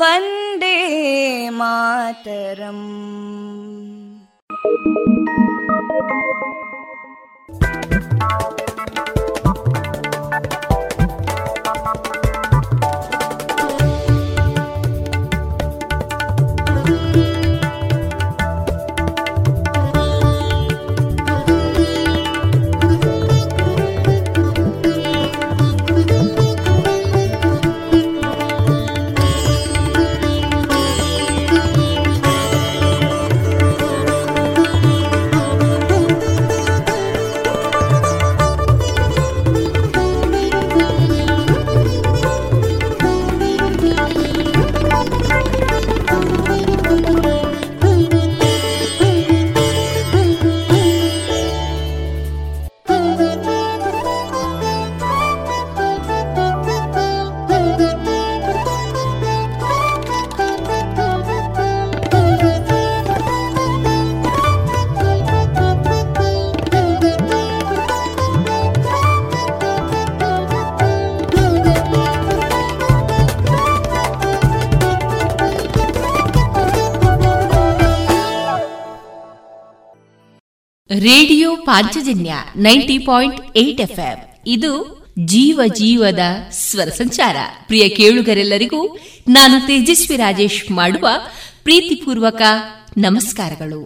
Vande Mataram radio Panchajanya ninety point eight F ಇದು ಜೀವ ಜೀವದ ಸ್ವರ ಸಂಚಾರ. ಪ್ರಿಯ ಕೇಳುಗರೆಲ್ಲರಿಗೂ ನಾನು ತೇಜಸ್ವಿ ರಾಜೇಶ್ ಮಾಡುವ ಪ್ರೀತಿಪೂರ್ವಕ ನಮಸ್ಕಾರಗಳು.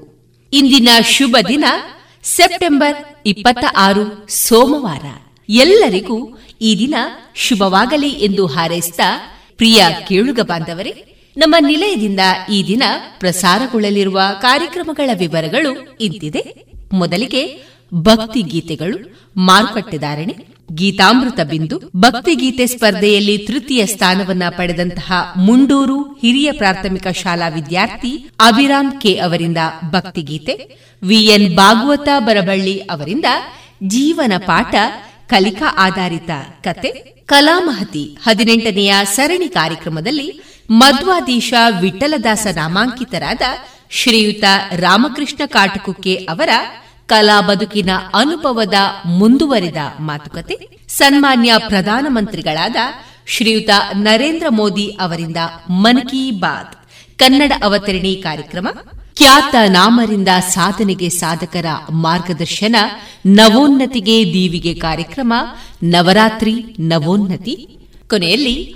ಇಂದಿನ ಶುಭ ದಿನ ಸೆಪ್ಟೆಂಬರ್ ಇಪ್ಪತ್ತ ಆರು, ಸೋಮವಾರ. ಎಲ್ಲರಿಗೂ ಈ ದಿನ ಶುಭವಾಗಲಿ ಎಂದು ಹಾರೈಸಿದ ಪ್ರಿಯ ಕೇಳುಗ ಬಾಂಧವರೇ, ನಮ್ಮ ನಿಲಯದಿಂದ ಈ ದಿನ ಪ್ರಸಾರಗೊಳ್ಳಲಿರುವ ಕಾರ್ಯಕ್ರಮಗಳ ವಿವರಗಳು ಇಂತಿದೆ. ಮೊದಲಿಗೆ ಭಕ್ತಿ ಗೀತೆಗಳು ಮಾರುಕಟ್ಟೆದಾರಣೆ ಗೀತಾಮೃತ ಬಿಂದು, ಭಕ್ತಿಗೀತೆ ಸ್ಪರ್ಧೆಯಲ್ಲಿ ತೃತೀಯ ಸ್ಥಾನವನ್ನ ಪಡೆದಂತಹ ಮುಂಡೂರು ಹಿರಿಯ ಪ್ರಾಥಮಿಕ ಶಾಲಾ ವಿದ್ಯಾರ್ಥಿ ಅಭಿರಾಮ್ ಕೆ ಅವರಿಂದ ಭಕ್ತಿಗೀತೆ ವಿಎನ್ ಭಾಗವತ ಬರಬಳ್ಳಿ ಅವರಿಂದ ಜೀವನ ಪಾಠ, ಕಲಿಕಾ ಆಧಾರಿತ ಕತೆ, ಕಲಾಮಹತಿ ಹದಿನೆಂಟನೆಯ ಸರಣಿ ಕಾರ್ಯಕ್ರಮದಲ್ಲಿ ಮಧ್ವಾದೀಶ ವಿಠಲದಾಸ ನಾಮಾಂಕಿತರಾದ ಶ್ರೀಯುತ ರಾಮಕೃಷ್ಣ ಕಾಟುಕುಕ್ಕೆ ಅವರ ಕಲಾ ಬದುಕಿನ ಅನುಭವದ ಮುಂದುವರಿದ ಮಾತುಕತೆ, ಸನ್ಮಾನ್ಯ ಪ್ರಧಾನಮಂತ್ರಿಗಳಾದ ಶ್ರೀಯುತ ನರೇಂದ್ರ ಮೋದಿ ಅವರಿಂದ ಮನ್ ಕಿ ಬಾತ್, ಕನ್ನಡ ಅವತರಣಿ ಕಾರ್ಯಕ್ರಮ, ಖ್ಯಾತ ನಾಮರಿಂದ ಸಾಧನೆಗೆ ಸಾಧಕರ ಮಾರ್ಗದರ್ಶನ, ನವೋನ್ನತಿಗೆ ದೀವಿಗೆ ಕಾರ್ಯಕ್ರಮ, ನವರಾತ್ರಿ, ನವೋನ್ನತಿ, ಕೊನೆಯಲ್ಲಿ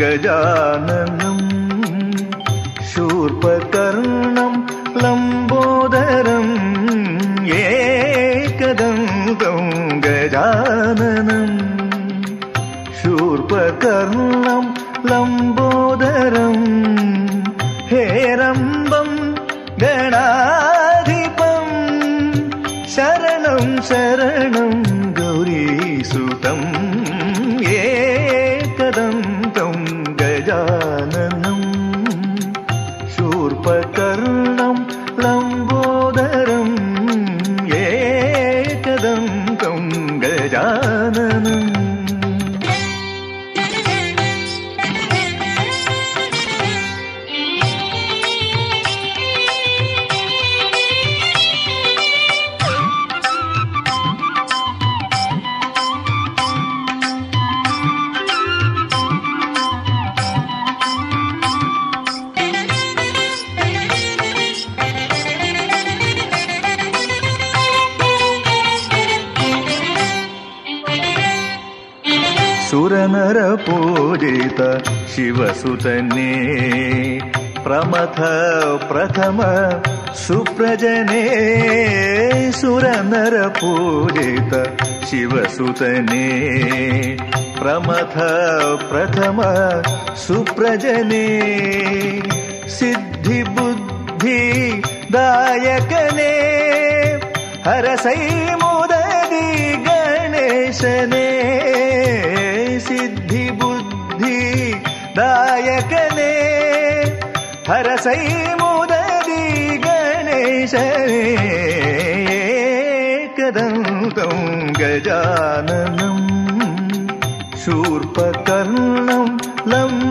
गजाननम् शूर्पकर्णं लम्बोदरम् एकदन्तं गजाननम् शूर्पकर्णं लम्बोदरम् हेरम्बं गणाधिपम् शरणं शरणं गौरीसुतम् जा पूजित शिवसुतने। प्रमथ प्रथम सुप्रजने। पूजित शिवसुतने। प्रमथ प्रथम सुप्रजने। सिद्धिबुद्धि दायकने। हरसै मुददि गणेशने दायकने हरसै मुदरी गणेशने कदन्तं गजाननम् शूर्पकर्णं लम्बोदरम्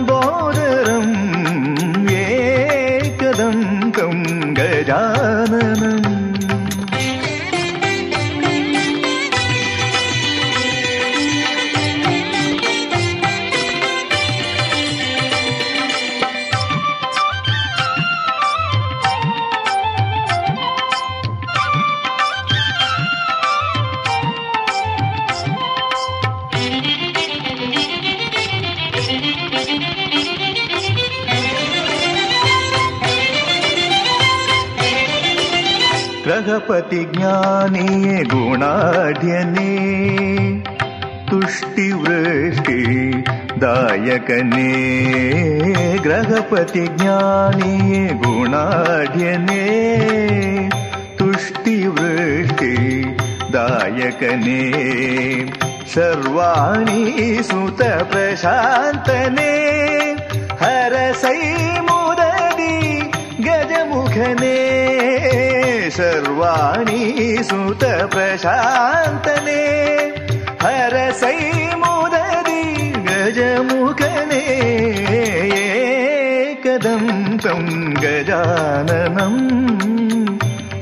ज्ञानीये गुणाढ्यने तुष्टिवृष्टि दायकने ग्रहपति ज्ञानीये गुणाढ्यने तुष्टिवृष्टि दायकने सर्वाणि सुत प्रशान्तने सर्वाणि सुत प्रशान्तने। हरसै मोदरि गजमुखने। कदन्तं गजाननम्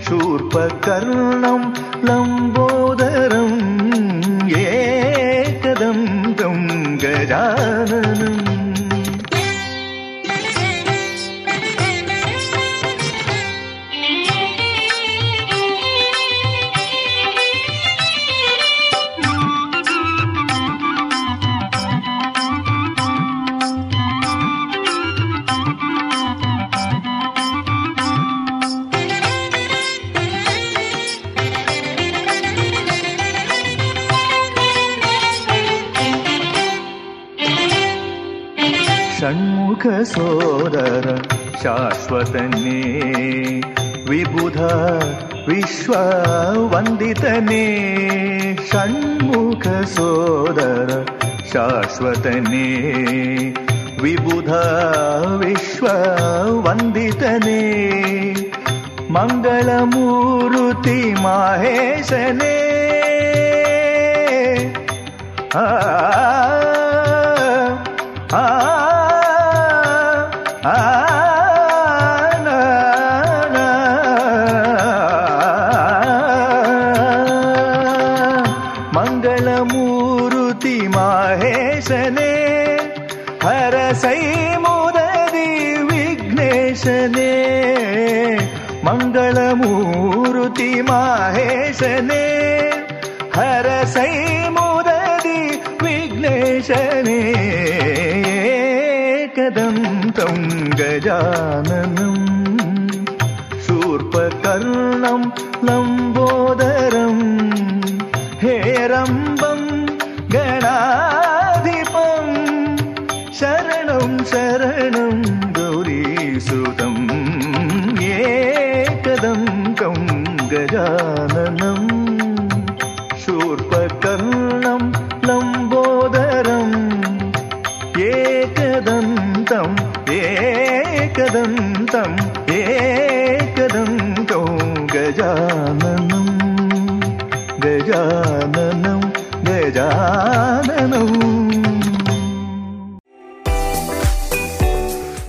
शूर्पकर्णम् शाश्वतने विबुध विश्ववन्दितने षण्मुख सोदर शाश्वतने विबुध विश्ववन्दितने मङ्गलमूरुति माहेशने। आ आ आ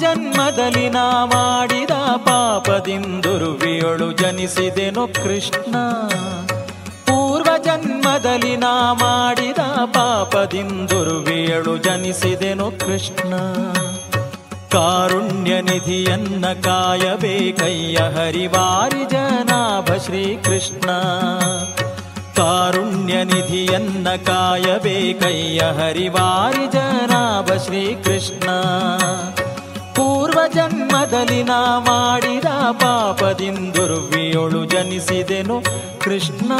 ಜನ್ಮದಲ್ಲಿ ನಾ ಮಾಡಿದ ಪಾಪದಿಂದುರುವಿಯೊಳು ಜನಿಸಿದೆನು ಕೃಷ್ಣ. ಪೂರ್ವ ಜನ್ಮದಲ್ಲಿ ನಾ ಮಾಡಿದ ಪಾಪದಿಂದುರುವಿಯಳು ಜನಿಸಿದೆನು ಕೃಷ್ಣ. ಕಾರುಣ್ಯ ನಿಧಿಯನ್ನ ಕಾಯಬೇಕಯ್ಯ ಹರಿವಾರಿ ಜನಾಭ ಶ್ರೀಕೃಷ್ಣ. ಕಾರುಣ್ಯ ನಿಧಿಯನ್ನ ಕಾಯಬೇಕಯ್ಯ ಹರಿವಾರಿ ಜನಾಭ ಶ್ರೀಕೃಷ್ಣ. ಜನ್ಮದಲ್ಲಿ ನಾ ಮಾಡಿದ ಪಾಪದಿಂದುರ್ವಿಯೊಳು ಜನಿಸಿದೆನು ಕೃಷ್ಣ.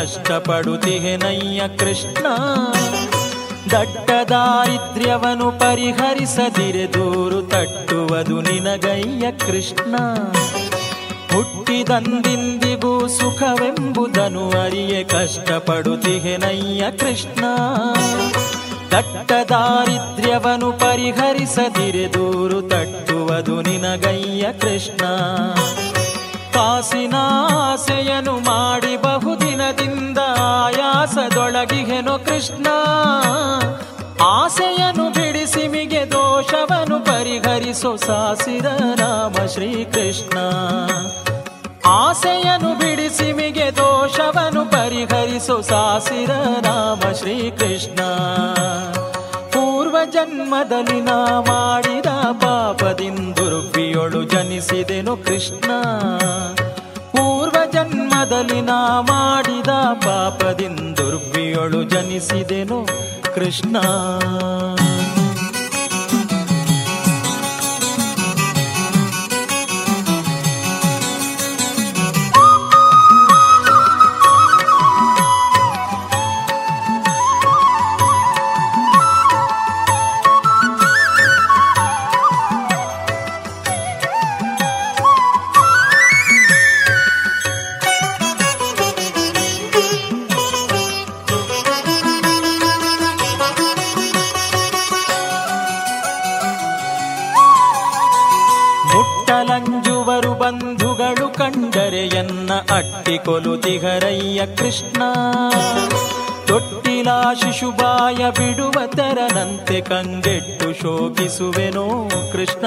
ಅರಿಯೆ ಕಷ್ಟಪಡುತ್ತಿಹೆನಯ್ಯ ಕೃಷ್ಣ. ದಟ್ಟ ಪರಿಹರಿಸದಿರೆ ದೂರು ತಟ್ಟುವುದು ನಿನಗಯ್ಯ ಕೃಷ್ಣ. ಹುಟ್ಟಿದಂದಿಂದಿಗೂ ಸುಖವೆಂಬುದನ್ನು ಅರಿಯೆ ಕಷ್ಟಪಡುತ್ತಿಹೆನಯ್ಯ ಕೃಷ್ಣ. ದಟ್ಟ ಪರಿಹರಿಸದಿರೆ ದೂರು ತಟ್ಟುವುದು ನಿನಗಯ್ಯ ಕೃಷ್ಣ. ಕಾಸಿನಾಸೆಯನು ಮಾಡಿ ಬಹುದಿನದಿಂದ ಆಯಾಸದೊಳಗಿಹೆನೋ ಕೃಷ್ಣ. ಆಸೆಯನು ಬಿಡಿಸಿ ಮಿಗೆ ದೋಷವನು ಪರಿಹರಿಸೋ ಸಾಸಿರ ರಾಮ ಶ್ರೀಕೃಷ್ಣ. ಆಸೆಯನು ಬಿಡಿಸಿ ಮಿಗೆ ದೋಷವನು ಪರಿಹರಿಸೋ ಸಾಸಿರ ರಾಮ ಶ್ರೀಕೃಷ್ಣ. ಪೂರ್ವ ಜನ್ಮದಲ್ಲಿ ನಾ ಮಾಡಿದ ಪಾಪದಿಂದುರುಪಿಯೊಳು ಜನಿಸಿದೆನು ಕೃಷ್ಣ. ಜನ್ಮದಲ್ಲಿ ನಾ ಮಾಡಿದ ಪಾಪದಿಂದುರ್ವಿಯೊಳು ಜನಿಸಿದೆನು ಕೃಷ್ಣ. ಎನ್ನ ಅಟ್ಟಿಕೊಲುತಿಹರಯ್ಯ ಕೃಷ್ಣ. ತೊಟ್ಟಿಲ ಶಿಶುಬಾಯ ಬಿಡುವ ತೆರನಂತೆ ಕಂಗೆಟ್ಟು ಶೋಕಿಸುವೆನೋ ಕೃಷ್ಣ.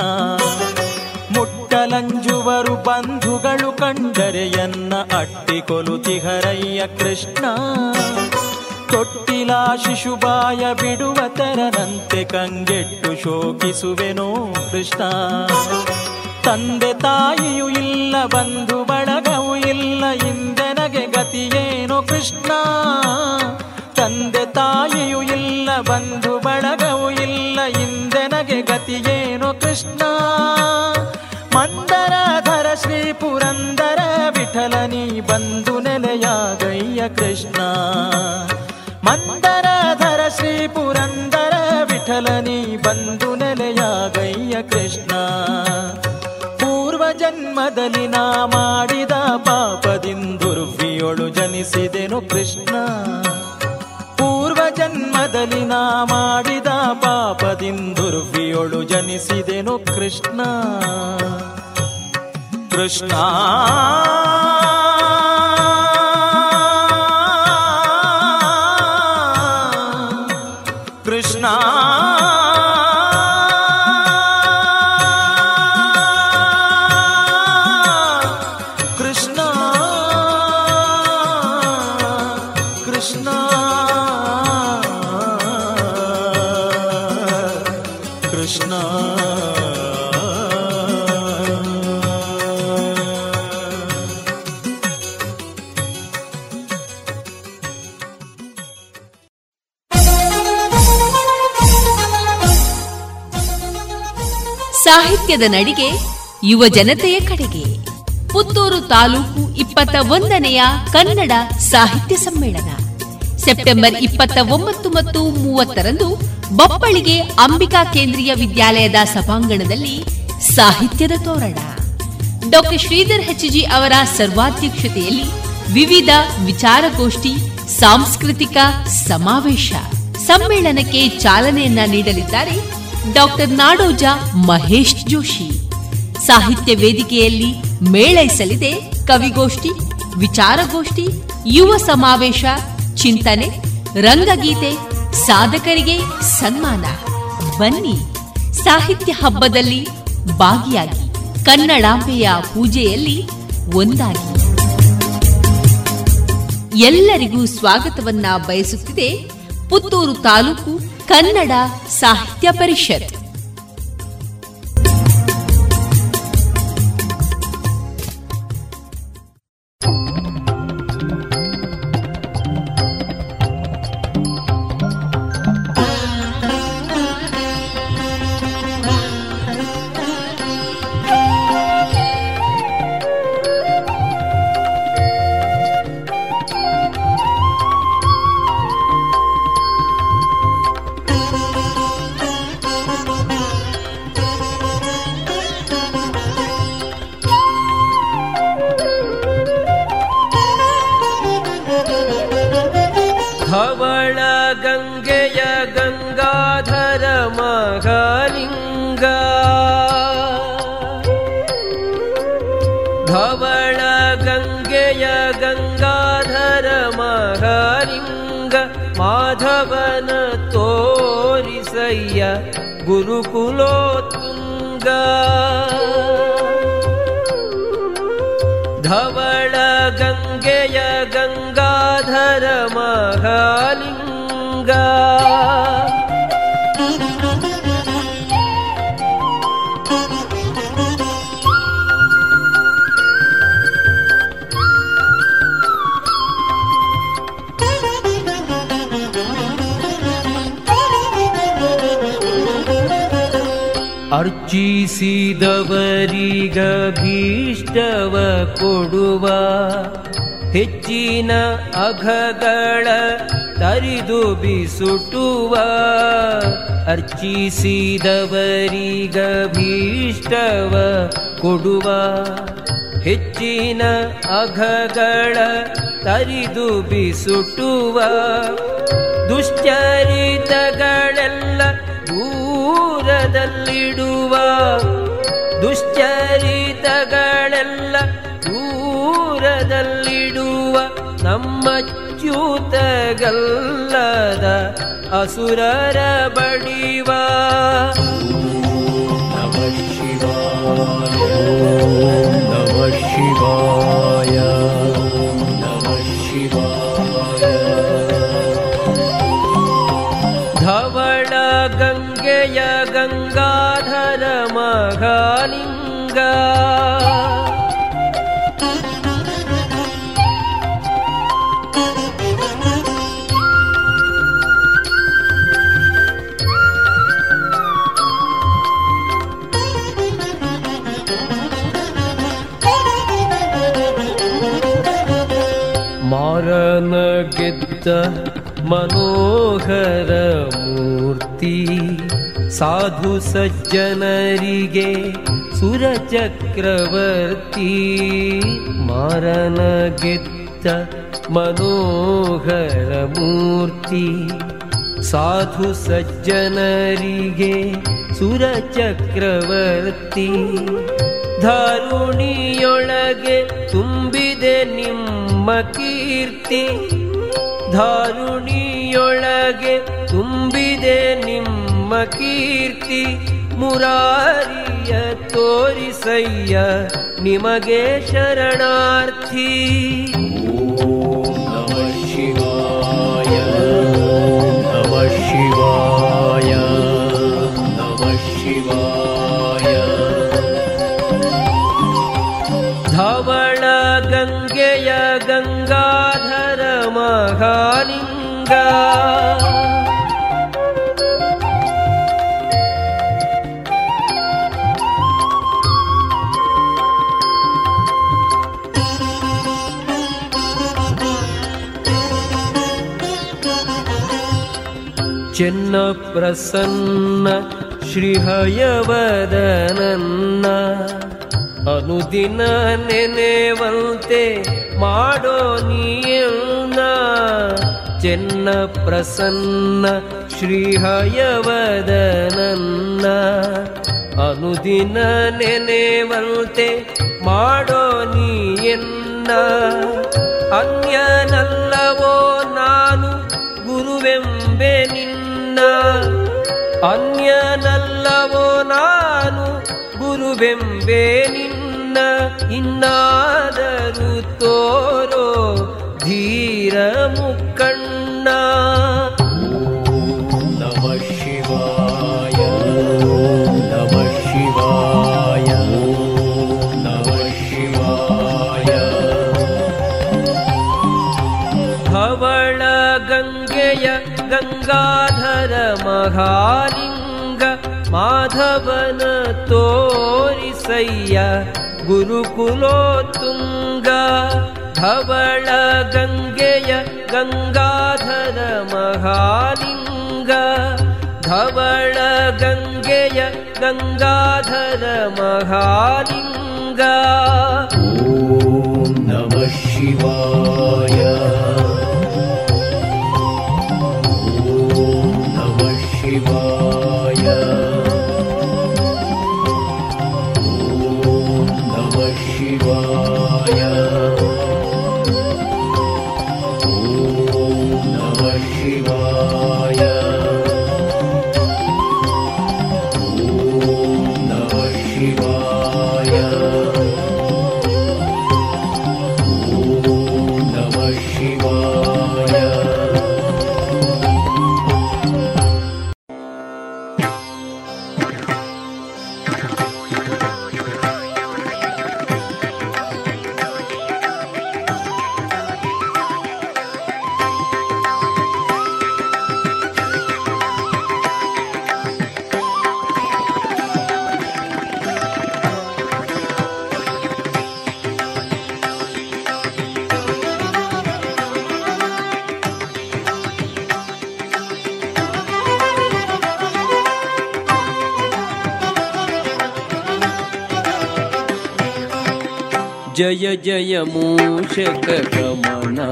ಮುಟ್ಟಲಂಜುವರು ಬಂಧುಗಳು ಕಂಡರೆ ಎನ್ನ ಅಟ್ಟಿಕೊಲುತಿಹರಯ್ಯ ಕೃಷ್ಣ. ತೊಟ್ಟಿಲ ಶಿಶುಬಾಯ ಬಿಡುವ ತೆರನಂತೆ ಕಂಗೆಟ್ಟು ಶೋಕಿಸುವೆನೋ ಕೃಷ್ಣ. ತಂದೆ ತಾಯಿಯೂ ಇಲ್ಲ ಬಂಧು ಬಳಗವು ಇಲ್ಲ ಇಂದೆನಗೆ ಗತಿಯೇನು ಕೃಷ್ಣ? ತಂದೆ ತಾಯಿಯೂ ಇಲ್ಲ, ಬಂಧು ಬಳಗವು ಇಲ್ಲ, ಇಂದೆನಗೆ ಗತಿಯೇನು ಕೃಷ್ಣ? ಮಂದರಾಧರ ಶ್ರೀ ಪುರಂದರ ವಿಠಲನಿ ಬಂಧು ನೆಲೆಯಾಗಯ್ಯ ಕೃಷ್ಣ. ಮಂದರಾಧರ ಜನಿಸಿದೆನು ಕೃಷ್ಣ. ಪೂರ್ವ ಜನ್ಮದಲ್ಲಿ ನಾ ಮಾಡಿದ ಪಾಪದಿಂದುರ್ವಿಯೊಳು ಜನಿಸಿದೆನು ಕೃಷ್ಣ. ಕೃಷ್ಣ ಸಾಹಿತ್ಯದ ನಡಿಗೆ ಯುವ ಜನತೆಯ ಕಡೆಗೆ. ಪುತ್ತೂರು ತಾಲೂಕು ಇಪ್ಪತ್ತ ಒಂದನೆಯ ಕನ್ನಡ ಸಾಹಿತ್ಯ ಸಮ್ಮೇಳನ. ಸೆಪ್ಟೆಂಬರ್ ಇಪ್ಪತ್ತ ಒಂಬತ್ತು ಮತ್ತು ಮೂವತ್ತರಂದು ಬಪ್ಪಳಿಗೆ ಅಂಬಿಕಾ ಕೇಂದ್ರೀಯ ವಿದ್ಯಾಲಯದ ಸಭಾಂಗಣದಲ್ಲಿ ಸಾಹಿತ್ಯದ ತೋರಣ. ಡಾಕ್ಟರ್ ಶ್ರೀಧರ್ ಹೆಚ್ಜಿ ಅವರ ಸರ್ವಾಧ್ಯಕ್ಷತೆಯಲ್ಲಿ ವಿವಿಧ ವಿಚಾರಗೋಷ್ಠಿ, ಸಾಂಸ್ಕೃತಿಕ ಸಮಾವೇಶ. ಸಮ್ಮೇಳನಕ್ಕೆ ಚಾಲನೆಯನ್ನ ನೀಡಲಿದ್ದಾರೆ ಡಾಕ್ಟರ್ ನಾಡೋಜ ಮಹೇಶ್ ಜೋಶಿ. ಸಾಹಿತ್ಯ ವೇದಿಕೆಯಲ್ಲಿ ಮೇಳೈಸಲಿದೆ ಕವಿಗೋಷ್ಠಿ, ವಿಚಾರಗೋಷ್ಠಿ, ಯುವ ಸಮಾವೇಶ, ಚಿಂತನೆ, ರಂಗಗೀತೆ, ಸಾಧಕರಿಗೆ ಸನ್ಮಾನ. ಬನ್ನಿ, ಸಾಹಿತ್ಯ ಹಬ್ಬದಲ್ಲಿ ಭಾಗಿಯಾಗಿ ಕನ್ನಡಾಂಬೆಯ ಪೂಜೆಯಲ್ಲಿ ಒಂದಾಗಿ. ಎಲ್ಲರಿಗೂ ಸ್ವಾಗತವನ್ನ ಬಯಸುತ್ತಿದೆ ಪುತ್ತೂರು ತಾಲೂಕು ಕನ್ನಡ ಸಾಹಿತ್ಯ ಪರಿಷತ್. ತರಿದು ಬಿಸುಟುವ ಅರ್ಚಿಸಿದವರಿಗ ಭೀಷ್ಟವ ಕೊಡುವ ಹೆಚ್ಚಿನ ಅಘಗಳ ತರಿದು ಬಿಸುಟುವ ದುಶ್ಚರಿತಗಳೆಲ್ಲ ದೂರದಲ್ಲಿಡುವ ದುಶ್ಚರಿತಗಳೆಲ್ಲ ದೂರದಲ್ಲಿಡುವ ನಮ್ಮ ಚ್ಯೂತಗಲ್ಲದ ಅಸುರರ ಬಡಿವ ನಮ ಶಿವಾಯ ನಮ ಶಿವಾಯ ಗೆದ್ದ ಮನೋಹರ ಮೂರ್ತಿ. ಸಾಧು ಸಜ್ಜನರಿಗೆ ಸುರ ಚಕ್ರವರ್ತಿ ಮಾರನ ಗೆತ್ತ ಮನೋಹರ ಮೂರ್ತಿ. ಸಾಧು ಸಜ್ಜನರಿಗೆ ಸುರ ಚಕ್ರವರ್ತಿ ಧಾರುಣಿಯೊಳಗೆ ತುಂಬಿದೆ ನಿಮ್ಮ ಕೀರ್ತಿ. ಧಾರುಣಿಯೊಳಗೆ ತುಂಬಿದೆ ನಿಮ್ಮ ಕೀರ್ತಿ. ಮುರಾರಿಯ ತೋರಿಸಯ್ಯ ನಿಮಗೆ ಶರಣಾರ್ಥಿ. ಚೆನ್ನ ಪ್ರಸನ್ನ ಶ್ರೀಹಯವದನನ್ನ ಅನುದಿನ ನೆನೆವಂತೆ ಮಾಡೋ ನೀಯನ್ನ ಚೆನ್ನ ಪ್ರಸನ್ನ ಶ್ರೀಹಯವದನನ್ನ ಅನುದಿನ ನೆನೆವಂತೆ ಮಾಡೋ ನೀಯನ್ನ ಅನ್ಯನಲ್ಲವೋ ನಾನು ಗುರುವೆಂಬೆ ನಿನ್ನ ಅನ್ಯನಲ್ಲವೋ ನಾನು ಗುರುವೆಂಬೆ ನಿನ್ನ ಇನ್ನಾದರೂ ತೋರೋ ಧೀರ ಮುಕ್ಕಣ್ಣ ಮಹಾಲಿಂಗ ಮಾಧವನ ತೋರಿಸಯ್ಯ ಗುರುಕುಲೋತ್ತುಂಗ ಧವಳ ಗಂಗೆಯ ಗಂಗಾಧರ ಮಹಾಲಿಂಗ ಧವಳ ಗಂಗೆಯ ಗಂಗಾಧರ ಮಹಾಲಿಂಗ ಓಂ ನಮ ಶಿವಾಯ जय जय मूषकगमना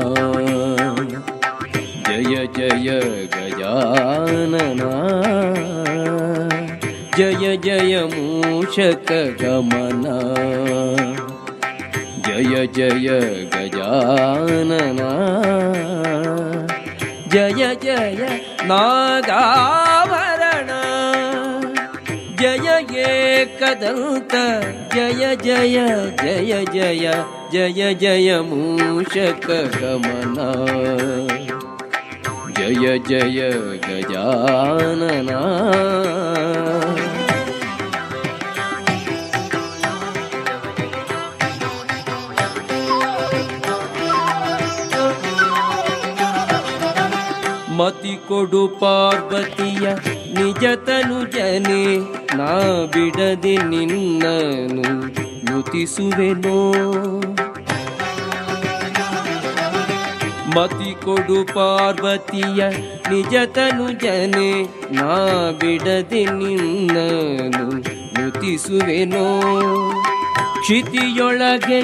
जय जय गजानना। जय जय मूषकगमना जय जय गजानना। जय जय नागाभरण जगदन्त जय जय जय जय जय जय मूषक गमना जय जय गजानना मति कोडु निज निजतनु जने ನಾ ಬಿಡದೆ ನಿನ್ನನು ಯುತಿಸುವೆನೋ ಮತಿ ಕೊಡು ಪಾರ್ವತಿಯ ನಿಜತನು ಜನೆ ನಾ ಬಿಡದೆ ನಿನ್ನನು ಯುತಿಸುವೆನೋ ಕ್ಷಿತಿಯೊಳಗೆ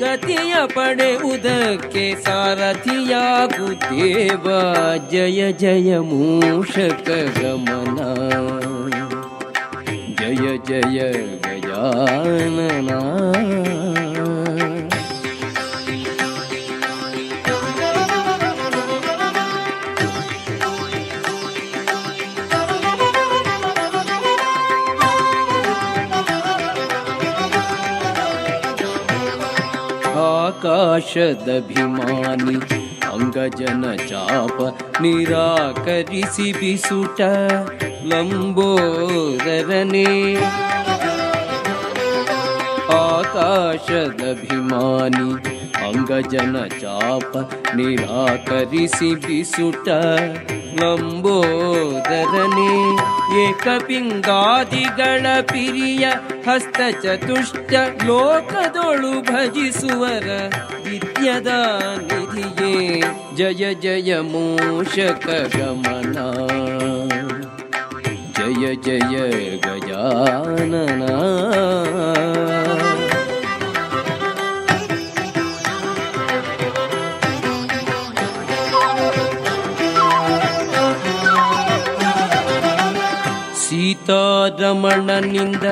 ಶ್ರೀಲಕುಮಿಪತಿಯ ಕೊಂಡಾಡಿ ಸದ್ಗತಿಯ ಪಡೆಯುವುದಕ್ಕೆ ಸಾರಥಿಯಾಗು ದೇವ ಜಯ ಜಯ ಮೂಷಕ ಗಮನ ಜಯ ಜಯ ಗಜಾನನ ಆಕಾಶದಭಿಮಾನಿ ಅಂಗಜನ ಚಾಪ ನಿರಾಕರಿಸಿ ಬಿಸುಟ ಲಂಬೋದರನೇ ಆಕಾಶದಭಿಮಾನಿ ಅಂಗಜನ ಚಾಪ ನಿರಾಕರಿಸಿ ಬಿಸುಟ ಲಂಬೋದರನೇ ಏಕಪಿಂಗಾದಿಗಳ ಪಿರಿಯ ಹಸ್ತ ಚತುಷ್ಟ ಲೋಕದೊಳು ಭಜಿಸುವರ ವಿದ್ಯದ ನಿಧಿಯೇ ಜಯ ಜಯ ಮೂಷಕ ಗಮನ. ಜಯ ಜಯ ಗಜಾನನ. ಸೀತಾರಮಣನಿಂದ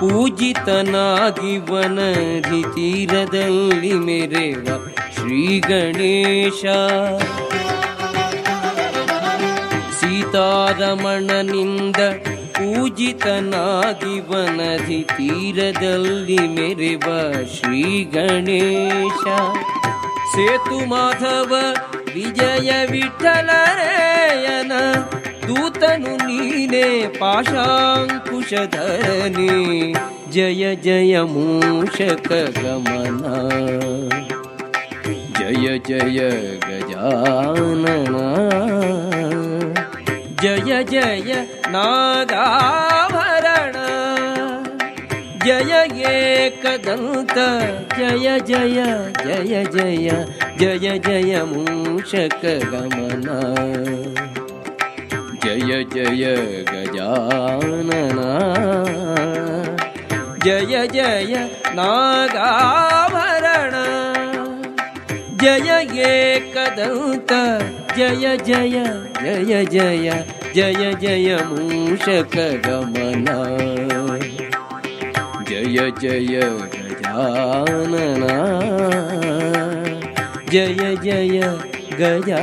ಪೂಜಿತನಾಗಿ ವನದಿ ತೀರದಲ್ಲಿ ಮೆರೆವ ಶ್ರೀ ಗಣೇಶ. ಸೀತಾರಮಣನಿಂದ ಪೂಜಿತನಾಗಿ ವನದಿ ತೀರದಲ್ಲಿ ಮೆರೆವ ಶ್ರೀ ಗಣೇಶ. ಸೇತು ಮಾಧವ ವಿಜಯ ವಿಠಲರೇಯನ दूतनु नीले पाशाङ्कुशधरणी जय जय मूषकगमना जय जय गजानन। जय जय नादाभरण जय एकदन्त जय जय जय जय। जय जय मूषकगमना जय जय गजानना। जय जय नागाभरण। जय एकदन्त जय जय जय जय जय जय मूषकगमना जय जय गजानना। जय जय गया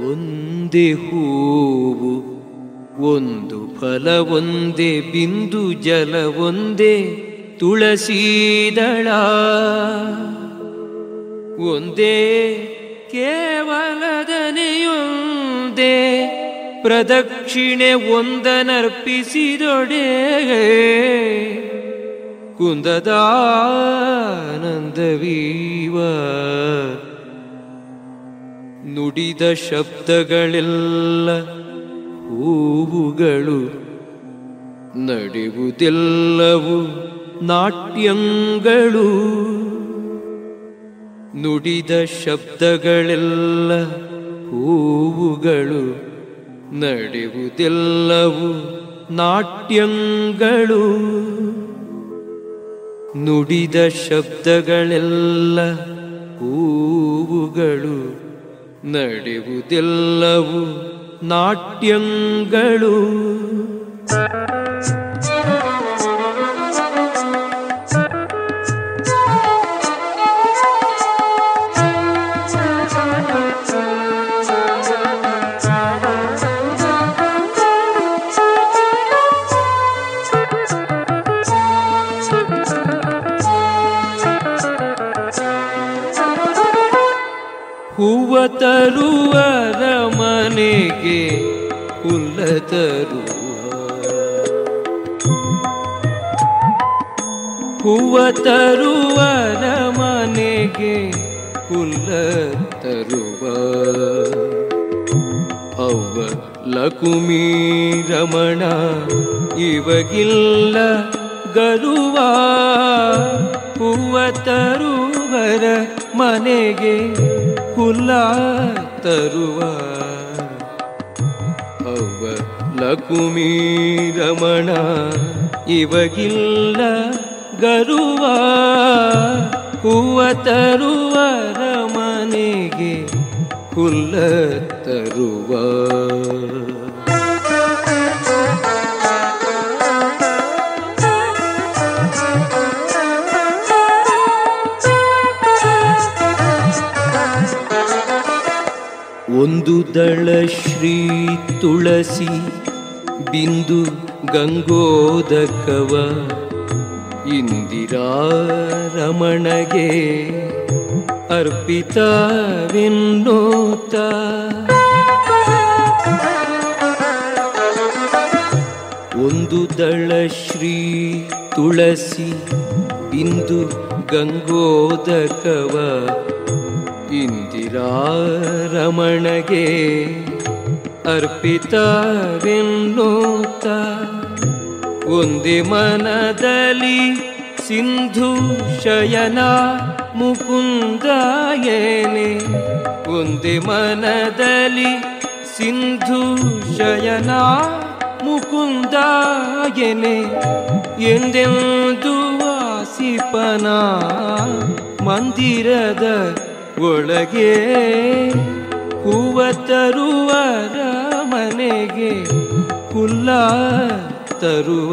원대 후부 원대 ಒಂದೇ ಬಿಂದು ಜಲ ಒಂದೇ ತುಳಸೀದಳ. ಒಂದೇ ಕೇವಲದನೆಯೊಂದೇ ಪ್ರದಕ್ಷಿಣೆ ಒಂದನರ್ಪಿಸಿದೊಡೆ. ಕುಂದದಾನಂದವೀವ. ನುಡಿದ ಶಬ್ದಗಳೆಲ್ಲ ಹೂವುಗಳು ನಡೆಯುವುದೆಲ್ಲವು ನಾಟ್ಯಂಗಳು. ನುಡಿದ ಶಬ್ದಗಳೆಲ್ಲ ಹೂವುಗಳು ನಡೆಯುವುದೆಲ್ಲವು ನಾಟ್ಯಂಗಳು. ನುಡಿದ ಶಬ್ದಗಳೆಲ್ಲ ಹೂವುಗಳು ನಡೆಯುವುದೆಲ್ಲವು ನಾಟ್ಯಂಗಳು. ಹೂವ ತರುವರ ಮನೆಗೆ ಹುಲ್ಲ ತರುವ. ಹೂವ ತರುವರ ಮನೆಗೆ ಹುಲ್ಲ ತರುವ. ಅವ್ವ ಲಕುಮಿ ರಮಣ, ಇವಗಿಲ್ಲ ಗರುವ. ಹೂವ ತರುವರ ಮನೆಗೆ ಹುಲ್ಲ ತರುವ ಅವ್ವ ಲಕುಮಿ ರಮಣ ಇವಗಿಲ್ಲ ಗರುವ ಹೂವ ತರುವ ಮನೆಗೆ ಕುಲ ತರುವ ಒಂದು ದಳ ಶ್ರೀ ತುಳಸಿ, ಬಿಂದು ಗಂಗೋದಕವ. ಇಂದಿರಾ ರಮಣಗೆ ಅರ್ಪಿತವೆನ್ನೋತ. ಒಂದು ದಳ ಶ್ರೀ ತುಳಸಿ, ಬಿಂದು ಗಂಗೋದಕವ. ಇಂದಿರಾ ರಮಣಗೆ ಅರ್ಪಿತವೆನ್ನೋತ ಒಂದಿ ಮನದಲ್ಲಿ ಸಿಂಧು ಶಯನ ಮುಕುಂದ ಏನೆ? ಒಂದೇ ಮನದಲ್ಲಿ ಸಿಂಧು ಶಯನ ಮುಕುಂದ ಎನೆ ಎಂದೆಂದು ವಾಸಿಪನ ಮಂದಿರದ ಒಳಗೆ ಹೂವ ತರುವರ ಮನೆಗೆ ಕುಲ್ಲ ತರುವ.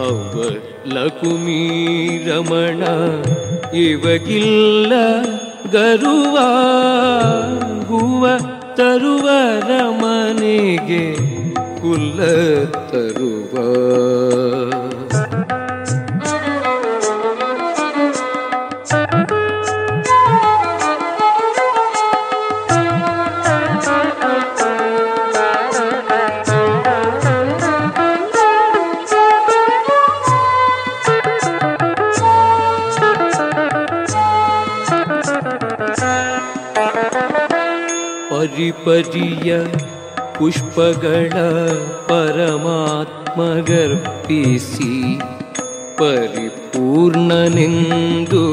ಅವ ಲಕುಮಿ ರಮಣ ಇವಗಿಲ್ಲ ಗರುವ. ಹೂವ ತರುವರ ಮನೆಗೆ ಕುಲ್ಲ ತರುವ. ಪರಿಪರಿಯ ಪುಷ್ಪಗಳ ಪರಮಾತ್ಮಗರ್ಪಿಸಿ ಪರಿಪೂರ್ಣನೆಂದು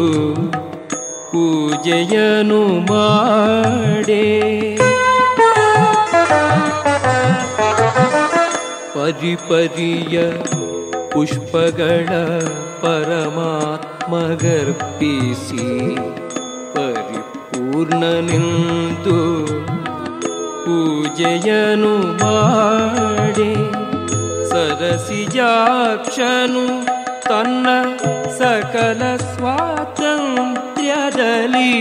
ಪೂಜೆಯನು ಮಾಡೇ. ಪರಿಪರಿಯ ಪುಷ್ಪಗಳ ಪರಮಾತ್ಮಗರ್ಪಿಸಿ ಪರಿಪೂರ್ಣನೆಂದು ಪೂಜೆಯನು ಮಾಡಿ ಸರಸಿಜಾಕ್ಷನು ತನ್ನ ಸಕಲ ಸ್ವಾತಂತ್ರ್ಯದಲ್ಲಿ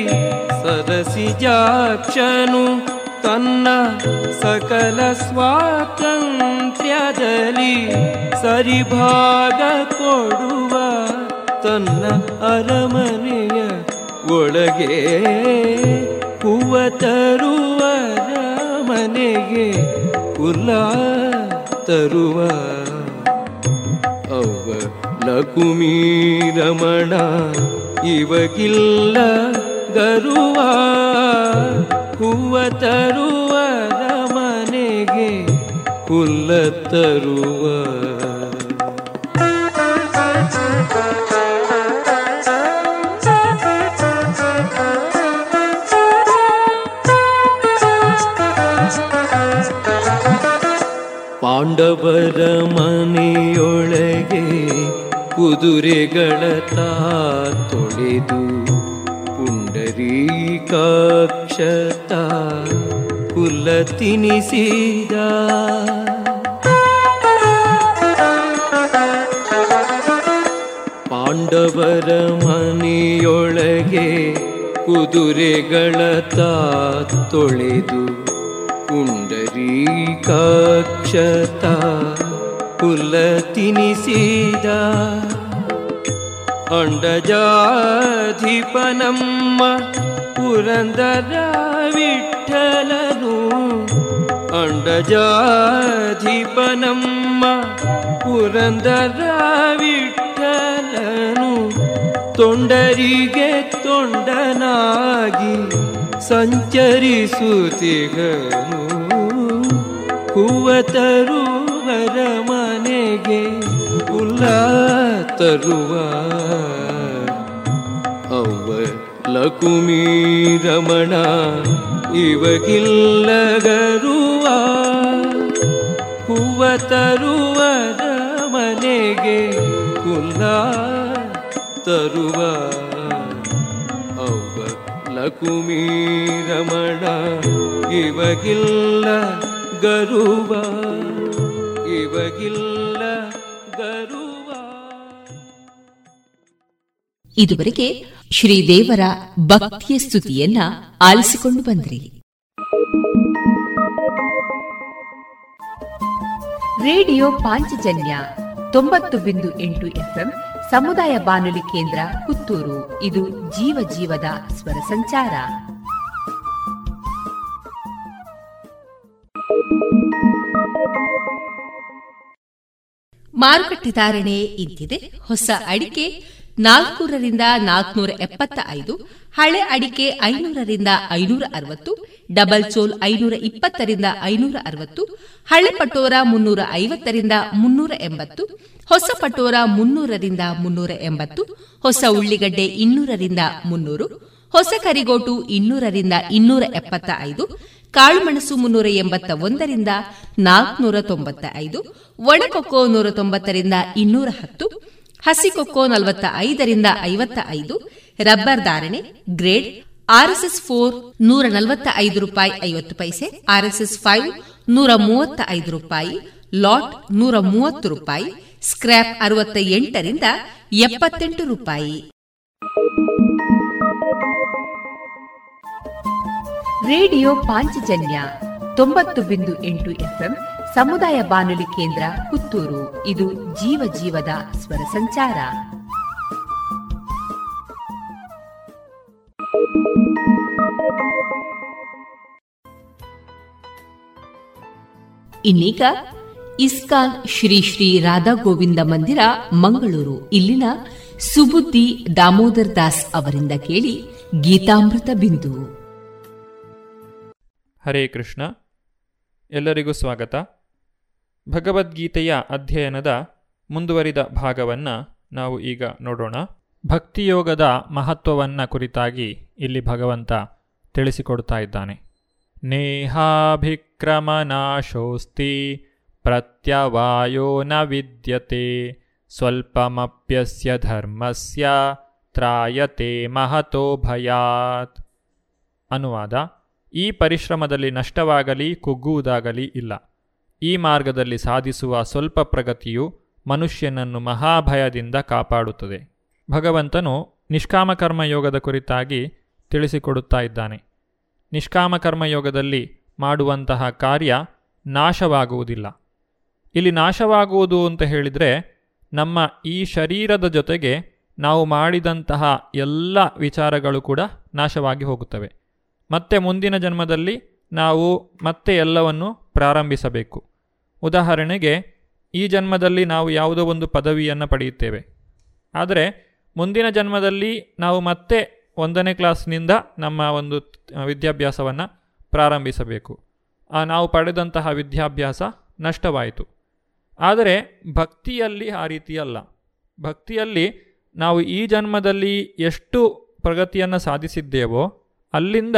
ಸರಸಿಜಾಕ್ಷನು ತನ್ನ ಸಕಲ ಸ್ವಾತಂತ್ರ್ಯದಲ್ಲಿ ಸರಿಭಾಗ ಕೊಡುವ ತನ್ನ ಅರಮನೆಯ ಒಳಗೆ ಹೂವ ತರುವ ಮನೆಗೆ ಕುಲ್ಲ ತರುವ ಅವ ಲಕುಮಿ ರಮಣ ಇವಗಿಲ್ಲ ಗರುವ ಹೂವ ತರುವ ಮನೆಗೆ ಕುಲ್ಲ ತರುವ ಪಾಂಡವರ ಮನೆಯೊಳಗೆ ಕುದುರೆಗಳ ತೊಳೆದು ಪುಂಡರೀಕಾಕ್ಷತ ಕುಲ ತಿನಿಸಿದ. ಪಾಂಡವರ ಮನೆಯೊಳಗೆ ಕುದುರೆಗಳ ತೊಳೆದು ಪುಂಡರೀಕಾಕ್ಷತ ಕುಲ ತಿನಿಸಿದ ಅಂಡಜಾಧಿಪನಮ್ಮ ಪುರಂದರ ವಿಠಲನು ಅಂಡಜಾಧಿಪನಮ್ಮ ಪುರಂದರ ವಿಠಲನು ತೊಂಡರಿಗೆ ತೊಂಡನಾಗಿ ಸಂಚರಿಸುತ್ತಿಗನು ಹೂವ ತರುವರ ಮನೆಗೆ ಉಲ್ಲ ತರುವ. ಅವ್ವ ಲಕುಮಿ ರಮಣ ಇವಗಿಲ್ಲಗರುವ ಹೂವ ತರುವರ ಮನೆಗೆ ಉಲ್ಲ ತರುವ. ಲಕುಮಿ ರಮಣ ಇವಗಿಲ್ಲ ಗರುವ ಇವಗಿಲ್ಲ ಗರುವ. ಇದುವರೆಗೆ ಶ್ರೀದೇವರ ಭಕ್ತಿಯ ಸ್ತುತಿಯನ್ನ ಆಲಿಸಿಕೊಂಡು ಬಂದ್ರಿ. ರೇಡಿಯೋ ಪಾಂಚಜನ್ಯ ತೊಂಬತ್ತು ಬಿಂದು ಎಂಟು ಎಫ್ಎಂ ಸಮುದಾಯ ಬಾನುಲಿ ಕೇಂದ್ರ ಪುತ್ತೂರು. ಇದು ಜೀವ ಜೀವದ ಸ್ವರ ಸಂಚಾರ. ಮಾರುಕಟ್ಟೆ ಧಾರಣೆ ಇದ್ದಿದೆ ಹೊಸ ಅಡಿಕೆ ನಾಲ್ಕೂರರಿಂದ ನಾಲ್ಕನೂರ ಎಪ್ಪತ್ತ ಐದು ಹಳೆ ಅಡಿಕೆ ಐನೂರರಿಂದ ಐನೂರ ಅರವತ್ತು ಡಬಲ್ ಚೋಲ್ ಐನೂರ ಇಪ್ಪತ್ತರಿಂದ ಐನೂರ ಅರವತ್ತು ಹಳೆ ಪಟೋರ ಮುನ್ನೂರ ಐವತ್ತರಿಂದ ಮುನ್ನೂರ ಎಂಬತ್ತು ಹೊಸ ಪಟೋರ ಮುನ್ನೂರರಿಂದ ಮುನ್ನೂರ ಎಂಬತ್ತು, ಹೊಸ ಉಳ್ಳಿಗಡ್ಡೆ ಇನ್ನೂರರಿಂದ ಮುನ್ನೂರು, ಹೊಸ ಕರಿಗೋಟು ಇನ್ನೂರರಿಂದ ಇನ್ನೂರ ಎಪ್ಪತ್ತ ಐದು ಕಾಳುಮೆಣಸು ಮುನ್ನೂರ ಎಂಬತ್ತ ಒಂದರಿಂದ ನಾಲ್ಕುನೂರ ತೊಂಬತ್ತ ಐದು ಒಣಕೊಕ್ಕೋ ನೂರ ತೊಂಬತ್ತರಿಂದ ಇನ್ನೂರ ಹತ್ತು ಹಸಿಕೊಕ್ಕೋ ನಲವತ್ತ ಐದರಿಂದ ಐವತ್ತ ಐದು, ರಬ್ಬರ್ ಧಾರಣೆ ಗ್ರೇಡ್ ಆರ್ಎಸ್ಎಸ್ ಫೋರ್ ನೂರ ನಲವತ್ತ ಐದು ರೂಪಾಯಿ ಐವತ್ತು ಪೈಸೆ, ಆರ್ಎಸ್ಎಸ್ ಫೈವ್ ನೂರ ಮೂವತ್ತ ಐದು ರೂಪಾಯಿ, ಲಾಟ್ ನೂರ ಮೂವತ್ತು ರೂಪಾಯಿ ಸ್ಕ್ರಾಪ್ ಅರವತ್ತ ಎಂಟರಿಂದ ಎಪ್ಪತ್ತೆಂಟು ರೂಪಾಯಿ. ರೇಡಿಯೋ ಪಾಂಚಜನ್ಯ ತೊಂಬತ್ತು ಬಿಂದು ಎಂಟು ಎಫ್ಎಂ ಸಮುದಾಯ ಬಾನುಲಿ ಕೇಂದ್ರ ಪುತ್ತೂರು. ಇದು ಜೀವ ಜೀವದ ಸ್ವರ ಸಂಚಾರ. ಇನ್ನೀಗ ಇಸ್ಕಾನ್ ಶ್ರೀ ಶ್ರೀ ರಾಧಾ ಗೋವಿಂದ ಮಂದಿರ, ಮಂಗಳೂರು. ಇಲ್ಲಿನ ಸುಬುದ್ದಿ ದಾಮೋದರ್ ದಾಸ್ ಅವರಿಂದ ಕೇಳಿ ಗೀತಾಮೃತ ಬಿಂದು. ಹರೇ ಕೃಷ್ಣ. ಎಲ್ಲರಿಗೂ ಸ್ವಾಗತ. ಭಗವದ್ಗೀತೆಯ ಅಧ್ಯಯನದ ಮುಂದುವರಿದ ಭಾಗವನ್ನು ನಾವು ಈಗ ನೋಡೋಣ. ಭಕ್ತಿಯೋಗದ ಮಹತ್ವವನ್ನು ಕುರಿತಾಗಿ ಇಲ್ಲಿ ಭಗವಂತ ತಿಳಿಸಿಕೊಡ್ತಾ ಇದ್ದಾನೆ. ನೇಹಾಭಿಕ್ರಮನಾಶೋಸ್ತಿ ಪ್ರತ್ಯವಾಯೋ ನ ವಿದ್ಯತೆ, ಸ್ವಲ್ಪಮಪ್ಯಸ್ಯ ಧರ್ಮಸ್ಯ ತ್ರಾಯತೆ ಮಹತೋ ಭಯಾತ್. ಅನುವಾದ, ಈ ಪರಿಶ್ರಮದಲ್ಲಿ ನಷ್ಟವಾಗಲಿ, ಕುಗ್ಗುವುದಾಗಲಿ ಇಲ್ಲ. ಈ ಮಾರ್ಗದಲ್ಲಿ ಸಾಧಿಸುವ ಸ್ವಲ್ಪ ಪ್ರಗತಿಯು ಮನುಷ್ಯನನ್ನು ಮಹಾಭಯದಿಂದ ಕಾಪಾಡುತ್ತದೆ. ಭಗವಂತನು ನಿಷ್ಕಾಮಕರ್ಮ ಯೋಗದ ಕುರಿತಾಗಿ ತಿಳಿಸಿಕೊಡುತ್ತಾ ಇದ್ದಾನೆ. ನಿಷ್ಕಾಮಕರ್ಮ ಯೋಗದಲ್ಲಿ ಮಾಡುವಂತಹ ಕಾರ್ಯ ನಾಶವಾಗುವುದಿಲ್ಲ. ಇಲ್ಲಿ ನಾಶವಾಗುವುದು ಅಂತ ಹೇಳಿದರೆ ನಮ್ಮ ಈ ಶರೀರದ ಜೊತೆಗೆ ನಾವು ಮಾಡಿದಂತಹ ಎಲ್ಲ ವಿಚಾರಗಳು ಕೂಡ ನಾಶವಾಗಿ ಹೋಗುತ್ತವೆ. ಮತ್ತೆ ಮುಂದಿನ ಜನ್ಮದಲ್ಲಿ ನಾವು ಮತ್ತೆ ಎಲ್ಲವನ್ನು ಪ್ರಾರಂಭಿಸಬೇಕು. ಉದಾಹರಣೆಗೆ, ಈ ಜನ್ಮದಲ್ಲಿ ನಾವು ಯಾವುದೋ ಒಂದು ಪದವಿಯನ್ನು ಪಡೆಯುತ್ತೇವೆ. ಆದರೆ ಮುಂದಿನ ಜನ್ಮದಲ್ಲಿ ನಾವು ಮತ್ತೆ ಒಂದನೇ ಕ್ಲಾಸ್ನಿಂದ ನಮ್ಮ ಒಂದು ವಿದ್ಯಾಭ್ಯಾಸವನ್ನು ಪ್ರಾರಂಭಿಸಬೇಕು. ನಾವು ಪಡೆದಂತಹ ವಿದ್ಯಾಭ್ಯಾಸ ನಷ್ಟವಾಯಿತು. ಆದರೆ ಭಕ್ತಿಯಲ್ಲಿ ಆ ರೀತಿ ಅಲ್ಲ. ಭಕ್ತಿಯಲ್ಲಿ ನಾವು ಈ ಜನ್ಮದಲ್ಲಿ ಎಷ್ಟು ಪ್ರಗತಿಯನ್ನು ಸಾಧಿಸಿದ್ದೇವೋ ಅಲ್ಲಿಂದ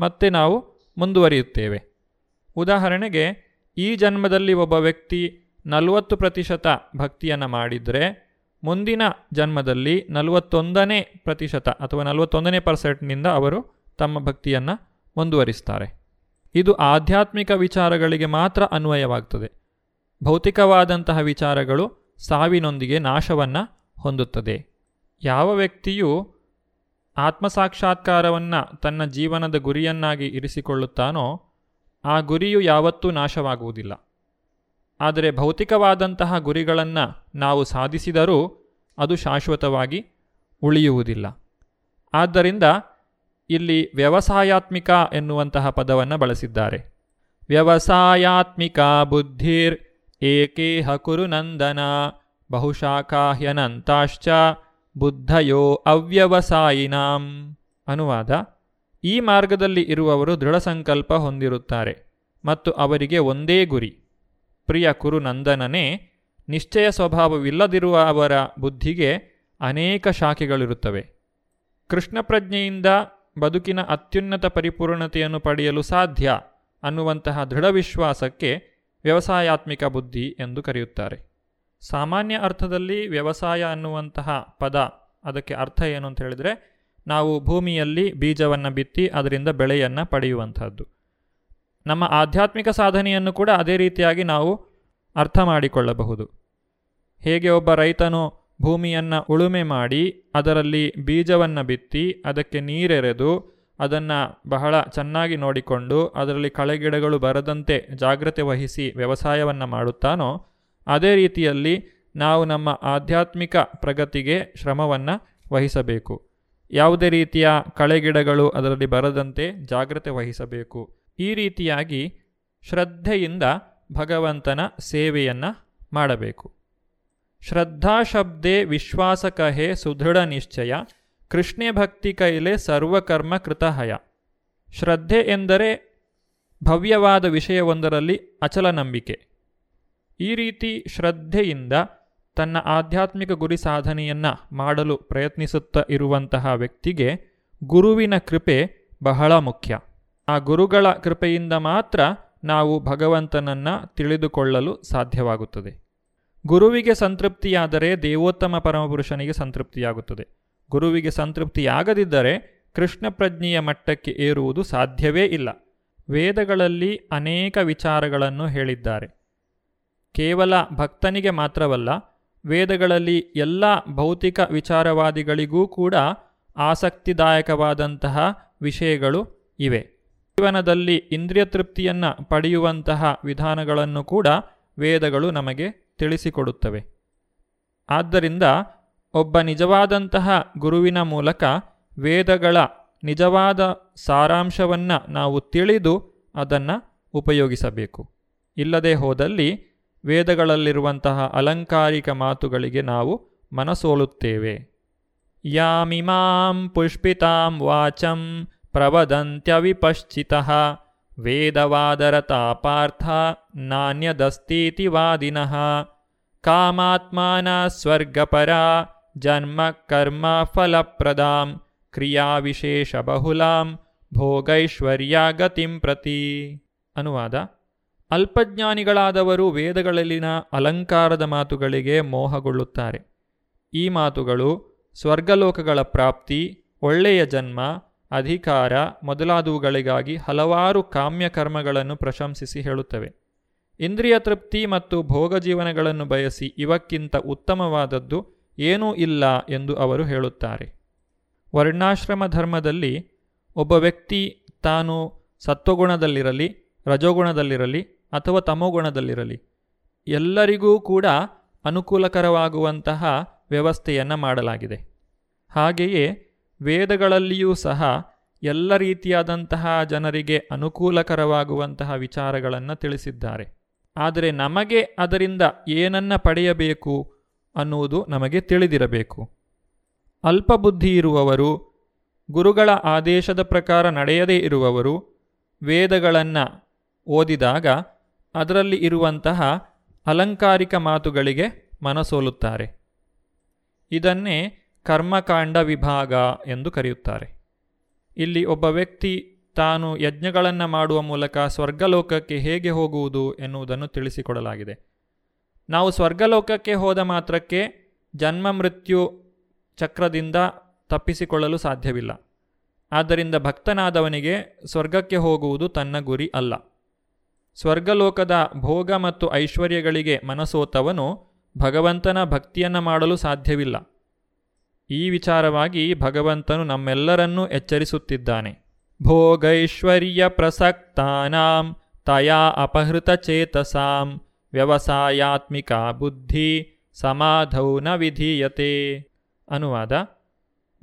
ಮತ್ತೆ ನಾವು ಮುಂದುವರಿಯುತ್ತೇವೆ. ಉದಾಹರಣೆಗೆ ಈ ಜನ್ಮದಲ್ಲಿ ಒಬ್ಬ ವ್ಯಕ್ತಿ ನಲವತ್ತು ಪ್ರತಿಶತ ಭಕ್ತಿಯನ್ನು ಮಾಡಿದರೆ ಮುಂದಿನ ಜನ್ಮದಲ್ಲಿ ನಲವತ್ತೊಂದನೇ ಪ್ರತಿಶತ ಅಥವಾ ನಲವತ್ತೊಂದನೇ ಪರ್ಸೆಂಟ್ನಿಂದ ಅವರು ತಮ್ಮ ಭಕ್ತಿಯನ್ನು ಮುಂದುವರಿಸ್ತಾರೆ. ಇದು ಆಧ್ಯಾತ್ಮಿಕ ವಿಚಾರಗಳಿಗೆ ಮಾತ್ರ ಅನ್ವಯವಾಗ್ತದೆ. ಭೌತಿಕವಾದಂತಹ ವಿಚಾರಗಳು ಸಾವಿನೊಂದಿಗೆ ನಾಶವನ್ನು ಹೊಂದುತ್ತದೆ. ಯಾವ ವ್ಯಕ್ತಿಯು ಆತ್ಮಸಾಕ್ಷಾತ್ಕಾರವನ್ನು ತನ್ನ ಜೀವನದ ಗುರಿಯನ್ನಾಗಿ ಇರಿಸಿಕೊಳ್ಳುತ್ತಾನೋ, ಆ ಗುರಿಯು ಯಾವತ್ತೂ ನಾಶವಾಗುವುದಿಲ್ಲ. ಆದರೆ ಭೌತಿಕವಾದಂತಹ ಗುರಿಗಳನ್ನು ನಾವು ಸಾಧಿಸಿದರೂ ಅದು ಶಾಶ್ವತವಾಗಿ ಉಳಿಯುವುದಿಲ್ಲ. ಆದ್ದರಿಂದ ಇಲ್ಲಿ ವ್ಯವಸಾಯಾತ್ಮಿಕ ಎನ್ನುವಂತಹ ಪದವನ್ನು ಬಳಸಿದ್ದಾರೆ. ವ್ಯವಸಾಯಾತ್ಮಿಕ ಬುದ್ಧಿರ್ ಏಕೇಹ ಕುರುನಂದನ ಬಹುಶಾಖಾಹ್ಯನಂತಾಶ್ಚ ಬುದ್ಧಯೋ ಅವ್ಯವಸಾಯಿನಾಂ. ಅನುವಾದ, ಈ ಮಾರ್ಗದಲ್ಲಿ ಇರುವವರು ದೃಢ ಸಂಕಲ್ಪ ಹೊಂದಿರುತ್ತಾರೆ ಮತ್ತು ಅವರಿಗೆ ಒಂದೇ ಗುರಿ. ಪ್ರಿಯ ಕುರುನಂದನನೇ, ನಿಶ್ಚಯ ಸ್ವಭಾವವಿಲ್ಲದಿರುವ ಅವರ ಬುದ್ಧಿಗೆ ಅನೇಕ ಶಾಖೆಗಳಿರುತ್ತವೆ. ಕೃಷ್ಣ ಪ್ರಜ್ಞೆಯಿಂದ ಬದುಕಿನ ಅತ್ಯುನ್ನತ ಪರಿಪೂರ್ಣತೆಯನ್ನು ಪಡೆಯಲು ಸಾಧ್ಯ ಅನ್ನುವಂತಹ ದೃಢ ವಿಶ್ವಾಸಕ್ಕೆ ವ್ಯವಸಾಯಾತ್ಮಿಕ ಬುದ್ಧಿ ಎಂದು ಕರೆಯುತ್ತಾರೆ. ಸಾಮಾನ್ಯ ಅರ್ಥದಲ್ಲಿ ವ್ಯವಸಾಯ ಅನ್ನುವಂತಹ ಪದ, ಅದಕ್ಕೆ ಅರ್ಥ ಏನು ಅಂತ ಹೇಳಿದರೆ, ನಾವು ಭೂಮಿಯಲ್ಲಿ ಬೀಜವನ್ನು ಬಿತ್ತಿ ಅದರಿಂದ ಬೆಳೆಯನ್ನು ಪಡೆಯುವಂಥದ್ದು ನಮ್ಮ ಆಧ್ಯಾತ್ಮಿಕ ಸಾಧನೆಯನ್ನು ಕೂಡ ಅದೇ ರೀತಿಯಾಗಿ ನಾವು ಅರ್ಥ ಮಾಡಿಕೊಳ್ಳಬಹುದು. ಹೇಗೆ ಒಬ್ಬ ರೈತನು ಭೂಮಿಯನ್ನು ಉಳುಮೆ ಮಾಡಿ ಅದರಲ್ಲಿ ಬೀಜವನ್ನು ಬಿತ್ತಿ ಅದಕ್ಕೆ ನೀರೆರೆದು ಅದನ್ನು ಬಹಳ ಚೆನ್ನಾಗಿ ನೋಡಿಕೊಂಡು ಅದರಲ್ಲಿ ಕಳೆಗಿಡಗಳು ಬರದಂತೆ ಜಾಗ್ರತೆ ವಹಿಸಿ ವ್ಯವಸಾಯವನ್ನು ಮಾಡುತ್ತಾನೋ, ಅದೇ ರೀತಿಯಲ್ಲಿ ನಾವು ನಮ್ಮ ಆಧ್ಯಾತ್ಮಿಕ ಪ್ರಗತಿಗೆ ಶ್ರಮವನ್ನು ವಹಿಸಬೇಕು. ಯಾವುದೇ ರೀತಿಯ ಕಳೆಗಿಡಗಳು ಅದರಲ್ಲಿ ಬರದಂತೆ ಜಾಗ್ರತೆ ವಹಿಸಬೇಕು. ಈ ರೀತಿಯಾಗಿ ಶ್ರದ್ಧೆಯಿಂದ ಭಗವಂತನ ಸೇವೆಯನ್ನು ಮಾಡಬೇಕು. ಶ್ರದ್ಧಾಶಬ್ದೆ ವಿಶ್ವಾಸಕ ಹೇ ಕಹೆ ಸುದೃಢ ನಿಶ್ಚಯ ಕೃಷ್ಣೆ ಭಕ್ತಿ ಕೈಲೆ ಸರ್ವಕರ್ಮ ಕೃತಹಯ ಶ್ರದ್ಧೆ ಎಂದರೆ ಭವ್ಯವಾದ ವಿಷಯವೊಂದರಲ್ಲಿ ಅಚಲ ನಂಬಿಕೆ. ಈ ರೀತಿ ಶ್ರದ್ಧೆಯಿಂದ ತನ್ನ ಆಧ್ಯಾತ್ಮಿಕ ಗುರಿ ಸಾಧನೆಯನ್ನು ಮಾಡಲು ಪ್ರಯತ್ನಿಸುತ್ತಾ ಇರುವಂತಹ ವ್ಯಕ್ತಿಗೆ ಗುರುವಿನ ಕೃಪೆ ಬಹಳ ಮುಖ್ಯ. ಆ ಗುರುಗಳ ಕೃಪೆಯಿಂದ ಮಾತ್ರ ನಾವು ಭಗವಂತನನ್ನು ತಿಳಿದುಕೊಳ್ಳಲು ಸಾಧ್ಯವಾಗುತ್ತದೆ. ಗುರುವಿಗೆ ಸಂತೃಪ್ತಿಯಾದರೆ ದೇವೋತ್ತಮ ಪರಮಪುರುಷನಿಗೆ ಸಂತೃಪ್ತಿಯಾಗುತ್ತದೆ. ಗುರುವಿಗೆ ಸಂತೃಪ್ತಿಯಾಗದಿದ್ದರೆ ಕೃಷ್ಣ ಪ್ರಜ್ಞೆಯ ಮಟ್ಟಕ್ಕೆ ಏರುವುದು ಸಾಧ್ಯವೇ ಇಲ್ಲ. ವೇದಗಳಲ್ಲಿ ಅನೇಕ ವಿಚಾರಗಳನ್ನು ಹೇಳಿದ್ದಾರೆ. ಕೇವಲ ಭಕ್ತನಿಗೆ ಮಾತ್ರವಲ್ಲ, ವೇದಗಳಲ್ಲಿ ಎಲ್ಲ ಭೌತಿಕ ವಿಚಾರವಾದಿಗಳಿಗೂ ಕೂಡ ಆಸಕ್ತಿದಾಯಕವಾದಂತಹ ವಿಷಯಗಳು ಇವೆ. ಜೀವನದಲ್ಲಿ ಇಂದ್ರಿಯ ತೃಪ್ತಿಯನ್ನು ಪಡೆಯುವಂತಹ ವಿಧಾನಗಳನ್ನು ಕೂಡ ವೇದಗಳು ನಮಗೆ ತಿಳಿಸಿಕೊಡುತ್ತವೆ. ಆದ್ದರಿಂದ ಒಬ್ಬ ನಿಜವಾದಂತಹ ಗುರುವಿನ ಮೂಲಕ ವೇದಗಳ ನಿಜವಾದ ಸಾರಾಂಶವನ್ನು ನಾವು ತಿಳಿದು ಅದನ್ನು ಉಪಯೋಗಿಸಬೇಕು. ಇಲ್ಲದೆ ಹೋದಲ್ಲಿ ವೇದಗಳಲ್ಲಿರುವಂತಹ ಅಲಂಕಾರಿಕ ಮಾತುಗಳಿಗೆ ನಾವು ಮನಸೋಲುತ್ತೇವೆ. ಯಾಮಿಮಾಂ ಪುಷ್ಪಿತಾಂ ವಾಚಂ ಪ್ರವದಂತ್ಯವಿಪಶ್ಚಿತ ವೇದವಾದರ ತಾಪಾರ್ಥ ನಾಣ್ಯದಸ್ತೀತಿ ವಾದಿನಃ ಕಾಮಾತ್ಮಾನ ಸ್ವರ್ಗಪರ ಜನ್ಮ ಕರ್ಮ ಫಲಪ್ರದಾಂ ಕ್ರಿಯಾವಿಶೇಷ ಬಹುಲಾಂ ಭೋಗೈಶ್ವರ್ಯಾಗತಿಂ ಪ್ರತಿ ಅನುವಾದ ಅಲ್ಪಜ್ಞಾನಿಗಳಾದವರು ವೇದಗಳಲ್ಲಿನ ಅಲಂಕಾರದ ಮಾತುಗಳಿಗೆ ಮೋಹಗೊಳ್ಳುತ್ತಾರೆ. ಈ ಮಾತುಗಳು ಸ್ವರ್ಗಲೋಕಗಳ ಪ್ರಾಪ್ತಿ, ಒಳ್ಳೆಯ ಜನ್ಮ, ಅಧಿಕಾರ ಮೊದಲಾದವುಗಳಿಗಾಗಿ ಹಲವಾರು ಕಾಮ್ಯಕರ್ಮಗಳನ್ನು ಪ್ರಶಂಸಿಸಿ ಹೇಳುತ್ತವೆ. ಇಂದ್ರಿಯ ತೃಪ್ತಿ ಮತ್ತು ಭೋಗಜೀವನಗಳನ್ನು ಬಯಸಿ ಇವಕ್ಕಿಂತ ಉತ್ತಮವಾದದ್ದು ಏನೂ ಇಲ್ಲ ಎಂದು ಅವರು ಹೇಳುತ್ತಾರೆ. ವರ್ಣಾಶ್ರಮ ಧರ್ಮದಲ್ಲಿ ಒಬ್ಬ ವ್ಯಕ್ತಿ ತಾನು ಸತ್ವಗುಣದಲ್ಲಿರಲಿ, ರಜೋಗುಣದಲ್ಲಿರಲಿ ಅಥವಾ ತಮೋಗುಣದಲ್ಲಿರಲಿ, ಎಲ್ಲರಿಗೂ ಕೂಡ ಅನುಕೂಲಕರವಾಗುವಂತಹ ವ್ಯವಸ್ಥೆಯನ್ನು ಮಾಡಲಾಗಿದೆ. ಹಾಗೆಯೇ ವೇದಗಳಲ್ಲಿಯೂ ಸಹ ಎಲ್ಲ ರೀತಿಯಾದಂತಹ ಜನರಿಗೆ ಅನುಕೂಲಕರವಾಗುವಂತಹ ವಿಚಾರಗಳನ್ನು ತಿಳಿಸಿದ್ದಾರೆ. ಆದರೆ ನಮಗೆ ಅದರಿಂದ ಏನನ್ನ ಪಡೆಯಬೇಕು ಅನ್ನುವುದು ನಮಗೆ ತಿಳಿದಿರಬೇಕು. ಅಲ್ಪಬುದ್ಧಿ ಇರುವವರು, ಗುರುಗಳ ಆದೇಶದ ಪ್ರಕಾರ ನಡೆಯದೇ ಇರುವವರು, ವೇದಗಳನ್ನು ಓದಿದಾಗ ಅದರಲ್ಲಿ ಇರುವಂತಹ ಅಲಂಕಾರಿಕ ಮಾತುಗಳಿಗೆ ಮನಸೋಲುತ್ತಾರೆ. ಇದನ್ನೇ ಕರ್ಮಕಾಂಡ ವಿಭಾಗ ಎಂದು ಕರೆಯುತ್ತಾರೆ. ಇಲ್ಲಿ ಒಬ್ಬ ವ್ಯಕ್ತಿ ತಾನು ಯಜ್ಞಗಳನ್ನು ಮಾಡುವ ಮೂಲಕ ಸ್ವರ್ಗಲೋಕಕ್ಕೆ ಹೇಗೆ ಹೋಗುವುದು ಎನ್ನುವುದನ್ನು ತಿಳಿಸಿಕೊಡಲಾಗಿದೆ. ನಾವು ಸ್ವರ್ಗಲೋಕಕ್ಕೆ ಹೋದ ಮಾತ್ರಕ್ಕೆ ಜನ್ಮ ಮೃತ್ಯು ಚಕ್ರದಿಂದ ತಪ್ಪಿಸಿಕೊಳ್ಳಲು ಸಾಧ್ಯವಿಲ್ಲ. ಆದ್ದರಿಂದ ಭಕ್ತನಾದವನಿಗೆ ಸ್ವರ್ಗಕ್ಕೆ ಹೋಗುವುದು ತನ್ನ ಗುರಿ ಅಲ್ಲ. ಸ್ವರ್ಗಲೋಕದ ಭೋಗ ಮತ್ತು ಐಶ್ವರ್ಯಗಳಿಗೆ ಮನಸೋತವನು ಭಗವಂತನ ಭಕ್ತಿಯನ್ನು ಮಾಡಲು ಸಾಧ್ಯವಿಲ್ಲ. ಈ ವಿಚಾರವಾಗಿ ಭಗವಂತನು ನಮ್ಮೆಲ್ಲರನ್ನೂ ಎಚ್ಚರಿಸುತ್ತಿದ್ದಾನೆ. ಭೋಗೈಶ್ವರ್ಯ ಪ್ರಸಕ್ತಾನಾಂ ತಯಾ ಅಪಹೃತ ಚೇತಸಾಂ ವ್ಯವಸಾಯಾತ್ಮಿಕ ಬುದ್ಧಿ ಸಮಾಧೌ ನ ವಿಧೀಯತೆ. ಅನುವಾದ,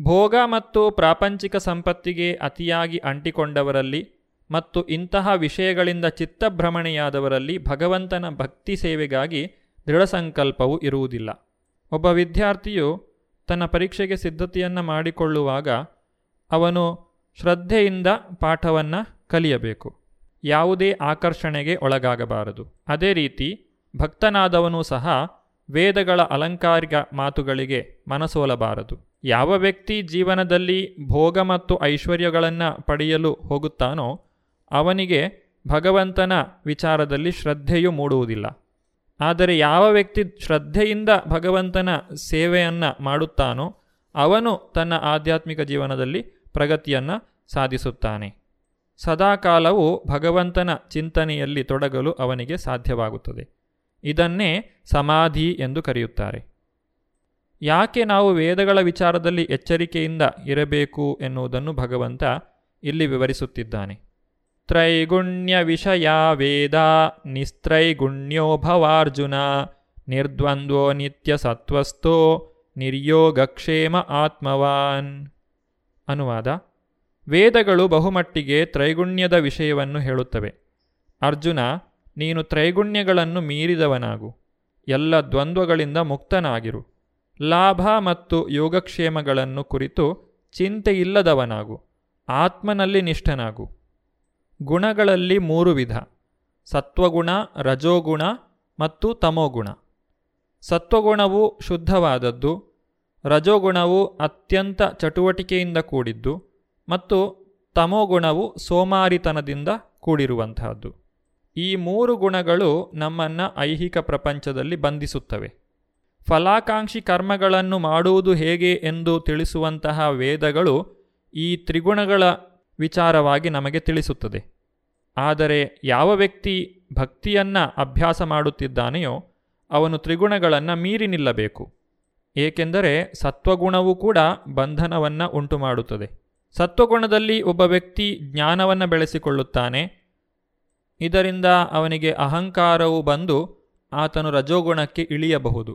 ಭೋಗ ಮತ್ತು ಪ್ರಾಪಂಚಿಕ ಸಂಪತ್ತಿಗೆ ಅತಿಯಾಗಿ ಅಂಟಿಕೊಂಡವರಲ್ಲಿ ಮತ್ತು ಇಂತಹ ವಿಷಯಗಳಿಂದ ಚಿತ್ತಭ್ರಮಣೆಯಾದವರಲ್ಲಿ ಭಗವಂತನ ಭಕ್ತಿ ಸೇವೆಗಾಗಿ ದೃಢ ಸಂಕಲ್ಪವು ಇರುವುದಿಲ್ಲ. ಒಬ್ಬ ವಿದ್ಯಾರ್ಥಿಯು ತನ್ನ ಪರೀಕ್ಷೆಗೆ ಸಿದ್ಧತೆಯನ್ನು ಮಾಡಿಕೊಳ್ಳುವಾಗ ಅವನು ಶ್ರದ್ಧೆಯಿಂದ ಪಾಠವನ್ನು ಕಲಿಯಬೇಕು. ಯಾವುದೇ ಆಕರ್ಷಣೆಗೆ ಒಳಗಾಗಬಾರದು. ಅದೇ ರೀತಿ, ಭಕ್ತನಾದವನು ಸಹ ವೇದಗಳ ಅಲಂಕಾರಿಕ ಮಾತುಗಳಿಗೆ ಮನಸೋಲಬಾರದು. ಯಾವ ವ್ಯಕ್ತಿ ಜೀವನದಲ್ಲಿ ಭೋಗ ಮತ್ತು ಐಶ್ವರ್ಯಗಳನ್ನು ಪಡೆಯಲು ಹೋಗುತ್ತಾನೋ, ಅವನಿಗೆ ಭಗವಂತನ ವಿಚಾರದಲ್ಲಿ ಶ್ರದ್ಧೆಯೂ ಮೂಡುವುದಿಲ್ಲ. ಆದರೆ ಯಾವ ವ್ಯಕ್ತಿ ಶ್ರದ್ಧೆಯಿಂದ ಭಗವಂತನ ಸೇವೆಯನ್ನು ಮಾಡುತ್ತಾನೋ, ಅವನು ತನ್ನ ಆಧ್ಯಾತ್ಮಿಕ ಜೀವನದಲ್ಲಿ ಪ್ರಗತಿಯನ್ನು ಸಾಧಿಸುತ್ತಾನೆ. ಸದಾಕಾಲವೂ ಭಗವಂತನ ಚಿಂತನೆಯಲ್ಲಿ ತೊಡಗಲು ಅವನಿಗೆ ಸಾಧ್ಯವಾಗುತ್ತದೆ. ಇದನ್ನೇ ಸಮಾಧಿ ಎಂದು ಕರೆಯುತ್ತಾರೆ. ಯಾಕೆ ನಾವು ವೇದಗಳ ವಿಚಾರದಲ್ಲಿ ಎಚ್ಚರಿಕೆಯಿಂದ ಇರಬೇಕು ಎನ್ನುವುದನ್ನು ಭಗವಂತ ಇಲ್ಲಿ ವಿವರಿಸುತ್ತಿದ್ದಾನೆ. ತ್ರೈಗುಣ್ಯ ವಿಷಯ ವೇದ ನಿಸ್ತ್ರೈಗುಣ್ಯೋಭವಾರ್ಜುನ ನಿರ್ದ್ವಂದ್ವೋ ನಿತ್ಯ ಸತ್ವಸ್ಥೋ ನಿರ್ಯೋಗಕ್ಷೇಮ ಆತ್ಮವಾನ್. ಅನುವಾದ ವೇದಗಳು ಬಹುಮಟ್ಟಿಗೆ ತ್ರೈಗುಣ್ಯದ ವಿಷಯವನ್ನು ಹೇಳುತ್ತವೆ. ಅರ್ಜುನ, ನೀನು ತ್ರೈಗುಣ್ಯಗಳನ್ನು ಮೀರಿದವನಾಗು. ಎಲ್ಲ ದ್ವಂದ್ವಗಳಿಂದ ಮುಕ್ತನಾಗಿರು. ಲಾಭ ಮತ್ತು ಯೋಗಕ್ಷೇಮಗಳನ್ನು ಕುರಿತು ಚಿಂತೆಯಿಲ್ಲದವನಾಗು. ಆತ್ಮನಲ್ಲಿ ನಿಷ್ಠನಾಗು. ಗುಣಗಳಲ್ಲಿ ಮೂರು ವಿಧ. ಸತ್ವಗುಣ, ರಜೋಗುಣ ಮತ್ತು ತಮೋಗುಣ. ಸತ್ವಗುಣವು ಶುದ್ಧವಾದದ್ದು. ರಜೋಗುಣವು ಅತ್ಯಂತ ಚಟುವಟಿಕೆಯಿಂದ ಕೂಡಿದ್ದು. ಮತ್ತು ತಮೋಗುಣವು ಸೋಮಾರಿತನದಿಂದ ಕೂಡಿರುವಂತಹದ್ದು. ಈ ಮೂರು ಗುಣಗಳು ನಮ್ಮನ್ನು ಐಹಿಕ ಪ್ರಪಂಚದಲ್ಲಿ ಬಂಧಿಸುತ್ತವೆ. ಫಲಾಕಾಂಕ್ಷಿ ಕರ್ಮಗಳನ್ನು ಮಾಡುವುದು ಹೇಗೆ ಎಂದು ತಿಳಿಸುವಂತಹ ವೇದಗಳು ಈ ತ್ರಿಗುಣಗಳ ವಿಚಾರವಾಗಿ ನಮಗೆ ತಿಳಿಸುತ್ತದೆ. ಆದರೆ ಯಾವ ವ್ಯಕ್ತಿ ಭಕ್ತಿಯನ್ನು ಅಭ್ಯಾಸ ಮಾಡುತ್ತಿದ್ದಾನೆಯೋ ಅವನು ತ್ರಿಗುಣಗಳನ್ನು ಮೀರಿ ನಿಲ್ಲಬೇಕು. ಏಕೆಂದರೆ ಸತ್ವಗುಣವೂ ಕೂಡ ಬಂಧನವನ್ನು ಉಂಟು ಮಾಡುತ್ತದೆ ಸತ್ವಗುಣದಲ್ಲಿ ಒಬ್ಬ ವ್ಯಕ್ತಿ ಜ್ಞಾನವನ್ನು ಬೆಳೆಸಿಕೊಳ್ಳುತ್ತಾನೆ. ಇದರಿಂದ ಅವನಿಗೆ ಅಹಂಕಾರವು ಬಂದು ಆತನು ರಜೋಗುಣಕ್ಕೆ ಇಳಿಯಬಹುದು.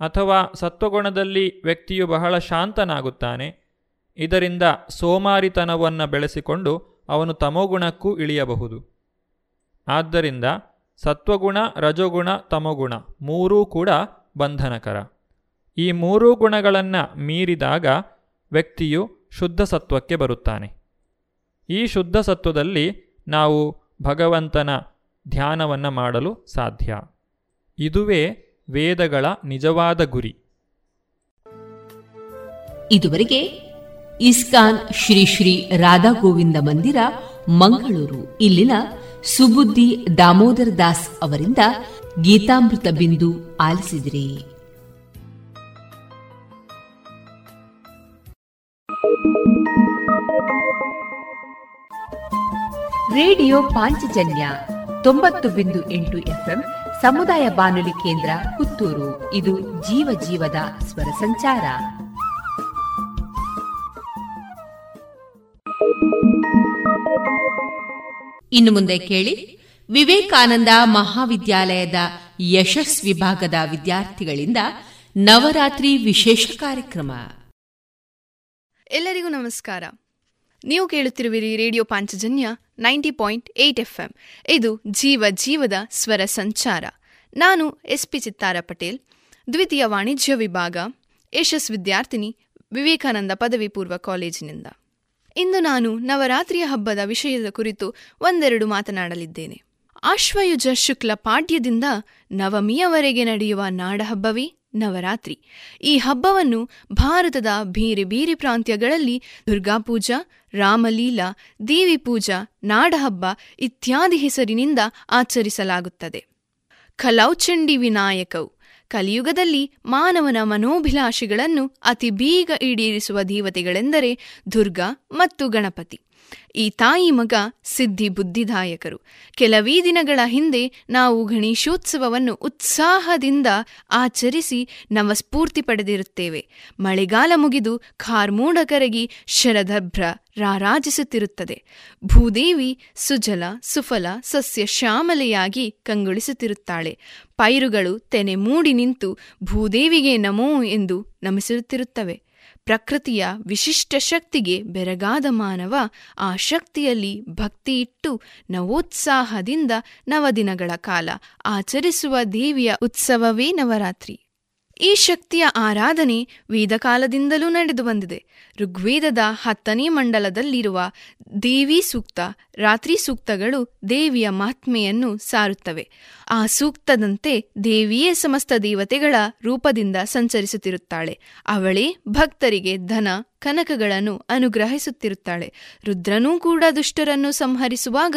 ಅಥವಾ ಸತ್ವಗುಣದಲ್ಲಿ ವ್ಯಕ್ತಿಯು ಬಹಳ ಶಾಂತನಾಗುತ್ತಾನೆ. ಇದರಿಂದ ಸೋಮಾರಿತನವನ್ನು ಬೆಳೆಸಿಕೊಂಡು ಅವನು ತಮೋಗುಣಕ್ಕೂ ಇಳಿಯಬಹುದು. ಆದ್ದರಿಂದ ಸತ್ವಗುಣ, ರಜೋಗುಣ, ತಮೋಗುಣ ಮೂರೂ ಕೂಡ ಬಂಧನಕರ. ಈ ಮೂರೂ ಗುಣಗಳನ್ನು ಮೀರಿದಾಗ ವ್ಯಕ್ತಿಯು ಶುದ್ಧ ಸತ್ವಕ್ಕೆ ಬರುತ್ತಾನೆ. ಈ ಶುದ್ಧ ಸತ್ವದಲ್ಲಿ ನಾವು ಭಗವಂತನ ಧ್ಯಾನವನ್ನು ಮಾಡಲು ಸಾಧ್ಯ. ಇದುವೇ ವೇದಗಳ ನಿಜವಾದ ಗುರಿ. ಇದುವರೆಗೆ ಇಸ್ಕಾನ್ ಶ್ರೀ ಶ್ರೀ ರಾಧಾ ಗೋವಿಂದ ಮಂದಿರ ಮಂಗಳೂರು, ಇಲ್ಲಿನ ಸುಬುದ್ದಿ ದಾಮೋದರ ದಾಸ್ ಅವರಿಂದ ಗೀತಾಮೃತ ಬಿಂದು ಆಲಿಸಿದಿರಿ. ರೇಡಿಯೋ ಪಾಂಚಜನ್ಯ ತೊಂಬತ್ತು ಬಿಂದು ಎಂಟು ಎಫ್ಎಂ ಸಮುದಾಯ ಬಾನುಲಿ ಕೇಂದ್ರ ಪುತ್ತೂರು. ಇದು ಜೀವ ಜೀವದ ಸ್ವರ ಸಂಚಾರ. ಇನ್ನು ಮುಂದೆ ಕೇಳಿ, ವಿವೇಕಾನಂದ ಮಹಾವಿದ್ಯಾಲಯದ ಯಶಸ್ ವಿಭಾಗದ ವಿದ್ಯಾರ್ಥಿಗಳಿಂದ ನವರಾತ್ರಿ ವಿಶೇಷ ಕಾರ್ಯಕ್ರಮ. ಎಲ್ಲರಿಗೂ ನಮಸ್ಕಾರ. ನೀವು ಕೇಳುತ್ತಿರುವಿರಿ radio Panchajanya ninety point eight F M ಇದು ಜೀವ ಜೀವದ ಸ್ವರ ಸಂಚಾರ. ನಾನು ಎಸ್ ಪಿ ಚಿತ್ತಾರ ಪಟೇಲ್. ದ್ವಿತೀಯ ವಾಣಿಜ್ಯ ವಿಭಾಗ. ಯಶಸ್ ವಿದ್ಯಾರ್ಥಿನಿ ವಿವೇಕಾನಂದ ಪದವಿ ಪೂರ್ವ ಕಾಲೇಜಿನಿಂದ. ಇಂದು ನಾನು ನವರಾತ್ರಿಯ ಹಬ್ಬದ ವಿಷಯದ ಕುರಿತು ಒಂದೆರಡು ಮಾತನಾಡಲಿದ್ದೇನೆ. ಆಶ್ವಯುಜ ಶುಕ್ಲ ಪಾಡ್ಯದಿಂದ ನವಮಿಯವರೆಗೆ ನಡೆಯುವ ನಾಡಹಬ್ಬವೇ? ನವರಾತ್ರಿ. ಈ ಹಬ್ಬವನ್ನು ಭಾರತದ ಬೇರೆ ಬೇರೆ ಪ್ರಾಂತ್ಯಗಳಲ್ಲಿ ದುರ್ಗಾಪೂಜಾ, ರಾಮಲೀಲಾ, ದೇವಿ ಪೂಜಾ, ನಾಡಹಬ್ಬ ಇತ್ಯಾದಿ ಹೆಸರಿನಿಂದ ಆಚರಿಸಲಾಗುತ್ತದೆ. ಖಲೌಚಂಡಿ ವಿನಾಯಕವು ಕಲಿಯುಗದಲ್ಲಿ ಮಾನವನ ಮನೋಭಿಲಾಷೆಗಳನ್ನು ಅತಿ ಬೀಗ ಈಡೇರಿಸುವ ದೇವತೆಗಳೆಂದರೆ ದುರ್ಗಾ ಮತ್ತು ಗಣಪತಿ. ಈ ತಾಯಿ ಮಗ ಸಿದ್ಧಿ ಬುದ್ಧಿದಾಯಕರು. ಕೆಲವೇ ದಿನಗಳ ಹಿಂದೆ ನಾವು ಗಣೇಶೋತ್ಸವವನ್ನು ಉತ್ಸಾಹದಿಂದ ಆಚರಿಸಿ ನವಸ್ಫೂರ್ತಿ ಪಡೆದಿರುತ್ತೇವೆ. ಮಳೆಗಾಲ ಮುಗಿದು ಖಾರ್ಮೂಡ ಕರಗಿ ಶರದಭ್ರ ರಾರಾಜಿಸುತ್ತಿರುತ್ತದೆ. ಭೂದೇವಿ ಸುಜಲ, ಸುಫಲ, ಸಸ್ಯ ಶ್ಯಾಮಲೆಯಾಗಿ ಕಂಗೊಳಿಸುತ್ತಿರುತ್ತಾಳೆ. ಪೈರುಗಳು ತೆನೆ ಮೂಡಿ ನಿಂತು ಭೂದೇವಿಗೆ ನಮೋ ಎಂದು ನಮಿಸುತ್ತಿರುತ್ತವೆ. ಪ್ರಕೃತಿಯ ವಿಶಿಷ್ಟ ಶಕ್ತಿಗೆ ಬೆರಗಾದ ಮಾನವ ಆ ಶಕ್ತಿಯಲ್ಲಿ ಭಕ್ತಿಯಿಟ್ಟು ನವೋತ್ಸಾಹದಿಂದ ನವದಿನಗಳ ಕಾಲ ಆಚರಿಸುವ ದೇವಿಯ ಉತ್ಸವವೇ ನವರಾತ್ರಿ. ಈ ಶಕ್ತಿಯ ಆರಾಧನೆ ವೇದಕಾಲದಿಂದಲೂ ನಡೆದು ಬಂದಿದೆ. ಋಗ್ವೇದದ ಹತ್ತನೇ ಮಂಡಲದಲ್ಲಿರುವ ದೇವಿ ಸೂಕ್ತ, ರಾತ್ರಿ ಸೂಕ್ತಗಳು ದೇವಿಯ ಮಹಾತ್ಮೆಯನ್ನು ಸಾರುತ್ತವೆ. ಆ ಸೂಕ್ತದಂತೆ ದೇವಿಯೇ ಸಮಸ್ತ ದೇವತೆಗಳ ರೂಪದಿಂದ ಸಂಚರಿಸುತ್ತಿರುತ್ತಾಳೆ. ಅವಳೇ ಭಕ್ತರಿಗೆ ಧನ, ಕನಕಗಳನ್ನು ಅನುಗ್ರಹಿಸುತ್ತಿರುತ್ತಾಳೆ. ರುದ್ರನೂ ಕೂಡ ದುಷ್ಟರನ್ನು ಸಂಹರಿಸುವಾಗ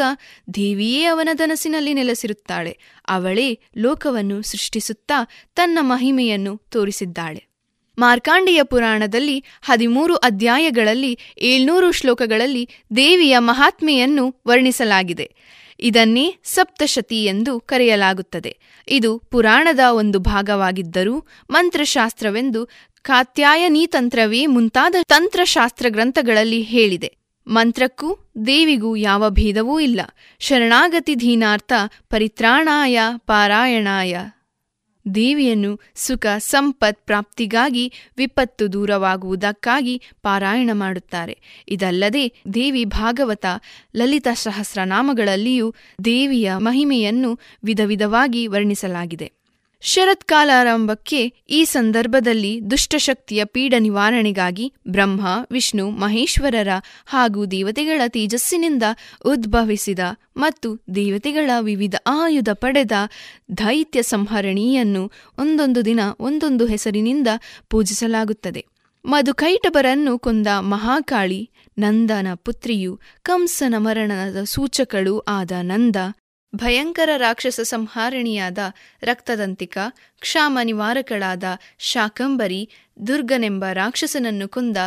ದೇವಿಯೇ ಅವನ ಧನಸಿನಲ್ಲಿ ನೆಲೆಸಿರುತ್ತಾಳೆ. ಅವಳೇ ಲೋಕವನ್ನು ಸೃಷ್ಟಿಸುತ್ತಾ ತನ್ನ ಮಹಿಮೆಯನ್ನು ತೋರಿಸಿದ್ದಾಳೆ. ಮಾರ್ಕಾಂಡಿಯ ಪುರಾಣದಲ್ಲಿ ಹದಿಮೂರು ಅಧ್ಯಾಯಗಳಲ್ಲಿ ಏಳ್ನೂರು ಶ್ಲೋಕಗಳಲ್ಲಿ ದೇವಿಯ ಮಹಾತ್ಮೆಯನ್ನು ವರ್ಣಿಸಲಾಗಿದೆ. ಇದನ್ನೇ ಸಪ್ತಶತಿ ಎಂದು ಕರೆಯಲಾಗುತ್ತದೆ. ಇದು ಪುರಾಣದ ಒಂದು ಭಾಗವಾಗಿದ್ದರೂ ಮಂತ್ರಶಾಸ್ತ್ರವೆಂದು ಕಾತ್ಯಾಯನೀತಂತ್ರವೇ ಮುಂತಾದ ತಂತ್ರಶಾಸ್ತ್ರ ಗ್ರಂಥಗಳಲ್ಲಿ ಹೇಳಿದೆ. ಮಂತ್ರಕ್ಕೂ ದೇವಿಗೂ ಯಾವ ಭೇದವೂ ಇಲ್ಲ. ಶರಣಾಗತಿ ಧೀನಾರ್ಥ ಪರಿತ್ರಾಣಾಯ ಪಾರಾಯಣಾಯ. ದೇವಿಯನ್ನು ಸುಖ, ಸಂಪತ್ ಪ್ರಾಪ್ತಿಗಾಗಿ ವಿಪತ್ತು ದೂರವಾಗುವುದಕ್ಕಾಗಿ ಪಾರಾಯಣ ಮಾಡುತ್ತಾರೆ. ಇದಲ್ಲದೆ ದೇವಿ ಭಾಗವತ, ಲಲಿತ ಸಹಸ್ರನಾಮಗಳಲ್ಲಿಯೂ ದೇವಿಯ ಮಹಿಮೆಯನ್ನು ವಿಧ ವಿಧವಾಗಿ ವರ್ಣಿಸಲಾಗಿದೆ. ಶರತ್ಕಾಲಾರಂಭಕ್ಕೆ ಈ ಸಂದರ್ಭದಲ್ಲಿ ದುಷ್ಟಶಕ್ತಿಯ ಪೀಡ ನಿವಾರಣೆಗಾಗಿ ಬ್ರಹ್ಮ, ವಿಷ್ಣು, ಮಹೇಶ್ವರರ ಹಾಗೂ ದೇವತೆಗಳ ತೇಜಸ್ಸಿನಿಂದ ಉದ್ಭವಿಸಿದ ಮತ್ತು ದೇವತೆಗಳ ವಿವಿಧ ಆಯುಧ ಪಡೆದ ದೈತ್ಯ ಸಂಹರಣಿಯನ್ನು ಒಂದೊಂದು ದಿನ ಒಂದೊಂದು ಹೆಸರಿನಿಂದ ಪೂಜಿಸಲಾಗುತ್ತದೆ. ಮಧುಕೈಟಬರನ್ನು ಕೊಂದ ಮಹಾಕಾಳಿ, ನಂದನ ಪುತ್ರಿಯು ಕಂಸನ ಮರಣದ ಸೂಚಕಳು ಆದ ನಂದ ಭಯಂಕರ ರಾಕ್ಷಸ ಸಂಹಾರಣಿಯಾದ ರಕ್ತದಂತಿಕ, ಕ್ಷಾಮ ನಿವಾರಕಳಾದ ಶಾಕಂಬರಿ, ದುರ್ಗನೆಂಬ ರಾಕ್ಷಸನನ್ನು ಕೊಂದ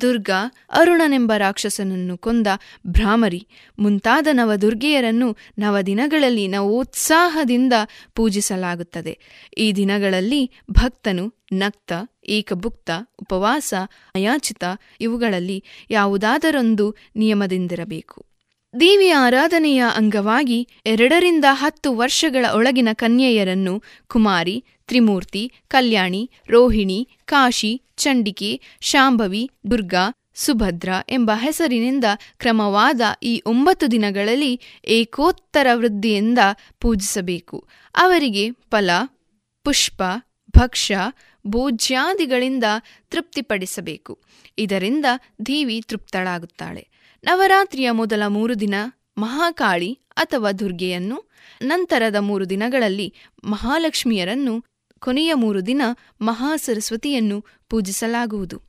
ದುರ್ಗಾ, ಅರುಣನೆಂಬ ರಾಕ್ಷಸನನ್ನು ಕೊಂದ ಭ್ರಾಮರಿ. ಮುಂತಾದ ನವದುರ್ಗೆಯರನ್ನು ನವದಿನಗಳಲ್ಲಿ ನವೋತ್ಸಾಹದಿಂದ ಪೂಜಿಸಲಾಗುತ್ತದೆ. ಈ ದಿನಗಳಲ್ಲಿ ಭಕ್ತನು, ನಕ್ತ, ಏಕಭುಕ್ತ, ಉಪವಾಸ, ಅಯಾಚಿತ ಇವುಗಳಲ್ಲಿ ಯಾವುದಾದರೊಂದು ನಿಯಮದಿಂದಿರಬೇಕು. ದೇವಿಯ ಆರಾಧನೆಯ ಅಂಗವಾಗಿ ಎರಡರಿಂದ ಹತ್ತು ವರ್ಷಗಳ ಒಳಗಿನ ಕನ್ಯೆಯರನ್ನು ಕುಮಾರಿ, ತ್ರಿಮೂರ್ತಿ, ಕಲ್ಯಾಣಿ, ರೋಹಿಣಿ, ಕಾಶಿ, ಚಂಡಿಕೆ, ಶಾಂಭವಿ, ದುರ್ಗಾ, ಸುಭದ್ರ ಎಂಬ ಹೆಸರಿನಿಂದ ಕ್ರಮವಾದ ಈ ಒಂಬತ್ತು ದಿನಗಳಲ್ಲಿ ಏಕೋತ್ತರ ವೃದ್ಧಿಯಿಂದ ಪೂಜಿಸಬೇಕು. ಅವರಿಗೆ ಫಲ, ಪುಷ್ಪ, ಭಕ್ಷ್ಯ, ಭೋಜ್ಯಾದಿಗಳಿಂದ ತೃಪ್ತಿಪಡಿಸಬೇಕು. ಇದರಿಂದ ದೇವಿ ತೃಪ್ತಳಾಗುತ್ತಾಳೆ. ನವರಾತ್ರಿಯ ಮೊದಲ ಮೂರು ದಿನ ಮಹಾಕಾಳಿ ಅಥವಾ ದುರ್ಗೆಯನ್ನು, ನಂತರದ ಮೂರು ದಿನಗಳಲ್ಲಿ ಮಹಾಲಕ್ಷ್ಮಿಯರನ್ನು, ಕೊನೆಯ ಮೂರು ದಿನ ಮಹಾಸರಸ್ವತಿಯನ್ನು ಪೂಜಿಸಲಾಗುವುದು.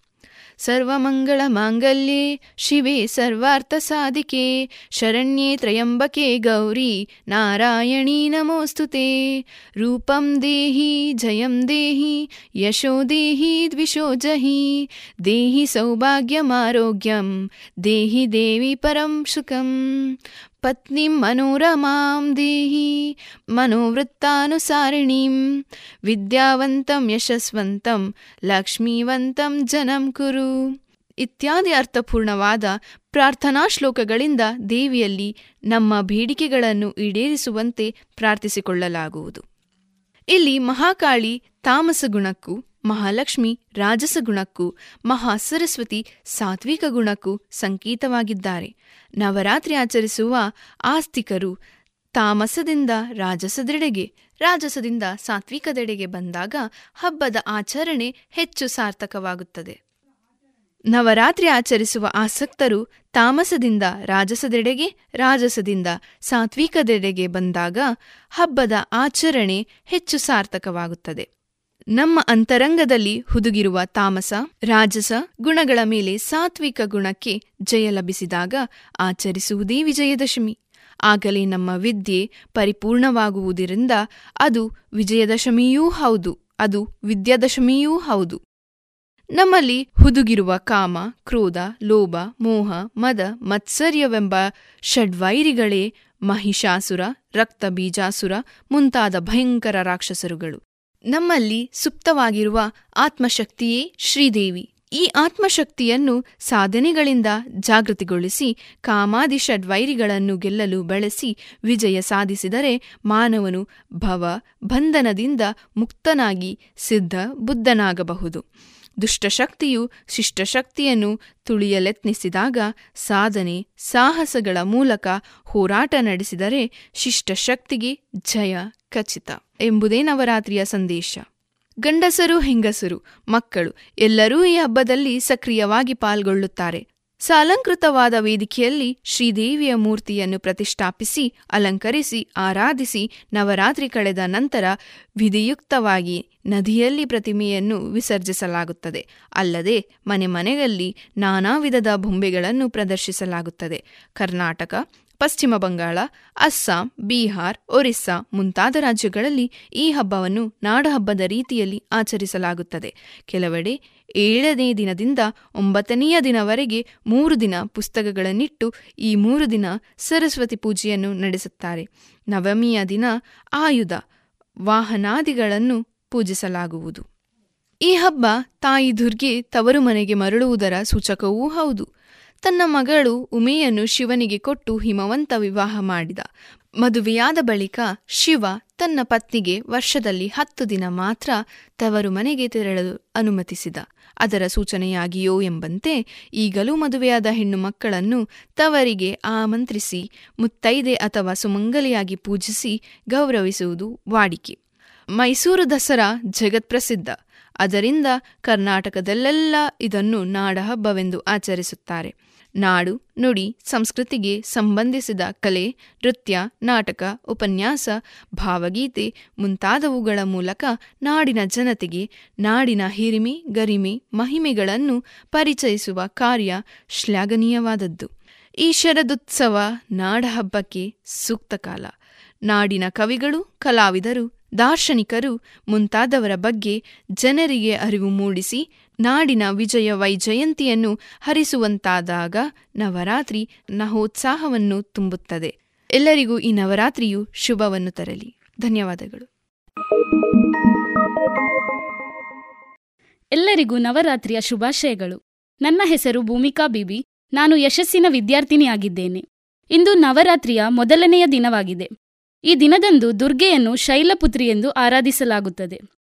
सर्वमङ्गलमाङ्गल्ये शिवे सर्वार्थसादिके शरण्ये त्र्यम्बके गौरी नारायणी नमोऽस्तु ते। रूपं देहि जयं देहि यशो देहि द्विषो जहि। देहि सौभाग्यमारोग्यं देहि देवि परं सुखम्। ಪತ್ನಿಂ ಮನೋರಮಾಂ ದೇಹಿ, ಮನೋವೃತ್ತಾನುಸಾರಿಣೀಂ, ವಿದ್ಯಾವಂತಂ ಯಶಸ್ವಂತಂ, ಲಕ್ಷ್ಮೀವಂತಂ ಜನಂ ಕುರು. ಇತ್ಯಾದಿ ಅರ್ಥಪೂರ್ಣವಾದ ಪ್ರಾರ್ಥನಾ ಶ್ಲೋಕಗಳಿಂದ ದೇವಿಯಲ್ಲಿ ನಮ್ಮ ಬೇಡಿಕೆಗಳನ್ನು ಈಡೇರಿಸುವಂತೆ ಪ್ರಾರ್ಥಿಸಿಕೊಳ್ಳಲಾಗುವುದು. ಇಲ್ಲಿ ಮಹಾಕಾಳಿ ತಾಮಸ ಗುಣಕ್ಕೂ, ಮಹಾಲಕ್ಷ್ಮಿ ರಾಜಸ ಗುಣಕ್ಕೂ, ಮಹಾಸರಸ್ವತಿ ಸಾತ್ವಿಕ ಗುಣಕ್ಕೂ ಸಂಕೇತವಾಗಿದ್ದಾರೆ. ನವರಾತ್ರಿ ಆಚರಿಸುವ ಆಸ್ತಿಕರು ತಾಮಸದಿಂದ ರಾಜಸದೆಡೆಗೆ ರಾಜಸದಿಂದ ಸಾತ್ವಿಕದೆಡೆಗೆ ಬಂದಾಗ ಹಬ್ಬದ ಆಚರಣೆ ಹೆಚ್ಚು ಸಾರ್ಥಕವಾಗುತ್ತದೆ. ನವರಾತ್ರಿ ಆಚರಿಸುವ ಆಸಕ್ತರು ತಾಮಸದಿಂದ ರಾಜಸದೆಡೆಗೆ ರಾಜಸದಿಂದ ಸಾತ್ವಿಕದೆಡೆಗೆ ಬಂದಾಗ ಹಬ್ಬದ ಆಚರಣೆ ಹೆಚ್ಚು ಸಾರ್ಥಕವಾಗುತ್ತದೆ. ನಮ್ಮ ಅಂತರಂಗದಲ್ಲಿ ಹುದುಗಿರುವ ತಾಮಸ, ರಾಜಸ ಗುಣಗಳ ಮೇಲೆ ಸಾತ್ವಿಕ ಗುಣಕ್ಕೆ ಜಯ ಲಭಿಸಿದಾಗ ಆಚರಿಸುವುದೇ ವಿಜಯದಶಮಿ. ಆಗಲೇ ನಮ್ಮ ವಿದ್ಯೆ ಪರಿಪೂರ್ಣವಾಗುವುದರಿಂದ ಅದು ವಿಜಯದಶಮಿಯೂ ಹೌದು, ಅದು ವಿದ್ಯಾದಶಮಿಯೂ ಹೌದು. ನಮ್ಮಲ್ಲಿ ಹುದುಗಿರುವ ಕಾಮ, ಕ್ರೋಧ, ಲೋಭ, ಮೋಹ, ಮದ, ಮತ್ಸರ್ಯವೆಂಬ ಷಡ್ವೈರಿಗಳೇ ಮಹಿಷಾಸುರ, ರಕ್ತಬೀಜಾಸುರ ಮುಂತಾದ ಭಯಂಕರ ರಾಕ್ಷಸರುಗಳು. ನಮ್ಮಲ್ಲಿ ಸುಪ್ತವಾಗಿರುವ ಆತ್ಮಶಕ್ತಿಯೇ ಶ್ರೀದೇವಿ. ಈ ಆತ್ಮಶಕ್ತಿಯನ್ನು ಸಾಧನೆಗಳಿಂದ ಜಾಗೃತಿಗೊಳಿಸಿ ಕಾಮಾದಿಷಡ್ವೈರಿಗಳನ್ನು ಗೆಲ್ಲಲು ಬಳಸಿ ವಿಜಯ ಸಾಧಿಸಿದರೆ ಮಾನವನು ಭವ ಬಂಧನದಿಂದ ಮುಕ್ತನಾಗಿ ಸಿದ್ಧ ಬುದ್ಧನಾಗಬಹುದು. ದುಷ್ಟಶಕ್ತಿಯು ಶಿಷ್ಟಶಕ್ತಿಯನ್ನು ತುಳಿಯಲೆತ್ನಿಸಿದಾಗ ಸಾಧನೆ ಸಾಹಸಗಳ ಮೂಲಕ ಹೋರಾಟ ನಡೆಸಿದರೆ ಶಿಷ್ಟಶಕ್ತಿಗೆ ಜಯ ಖಚಿತ. ಎಂಬುದೇ ನವರಾತ್ರಿಯ ಸಂದೇಶ. ಗಂಡಸರು, ಹೆಂಗಸರು, ಮಕ್ಕಳು ಎಲ್ಲರೂ ಈ ಹಬ್ಬದಲ್ಲಿ ಸಕ್ರಿಯವಾಗಿ ಪಾಲ್ಗೊಳ್ಳುತ್ತಾರೆ. ಸಾಲಂಕೃತವಾದ ವೇದಿಕೆಯಲ್ಲಿ ಶ್ರೀದೇವಿಯ ಮೂರ್ತಿಯನ್ನು ಪ್ರತಿಷ್ಠಾಪಿಸಿ, ಅಲಂಕರಿಸಿ, ಆರಾಧಿಸಿ ನವರಾತ್ರಿ ಕಳೆದ ನಂತರ ವಿಧಿಯುಕ್ತವಾಗಿ ನದಿಯಲ್ಲಿ ಪ್ರತಿಮೆಯನ್ನು ವಿಸರ್ಜಿಸಲಾಗುತ್ತದೆ. ಅಲ್ಲದೆ ಮನೆ ಮನೆಯಲ್ಲಿ ನಾನಾ ವಿಧದ ಬೊಂಬೆಗಳನ್ನು ಪ್ರದರ್ಶಿಸಲಾಗುತ್ತದೆ. ಕರ್ನಾಟಕ ಪಶ್ಚಿಮ ಬಂಗಾಳ, ಅಸ್ಸಾಂ, ಬಿಹಾರ್, ಒರಿಸ್ಸಾ ಮುಂತಾದ ರಾಜ್ಯಗಳಲ್ಲಿ ಈ ಹಬ್ಬವನ್ನು ನಾಡಹಬ್ಬದ ರೀತಿಯಲ್ಲಿ ಆಚರಿಸಲಾಗುತ್ತದೆ. ಕೆಲವೆಡೆ ಏಳನೇ ದಿನದಿಂದ ಒಂಬತ್ತನೆಯ ದಿನವರೆಗೆ ಮೂರು ದಿನ ಪುಸ್ತಕಗಳನ್ನಿಟ್ಟು ಈ ಮೂರು ದಿನ ಸರಸ್ವತಿ ಪೂಜೆಯನ್ನು ನಡೆಸುತ್ತಾರೆ. ನವಮಿಯ ದಿನ ಆಯುಧ, ವಾಹನಾದಿಗಳನ್ನು ಪೂಜಿಸಲಾಗುವುದು. ಈ ಹಬ್ಬ ತಾಯಿ ದುರ್ಗೆ ತವರು ಮನೆಗೆ ಮರಳುವುದರ ಸೂಚಕವೂ ಹೌದು. ತನ್ನ ಮಗಳು ಉಮೆಯನ್ನು ಶಿವನಿಗೆ ಕೊಟ್ಟು ಹಿಮವಂತ ವಿವಾಹ ಮಾಡಿದ. ಮದುವೆಯಾದ ಬಳಿಕ ಶಿವ ತನ್ನ ಪತ್ನಿಗೆ ವರ್ಷದಲ್ಲಿ ಹತ್ತು ದಿನ ಮಾತ್ರ ತವರು ಮನೆಗೆ ತೆರಳಲು ಅನುಮತಿಸಿದ. ಅದರ ಸೂಚನೆಯಾಗಿಯೋ ಎಂಬಂತೆ ಈಗಲೂ ಮದುವೆಯಾದ ಹೆಣ್ಣು ಮಕ್ಕಳನ್ನು ತವರಿಗೆ ಆಮಂತ್ರಿಸಿ, ಮುತ್ತೈದೆ ಅಥವಾ ಸುಮಂಗಲಿಯಾಗಿ ಪೂಜಿಸಿ ಗೌರವಿಸುವುದು ವಾಡಿಕೆ. ಮೈಸೂರು ದಸರಾ ಜಗತ್ಪ್ರಸಿದ್ಧ ಅದರಿಂದ ಕರ್ನಾಟಕದಲ್ಲೆಲ್ಲ ಇದನ್ನು ನಾಡಹಬ್ಬವೆಂದು ಆಚರಿಸುತ್ತಾರೆ. ನಾಡು, ನುಡಿ, ಸಂಸ್ಕೃತಿಗೆ ಸಂಬಂಧಿಸಿದ ಕಲೆ, ನೃತ್ಯ, ನಾಟಕ, ಉಪನ್ಯಾಸ, ಭಾವಗೀತೆ ಮುಂತಾದವುಗಳ ಮೂಲಕ ನಾಡಿನ ಜನತೆಗೆ ನಾಡಿನ ಹಿರಿಮೆ, ಗರಿಮೆ, ಮಹಿಮೆಗಳನ್ನು ಪರಿಚಯಿಸುವ ಕಾರ್ಯ ಶ್ಲಾಘನೀಯವಾದದ್ದು. ಈ ಶರದುತ್ಸವ ನಾಡಹಬ್ಬಕ್ಕೆ ಸೂಕ್ತ ಕಾಲ. ನಾಡಿನ ಕವಿಗಳು, ಕಲಾವಿದರು, ದಾರ್ಶನಿಕರು ಮುಂತಾದವರ ಬಗ್ಗೆ ಜನರಿಗೆ ಅರಿವು ಮೂಡಿಸಿ ನಾಡಿನ ವಿಜಯ ವೈಜಯಂತಿಯನ್ನು ಹರಿಸುವಂತಾದಾಗ ನವರಾತ್ರಿ ನಹೋತ್ಸಾಹವನ್ನು ತುಂಬುತ್ತದೆ. ಎಲ್ಲರಿಗೂ ಈ ನವರಾತ್ರಿಯು ಶುಭವನ್ನು ತರಲಿ. ಧನ್ಯವಾದಗಳು. ಎಲ್ಲರಿಗೂ ನವರಾತ್ರಿಯ ಶುಭಾಶಯಗಳು. ನನ್ನ ಹೆಸರು ಭೂಮಿಕಾ ಬಿಬಿ. ನಾನು ಯಶಸ್ಸಿನ ವಿದ್ಯಾರ್ಥಿನಿಯಾಗಿದ್ದೇನೆ. ಇಂದು ನವರಾತ್ರಿಯ ಮೊದಲನೆಯ ದಿನವಾಗಿದೆ. ಈ ದಿನದಂದು ದುರ್ಗೆಯನ್ನು ಶೈಲಪುತ್ರಿ ಎಂದು ಆರಾಧಿಸಲಾಗುತ್ತದೆ.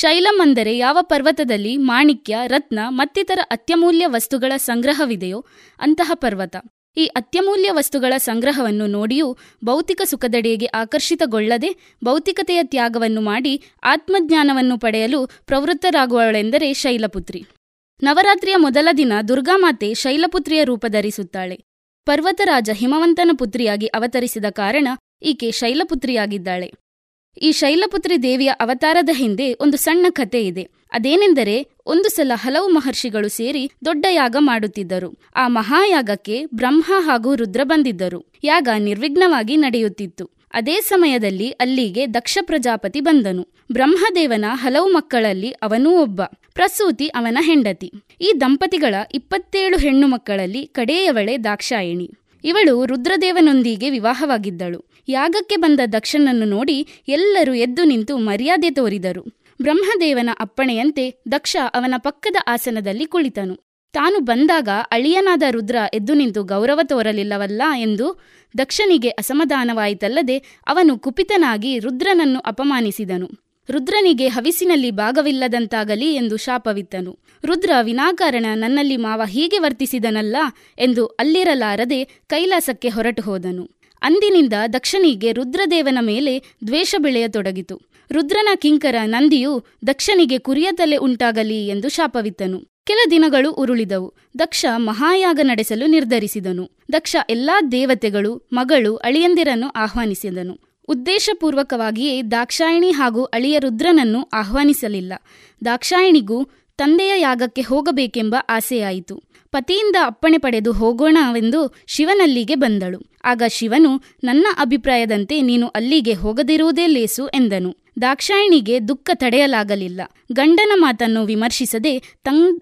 ಶೈಲಂ ಅಂದರೆ ಯಾವ ಪರ್ವತದಲ್ಲಿ ಮಾಣಿಕ್ಯ, ರತ್ನ ಮತ್ತಿತರ ಅತ್ಯಮೂಲ್ಯ ವಸ್ತುಗಳ ಸಂಗ್ರಹವಿದೆಯೋ ಅಂತಹ ಪರ್ವತ. ಈ ಅತ್ಯಮೂಲ್ಯ ವಸ್ತುಗಳ ಸಂಗ್ರಹವನ್ನು ನೋಡಿಯೂ ಭೌತಿಕ ಸುಖದೆಡೆಗೆ ಆಕರ್ಷಿತಗೊಳ್ಳದೆ ಭೌತಿಕತೆಯ ತ್ಯಾಗವನ್ನು ಮಾಡಿ ಆತ್ಮಜ್ಞಾನವನ್ನು ಪಡೆಯಲು ಪ್ರವೃತ್ತರಾಗುವಳೆಂದರೆ ಶೈಲಪುತ್ರಿ. ನವರಾತ್ರಿಯ ಮೊದಲ ದಿನ ದುರ್ಗಾಮಾತೆ ಶೈಲಪುತ್ರಿಯ ರೂಪ ಧರಿಸುತ್ತಾಳೆ. ಪರ್ವತರಾಜ ಹಿಮವಂತನ ಪುತ್ರಿಯಾಗಿ ಅವತರಿಸಿದ ಕಾರಣ ಈಕೆ ಶೈಲಪುತ್ರಿಯಾಗಿದ್ದಾಳೆ. ಈ ಶೈಲಪುತ್ರಿ ದೇವಿಯ ಅವತಾರದ ಹಿಂದೆ ಒಂದು ಸಣ್ಣ ಕಥೆ ಇದೆ. ಅದೇನೆಂದರೆ ಒಂದು ಸಲ ಹಲವು ಮಹರ್ಷಿಗಳು ಸೇರಿ ದೊಡ್ಡ ಯಾಗ ಮಾಡುತ್ತಿದ್ದರು. ಆ ಮಹಾಯಾಗಕ್ಕೆ ಬ್ರಹ್ಮ ಹಾಗೂ ರುದ್ರ ಬಂದಿದ್ದರು. ಯಾಗ ನಿರ್ವಿಘ್ನವಾಗಿ ನಡೆಯುತ್ತಿತ್ತು. ಅದೇ ಸಮಯದಲ್ಲಿ ಅಲ್ಲಿಗೆ ದಕ್ಷ ಪ್ರಜಾಪತಿ ಬಂದನು. ಬ್ರಹ್ಮದೇವನ ಹಲವು ಮಕ್ಕಳಲ್ಲಿ ಅವನೂ ಒಬ್ಬ. ಪ್ರಸೂತಿ ಅವನ ಹೆಂಡತಿ. ಈ ದಂಪತಿಗಳ ಇಪ್ಪತ್ತೇಳು ಹೆಣ್ಣು ಮಕ್ಕಳಲ್ಲಿ ಕಡೆಯವಳೆ ದಾಕ್ಷಾಯಿಣಿ. ಇವಳು ರುದ್ರದೇವನೊಂದಿಗೆ ವಿವಾಹವಾಗಿದ್ದಳು. ಯಾಗಕ್ಕೆ ಬಂದ ದಕ್ಷನನ್ನು ನೋಡಿ ಎಲ್ಲರೂ ಎದ್ದು ನಿಂತು ಮರ್ಯಾದೆ ತೋರಿದರು. ಬ್ರಹ್ಮದೇವನ ಅಪ್ಪಣೆಯಂತೆ ದಕ್ಷ ಅವನ ಪಕ್ಕದ ಆಸನದಲ್ಲಿ ಕುಳಿತನು. ತಾನು ಬಂದಾಗ ಅಳಿಯನಾದ ರುದ್ರ ಎದ್ದು ನಿಂತು ಗೌರವ ತೋರಲಿಲ್ಲವಲ್ಲ ಎಂದು ದಕ್ಷನಿಗೆ ಅಸಮಾಧಾನವಾಯಿತಲ್ಲದೆ ಅವನು ಕುಪಿತನಾಗಿ ರುದ್ರನನ್ನು ಅಪಮಾನಿಸಿದನು. ರುದ್ರನಿಗೆ ಹವಿಸಿನಲ್ಲಿ ಭಾಗವಿಲ್ಲದಂತಾಗಲಿ ಎಂದು ಶಾಪವಿತ್ತನು. ರುದ್ರ ವಿನಾಕಾರಣ ನನ್ನಲ್ಲಿ ಮಾವ ಹೀಗೆ ವರ್ತಿಸಿದನಲ್ಲ ಎಂದು ಅಲ್ಲಿರಲಾರದೆ ಕೈಲಾಸಕ್ಕೆ ಹೊರಟು ಹೋದನು. ಅಂದಿನಿಂದ ದಕ್ಷನಿಗೆ ರುದ್ರದೇವನ ಮೇಲೆ ದ್ವೇಷ ಬೆಳೆಯತೊಡಗಿತು. ರುದ್ರನ ಕಿಂಕರ ನಂದಿಯು ದಕ್ಷನಿಗೆ ಕುರಿಯ ತಲೆ ಉಂಟಾಗಲಿ ಎಂದು ಶಾಪವಿತ್ತನು. ಕೆಲ ದಿನಗಳು ಉರುಳಿದವು. ದಕ್ಷ ಮಹಾಯಾಗ ನಡೆಸಲು ನಿರ್ಧರಿಸಿದನು. ದಕ್ಷ ಎಲ್ಲಾ ದೇವತೆಗಳು, ಮಗಳು, ಅಳಿಯಂದಿರನ್ನು ಆಹ್ವಾನಿಸಿದನು. ಉದ್ದೇಶಪೂರ್ವಕವಾಗಿಯೇ ದಾಕ್ಷಾಯಿಣಿ ಹಾಗೂ ಅಳಿಯ ರುದ್ರನನ್ನು ಆಹ್ವಾನಿಸಲಿಲ್ಲ. ದಾಕ್ಷಾಯಿಣಿಗೂ ತಂದೆಯ ಯಾಗಕ್ಕೆ ಹೋಗಬೇಕೆಂಬ ಆಸೆಯಾಯಿತು. ಪತಿಯಿಂದ ಅಪ್ಪಣೆ ಪಡೆದು ಹೋಗೋಣವೆಂದು ಶಿವನಲ್ಲಿಗೆ ಬಂದಳು. ಆಗ ಶಿವನು, ನನ್ನ ಅಭಿಪ್ರಾಯದಂತೆ ನೀನು ಅಲ್ಲಿಗೆ ಹೋಗದಿರುವುದೇ ಲೇಸು ಎಂದನು. ದಾಕ್ಷಾಯಿಣಿಗೆ ದುಃಖ ತಡೆಯಲಾಗಲಿಲ್ಲ. ಗಂಡನ ಮಾತನ್ನು ವಿಮರ್ಶಿಸದೆ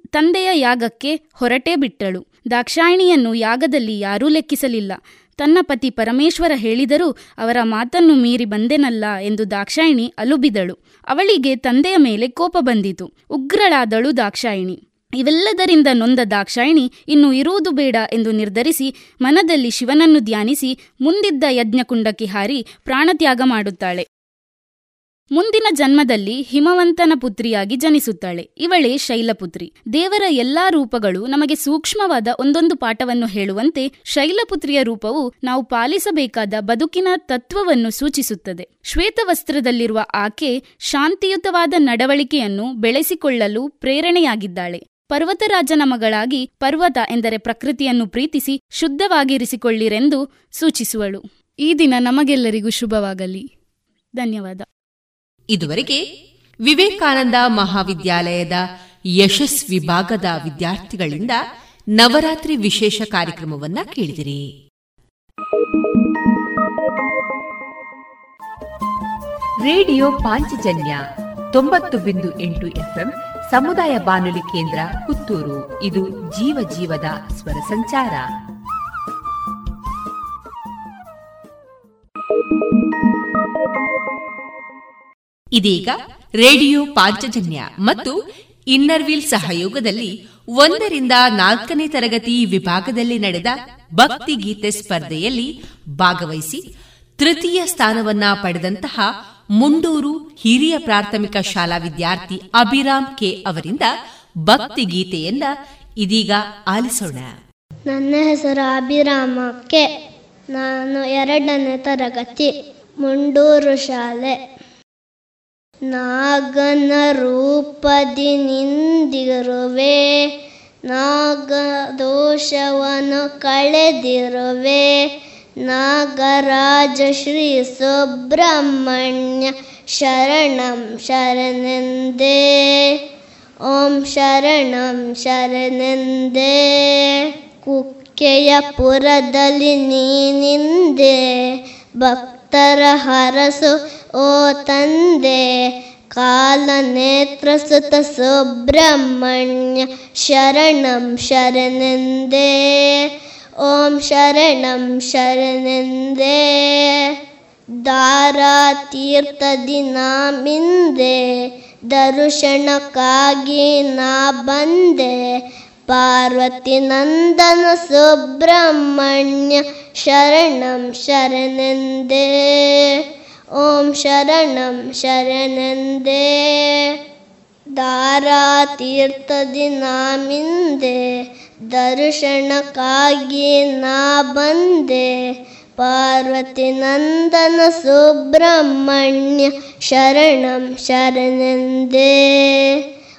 ತಂದೆಯ ಯಾಗಕ್ಕೆ ಹೊರಟೇ ಬಿಟ್ಟಳು. ದಾಕ್ಷಾಯಿಣಿಯನ್ನು ಯಾಗದಲ್ಲಿ ಯಾರೂ ಲೆಕ್ಕಿಸಲಿಲ್ಲ. ತನ್ನ ಪತಿ ಪರಮೇಶ್ವರ ಹೇಳಿದರೂ ಅವರ ಮಾತನ್ನು ಮೀರಿ ಬಂದೆನಲ್ಲ ಎಂದು ದಾಕ್ಷಾಯಿಣಿ ಅಲುಬಿದಳು. ಅವಳಿಗೆ ತಂದೆಯ ಮೇಲೆ ಕೋಪ ಬಂದಿತು. ಉಗ್ರಳಾದಳು ದಾಕ್ಷಾಯಿಣಿ. ಇವೆಲ್ಲದರಿಂದ ನೊಂದ ದಾಕ್ಷಾಯಿಣಿ ಇನ್ನು ಇರುವುದು ಬೇಡ ಎಂದು ನಿರ್ಧರಿಸಿ ಮನದಲ್ಲಿ ಶಿವನನ್ನು ಧ್ಯಾನಿಸಿ ಮುಂದಿದ್ದ ಯಜ್ಞಕುಂಡಕ್ಕೆ ಹಾರಿ ಪ್ರಾಣತ್ಯಾಗ ಮಾಡುತ್ತಾಳೆ. ಮುಂದಿನ ಜನ್ಮದಲ್ಲಿ ಹಿಮವಂತನ ಪುತ್ರಿಯಾಗಿ ಜನಿಸುತ್ತಾಳೆ. ಇವಳೇ ಶೈಲಪುತ್ರಿ. ದೇವರ ಎಲ್ಲಾ ರೂಪಗಳು ನಮಗೆ ಸೂಕ್ಷ್ಮವಾದ ಒಂದೊಂದು ಪಾಠವನ್ನು ಹೇಳುವಂತೆ ಶೈಲಪುತ್ರಿಯ ರೂಪವು ನಾವು ಪಾಲಿಸಬೇಕಾದ ಬದುಕಿನ ತತ್ವವನ್ನು ಸೂಚಿಸುತ್ತದೆ. ಶ್ವೇತವಸ್ತ್ರದಲ್ಲಿರುವ ಆಕೆ ಶಾಂತಿಯುತವಾದ ನಡವಳಿಕೆಯನ್ನು ಬೆಳೆಸಿಕೊಳ್ಳಲು ಪ್ರೇರಣೆಯಾಗಿದ್ದಾಳೆ. ಪರ್ವತರಾಜನ ಮಗಳಾಗಿ ಪರ್ವತ ಎಂದರೆ ಪ್ರಕೃತಿಯನ್ನು ಪ್ರೀತಿಸಿ ಶುದ್ಧವಾಗಿರಿಸಿಕೊಳ್ಳಿರೆಂದು ಸೂಚಿಸುವಳು. ಈ ದಿನ ನಮಗೆಲ್ಲರಿಗೂ ಶುಭವಾಗಲಿ. ಧನ್ಯವಾದ. ಇದುವರೆಗೆ ವಿವೇಕಾನಂದ ಮಹಾವಿದ್ಯಾಲಯದ ಯಶಸ್ ವಿಭಾಗದ ವಿದ್ಯಾರ್ಥಿಗಳಿಂದ ನವರಾತ್ರಿ ವಿಶೇಷ ಕಾರ್ಯಕ್ರಮವನ್ನ ಕೇಳಿದಿರಿ. ರೇಡಿಯೋ ಪಾಂಚಜನ್ಯ ತೊಂಬತ್ತು ಬಿಂದು ಎಂಟು ಎಫ್ಎಂ ಸಮುದಾಯ ಬಾನುಲಿ ಕೇಂದ್ರ ಪುತ್ತೂರು. ಇದು ಜೀವ ಜೀವದ ಸ್ವರ ಸಂಚಾರ. ಇದೀಗ ರೇಡಿಯೋ ಪಾಂಚಜನ್ಯ ಮತ್ತು ಇನ್ನರ್ವೀಲ್ ಸಹಯೋಗದಲ್ಲಿ ಒಂದರಿಂದ ನಾಲ್ಕನೇ ತರಗತಿ ವಿಭಾಗದಲ್ಲಿ ನಡೆದ ಭಕ್ತಿ ಗೀತೆ ಸ್ಪರ್ಧೆಯಲ್ಲಿ ಭಾಗವಹಿಸಿ ತೃತೀಯ ಸ್ಥಾನವನ್ನ ಪಡೆದಂತಹ ಮುಂಡೂರು ಹಿರಿಯ ಪ್ರಾಥಮಿಕ ಶಾಲಾ ವಿದ್ಯಾರ್ಥಿ ಅಭಿರಾಮ್ ಕೆ ಅವರಿಂದ ಭಕ್ತಿ ಗೀತೆಯನ್ನ ಇದೀಗ ಆಲಿಸೋಣ. ನನ್ನ ಹೆಸರು ಅಭಿರಾಮ ಕೆ. ನಾನು ಎರಡನೇ ತರಗತಿ, ಮುಂಡೂರು ಶಾಲೆ. ನಾಗನ ರೂಪದಿ ನಿಂದಿರುವೆ, ನಾಗದೋಷವನ್ನು ಕಳೆದಿರುವೆ. ನಾಗರಾಜ ಶ್ರೀ ಸುಬ್ರಹ್ಮಣ್ಯ ಶರಣಂ ಶರಣೆಂದೇ ಓಂ ಶರಣಂ ಶರಣೆಂದೇ ಕುಕ್ಕೆಯ ಪುರದಲ್ಲಿ ನೀನಿಂದೆ ಭಕ್ತರ ಹರಸು ಓ ತಂದೆ ಕಾಲನೇತ್ರಸುತ ಸುಬ್ರಹ್ಮಣ್ಯ ಶರಣಂ ಶರಣೆಂದೇ ಓಂ ಶರಣಂ ಶರಣೆಂದೇ ದಾರಾತೀರ್ಥದಿ ನಾ ಮಿಂದೆ ದರ್ಶನಕ್ಕಾಗಿ ನಾ ಬಂದೆ ಪಾರ್ವತಿ ನಂದನ ಸುಬ್ರಹ್ಮಣ್ಯ ಶರಣಂ ಶರಣೆಂದೇ ಓಂ ಶರಣಂ ಶರಣೆಂದೇ ದಾರಾತೀರ್ಥದಿ ನಾಮಿಂದೆ ದರ್ಶನಕ್ಕಾಗಿ ನಾ ಬಂದೆ. ಪಾರ್ವತಿ ನಂದನ ಸುಬ್ರಹ್ಮಣ್ಯ ಶರಣಂ ಶರಣೆಂದೇ.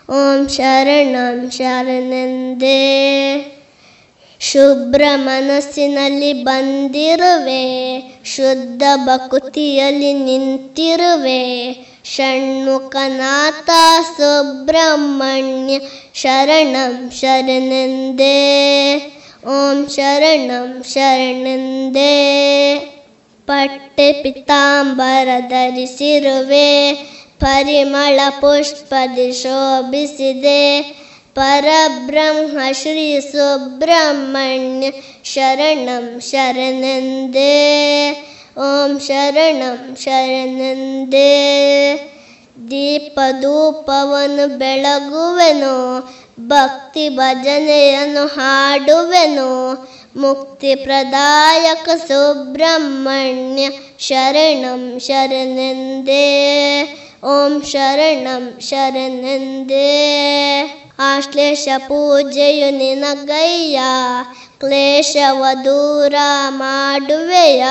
ಓಂ ಶರಣಂ ಶರಣೆಂದೇ. ಶುಭ್ರ ಮನಸ್ಸಿನಲ್ಲಿ ಬಂದಿರುವೆ. ಶುದ್ಧ ಭಕುತಿಯಲ್ಲಿ ನಿಂತಿರುವೆ. ಷಣ್ಮುಖನಾಥ ಸುಬ್ರಹ್ಮಣ್ಯ ಶರಣಂ ಶರಣೆಂದೇ ಓಂ ಶರಣಂ ಶರಣೆಂದೇ ಪಟ್ಟೆ ಪಿತಾಂಬರ ಧರಿಸಿರುವೆ ಪರಿಮಳ ಪುಷ್ಪದಿ ಶೋಭಿಸಿದೆ ಪರಬ್ರಹ್ಮ ಶ್ರೀ ಸುಬ್ರಹ್ಮಣ್ಯ ಶರಣಂ ಶರಣೆಂದೇ ಓಂ ಶರಣಂ ಶರಣಂದೇ. ದೀಪಧೂಪವನ್ನು ಬೆಳಗುವೆನು, ಭಕ್ತಿ ಭಜನೆಯನ್ನು ಹಾಡುವೆನು, ಮುಕ್ತಿ ಪ್ರದಾಯಕ ಸುಬ್ರಹ್ಮಣ್ಯ ಶರಣಂ ಶರಣಂದೇ. ಓಂ ಶರಣಂ ಶರಣಂದೇ. ಆಶ್ಲೇಷ ಪೂಜೆಯು ನಿನಗಯ್ಯ, ಕ್ಲೇಶವ ದೂರ ಮಾಡುವೆಯ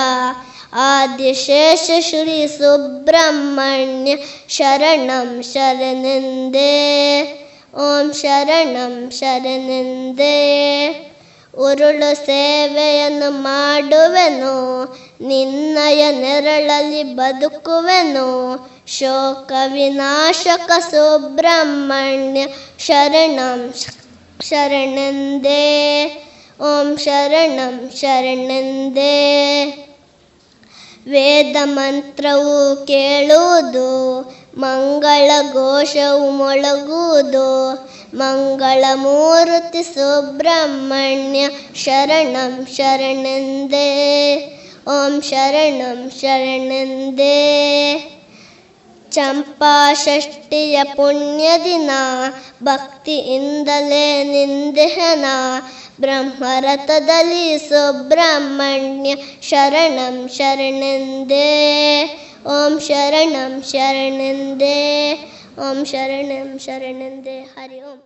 ಆದಿಶೇಷ ಶ್ರೀ ಸುಬ್ರಹ್ಮಣ್ಯ ಶರಣಂ ಶರಣೆಂದೇ ಓಂ ಶರಣಂ ಶರಣೆಂದೇ ಉರುಳು ಸೇವೆಯನ್ನು ಮಾಡುವೆನು ನಿನ್ನಯ ನೆರಳಲ್ಲಿ ಬದುಕುವೆನು ಶೋಕ ವಿನಾಶಕ ಸುಬ್ರಹ್ಮಣ್ಯ ಶರಣಂ ಶರಣೆಂದೇ ಓಂ ಶರಣಂ ಶರಣೆಂದೇ ವೇದ ಮಂತ್ರವು ಕೇಳುವುದು ಮಂಗಳ ಘೋಷವು ಮೊಳಗುವುದು ಮಂಗಳ ಮೂರ್ತಿ ಸುಬ್ರಹ್ಮಣ್ಯ ಶರಣಂ ಶರಣೆಂದೇ ಓಂ ಶರಣಂ ಶರಣೆಂದೇ. ಚಂಪಾ ಷಷ್ಠಿಯ ಪುಣ್ಯ ದಿನ ಭಕ್ತಿಯಿಂದಲೇ ನಿಂದೆಹನ, ಬ್ರಹ್ಮರಥದಲ್ಲಿ ಸುಬ್ರಹ್ಮಣ್ಯ ಶರಣಂ ಶರಣೆಂದೇ, ಓಂ ಶರಣಂ ಶರಣೆಂದೇ, ಓಂ ಶರಣಂ ಶರಣೆಂದೇ, ಹರಿ ಓಂ.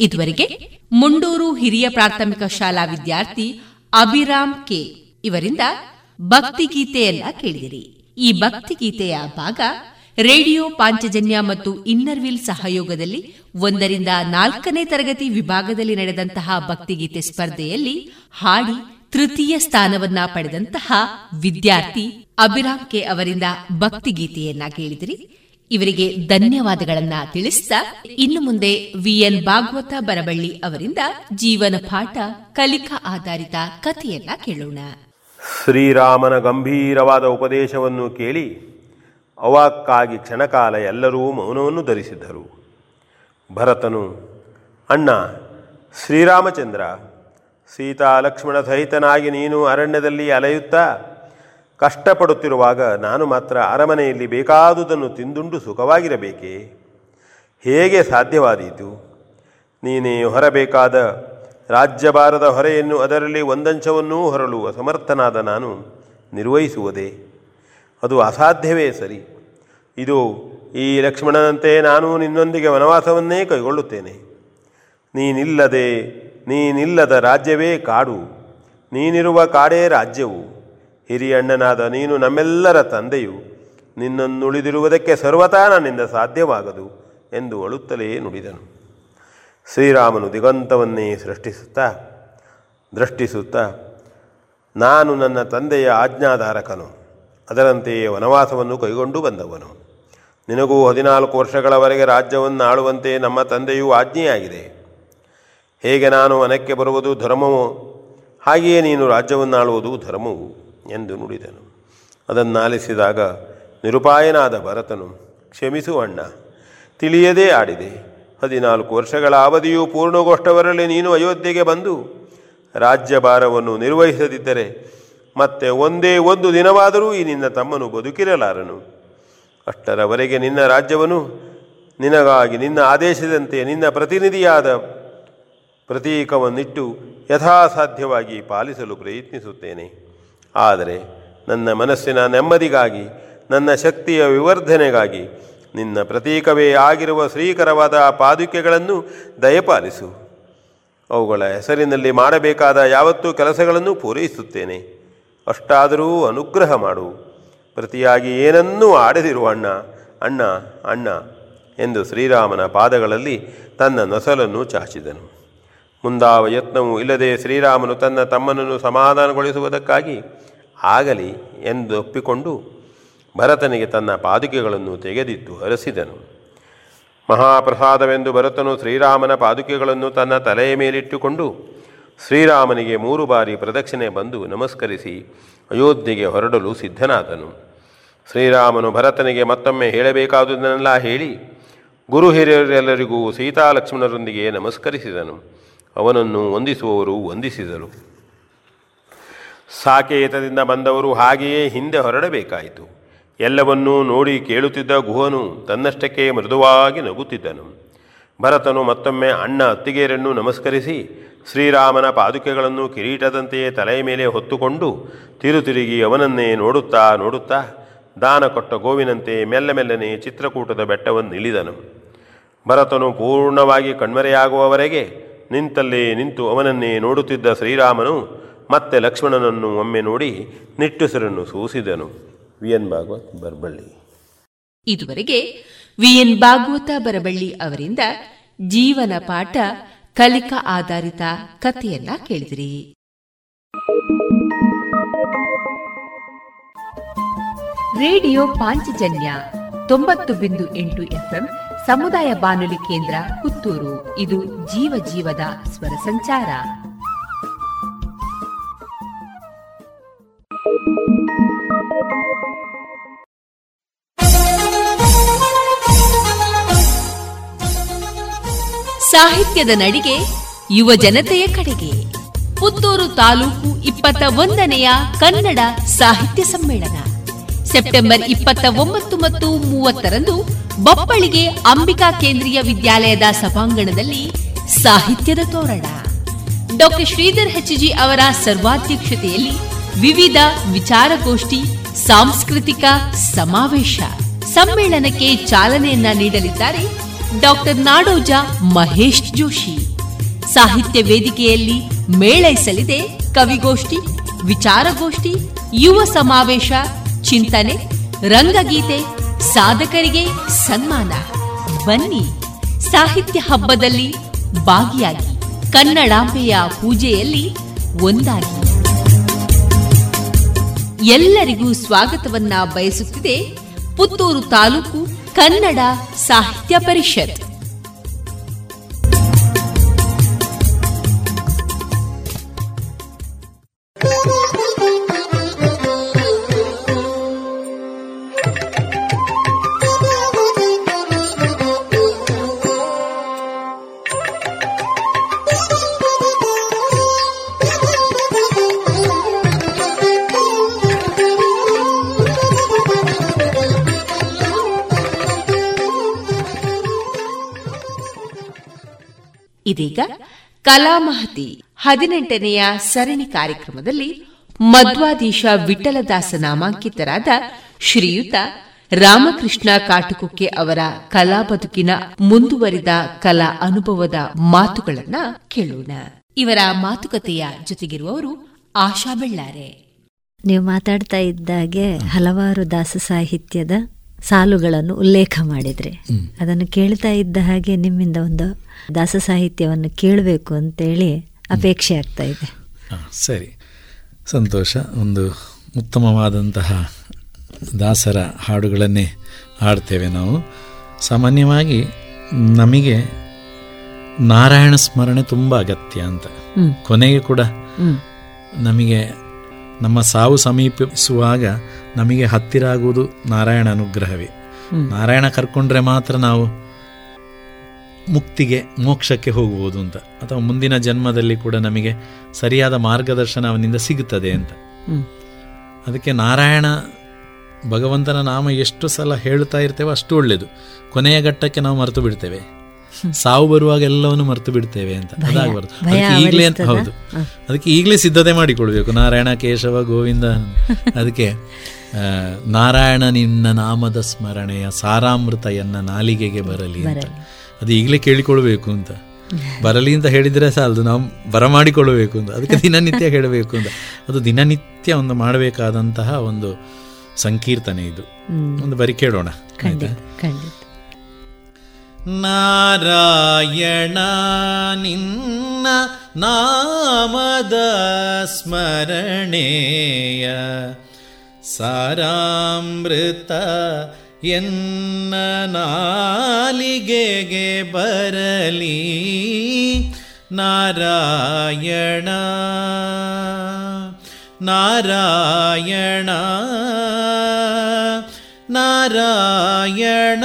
ಇದುವರೆಗೆ ಮುಂಡೂರು ಹಿರಿಯ ಪ್ರಾಥಮಿಕ ಶಾಲಾ ವಿದ್ಯಾರ್ಥಿ ಅಭಿರಾಮ್ ಕೆ. ಇವರಿಂದ ಭಕ್ತಿಗೀತೆಯನ್ನ ಕೇಳಿದಿರಿ. ಈ ಭಕ್ತಿಗೀತೆಯ ಭಾಗ ರೇಡಿಯೋ ಪಾಂಚಜನ್ಯ ಮತ್ತು ಇನ್ನರ್ವಿಲ್ ಸಹಯೋಗದಲ್ಲಿ ಒಂದರಿಂದ ನಾಲ್ಕನೇ ತರಗತಿ ವಿಭಾಗದಲ್ಲಿ ನಡೆದಂತಹ ಭಕ್ತಿಗೀತೆ ಸ್ಪರ್ಧೆಯಲ್ಲಿ ಹಾಡಿ ತೃತೀಯ ಸ್ಥಾನವನ್ನ ಪಡೆದಂತಹ ವಿದ್ಯಾರ್ಥಿ ಅಭಿರಾಮ್ ಕೆ ಅವರಿಂದ ಭಕ್ತಿಗೀತೆಯನ್ನ ಕೇಳಿದಿರಿ. ಇವರಿಗೆ ಧನ್ಯವಾದಗಳನ್ನ ತಿಳಿಸಿದ ಇನ್ನು ಮುಂದೆ ವಿಎನ್ ಭಾಗವತ ಬರಬಳ್ಳಿ ಅವರಿಂದ ಜೀವನ ಪಾಠ ಕಲಿಕಾ ಆಧಾರಿತ ಕಥೆಯನ್ನ ಕೇಳೋಣ. ಶ್ರೀರಾಮನ ಗಂಭೀರವಾದ ಉಪದೇಶವನ್ನು ಕೇಳಿ ಅವಾಕ್ಕಾಗಿ ಕ್ಷಣಕಾಲ ಎಲ್ಲರೂ ಮೌನವನ್ನು ಧರಿಸಿದ್ದರು. ಭರತನು, ಅಣ್ಣ, ಶ್ರೀರಾಮಚಂದ್ರ, ಸೀತಾ ಲಕ್ಷ್ಮಣ ಸಹಿತನಾಗಿ ನೀನು ಅರಣ್ಯದಲ್ಲಿ ಅಲೆಯುತ್ತಾ? ಕಷ್ಟಪಡುತ್ತಿರುವಾಗ ನಾನು ಮಾತ್ರ ಅರಮನೆಯಲ್ಲಿ ಬೇಕಾದುದನ್ನು ತಿಂದುಂಡು ಸುಖವಾಗಿರಬೇಕೇ? ಹೇಗೆ ಸಾಧ್ಯವಾದೀತು? ನೀನೇ ಹೊರಬೇಕಾದ ರಾಜ್ಯಭಾರದ ಹೊರೆಯನ್ನು ಅದರಲ್ಲಿ ಒಂದಂಶವನ್ನೂ ಹೊರಲು ಅಸಮರ್ಥನಾದ ನಾನು ನಿರ್ವಹಿಸುವುದೇ? ಅದು ಅಸಾಧ್ಯವೇ ಸರಿ. ಇದು ಈ ಲಕ್ಷ್ಮಣನಂತೆ ನಾನು ನಿನ್ನೊಂದಿಗೆ ವನವಾಸವನ್ನೇ ಕೈಗೊಳ್ಳುತ್ತೇನೆ. ನೀನಿಲ್ಲದೆ, ನೀನಿಲ್ಲದ ರಾಜ್ಯವೇ ಕಾಡು. ನೀನಿರುವ ಕಾಡೇ ರಾಜ್ಯವು. ಹಿರಿಯಣ್ಣನಾದ ನೀನು ನಮ್ಮೆಲ್ಲರ ತಂದೆಯು. ನಿನ್ನನ್ನುಳಿದಿರುವುದಕ್ಕೆ ಸರ್ವತಾ ನನ್ನಿಂದ ಸಾಧ್ಯವಾಗದು ಎಂದು ಅಳುತ್ತಲೇ ನುಡಿದನು. ಶ್ರೀರಾಮನು ದಿಗಂತವನ್ನೇ ಸೃಷ್ಟಿಸುತ್ತಾ, ದೃಷ್ಟಿಸುತ್ತಾ, ನಾನು ನನ್ನ ತಂದೆಯ ಆಜ್ಞಾಧಾರಕನು. ಅದರಂತೆಯೇ ವನವಾಸವನ್ನು ಕೈಗೊಂಡು ಬಂದವನು. ನಿನಗೂ ಹದಿನಾಲ್ಕು ವರ್ಷಗಳವರೆಗೆ ರಾಜ್ಯವನ್ನು ಆಳುವಂತೆ ನಮ್ಮ ತಂದೆಯು ಆಜ್ಞೆಯಾಗಿದೆ. ಹೇಗೆ ನಾನು ವನಕ್ಕೆ ಬರುವುದು ಧರ್ಮವೋ, ಹಾಗೆಯೇ ನೀನು ರಾಜ್ಯವನ್ನು ಆಳುವುದು ಧರ್ಮವು ಎಂದು ನುಡಿದನು. ಅದನ್ನಾಲಿಸಿದಾಗ ನಿರುಪಾಯನಾದ ಭರತನು, ಕ್ಷಮಿಸು ಅಣ್ಣ, ತಿಳಿಯದೇ ಆಡಿದೆ. ಹದಿನಾಲ್ಕು ವರ್ಷಗಳ ಅವಧಿಯು ಪೂರ್ಣಗೋಷ್ಠವರಲ್ಲಿ ನೀನು ಅಯೋಧ್ಯೆಗೆ ಬಂದು ರಾಜ್ಯಭಾರವನ್ನು ನಿರ್ವಹಿಸದಿದ್ದರೆ ಮತ್ತೆ ಒಂದೇ ಒಂದು ದಿನವಾದರೂ ಈ ನಿನ್ನ ತಮ್ಮನು ಬದುಕಿರಲಾರನು. ಅಷ್ಟರವರೆಗೆ ನಿನ್ನ ರಾಜ್ಯವನ್ನು ನಿನಗಾಗಿ, ನಿನ್ನ ಆದೇಶದಂತೆ ನಿನ್ನ ಪ್ರತಿನಿಧಿಯಾದ ಪ್ರತೀಕವನ್ನಿಟ್ಟು ಯಥಾಸಾಧ್ಯವಾಗಿ ಪಾಲಿಸಲು ಪ್ರಯತ್ನಿಸುತ್ತೇನೆ. ಆದರೆ ನನ್ನ ಮನಸ್ಸಿನ ನೆಮ್ಮದಿಗಾಗಿ, ನನ್ನ ಶಕ್ತಿಯ ವಿವರ್ಧನೆಗಾಗಿ ನಿನ್ನ ಪ್ರತೀಕವೇ ಆಗಿರುವ ಶ್ರೀಕರವಾದ ಪಾದುಕೆಗಳನ್ನು ದಯಪಾಲಿಸು. ಅವುಗಳ ಹೆಸರಿನಲ್ಲಿ ಮಾಡಬೇಕಾದ ಯಾವತ್ತೂ ಕೆಲಸಗಳನ್ನು ಪೂರೈಸುತ್ತೇನೆ. ಅಷ್ಟಾದರೂ ಅನುಗ್ರಹ ಮಾಡು. ಪ್ರತಿಯಾಗಿ ಏನನ್ನೂ ಆಡದಿರುವ ಅಣ್ಣ. ಅಣ್ಣ ಅಣ್ಣ ಎಂದು ಶ್ರೀರಾಮನ ಪಾದಗಳಲ್ಲಿ ತನ್ನ ನಸಲನ್ನು ಚಾಚಿದನು. ಮುಂದಾವ ಯತ್ನವೂ ಇಲ್ಲದೆ ಶ್ರೀರಾಮನು ತನ್ನ ತಮ್ಮನನ್ನು ಸಮಾಧಾನಗೊಳಿಸುವುದಕ್ಕಾಗಿ ಆಗಲಿ ಎಂದು ಒಪ್ಪಿಕೊಂಡು ಭರತನಿಗೆ ತನ್ನ ಪಾದುಕೆಗಳನ್ನು ತೆಗೆದಿದ್ದು ಹರಸಿದನು. ಮಹಾಪ್ರಸಾದವೆಂದು ಭರತನು ಶ್ರೀರಾಮನ ಪಾದುಕೆಗಳನ್ನು ತನ್ನ ತಲೆಯ ಮೇಲಿಟ್ಟುಕೊಂಡು ಶ್ರೀರಾಮನಿಗೆ ಮೂರು ಬಾರಿ ಪ್ರದಕ್ಷಿಣೆ ಬಂದು ನಮಸ್ಕರಿಸಿ ಅಯೋಧ್ಯೆಗೆ ಹೊರಡಲು ಸಿದ್ಧನಾದನು. ಶ್ರೀರಾಮನು ಭರತನಿಗೆ ಮತ್ತೊಮ್ಮೆ ಹೇಳಬೇಕಾದುದನ್ನೆಲ್ಲ ಹೇಳಿ ಗುರು ಹಿರಿಯರೆಲ್ಲರಿಗೂ ಸೀತಾಲಕ್ಷ್ಮಣರೊಂದಿಗೆ ನಮಸ್ಕರಿಸಿದನು. ಅವನನ್ನು ವಂದಿಸುವವರು ವಂದಿಸಿದರು. ಸಾಕೇತದಿಂದ ಬಂದವರು ಹಾಗೆಯೇ ಹಿಂದೆ ಹೊರಡಬೇಕಾಯಿತು. ಎಲ್ಲವನ್ನೂ ನೋಡಿ ಕೇಳುತ್ತಿದ್ದ ಗುಹನು ತನ್ನಷ್ಟಕ್ಕೆ ಮೃದುವಾಗಿ ನಗುತ್ತಿದ್ದನು. ಭರತನು ಮತ್ತೊಮ್ಮೆ ಅಣ್ಣ ಅತ್ತಿಗೆರನ್ನು ನಮಸ್ಕರಿಸಿ ಶ್ರೀರಾಮನ ಪಾದುಕೆಗಳನ್ನು ಕಿರೀಟದಂತೆಯೇ ತಲೆಯ ಮೇಲೆ ಹೊತ್ತುಕೊಂಡು ತಿರುತಿರುಗಿ ಅವನನ್ನೇ ನೋಡುತ್ತಾ ನೋಡುತ್ತಾ ದಾನ ಕೊಟ್ಟ ಗೋವಿನಂತೆ ಮೆಲ್ಲ ಮೆಲ್ಲನೆ ಚಿತ್ರಕೂಟದ ಬೆಟ್ಟವನ್ನು ಇಳಿದನು. ಭರತನು ಪೂರ್ಣವಾಗಿ ಕಣ್ಮರೆಯಾಗುವವರೆಗೆ ನಿಂತಲ್ಲೇ ನಿಂತು ಅವನನ್ನೇ ನೋಡುತ್ತಿದ್ದ ಶ್ರೀರಾಮನು ಮತ್ತೆ ಲಕ್ಷ್ಮಣನನ್ನು ಒಮ್ಮೆ ನೋಡಿ ನಿಟ್ಟುಸಿರನ್ನು ಸೂಸಿದನು. V N Bhagwat Barballi. ಇದುವರೆಗೆ ವಿಎನ್ ಭಾಗವತ ಬರಬಳ್ಳಿ ಅವರಿಂದ ಜೀವನ ಪಾಠ ಕಲಿಕಾ ಆಧಾರಿತ ಕಥೆಯನ್ನ ಕೇಳಿದಿರಿ. ರೇಡಿಯೋ ಪಾಂಚಜನ್ಯ ತೊಂಬತ್ತು ಬಿಂದು ಎಂಟು ಎಫ್ಎಂ ಸಮುದಾಯ ಬಾನುಲಿ ಕೇಂದ್ರ ಪುತ್ತೂರು. ಇದು ಜೀವ ಜೀವದ ಸ್ವರ ಸಂಚಾರ. ಸಾಹಿತ್ಯದ ನಡಿಗೆ ಯುವ ಜನತೆಯ ಕಡೆಗೆ. ಪುತ್ತೂರು ತಾಲೂಕು ಇಪ್ಪತ್ತ ಒಂದನೆಯ ಕನ್ನಡ ಸಾಹಿತ್ಯ ಸಮ್ಮೇಳನ. ಸೆಪ್ಟೆಂಬರ್ ಇಪ್ಪತ್ತ ಒಂಬತ್ತು ಮತ್ತು ಮೂವತ್ತರಂದು ಬಪ್ಪಳಿಗೆ ಅಂಬಿಕಾ ಕೇಂದ್ರೀಯ ವಿದ್ಯಾಲಯದ ಸಭಾಂಗಣದಲ್ಲಿ ಸಾಹಿತ್ಯದ ತೋರಣ. ಡಾಕ್ಟರ್ ಶ್ರೀಧರ್ ಹೆಚ್ಜಿ ಅವರ ಸರ್ವಾಧ್ಯಕ್ಷತೆಯಲ್ಲಿ ವಿವಿಧ ವಿಚಾರಗೋಷ್ಠಿ, ಸಾಂಸ್ಕೃತಿಕ ಸಮಾವೇಶ. ಸಮ್ಮೇಳನಕ್ಕೆ ಚಾಲನೆಯನ್ನ ನೀಡಲಿದ್ದಾರೆ ಡಾಕ್ಟರ್ ನಾಡೋಜ ಮಹೇಶ್ ಜೋಶಿ. ಸಾಹಿತ್ಯ ವೇದಿಕೆಯಲ್ಲಿ ಮೇಳೈಸಲಿದೆ ಕವಿಗೋಷ್ಠಿ, ವಿಚಾರಗೋಷ್ಠಿ, ಯುವ ಸಮಾವೇಶ, ಚಿಂತನೆ, ರಂಗಗೀತೆ, ಸಾಧಕರಿಗೆ ಸನ್ಮಾನ. ಬನ್ನಿ, ಸಾಹಿತ್ಯ ಹಬ್ಬದಲ್ಲಿ ಭಾಗಿಯಾಗಿ ಕನ್ನಡಾಂಬೆಯ ಪೂಜೆಯಲ್ಲಿ ಒಂದಾಗಿ. ಎಲ್ಲರಿಗೂ ಸ್ವಾಗತವನ್ನ ಬಯಸುತ್ತಿದೆ ಪುತ್ತೂರು ತಾಲೂಕು ಕನ್ನಡ ಸಾಹಿತ್ಯ ಪರಿಷತ್. ಇದೀಗ ಕಲಾಮಹತಿ ಹದಿನೆಂಟನೆಯ ಸರಣಿ ಕಾರ್ಯಕ್ರಮದಲ್ಲಿ ಮಧ್ವಾದೀಶ ವಿಠಲದಾಸ ನಾಮಾಂಕಿತರಾದ ಶ್ರೀಯುತ ರಾಮಕೃಷ್ಣ ಕಾಟುಕುಕ್ಕೆ ಅವರ ಕಲಾ ಬದುಕಿನ ಮುಂದುವರಿದ ಕಲಾ ಅನುಭವದ ಮಾತುಗಳನ್ನ ಕೇಳೋಣ. ಇವರ ಮಾತುಕತೆಯ ಜೊತೆಗಿರುವವರು ಆಶಾ ಬೆಳ್ಳಾರೆ. ನೀವು ಮಾತಾಡ್ತಾ ಇದ್ದಾಗೆ ಹಲವಾರು ದಾಸ ಸಾಹಿತ್ಯದ ಸಾಲುಗಳನ್ನು ಉಲ್ಲೇಖ ಮಾಡಿದ್ರೆ. ಅದನ್ನು ಕೇಳ್ತಾ ಇದ್ದ ಹಾಗೆ ನಿಮ್ಮಿಂದ ಒಂದು ದಾಸ ಸಾಹಿತ್ಯವನ್ನು ಕೇಳಬೇಕು ಅಂತೇಳಿ ಅಪೇಕ್ಷೆ ಆಗ್ತಾ ಇದೆ. ಸರಿ. ಸಂತೋಷ. ಒಂದು ಉತ್ತಮವಾದಂತಹ ದಾಸರ ಹಾಡುಗಳನ್ನೇ ಹಾಡ್ತೇವೆ ನಾವು. ಸಾಮಾನ್ಯವಾಗಿ ನಮಗೆ ನಾರಾಯಣ ಸ್ಮರಣೆ ತುಂಬ ಅಗತ್ಯ ಅಂತ. ಕೊನೆಗೆ ಕೂಡ ನಮಗೆ ನಮ್ಮ ಸಾವು ಸಮೀಪಿಸುವಾಗ ನಮಗೆ ಹತ್ತಿರ ಆಗುವುದು ನಾರಾಯಣ ಅನುಗ್ರಹವೇ. ನಾರಾಯಣ ಕರ್ಕೊಂಡ್ರೆ ಮಾತ್ರ ನಾವು ಮುಕ್ತಿಗೆ ಮೋಕ್ಷಕ್ಕೆ ಹೋಗುವುದು ಅಂತ. ಅಥವಾ ಮುಂದಿನ ಜನ್ಮದಲ್ಲಿ ಕೂಡ ನಮಗೆ ಸರಿಯಾದ ಮಾರ್ಗದರ್ಶನ ಅವನಿಂದ ಸಿಗುತ್ತದೆ ಅಂತ. ಅದಕ್ಕೆ ನಾರಾಯಣ ಭಗವಂತನ ನಾಮ ಎಷ್ಟು ಸಲ ಹೇಳ್ತಾ ಇರ್ತೇವೆ ಅಷ್ಟು ಒಳ್ಳೆಯದು. ಕೊನೆಯ ಘಟ್ಟಕ್ಕೆ ನಾವು ಮರೆತು ಬಿಡ್ತೇವೆ. ಸಾವು ಬರುವಾಗ ಎಲ್ಲವನ್ನು ಮರೆತು ಬಿಡ್ತೇವೆ ಅಂತ. ಅದಾಗಬಾರ್ದು. ಅದಕ್ಕೆ ಈಗಲೇ ಅಂತ ಹೌದು. ಅದಕ್ಕೆ ಈಗಲೇ ಸಿದ್ಧತೆ ಮಾಡಿಕೊಳ್ಬೇಕು. ನಾರಾಯಣ ಕೇಶವ ಗೋವಿಂದ. ಅದಕ್ಕೆ ನಾರಾಯಣ ನಿನ್ನ ನಾಮದ ಸ್ಮರಣೆಯ ಸಾರಾಮೃತ ಎನ್ನ ನಾಲಿಗೆಗೆ ಬರಲಿ ಅಂತ. ಅದು ಈಗಲೇ ಕೇಳಿಕೊಳ್ಬೇಕು ಅಂತ. ಬರಲಿ ಅಂತ ಹೇಳಿದ್ರೆ ಸಾಲದು. ನಾವು ಬರಮಾಡಿಕೊಳ್ಳಬೇಕು ಅಂತ. ಅದಕ್ಕೆ ದಿನನಿತ್ಯ ಹೇಳಬೇಕು ಅಂತ. ಅದು ದಿನನಿತ್ಯ ಒಂದು ಮಾಡಬೇಕಾದಂತಹ ಒಂದು ಸಂಕೀರ್ತನೆ ಇದು. ಒಂದು ಬರಿ ಕೇಳೋಣ. ನಾರಾಯಣ ನಿನ್ನ ನಾಮದ ಸ್ಮರಣೆಯ ಸಾರಾಮೃತ ಎನ್ನ ನಾಲಿಗೆಗೆ ಬರಲಿ. ನಾರಾಯಣ ನಾರಾಯಣ ನಾರಾಯಣ.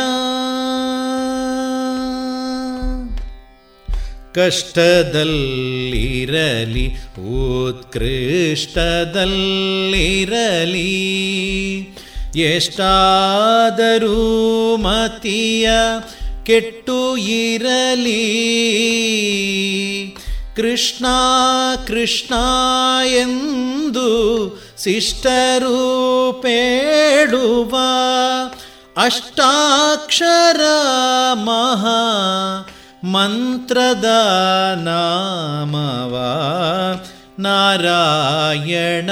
ಕಷ್ಟದಲ್ಲಿರಲಿ ಉತ್ಕೃಷ್ಟದಲ್ಲಿರಲಿ. ಎಷ್ಟಾದರೂ ಮತಿಯ ಕೆಟ್ಟು ಇರಲಿ. ಕೃಷ್ಣ ಕೃಷ್ಣ ಎಂದು ಶಿಷ್ಟರು ಪೇಡುವ ಅಷ್ಟಾಕ್ಷರ ಮಹಾ ಮಂತ್ರದ ನಾಮವ ನಾರಾಯಣ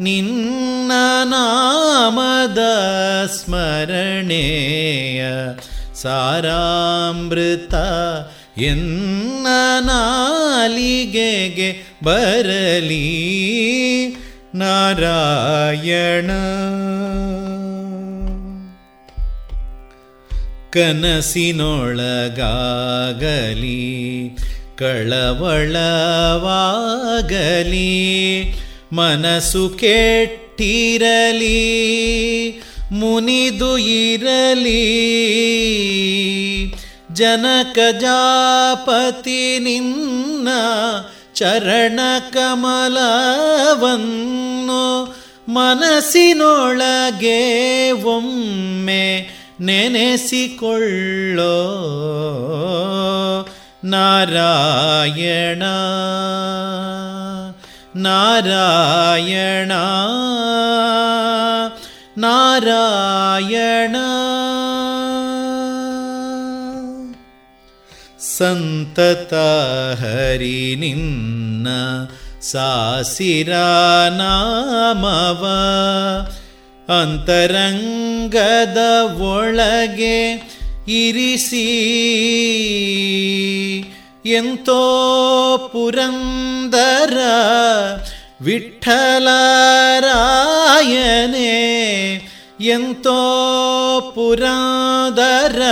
ನಿನ್ನ ನಾಮದ ಸ್ಮರಣೆಯ ಸಾರಾಮೃತ ಎನ್ನ ನಾಲಿಗೆಗೆ ಬರಲಿ. ನಾರಾಯಣ ಕನಸಿನೊಳಗಾಗಲಿ ಕಳವಳವಾಗಲಿ ಮನಸ್ಸು ಕೆಟ್ಟಿರಲಿ ಮುನಿದು ಇರಲಿ ಜನಕ ಜಾಪತಿ ನಿನ್ನ ಚರಣ ಕಮಲವನ್ನು ಮನಸ್ಸಿನೊಳಗೆ ಒಮ್ಮೆ ನೆನೆಸಿಕೊಳ್ಳೋ ನಾರಾಯಣ. ನಾರಾಯಣ. ನಾರಾಯಣ. ಸಂತತ ಹರಿ ನಿನ್ನ ಸಾಸಿರ ನಾಮವ. ಅಂತರಂಗದ ಒಳಗೆ ಇರಿಸಿ. ಎಂತೋ ಪುರಂದರ ವಿಠಲಾರಾಯಣೆ ಎಂತೋ ಪುರಂದರ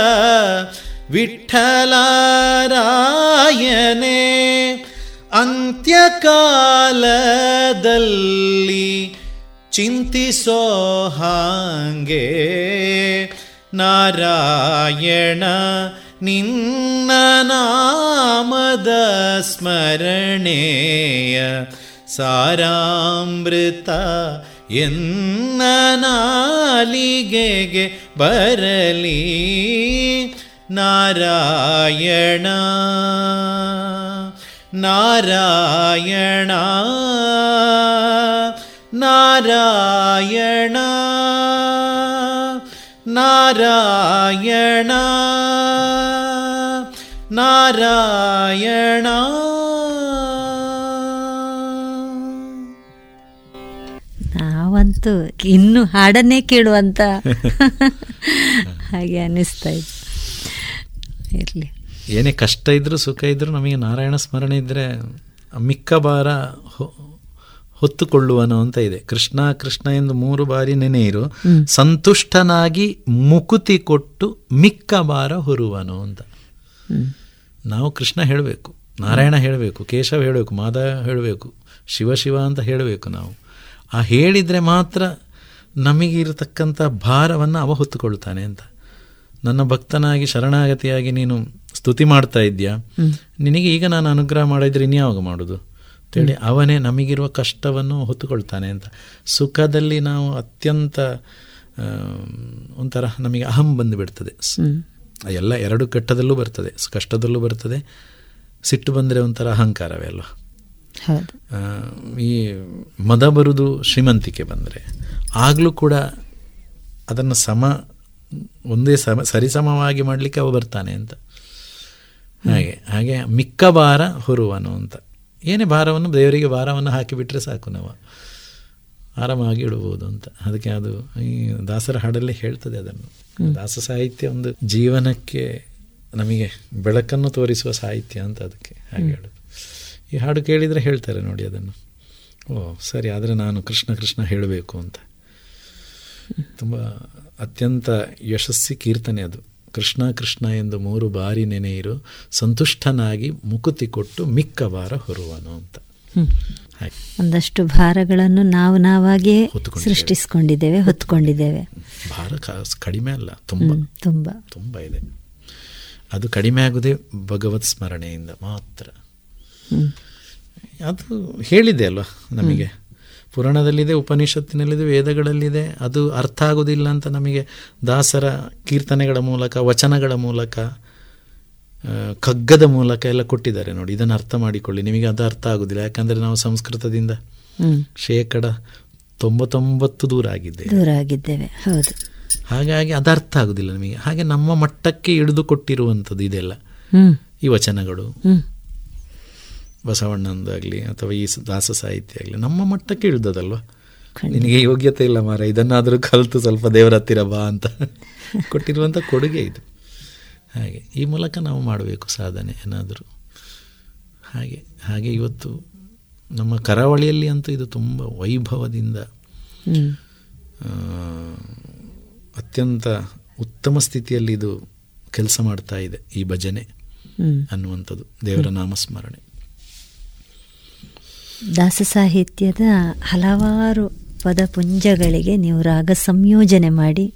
ವಿಠಲರಾಯನೇ ಅಂತ್ಯಕಾಲದಲ್ಲಿ ಚಿಂತಿಸೋ ಹಾಂಗೆ ನಾರಾಯಣ ನಿನ್ನ ನಾಮದ ಸ್ಮರಣೆಯ ಸಾರಾಮೃತ ಎನ್ನ ನಾಲಿಗೆಗೆ ಬರಲಿ ನಾರಾಯಣ. ನಾರಾಯಣ. ನಾರಾಯಣ ನಾರಾಯಣ ನಾರಾಯಣ. ನಾವಂತೂ ಇನ್ನು ಹಾಡನ್ನೇ ಕೇಳುವಂತ ಹಾಗೆ ಅನ್ನಿಸ್ತಾ ಇತ್ತು. ಇರಲಿ. ಏನೇ ಕಷ್ಟ ಇದ್ರೂ ಸುಖ ಇದ್ರೂ ನಮಗೆ ನಾರಾಯಣ ಸ್ಮರಣೆ ಇದ್ದರೆ ಮಿಕ್ಕ ಭಾರ ಹೊ- ಹೊತ್ತುಕೊಳ್ಳುವನು ಅಂತ ಇದೆ. ಕೃಷ್ಣ ಕೃಷ್ಣ ಎಂದು ಮೂರು ಬಾರಿ ನೆನೆಯಿರು ಸಂತುಷ್ಟನಾಗಿ ಮುಕುತಿ ಕೊಟ್ಟು ಮಿಕ್ಕ ಬಾರ ಹೊರುವನು ಅಂತ. ನಾವು ಕೃಷ್ಣ ಹೇಳಬೇಕು. ನಾರಾಯಣ ಹೇಳಬೇಕು. ಕೇಶವ ಹೇಳಬೇಕು. ಮಾಧವ ಹೇಳಬೇಕು. ಶಿವ ಶಿವ ಅಂತ ಹೇಳಬೇಕು ನಾವು. ಆ ಹೇಳಿದರೆ ಮಾತ್ರ ನಮಗಿರತಕ್ಕಂಥ ಭಾರವನ್ನು ಅವ ಹೊತ್ತುಕೊಳ್ತಾನೆ ಅಂತ. ನನ್ನ ಭಕ್ತನಾಗಿ ಶರಣಾಗತಿಯಾಗಿ ನೀನು ಸ್ತುತಿ ಮಾಡ್ತಾ ಇದ್ದೀಯ ಹ್ಮ್. ನಿನಗೆ ಈಗ ನಾನು ಅನುಗ್ರಹ ಮಾಡಿದ್ರೆ ಇನ್ಯಾವಾಗ ಮಾಡೋದು? ಅಂತೇಳಿ ಅವನೇ ನಮಗಿರುವ ಕಷ್ಟವನ್ನು ಹೊತ್ತುಕೊಳ್ತಾನೆ ಅಂತ. ಸುಖದಲ್ಲಿ ನಾವು ಅತ್ಯಂತ ಒಂಥರ ನಮಗೆ ಅಹಂ ಬಂದುಬಿಡ್ತದೆ. ಎಲ್ಲ ಎರಡು ಕಟ್ಟದಲ್ಲೂ ಬರ್ತದೆ ಕಷ್ಟದಲ್ಲೂ ಬರ್ತದೆ ಸಿಟ್ಟು ಬಂದರೆ ಒಂಥರ ಅಹಂಕಾರವೇ ಅಲ್ವಾ? ಈ ಮದ ಬರುದು ಶ್ರೀಮಂತಿಕೆ ಬಂದರೆ ಆಗಲೂ ಕೂಡ ಅದನ್ನು ಸಮ ಒಂದೇ ಸಮ ಸರಿಸಮವಾಗಿ ಮಾಡಲಿಕ್ಕೆ ಅವ ಬರ್ತಾನೆ ಅಂತ. ಹಾಗೆ ಹಾಗೆ ಮಿಕ್ಕ ಹೊರುವನು ಅಂತ. ಏನೇ ಭಾರವನ್ನು ದೇವರಿಗೆ ಭಾರವನ್ನು ಹಾಕಿಬಿಟ್ರೆ ಸಾಕು ನಾವು. ಆರಾಮಾಗಿ ಇಡಬಹುದು ಅಂತ. ಅದಕ್ಕೆ ಅದು ಈ ದಾಸರ ಹಾಡಲ್ಲೇ ಹೇಳ್ತದೆ ಅದನ್ನು. ದಾಸ ಸಾಹಿತ್ಯ ಒಂದು ಜೀವನಕ್ಕೆ ನಮಗೆ ಬೆಳಕನ್ನು ತೋರಿಸುವ ಸಾಹಿತ್ಯ ಅಂತ ಅದಕ್ಕೆ ಹಾಗೆ ಹೇಳೋದು. ಈ ಹಾಡು ಕೇಳಿದರೆ ಹೇಳ್ತಾರೆ ನೋಡಿ ಅದನ್ನು. ಓ ಸರಿ ಆದರೆ ನಾನು ಕೃಷ್ಣ ಕೃಷ್ಣ ಹೇಳಬೇಕು ಅಂತ. ತುಂಬ ಅತ್ಯಂತ ಯಶಸ್ವಿ ಕೀರ್ತನೆ ಅದು. ಕೃಷ್ಣ ಕೃಷ್ಣ ಎಂದು ಮೂರು ಬಾರಿ ನೆನೆಯಿರು ಸಂತುಷ್ಟನಾಗಿ ಮುಕುತಿ ಕೊಟ್ಟು ಮಿಕ್ಕ ಭಾರ ಹೊರುವನು ಅಂತ. ಒಂದಷ್ಟು ಭಾರಗಳನ್ನು ನಾವು ನಾವಾಗಿಯೇ ಸೃಷ್ಟಿಸಿಕೊಂಡಿದ್ದೇವೆ ಹೊತ್ಕೊಂಡಿದ್ದೇವೆ. ಭಾರ ಕಡಿಮೆ ಅಲ್ಲ ತುಂಬ. ತುಂಬ. ತುಂಬ ಇದೆ. ಅದು ಕಡಿಮೆ ಆಗುದೇ ಭಗವತ್ ಸ್ಮರಣೆಯಿಂದ ಮಾತ್ರ. ಅದು ಹೇಳಿದೆ ಅಲ್ವಾ ನಮಗೆ. ಪುರಾಣದಲ್ಲಿದೆ ಉಪನಿಷತ್ತಿನಲ್ಲಿದೆ ವೇದಗಳಲ್ಲಿದೆ. ಅದು ಅರ್ಥ ಆಗೋದಿಲ್ಲ ಅಂತ ನಮಗೆ ದಾಸರ ಕೀರ್ತನೆಗಳ ಮೂಲಕ ವಚನಗಳ ಮೂಲಕ ಕಗ್ಗದ ಮೂಲಕ ಎಲ್ಲ ಕೊಟ್ಟಿದ್ದಾರೆ ನೋಡಿ. ಇದನ್ನು ಅರ್ಥ ಮಾಡಿಕೊಳ್ಳಿ. ನಿಮಗೆ ಅದು ಅರ್ಥ ಆಗೋದಿಲ್ಲ. ಯಾಕಂದರೆ ನಾವು ಸಂಸ್ಕೃತದಿಂದ. ಶೇಕಡ ತೊಂಬತ್ತೊಂಬತ್ತು ದೂರ ಆಗಿದ್ದೇವೆ. ದೂರ ಆಗಿದ್ದೇವೆ. ಹೌದು. ಹಾಗಾಗಿ ಅದು ಅರ್ಥ ಆಗೋದಿಲ್ಲ ನಮಗೆ. ಹಾಗೆ ನಮ್ಮ ಮಟ್ಟಕ್ಕೆ ಹಿಡಿದು ಕೊಟ್ಟಿರುವಂಥದ್ದು ಇದೆಲ್ಲ. ಈ ವಚನಗಳು. ಬಸವಣ್ಣಂದಾಗಲಿ ಅಥವಾ ಈ ದಾಸ ಸಾಹಿತ್ಯ ಆಗಲಿ ನಮ್ಮ ಮಟ್ಟಕ್ಕೆ ಇಳಿದದಲ್ವ? ನಿನಗೆ ಯೋಗ್ಯತೆ ಇಲ್ಲ ಮಾರ ಇದನ್ನಾದರೂ ಕಲಿತು ಸ್ವಲ್ಪ ದೇವರ ಹತ್ತಿರ ಬಾ ಅಂತ ಕೊಟ್ಟಿರುವಂಥ ಕೊಡುಗೆ ಇದು. ಹಾಗೆ ಈ ಮೂಲಕ ನಾವು ಮಾಡಬೇಕು ಸಾಧನೆ ಏನಾದರೂ. ಹಾಗೆ ಹಾಗೆ ಇವತ್ತು ನಮ್ಮ ಕರಾವಳಿಯಲ್ಲಿ ಅಂತೂ ಇದು ತುಂಬ ವೈಭವದಿಂದ. ಅತ್ಯಂತ ಉತ್ತಮ ಸ್ಥಿತಿಯಲ್ಲಿ ಇದು ಕೆಲಸ ಮಾಡ್ತಾ ಇದೆ ಈ ಭಜನೆ. ಅನ್ನುವಂಥದ್ದು ದೇವರ ನಾಮಸ್ಮರಣೆ. ದಾಸ ಸಾಹಿತ್ಯದ ಹಲವಾರು ಪದಪುಂಜಗಳಿಗೆ ನೀವು ರಾಗ ಸಂಯೋಜನೆ ಮಾಡಿ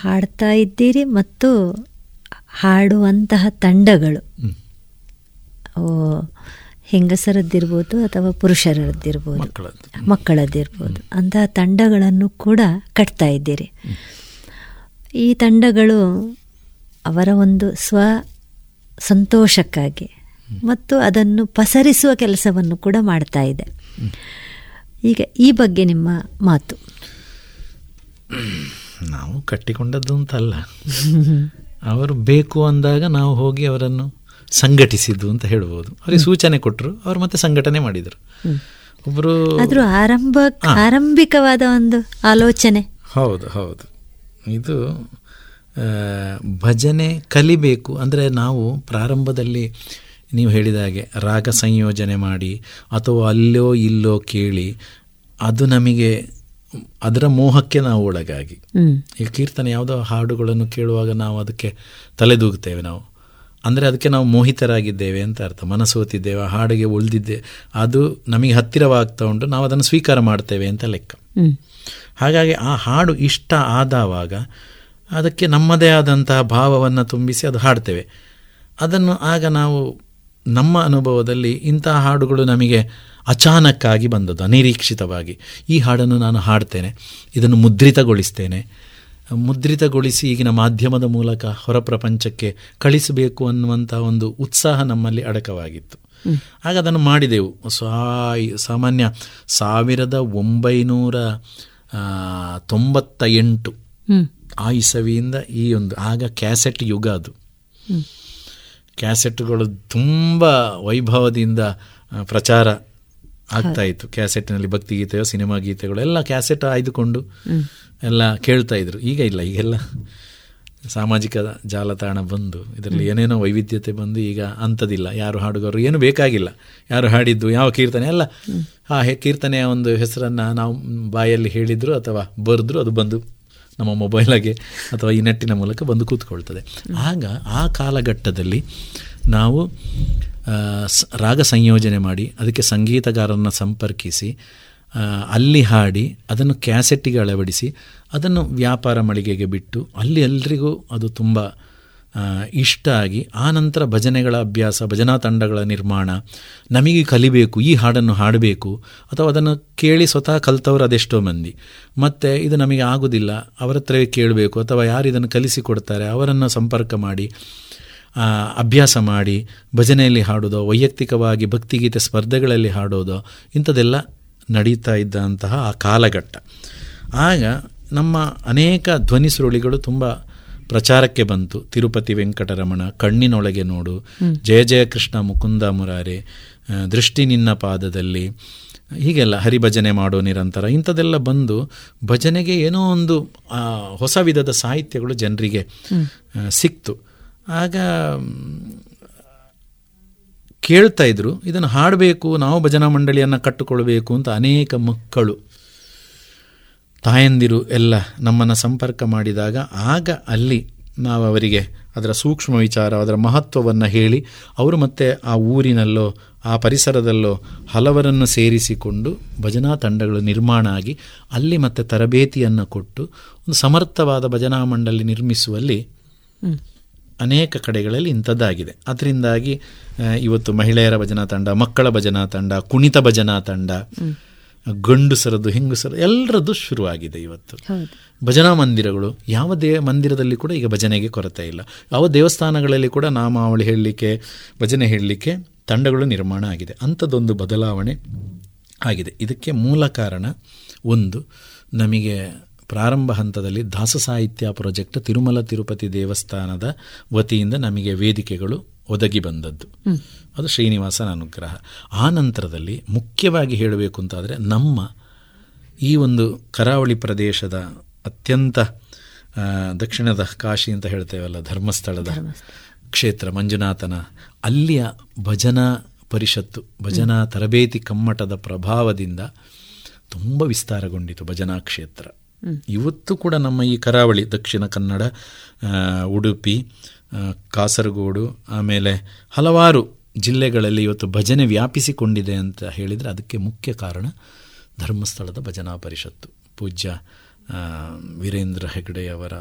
ಹಾಡ್ತಾ ಇದ್ದೀರಿ ಮತ್ತು ಹಾಡುವಂತಹ ತಂಡಗಳು. ಹೆಂಗಸರದ್ದಿರ್ಬೋದು ಅಥವಾ ಪುರುಷರದ್ದಿರ್ಬೋದು? ಮಕ್ಕಳದ್ದಿರ್ಬೋದು. ಅಂತಹ ತಂಡಗಳನ್ನು ಕೂಡ ಕಟ್ತಾ ಇದ್ದೀರಿ. ಈ ತಂಡಗಳು ಅವರ ಒಂದು ಸ್ವ ಸಂತೋಷಕ್ಕಾಗಿ ಮತ್ತು ಅದನ್ನು ಪಸರಿಸುವ ಕೆಲಸವನ್ನು ಕೂಡ ಮಾಡ್ತಾ ಇದೆ. ಈಗ ಈ ಬಗ್ಗೆ ನಿಮ್ಮ ಮಾತು. ನಾವು ಕಟ್ಟಿಕೊಂಡದ್ದು ಅಂತಲ್ಲ. ಅವರು ಬೇಕು ಅಂದಾಗ ನಾವು ಹೋಗಿ ಅವರನ್ನು ಸಂಘಟಿಸಿದ್ದು ಅಂತ ಹೇಳ್ಬೋದು. ಅವರಿಗೆ ಸೂಚನೆ ಕೊಟ್ಟರು ಅವರು ಮತ್ತೆ ಸಂಘಟನೆ ಮಾಡಿದರು. ಒಬ್ಬರು ಆದರೂ ಆರಂಭ ಆರಂಭಿಕವಾದ ಒಂದು ಆಲೋಚನೆ. ಹೌದು ಹೌದು. ಇದು ಭಜನೆ ಕಲಿಬೇಕು. ಅಂದರೆ ನಾವು ಪ್ರಾರಂಭದಲ್ಲಿ ನೀವು ಹೇಳಿದ ಹಾಗೆ ರಾಗ ಸಂಯೋಜನೆ ಮಾಡಿ ಅಥವಾ ಅಲ್ಲೋ ಇಲ್ಲೋ ಕೇಳಿ ಅದು ನಮಗೆ ಅದರ ಮೋಹಕ್ಕೆ ನಾವು ಒಳಗಾಗಿ. ಈ ಕೀರ್ತನೆ ಯಾವುದೋ ಹಾಡುಗಳನ್ನು ಕೇಳುವಾಗ ನಾವು ಅದಕ್ಕೆ ತಲೆದೂಗುತ್ತೇವೆ ನಾವು. ಅಂದರೆ ಅದಕ್ಕೆ ನಾವು ಮೋಹಿತರಾಗಿದ್ದೇವೆ ಅಂತ ಅರ್ಥ. ಮನಸ್ಸು ಓತಿದ್ದೇವೆ ಹಾಡಿಗೆ ಉಳಿದಿದ್ದೆ ಅದು ನಮಗೆ ಹತ್ತಿರವಾಗ್ತಾ ಉಂಟು ನಾವು ಅದನ್ನು ಸ್ವೀಕಾರ ಮಾಡ್ತೇವೆ ಅಂತ ಲೆಕ್ಕ. ಹಾಗಾಗಿ ಆ ಹಾಡು ಇಷ್ಟ ಆದವಾಗ ಅದಕ್ಕೆ ನಮ್ಮದೇ ಆದಂತಹ ಭಾವವನ್ನು ತುಂಬಿಸಿ ಅದು ಹಾಡ್ತೇವೆ. ಅದನ್ನು ಆಗ ನಾವು ನಮ್ಮ ಅನುಭವದಲ್ಲಿ ಇಂತಹ ಹಾಡುಗಳು ನಮಗೆ ಅಚಾನಕ್ಕಾಗಿ ಬಂದದ್ದು ಅನಿರೀಕ್ಷಿತವಾಗಿ. ಈ ಹಾಡನ್ನು ನಾನು ಹಾಡ್ತೇನೆ. ಇದನ್ನು ಮುದ್ರಿತಗೊಳಿಸ್ತೇನೆ. ಮುದ್ರಿತಗೊಳಿಸಿ ಈಗಿನ ಮಾಧ್ಯಮದ ಮೂಲಕ ಹೊರ ಪ್ರಪಂಚಕ್ಕೆ ಕಳಿಸಬೇಕು ಅನ್ನುವಂಥ ಒಂದು ಉತ್ಸಾಹ ನಮ್ಮಲ್ಲಿ ಅಡಕವಾಗಿತ್ತು. ಆಗ ಅದನ್ನು ಮಾಡಿದೆವು. ಸಾಯ್ ಸಾಮಾನ್ಯ ಸಾವಿರದ ಒಂಬೈನೂರ ತೊಂಬತ್ತ ಎಂಟು. ಆ ಇಸವಿಯಿಂದ ಈ ಒಂದು ಆಗ ಕ್ಯಾಸೆಟ್ ಯುಗ ಅದು. ಕ್ಯಾಸೆಟ್ಗಳು ತುಂಬ ವೈಭವದಿಂದ ಪ್ರಚಾರ ಆಗ್ತಾ ಇತ್ತು. ಕ್ಯಾಸೆಟ್ನಲ್ಲಿ ಭಕ್ತಿಗೀತೆಯೋ ಸಿನಿಮಾ ಗೀತೆಗಳು ಎಲ್ಲ ಕ್ಯಾಸೆಟ್ ಆಯ್ದುಕೊಂಡು. ಎಲ್ಲ ಕೇಳ್ತಾ ಇದ್ರು. ಈಗ ಇಲ್ಲ ಈಗೆಲ್ಲ ಸಾಮಾಜಿಕ ಜಾಲತಾಣ ಬಂದು ಇದರಲ್ಲಿ ಏನೇನೋ ವೈವಿಧ್ಯತೆ ಬಂದು ಈಗ ಅಂಥದ್ದಿಲ್ಲ. ಯಾರು ಹಾಡುಗಾರರು ಏನು ಬೇಕಾಗಿಲ್ಲ. ಯಾರು ಹಾಡಿದ್ದು ಯಾವ ಕೀರ್ತನೆ ಎಲ್ಲ ಆ ಹೆ- ಕೀರ್ತನೆಯ ಒಂದು ಹೆಸರನ್ನು ನಾವು ಬಾಯಲ್ಲಿ ಹೇಳಿದ್ರು ಅಥವಾ ಬರೆದ್ರು ಅದು ಬಂದು ನಮ್ಮ ಮೊಬೈಲಾಗೆ ಅಥವಾ ಈ ನೆಟ್ಟಿನ ಮೂಲಕ ಬಂದು ಕೂತ್ಕೊಳ್ತದೆ. ಆಗ ಆ ಕಾಲಘಟ್ಟದಲ್ಲಿ ನಾವು ರಾಗ ಸಂಯೋಜನೆ ಮಾಡಿ, ಅದಕ್ಕೆ ಸಂಗೀತಗಾರರನ್ನು ಸಂಪರ್ಕಿಸಿ ಅಲ್ಲಿ ಹಾಡಿ, ಅದನ್ನು ಕ್ಯಾಸೆಟ್ಟಿಗೆ ಅಳವಡಿಸಿ, ಅದನ್ನು ವ್ಯಾಪಾರ ಮಳಿಗೆಗೆ ಬಿಟ್ಟು, ಅಲ್ಲಿ ಎಲ್ರಿಗೂ ಅದು ತುಂಬ ಇಷ್ಟ ಆಗಿ ಆ ಭಜನೆಗಳ ಅಭ್ಯಾಸ, ಭಜನಾ ತಂಡಗಳ ನಿರ್ಮಾಣ, ನಮಗೆ ಕಲಿಬೇಕು, ಈ ಹಾಡನ್ನು ಹಾಡಬೇಕು, ಅಥವಾ ಅದನ್ನು ಕೇಳಿ ಸ್ವತಃ ಕಲ್ತವ್ರು ಅದೆಷ್ಟೋ ಮಂದಿ. ಮತ್ತು ಇದು ನಮಗೆ ಆಗೋದಿಲ್ಲ, ಅವರ ಹತ್ರವೇ ಕೇಳಬೇಕು, ಅಥವಾ ಯಾರು ಇದನ್ನು ಕಲಿಸಿಕೊಡ್ತಾರೆ, ಅವರನ್ನು ಸಂಪರ್ಕ ಮಾಡಿ ಅಭ್ಯಾಸ ಮಾಡಿ, ಭಜನೆಯಲ್ಲಿ ಹಾಡೋದೋ, ವೈಯಕ್ತಿಕವಾಗಿ ಭಕ್ತಿಗೀತೆ ಸ್ಪರ್ಧೆಗಳಲ್ಲಿ ಹಾಡೋದೋ ಇಂಥದೆಲ್ಲ ನಡೀತಾ ಇದ್ದಂತಹ ಆ ಕಾಲಘಟ್ಟ. ಆಗ ನಮ್ಮ ಅನೇಕ ಧ್ವನಿ ಸುರುಳಿಗಳು ತುಂಬ ಪ್ರಚಾರಕ್ಕೆ ಬಂತು. ತಿರುಪತಿ ವೆಂಕಟರಮಣ ಕಣ್ಣಿನೊಳಗೆ ನೋಡು. ಜಯ ಜಯ ಕೃಷ್ಣ ಮುಕುಂದ ಮುರಾರೆ ದೃಷ್ಟಿ ನಿನ್ನ ಪಾದದಲ್ಲಿ. ಹೀಗೆಲ್ಲ ಹರಿಭಜನೆ ಮಾಡೋ ನಿರಂತರ. ಇಂಥದ್ದೆಲ್ಲ ಬಂದು ಭಜನೆಗೆ ಏನೋ ಒಂದು ಹೊಸ ವಿಧದ ಸಾಹಿತ್ಯಗಳು ಜನರಿಗೆ ಸಿಕ್ತು. ಆಗ ಕೇಳ್ತಾ ಇದ್ರು ಇದನ್ನು ಹಾಡಬೇಕು ನಾವು ಭಜನಾ ಮಂಡಳಿಯನ್ನು ಕಟ್ಟಿಕೊಳ್ಬೇಕು ಅಂತ ಅನೇಕ ಮಕ್ಕಳು. ತಾಯಂದಿರು ಎಲ್ಲ ನಮ್ಮನ್ನು ಸಂಪರ್ಕ ಮಾಡಿದಾಗ ಆಗ ಅಲ್ಲಿ ನಾವು ಅವರಿಗೆ ಅದರ ಸೂಕ್ಷ್ಮ ವಿಚಾರ ಅದರ ಮಹತ್ವವನ್ನು ಹೇಳಿ ಅವರು ಮತ್ತೆ ಆ ಊರಿನಲ್ಲೋ ಆ ಪರಿಸರದಲ್ಲೋ ಹಲವರನ್ನು ಸೇರಿಸಿಕೊಂಡು ಭಜನಾ ತಂಡಗಳು ನಿರ್ಮಾಣ ಆಗಿ ಅಲ್ಲಿ ಮತ್ತೆ ತರಬೇತಿಯನ್ನು ಕೊಟ್ಟು ಒಂದು ಸಮರ್ಥವಾದ ಭಜನಾ ಮಂಡಳಿ ನಿರ್ಮಿಸುವಲ್ಲಿ ಅನೇಕ ಕಡೆಗಳಲ್ಲಿ ಇಂಥದ್ದಾಗಿದೆ ಅದರಿಂದಾಗಿ ಇವತ್ತು ಮಹಿಳೆಯರ ಭಜನಾ ತಂಡ ಮಕ್ಕಳ ಭಜನಾ ತಂಡ ಕುಣಿತ ಭಜನಾ ತಂಡ. ಗಂಡುಸರದ್ದು ಹೆಂಗುಸರದ್ದು ಎಲ್ಲರದ್ದು ಶುರುವಾಗಿದೆ ಇವತ್ತು. ಭಜನಾ ಮಂದಿರಗಳು ಯಾವ ದೇ ಮಂದಿರದಲ್ಲಿ ಕೂಡ ಈಗ ಭಜನೆಗೆ ಕೊರತೆ ಇಲ್ಲ. ಯಾವ ದೇವಸ್ಥಾನಗಳಲ್ಲಿ ಕೂಡ ನಾಮಾವಳಿ ಹೇಳಲಿಕ್ಕೆ ಭಜನೆ ಹೇಳಲಿಕ್ಕೆ ತಂಡಗಳು ನಿರ್ಮಾಣ ಆಗಿದೆ. ಅಂಥದ್ದೊಂದು ಬದಲಾವಣೆ ಆಗಿದೆ. ಇದಕ್ಕೆ ಮೂಲ ಕಾರಣ ಒಂದು ನಮಗೆ ಪ್ರಾರಂಭ ಹಂತದಲ್ಲಿ ದಾಸ ಸಾಹಿತ್ಯ ಪ್ರಾಜೆಕ್ಟ್ ತಿರುಮಲ ತಿರುಪತಿ ದೇವಸ್ಥಾನದ ವತಿಯಿಂದ ನಮಗೆ ವೇದಿಕೆಗಳು ಒದಗಿ ಬಂದದ್ದು. ಅದು ಶ್ರೀನಿವಾಸನ ಅನುಗ್ರಹ. ಆ ನಂತರದಲ್ಲಿ ಮುಖ್ಯವಾಗಿ ಹೇಳಬೇಕು ಅಂತಾದರೆ ನಮ್ಮ ಈ ಒಂದು ಕರಾವಳಿ ಪ್ರದೇಶದ ಅತ್ಯಂತ ದಕ್ಷಿಣದ ಕಾಶಿ ಅಂತ ಹೇಳ್ತೇವಲ್ಲ ಧರ್ಮಸ್ಥಳದ ಕ್ಷೇತ್ರ ಮಂಜುನಾಥನ ಅಲ್ಲಿಯ ಭಜನಾ ಪರಿಷತ್ತು ಭಜನಾ ತರಬೇತಿ ಕಮ್ಮಟದ ಪ್ರಭಾವದಿಂದ ತುಂಬ ವಿಸ್ತಾರಗೊಂಡಿತು ಭಜನಾ ಕ್ಷೇತ್ರ. ಇವತ್ತು ಕೂಡ ನಮ್ಮ ಈ ಕರಾವಳಿ ದಕ್ಷಿಣ ಕನ್ನಡ ಉಡುಪಿ ಕಾಸರಗೋಡು, ಆಮೇಲೆ ಹಲವಾರು ಜಿಲ್ಲೆಗಳಲ್ಲಿ ಇವತ್ತು ಭಜನೆ ವ್ಯಾಪಿಸಿಕೊಂಡಿದೆ ಅಂತ ಹೇಳಿದರೆ ಅದಕ್ಕೆ ಮುಖ್ಯ ಕಾರಣ ಧರ್ಮಸ್ಥಳದ ಭಜನಾ ಪರಿಷತ್ತು. ಪೂಜ್ಯ ವೀರೇಂದ್ರ ಹೆಗ್ಡೆಯವರ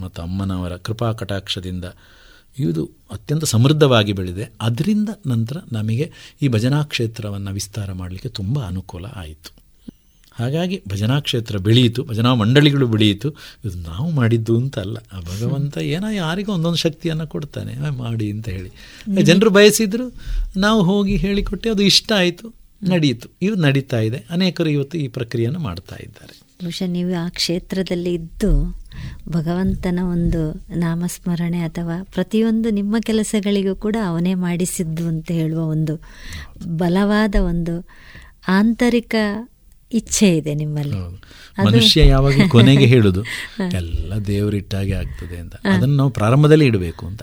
ಮತ್ತು ಅಮ್ಮನವರ ಕೃಪಾ ಕಟಾಕ್ಷದಿಂದ ಇದು ಅತ್ಯಂತ ಸಮೃದ್ಧವಾಗಿ ಬೆಳೆದಿದೆ. ಅದರಿಂದ ನಂತರ ನಮಗೆ ಈ ಭಜನಾ ಕ್ಷೇತ್ರವನ್ನು ವಿಸ್ತಾರ ಮಾಡಲಿಕ್ಕೆ ತುಂಬ ಅನುಕೂಲ ಆಯಿತು. ಹಾಗಾಗಿ ಭಜನಾ ಕ್ಷೇತ್ರ ಬೆಳೆಯಿತು ಭಜನಾ ಮಂಡಳಿಗಳು ಬೆಳೆಯಿತು. ಇದು ನಾವು ಮಾಡಿದ್ದು ಅಂತ ಅಲ್ಲ. ಆ ಭಗವಂತ ಏನೋ ಯಾರಿಗೂ ಒಂದೊಂದು ಶಕ್ತಿಯನ್ನು ಕೊಡ್ತಾನೆ. ಮಾಡಿ ಅಂತ ಹೇಳಿ. ಜನರು ಬಯಸಿದ್ರು ನಾವು ಹೋಗಿ ಹೇಳಿಕೊಟ್ಟೆ ಅದು ಇಷ್ಟ ಆಯಿತು ನಡೆಯಿತು ಇದು ನಡೀತಾ ಇದೆ. ಅನೇಕರು ಇವತ್ತು ಈ ಪ್ರಕ್ರಿಯೆಯನ್ನು ಮಾಡ್ತಾ ಇದ್ದಾರೆ. ಬಹುಶಃ ನೀವು ಆ ಕ್ಷೇತ್ರದಲ್ಲಿ ಇದ್ದು ಭಗವಂತನ ಒಂದು ನಾಮಸ್ಮರಣೆ ಅಥವಾ ಪ್ರತಿಯೊಂದು ನಿಮ್ಮ ಕೆಲಸಗಳಿಗೂ ಕೂಡ ಅವನೇ ಮಾಡಿಸಿದ್ದು ಅಂತ ಹೇಳುವ ಒಂದು ಬಲವಾದ ಒಂದು ಆಂತರಿಕ ಇಚ್ಛೆ ಇದೆ ನಿಮ್ಮಲ್ಲಿ. ಮನುಷ್ಯ ಯಾವಾಗ ಕೊನೆಗೆ ಹೇಳುದು ಎಲ್ಲ ದೇವರಿಟ್ಟಾಗೆ ಆಗ್ತದೆ ಅಂತ. ಅದನ್ನು ನಾವು ಪ್ರಾರಂಭದಲ್ಲಿ ಇಡಬೇಕು ಅಂತ.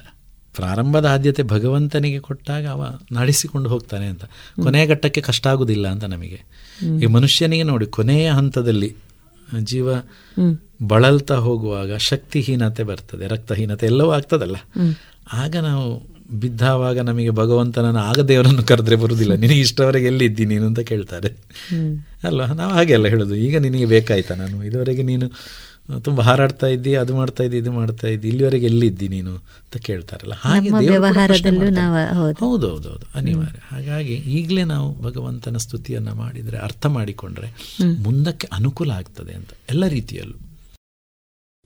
ಪ್ರಾರಂಭದ ಆದ್ಯತೆ ಭಗವಂತನಿಗೆ ಕೊಟ್ಟಾಗ ಅವ ನಡೆಸಿಕೊಂಡು ಹೋಗ್ತಾನೆ ಅಂತ. ಕೊನೆಯ ಘಟ್ಟಕ್ಕೆ ಕಷ್ಟ ಆಗುದಿಲ್ಲ ಅಂತ ನಮಗೆ. ಈ ಮನುಷ್ಯನಿಗೆ ನೋಡಿ ಕೊನೆಯ ಹಂತದಲ್ಲಿ ಜೀವ ಬಳಲ್ತಾ ಹೋಗುವಾಗ ಶಕ್ತಿಹೀನತೆ ಬರ್ತದೆ ರಕ್ತಹೀನತೆ ಎಲ್ಲವೂ ಆಗ್ತದಲ್ಲ. ಆಗ ನಾವು ಬಿದ್ದಾವಾಗ ನಮಗೆ ಭಗವಂತನನ್ನು ಆಗ ದೇವರನ್ನು ಕರೆದ್ರೆ ಬರುವುದಿಲ್ಲ. ನಿನಗೆ ಇಷ್ಟವರೆಗೆ ಎಲ್ಲಿದ್ದಿ ನೀನು ಅಂತ ಕೇಳ್ತಾರೆ. ಅಲ್ವಾ ನಾವು ಹಾಗೆಲ್ಲ ಹೇಳೋದು. ಈಗ ನಿನಗೆ ಬೇಕಾಯ್ತಾ ನಾನು? ಇದುವರೆಗೆ ನೀನು ತುಂಬ ಹಾರಾಡ್ತಾ ಇದ್ದಿ ಅದು ಮಾಡ್ತಾ ಇದ್ದಿ ಇದು ಮಾಡ್ತಾ ಇದ್ದಿ ಇಲ್ಲಿವರೆಗೆ ಎಲ್ಲಿದ್ದಿ ನೀನು ಅಂತ ಕೇಳ್ತಾರಲ್ಲ? ಹಾಗೆ ನಮ್ಮ ದೇವರು ಕೂಡ ಪ್ರಶ್ನೆ ವ್ಯವಹಾರದಲ್ಲೂ ನಾವು ಹೌದು. ಹೌದು ಹೌದು ಹೌದು ಅನಿವಾರ್ಯ. ಹಾಗಾಗಿ ಈಗಲೇ ನಾವು ಭಗವಂತನ ಸ್ತುತಿಯನ್ನು ಮಾಡಿದರೆ ಅರ್ಥ ಮಾಡಿಕೊಂಡ್ರೆ ಮುಂದಕ್ಕೆ ಅನುಕೂಲ ಆಗ್ತದೆ ಅಂತ ಎಲ್ಲ ರೀತಿಯಲ್ಲೂ.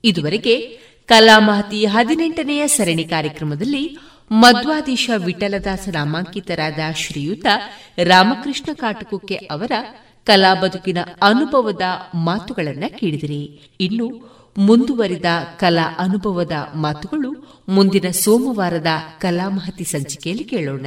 ಇದುವರೆಗೆ ಕಲಾಮಹತಿ ಹದಿನೆಂಟನೆಯ ಸರಣಿ ಕಾರ್ಯಕ್ರಮದಲ್ಲಿ ಮಧ್ವಾಧೀಶ ವಿಠಲದಾಸ ನಾಮಾಂಕಿತರಾದ ಶ್ರೀಯುತ ರಾಮಕೃಷ್ಣ ಕಾಟುಕುಕ್ಕೆ ಅವರ ಕಲಾ ಬದುಕಿನ ಅನುಭವದ ಮಾತುಗಳನ್ನು ಕೇಳಿದಿರಿ. ಇನ್ನು ಮುಂದುವರಿದ ಕಲಾ ಅನುಭವದ ಮಾತುಗಳು ಮುಂದಿನ ಸೋಮವಾರದ ಕಲಾಮಹತಿ ಸಂಚಿಕೆಯಲ್ಲಿ ಕೇಳೋಣ.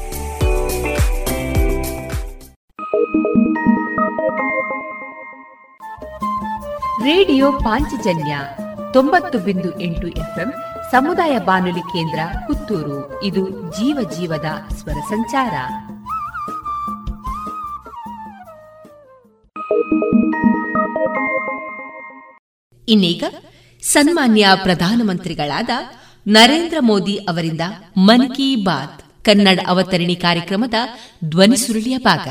ರೇಡಿಯೋ ಪಾಂಚಜನ್ಯ ತೊಂಬತ್ತು ಬಿಂದು ಎಂಟು ಎಫ್ಎಂ ಸಮುದಾಯ ಬಾನುಲಿ ಕೇಂದ್ರ ಪುತ್ತೂರು. ಇದು ಜೀವ ಜೀವದ ಸ್ವರ ಸಂಚಾರ. ಇನ್ನೀಗ ಸನ್ಮಾನ್ಯ ಪ್ರಧಾನಮಂತ್ರಿಗಳಾದ ನರೇಂದ್ರ ಮೋದಿ ಅವರಿಂದ ಮನ್ ಕಿ ಬಾತ್ ಕನ್ನಡ ಅವತರಣಿ ಕಾರ್ಯಕ್ರಮದ ಧ್ವನಿ ಸುರುಳಿಯ ಭಾಗ.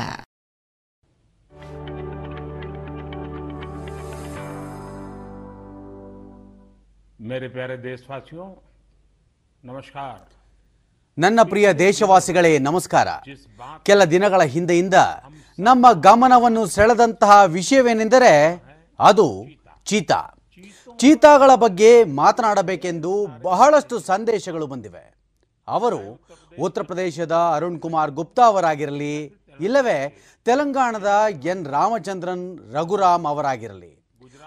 मेरे प्यारे देशवासियों नमस्कार ನನ್ನ ಪ್ರಿಯ ದೇಶವಾಸಿಗಳೇ ನಮಸ್ಕಾರ ಕೆಲ ದಿನಗಳ ಹಿಂದೆಯಿಂದ ನಮ್ಮ ಗಮನವನ್ನು ಸೆಳೆದಂತಹ ವಿಷಯವೇನೆಂದರೆ ಅದು ಚೀತಾ ಚೀತಾಗಳ ಬಗ್ಗೆ ಮಾತನಾಡಬೇಕೆಂದು ಬಹಳಷ್ಟು ಸಂದೇಶಗಳು ಬಂದಿವೆ ಅವರು ಉತ್ತರ ಪ್ರದೇಶದ ಅರುಣ್ ಕುಮಾರ್ ಗುಪ್ತಾ ಅವರಾಗಿರಲಿ ಇಲ್ಲವೇ ತೆಲಂಗಾಣದ ಎನ್ ರಾಮಚಂದ್ರನ್ ರಘುರಾಮ್ ಅವರಾಗಿರಲಿ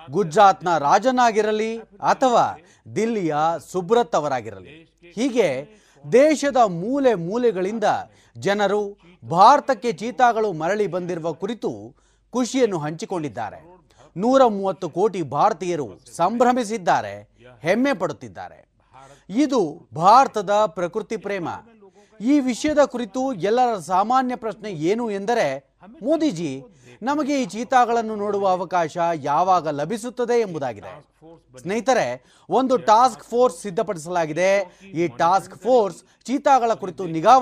ಗುಜರಾತ್ನ ರಾಜನಾಗಿರಲಿ ಅಥವಾ ದಿಲ್ಲಿಯ ಸುಬ್ರತ್ ಅವರಾಗಿರಲಿ. ಹೀಗೆ ದೇಶದ ಮೂಲೆ ಮೂಲೆಗಳಿಂದ ಜನರು ಭಾರತಕ್ಕೆ ಚೀತಾಗಳು ಮರಳಿ ಬಂದಿರುವ ಕುರಿತು ಖುಷಿಯನ್ನು ಹಂಚಿಕೊಂಡಿದ್ದಾರೆ. ನೂರ ಮೂವತ್ತು ಕೋಟಿ ಭಾರತೀಯರು ಸಂಭ್ರಮಿಸಿದ್ದಾರೆ, ಹೆಮ್ಮೆ ಪಡುತ್ತಿದ್ದಾರೆ. ಇದು ಭಾರತದ ಪ್ರಕೃತಿ ಪ್ರೇಮ. ಈ ವಿಷಯದ ಕುರಿತು ಎಲ್ಲರ ಸಾಮಾನ್ಯ ಪ್ರಶ್ನೆ ಏನು ಎಂದರೆ, ಮೋದಿಜಿ ನಮಗೆ ಈ ಚೀತಾಗಳನ್ನು ನೋಡುವ ಅವಕಾಶ ಯಾವಾಗ ಲಭಿಸುತ್ತದೆ ಎಂಬುದಾಗಿದೆ. ಸ್ನೇಹಿತರೆ, ಒಂದು ಟಾಸ್ಕ್ ಫೋರ್ಸ್ ಸಿದ್ಧಪಡಿಸಲಾಗಿದೆ. ಈ ಟಾಸ್ಕ್ ಫೋರ್ಸ್ ಚೀತಾಗಳ ಕುರಿತು ನಿಗಾ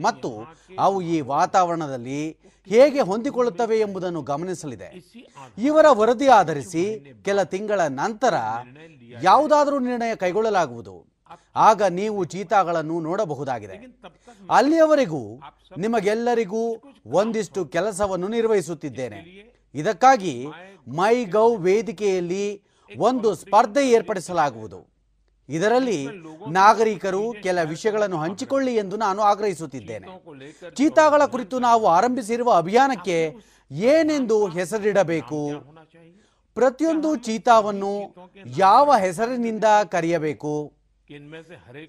ಮತ್ತು ಅವು ಈ ವಾತಾವರಣದಲ್ಲಿ ಹೇಗೆ ಹೊಂದಿಕೊಳ್ಳುತ್ತವೆ ಎಂಬುದನ್ನು ಗಮನಿಸಲಿದೆ. ಇವರ ವರದಿ ಆಧರಿಸಿ ಕೆಲ ತಿಂಗಳ ನಂತರ ಯಾವುದಾದರೂ ನಿರ್ಣಯ ಕೈಗೊಳ್ಳಲಾಗುವುದು. ಆಗ ನೀವು ಚೀತಾಗಳನ್ನು ನೋಡಬಹುದಾಗಿದೆ. ಅಲ್ಲಿಯವರೆಗೂ ನಿಮಗೆಲ್ಲರಿಗೂ ಒಂದಿಷ್ಟು ಕೆಲಸವನ್ನು ನಿರ್ವಹಿಸುತ್ತಿದ್ದೇನೆ. ಇದಕ್ಕಾಗಿ ಮೈ ಗೌ ವೇದಿಕೆಯಲ್ಲಿ ಒಂದು ಸ್ಪರ್ಧೆ ಏರ್ಪಡಿಸಲಾಗುವುದು. ಇದರಲ್ಲಿ ನಾಗರಿಕರು ಕೆಲ ವಿಷಯಗಳನ್ನು ಹಂಚಿಕೊಳ್ಳಿ ಎಂದು ನಾನು ಆಗ್ರಹಿಸುತ್ತಿದ್ದೇನೆ. ಚೀತಾಗಳ ಕುರಿತು ನಾವು ಆರಂಭಿಸಿರುವ ಅಭಿಯಾನಕ್ಕೆ ಏನೆಂದು ಹೆಸರಿಡಬೇಕು? ಪ್ರತಿಯೊಂದು ಚೀತಾವನ್ನು ಯಾವ ಹೆಸರಿನಿಂದ ಕರೆಯಬೇಕು?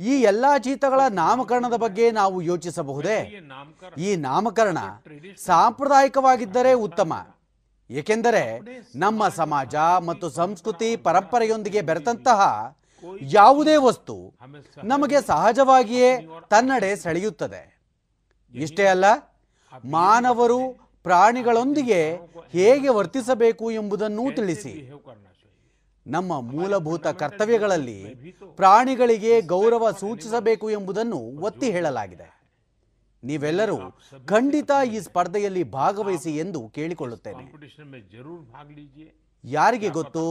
ಈ ಎಲ್ಲಾ ಜೀತಗಳ ನಾಮಕರಣದ ಬಗ್ಗೆ ನಾವು ಯೋಚಿಸಬಹುದೇ? ಈ ನಾಮಕರಣ ಸಾಂಪ್ರದಾಯಿಕವಾಗಿದ್ದರೆ ಉತ್ತಮ. ಏಕೆಂದರೆ ನಮ್ಮ ಸಮಾಜ ಮತ್ತು ಸಂಸ್ಕೃತಿ ಪರಂಪರೆಯೊಂದಿಗೆ ಬೆರೆತಂತಹ ಯಾವುದೇ ವಸ್ತು ನಮಗೆ ಸಹಜವಾಗಿಯೇ ತನ್ನಡೆ ಸೆಳೆಯುತ್ತದೆ. ಇಷ್ಟೇ ಅಲ್ಲ ಮಾನವರು ಪ್ರಾಣಿಗಳೊಂದಿಗೆ ಹೇಗೆ ವರ್ತಿಸಬೇಕು ಎಂಬುದನ್ನೂ ತಿಳಿಸಿ. ನಮ್ಮ ಮೂಲಭೂತ ಕರ್ತವ್ಯಗಳಲ್ಲಿ ಪ್ರಾಣಿಗಳಿಗೆ ಗೌರವ ಸೂಚಿಸಬೇಕು ಎಂಬುದನ್ನು ಒತ್ತಿ ಹೇಳಲಾಗಿದೆ. ನೀವೆಲ್ಲರೂ ಖಂಡಿತ ಈ ಸ್ಪರ್ಧೆಯಲ್ಲಿ ಭಾಗವಹಿಸಿ ಎಂದು ಕೇಳಿಕೊಳ್ಳುತ್ತೇನೆ. ಯಾರಿಗೆ ಗೊತ್ತು?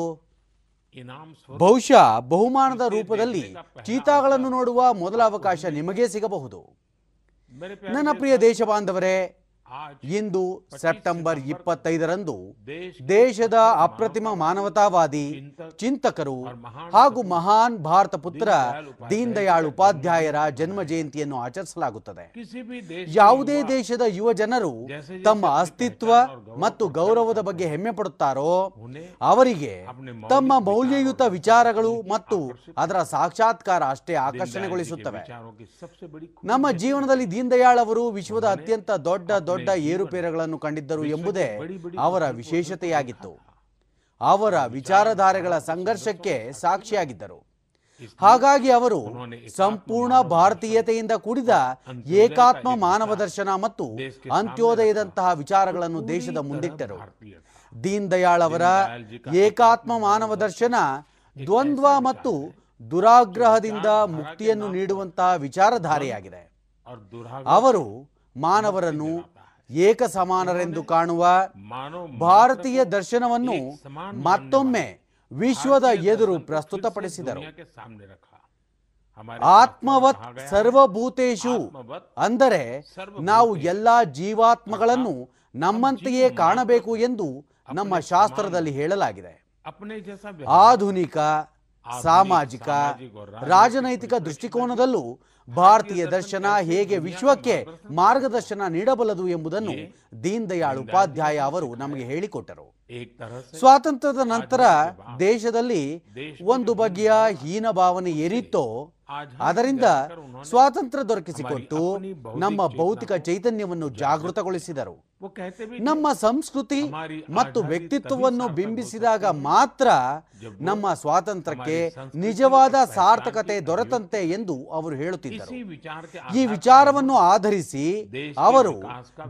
ಬಹುಶಃ ಬಹುಮಾನದ ರೂಪದಲ್ಲಿ ಚೀತಾಗಳನ್ನು ನೋಡುವ ಮೊದಲ ಅವಕಾಶ ನಿಮಗೇ ಸಿಗಬಹುದು. ನನ್ನ ಪ್ರಿಯ ದೇಶ ಬಾಂಧವರೇ ಇಂದು ಸೆಪ್ಟೆಂಬರ್ ಇಪ್ಪತ್ತೈದರಂದು ದೇಶದ ಅಪ್ರತಿಮ ಮಾನವತಾವಾದಿ ಚಿಂತಕರು ಹಾಗೂ ಮಹಾನ್ ಭಾರತ ಪುತ್ರ ದೀನ್ ದಯಾಳ್ ಉಪಾಧ್ಯಾಯರ ಜನ್ಮ ಜಯಂತಿಯನ್ನು ಆಚರಿಸಲಾಗುತ್ತದೆ. ಯಾವುದೇ ದೇಶದ ಯುವ ಜನರು ತಮ್ಮ ಅಸ್ತಿತ್ವ ಮತ್ತು ಗೌರವದ ಬಗ್ಗೆ ಹೆಮ್ಮೆಪಡುತ್ತಾರೋ ಅವರಿಗೆ ತಮ್ಮ ಮೌಲ್ಯಯುತ ವಿಚಾರಗಳು ಮತ್ತು ಅದರ ಸಾಕ್ಷಾತ್ಕಾರ ಅಷ್ಟೇ ಆಕರ್ಷಣೆಗೊಳಿಸುತ್ತವೆ. ನಮ್ಮ ಜೀವನದಲ್ಲಿ ದೀನ್ದಯಾಳ್ ಅವರು ವಿಶ್ವದ ಅತ್ಯಂತ ದೊಡ್ಡ ದೊಡ್ಡ ಏರುಪೇರುಗಳನ್ನು ಕಂಡಿದ್ದರು ಎಂಬುದೇ ಅವರ ವಿಶೇಷತೆಯಾಗಿತ್ತು. ಅವರ ವಿಚಾರಧಾರೆಗಳ ಸಂಘರ್ಷಕ್ಕೆ ಸಾಕ್ಷಿಯಾಗಿದ್ದರು. ಹಾಗಾಗಿ ಅವರು ಸಂಪೂರ್ಣ ಭಾರತೀಯತೆಯಿಂದ ಕೂಡಿದ ಏಕಾತ್ಮ ಮಾನವ ದರ್ಶನ ಮತ್ತು ಅಂತ್ಯೋದಯದಂತಹ ವಿಚಾರಗಳನ್ನು ದೇಶದ ಮುಂದಿಟ್ಟರು. ದೀನ್ ದಯಾಳ್ ಅವರ ಏಕಾತ್ಮ ಮಾನವ ದರ್ಶನ ದ್ವಂದ್ವ ಮತ್ತು ದುರಾಗ್ರಹದಿಂದ ಮುಕ್ತಿಯನ್ನು ನೀಡುವಂತಹ ವಿಚಾರಧಾರೆಯಾಗಿದೆ. ಅವರು ಮಾನವರನ್ನು ಏಕ ಸಮಾನರೆಂದು ಕಾಣುವ ಭಾರತೀಯ ದರ್ಶನವನ್ನು ಮತ್ತೊಮ್ಮೆ ವಿಶ್ವದ ಎದುರು ಪ್ರಸ್ತುತಪಡಿಸಿದರು. ಆತ್ಮವತ್ ಸರ್ವಭೂತೇಶು. ಅಂದರೆ ನಾವು ಎಲ್ಲ ಜೀವಾತ್ಮಗಳನ್ನು ನಮ್ಮಂತೆಯೇ ಕಾಣಬೇಕು ಎಂದು ನಮ್ಮ ಶಾಸ್ತ್ರದಲ್ಲಿ ಹೇಳಲಾಗಿದೆ. ಆಧುನಿಕ ಸಾಮಾಜಿಕ ರಾಜನೈತಿಕ ದೃಷ್ಟಿಕೋನದಲ್ಲೂ ಭಾರತೀಯ ದರ್ಶನ ಹೇಗೆ ವಿಶ್ವಕ್ಕೆ ಮಾರ್ಗದರ್ಶನ ನೀಡಬಲ್ಲದು ಎಂಬುದನ್ನು ದೀನ್ ದಯಾಳ್ ಉಪಾಧ್ಯಾಯ ಅವರು ನಮಗೆ ಹೇಳಿಕೊಟ್ಟರು. ಸ್ವಾತಂತ್ರ್ಯದ ನಂತರ ದೇಶದಲ್ಲಿ ಒಂದು ಬಗೆಯ ಹೀನ ಭಾವನೆ ಏನಿತ್ತೋ ಅದರಿಂದ ಸ್ವಾತಂತ್ರ್ಯ ದೊರಕಿಸಿಕೊಟ್ಟು ನಮ್ಮ ಭೌತಿಕ ಚೈತನ್ಯವನ್ನು ಜಾಗೃತಗೊಳಿಸಿದರು. ನಮ್ಮ ಸಂಸ್ಕೃತಿ ಮತ್ತು ವ್ಯಕ್ತಿತ್ವವನ್ನು ಬಿಂಬಿಸಿದಾಗ ಮಾತ್ರ ನಮ್ಮ ಸ್ವಾತಂತ್ರ್ಯಕ್ಕೆ ನಿಜವಾದ ಸಾರ್ಥಕತೆ ದೊರೆತಂತೆ ಎಂದು ಅವರು ಹೇಳುತ್ತಿದ್ದರು. ಈ ವಿಚಾರವನ್ನು ಆಧರಿಸಿ ಅವರು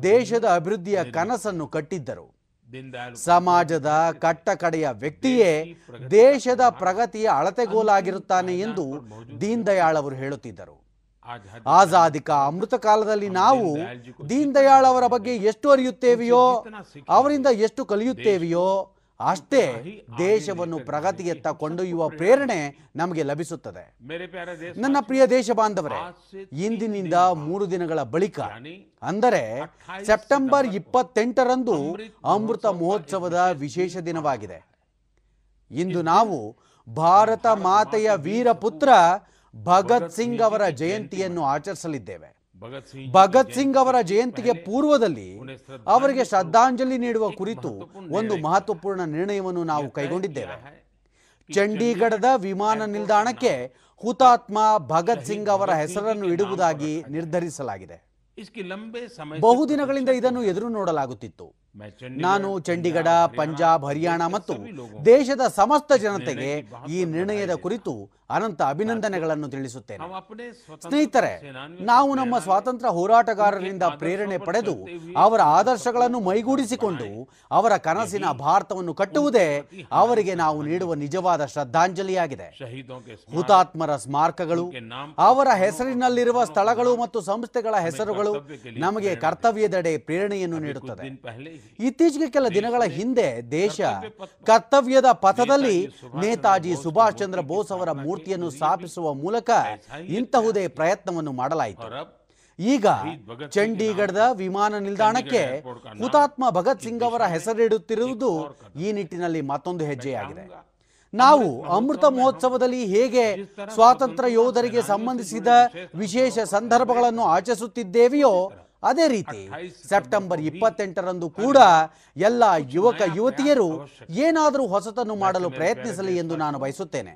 ದೇಶದ ಅಭಿವೃದ್ಧಿಯ ಕನಸನ್ನು ಕಟ್ಟಿದ್ದರು. ಸಮಾಜದ ಕಟ್ಟಕಡೆಯ ವ್ಯಕ್ತಿಯೇ ದೇಶದ ಪ್ರಗತಿಯ ಅಳತೆಗೋಲಾಗಿರುತ್ತಾನೆ ಎಂದು ದೀನ್ ದಯಾಳ್ ಅವರು ಹೇಳುತ್ತಿದ್ದರು. ಆಜಾದಿಕ ಅಮೃತ ಕಾಲದಲ್ಲಿ ನಾವು ದೀನ್ ದಯಾಳ್ ಅವರ ಬಗ್ಗೆ ಎಷ್ಟು ಅರಿಯುತ್ತೇವೆಯೋ ಅವರಿಂದ ಎಷ್ಟು ಕಲಿಯುತ್ತೇವೆಯೋ ಅಷ್ಟೇ ದೇಶವನ್ನು ಪ್ರಗತಿಯತ್ತ ಕೊಂಡೊಯ್ಯುವ ಪ್ರೇರಣೆ ನಮಗೆ ಲಭಿಸುತ್ತದೆ. ನನ್ನ ಪ್ರಿಯ ದೇಶ ಬಾಂಧವರೇ ಇಂದಿನಿಂದ ಮೂರು ದಿನಗಳ ಬಳಿಕ ಅಂದರೆ ಸೆಪ್ಟೆಂಬರ್ ಇಪ್ಪತ್ತೆಂಟರಂದು ಅಮೃತ ಮಹೋತ್ಸವದ ವಿಶೇಷ ದಿನವಾಗಿದೆ. ಇಂದು ನಾವು ಭಾರತ ಮಾತೆಯ ವೀರಪುತ್ರ ಭಗತ್ ಸಿಂಗ್ ಅವರ ಜಯಂತಿಯನ್ನು ಆಚರಿಸಲಿದ್ದೇವೆ. ಭಗತ್ ಸಿಂಗ್ ಅವರ ಜಯಂತಿಗೆ ಪೂರ್ವದಲ್ಲಿ ಅವರಿಗೆ ಶ್ರದ್ಧಾಂಜಲಿ ನೀಡುವ ಕುರಿತು ಒಂದು ಮಹತ್ವಪೂರ್ಣ ನಿರ್ಣಯವನ್ನು ನಾವು ಕೈಗೊಂಡಿದ್ದೇವೆ. ಚಂಡೀಗಢದ ವಿಮಾನ ನಿಲ್ದಾಣಕ್ಕೆ ಹುತಾತ್ಮ ಭಗತ್ ಸಿಂಗ್ ಅವರ ಹೆಸರನ್ನು ಇಡುವುದಾಗಿ ನಿರ್ಧರಿಸಲಾಗಿದೆ. ಬಹುದಿನಗಳಿಂದ ಇದನ್ನು ಎದುರು ನೋಡಲಾಗುತ್ತಿತ್ತು. ನಾನು ಚಂಡೀಗಢ ಪಂಜಾಬ್ ಹರಿಯಾಣ ಮತ್ತು ದೇಶದ ಸಮಸ್ತ ಜನತೆಗೆ ಈ ನಿರ್ಣಯದ ಕುರಿತು ಅನಂತ ಅಭಿನಂದನೆಗಳನ್ನು ತಿಳಿಸುತ್ತೇನೆ. ಸ್ನೇಹಿತರೆ ನಾವು ನಮ್ಮ ಸ್ವಾತಂತ್ರ್ಯ ಹೋರಾಟಗಾರರಿಂದ ಪ್ರೇರಣೆ ಪಡೆದು ಅವರ ಆದರ್ಶಗಳನ್ನು ಮೈಗೂಡಿಸಿಕೊಂಡು ಅವರ ಕನಸಿನ ಭಾರತವನ್ನು ಕಟ್ಟುವುದೇ ಅವರಿಗೆ ನಾವು ನೀಡುವ ನಿಜವಾದ ಶ್ರದ್ಧಾಂಜಲಿಯಾಗಿದೆ. ಹುತಾತ್ಮರ ಸ್ಮಾರಕಗಳು ಅವರ ಹೆಸರಿನಲ್ಲಿರುವ ಸ್ಥಳಗಳು ಮತ್ತು ಸಂಸ್ಥೆಗಳ ಹೆಸರುಗಳು ನಮಗೆ ಕರ್ತವ್ಯದೆಡೆ ಪ್ರೇರಣೆಯನ್ನು ನೀಡುತ್ತದೆ. ಇತ್ತೀಚೆಗೆ ಕೆಲ ದಿನಗಳ ಹಿಂದೆ ದೇಶ ಕರ್ತವ್ಯದ ಪಥದಲ್ಲಿ ನೇತಾಜಿ ಸುಭಾಷ್ ಚಂದ್ರ ಬೋಸ್ ಅವರ ಮೂರ್ತಿಯನ್ನು ಸ್ಥಾಪಿಸುವ ಮೂಲಕ ಇಂತಹುದೇ ಪ್ರಯತ್ನವನ್ನು ಮಾಡಲಾಯಿತು. ಈಗ ಚಂಡೀಗಢದ ವಿಮಾನ ನಿಲ್ದಾಣಕ್ಕೆ ಹುತಾತ್ಮ ಭಗತ್ ಸಿಂಗ್ ಅವರ ಹೆಸರಿಡುತ್ತಿರುವುದು ಈ ನಿಟ್ಟಿನಲ್ಲಿ ಮತ್ತೊಂದು ಹೆಜ್ಜೆಯಾಗಿದೆ. ನಾವು ಅಮೃತ ಮಹೋತ್ಸವದಲ್ಲಿ ಹೇಗೆ ಸ್ವಾತಂತ್ರ್ಯ ಯೋಧರಿಗೆ ಸಂಬಂಧಿಸಿದ ವಿಶೇಷ ಸಂದರ್ಭಗಳನ್ನು ಆಚರಿಸುತ್ತಿದ್ದೇವೆಯೋ ಅದೇ ರೀತಿ ಸೆಪ್ಟೆಂಬರ್ ಇಪ್ಪತ್ತೆಂಟರಂದು ಕೂಡ ಎಲ್ಲ ಯುವಕ ಯುವತಿಯರು ಏನಾದರೂ ಹೊಸತನ್ನು ಮಾಡಲು ಪ್ರಯತ್ನಿಸಲಿ ಎಂದು ನಾನು ಬಯಸುತ್ತೇನೆ.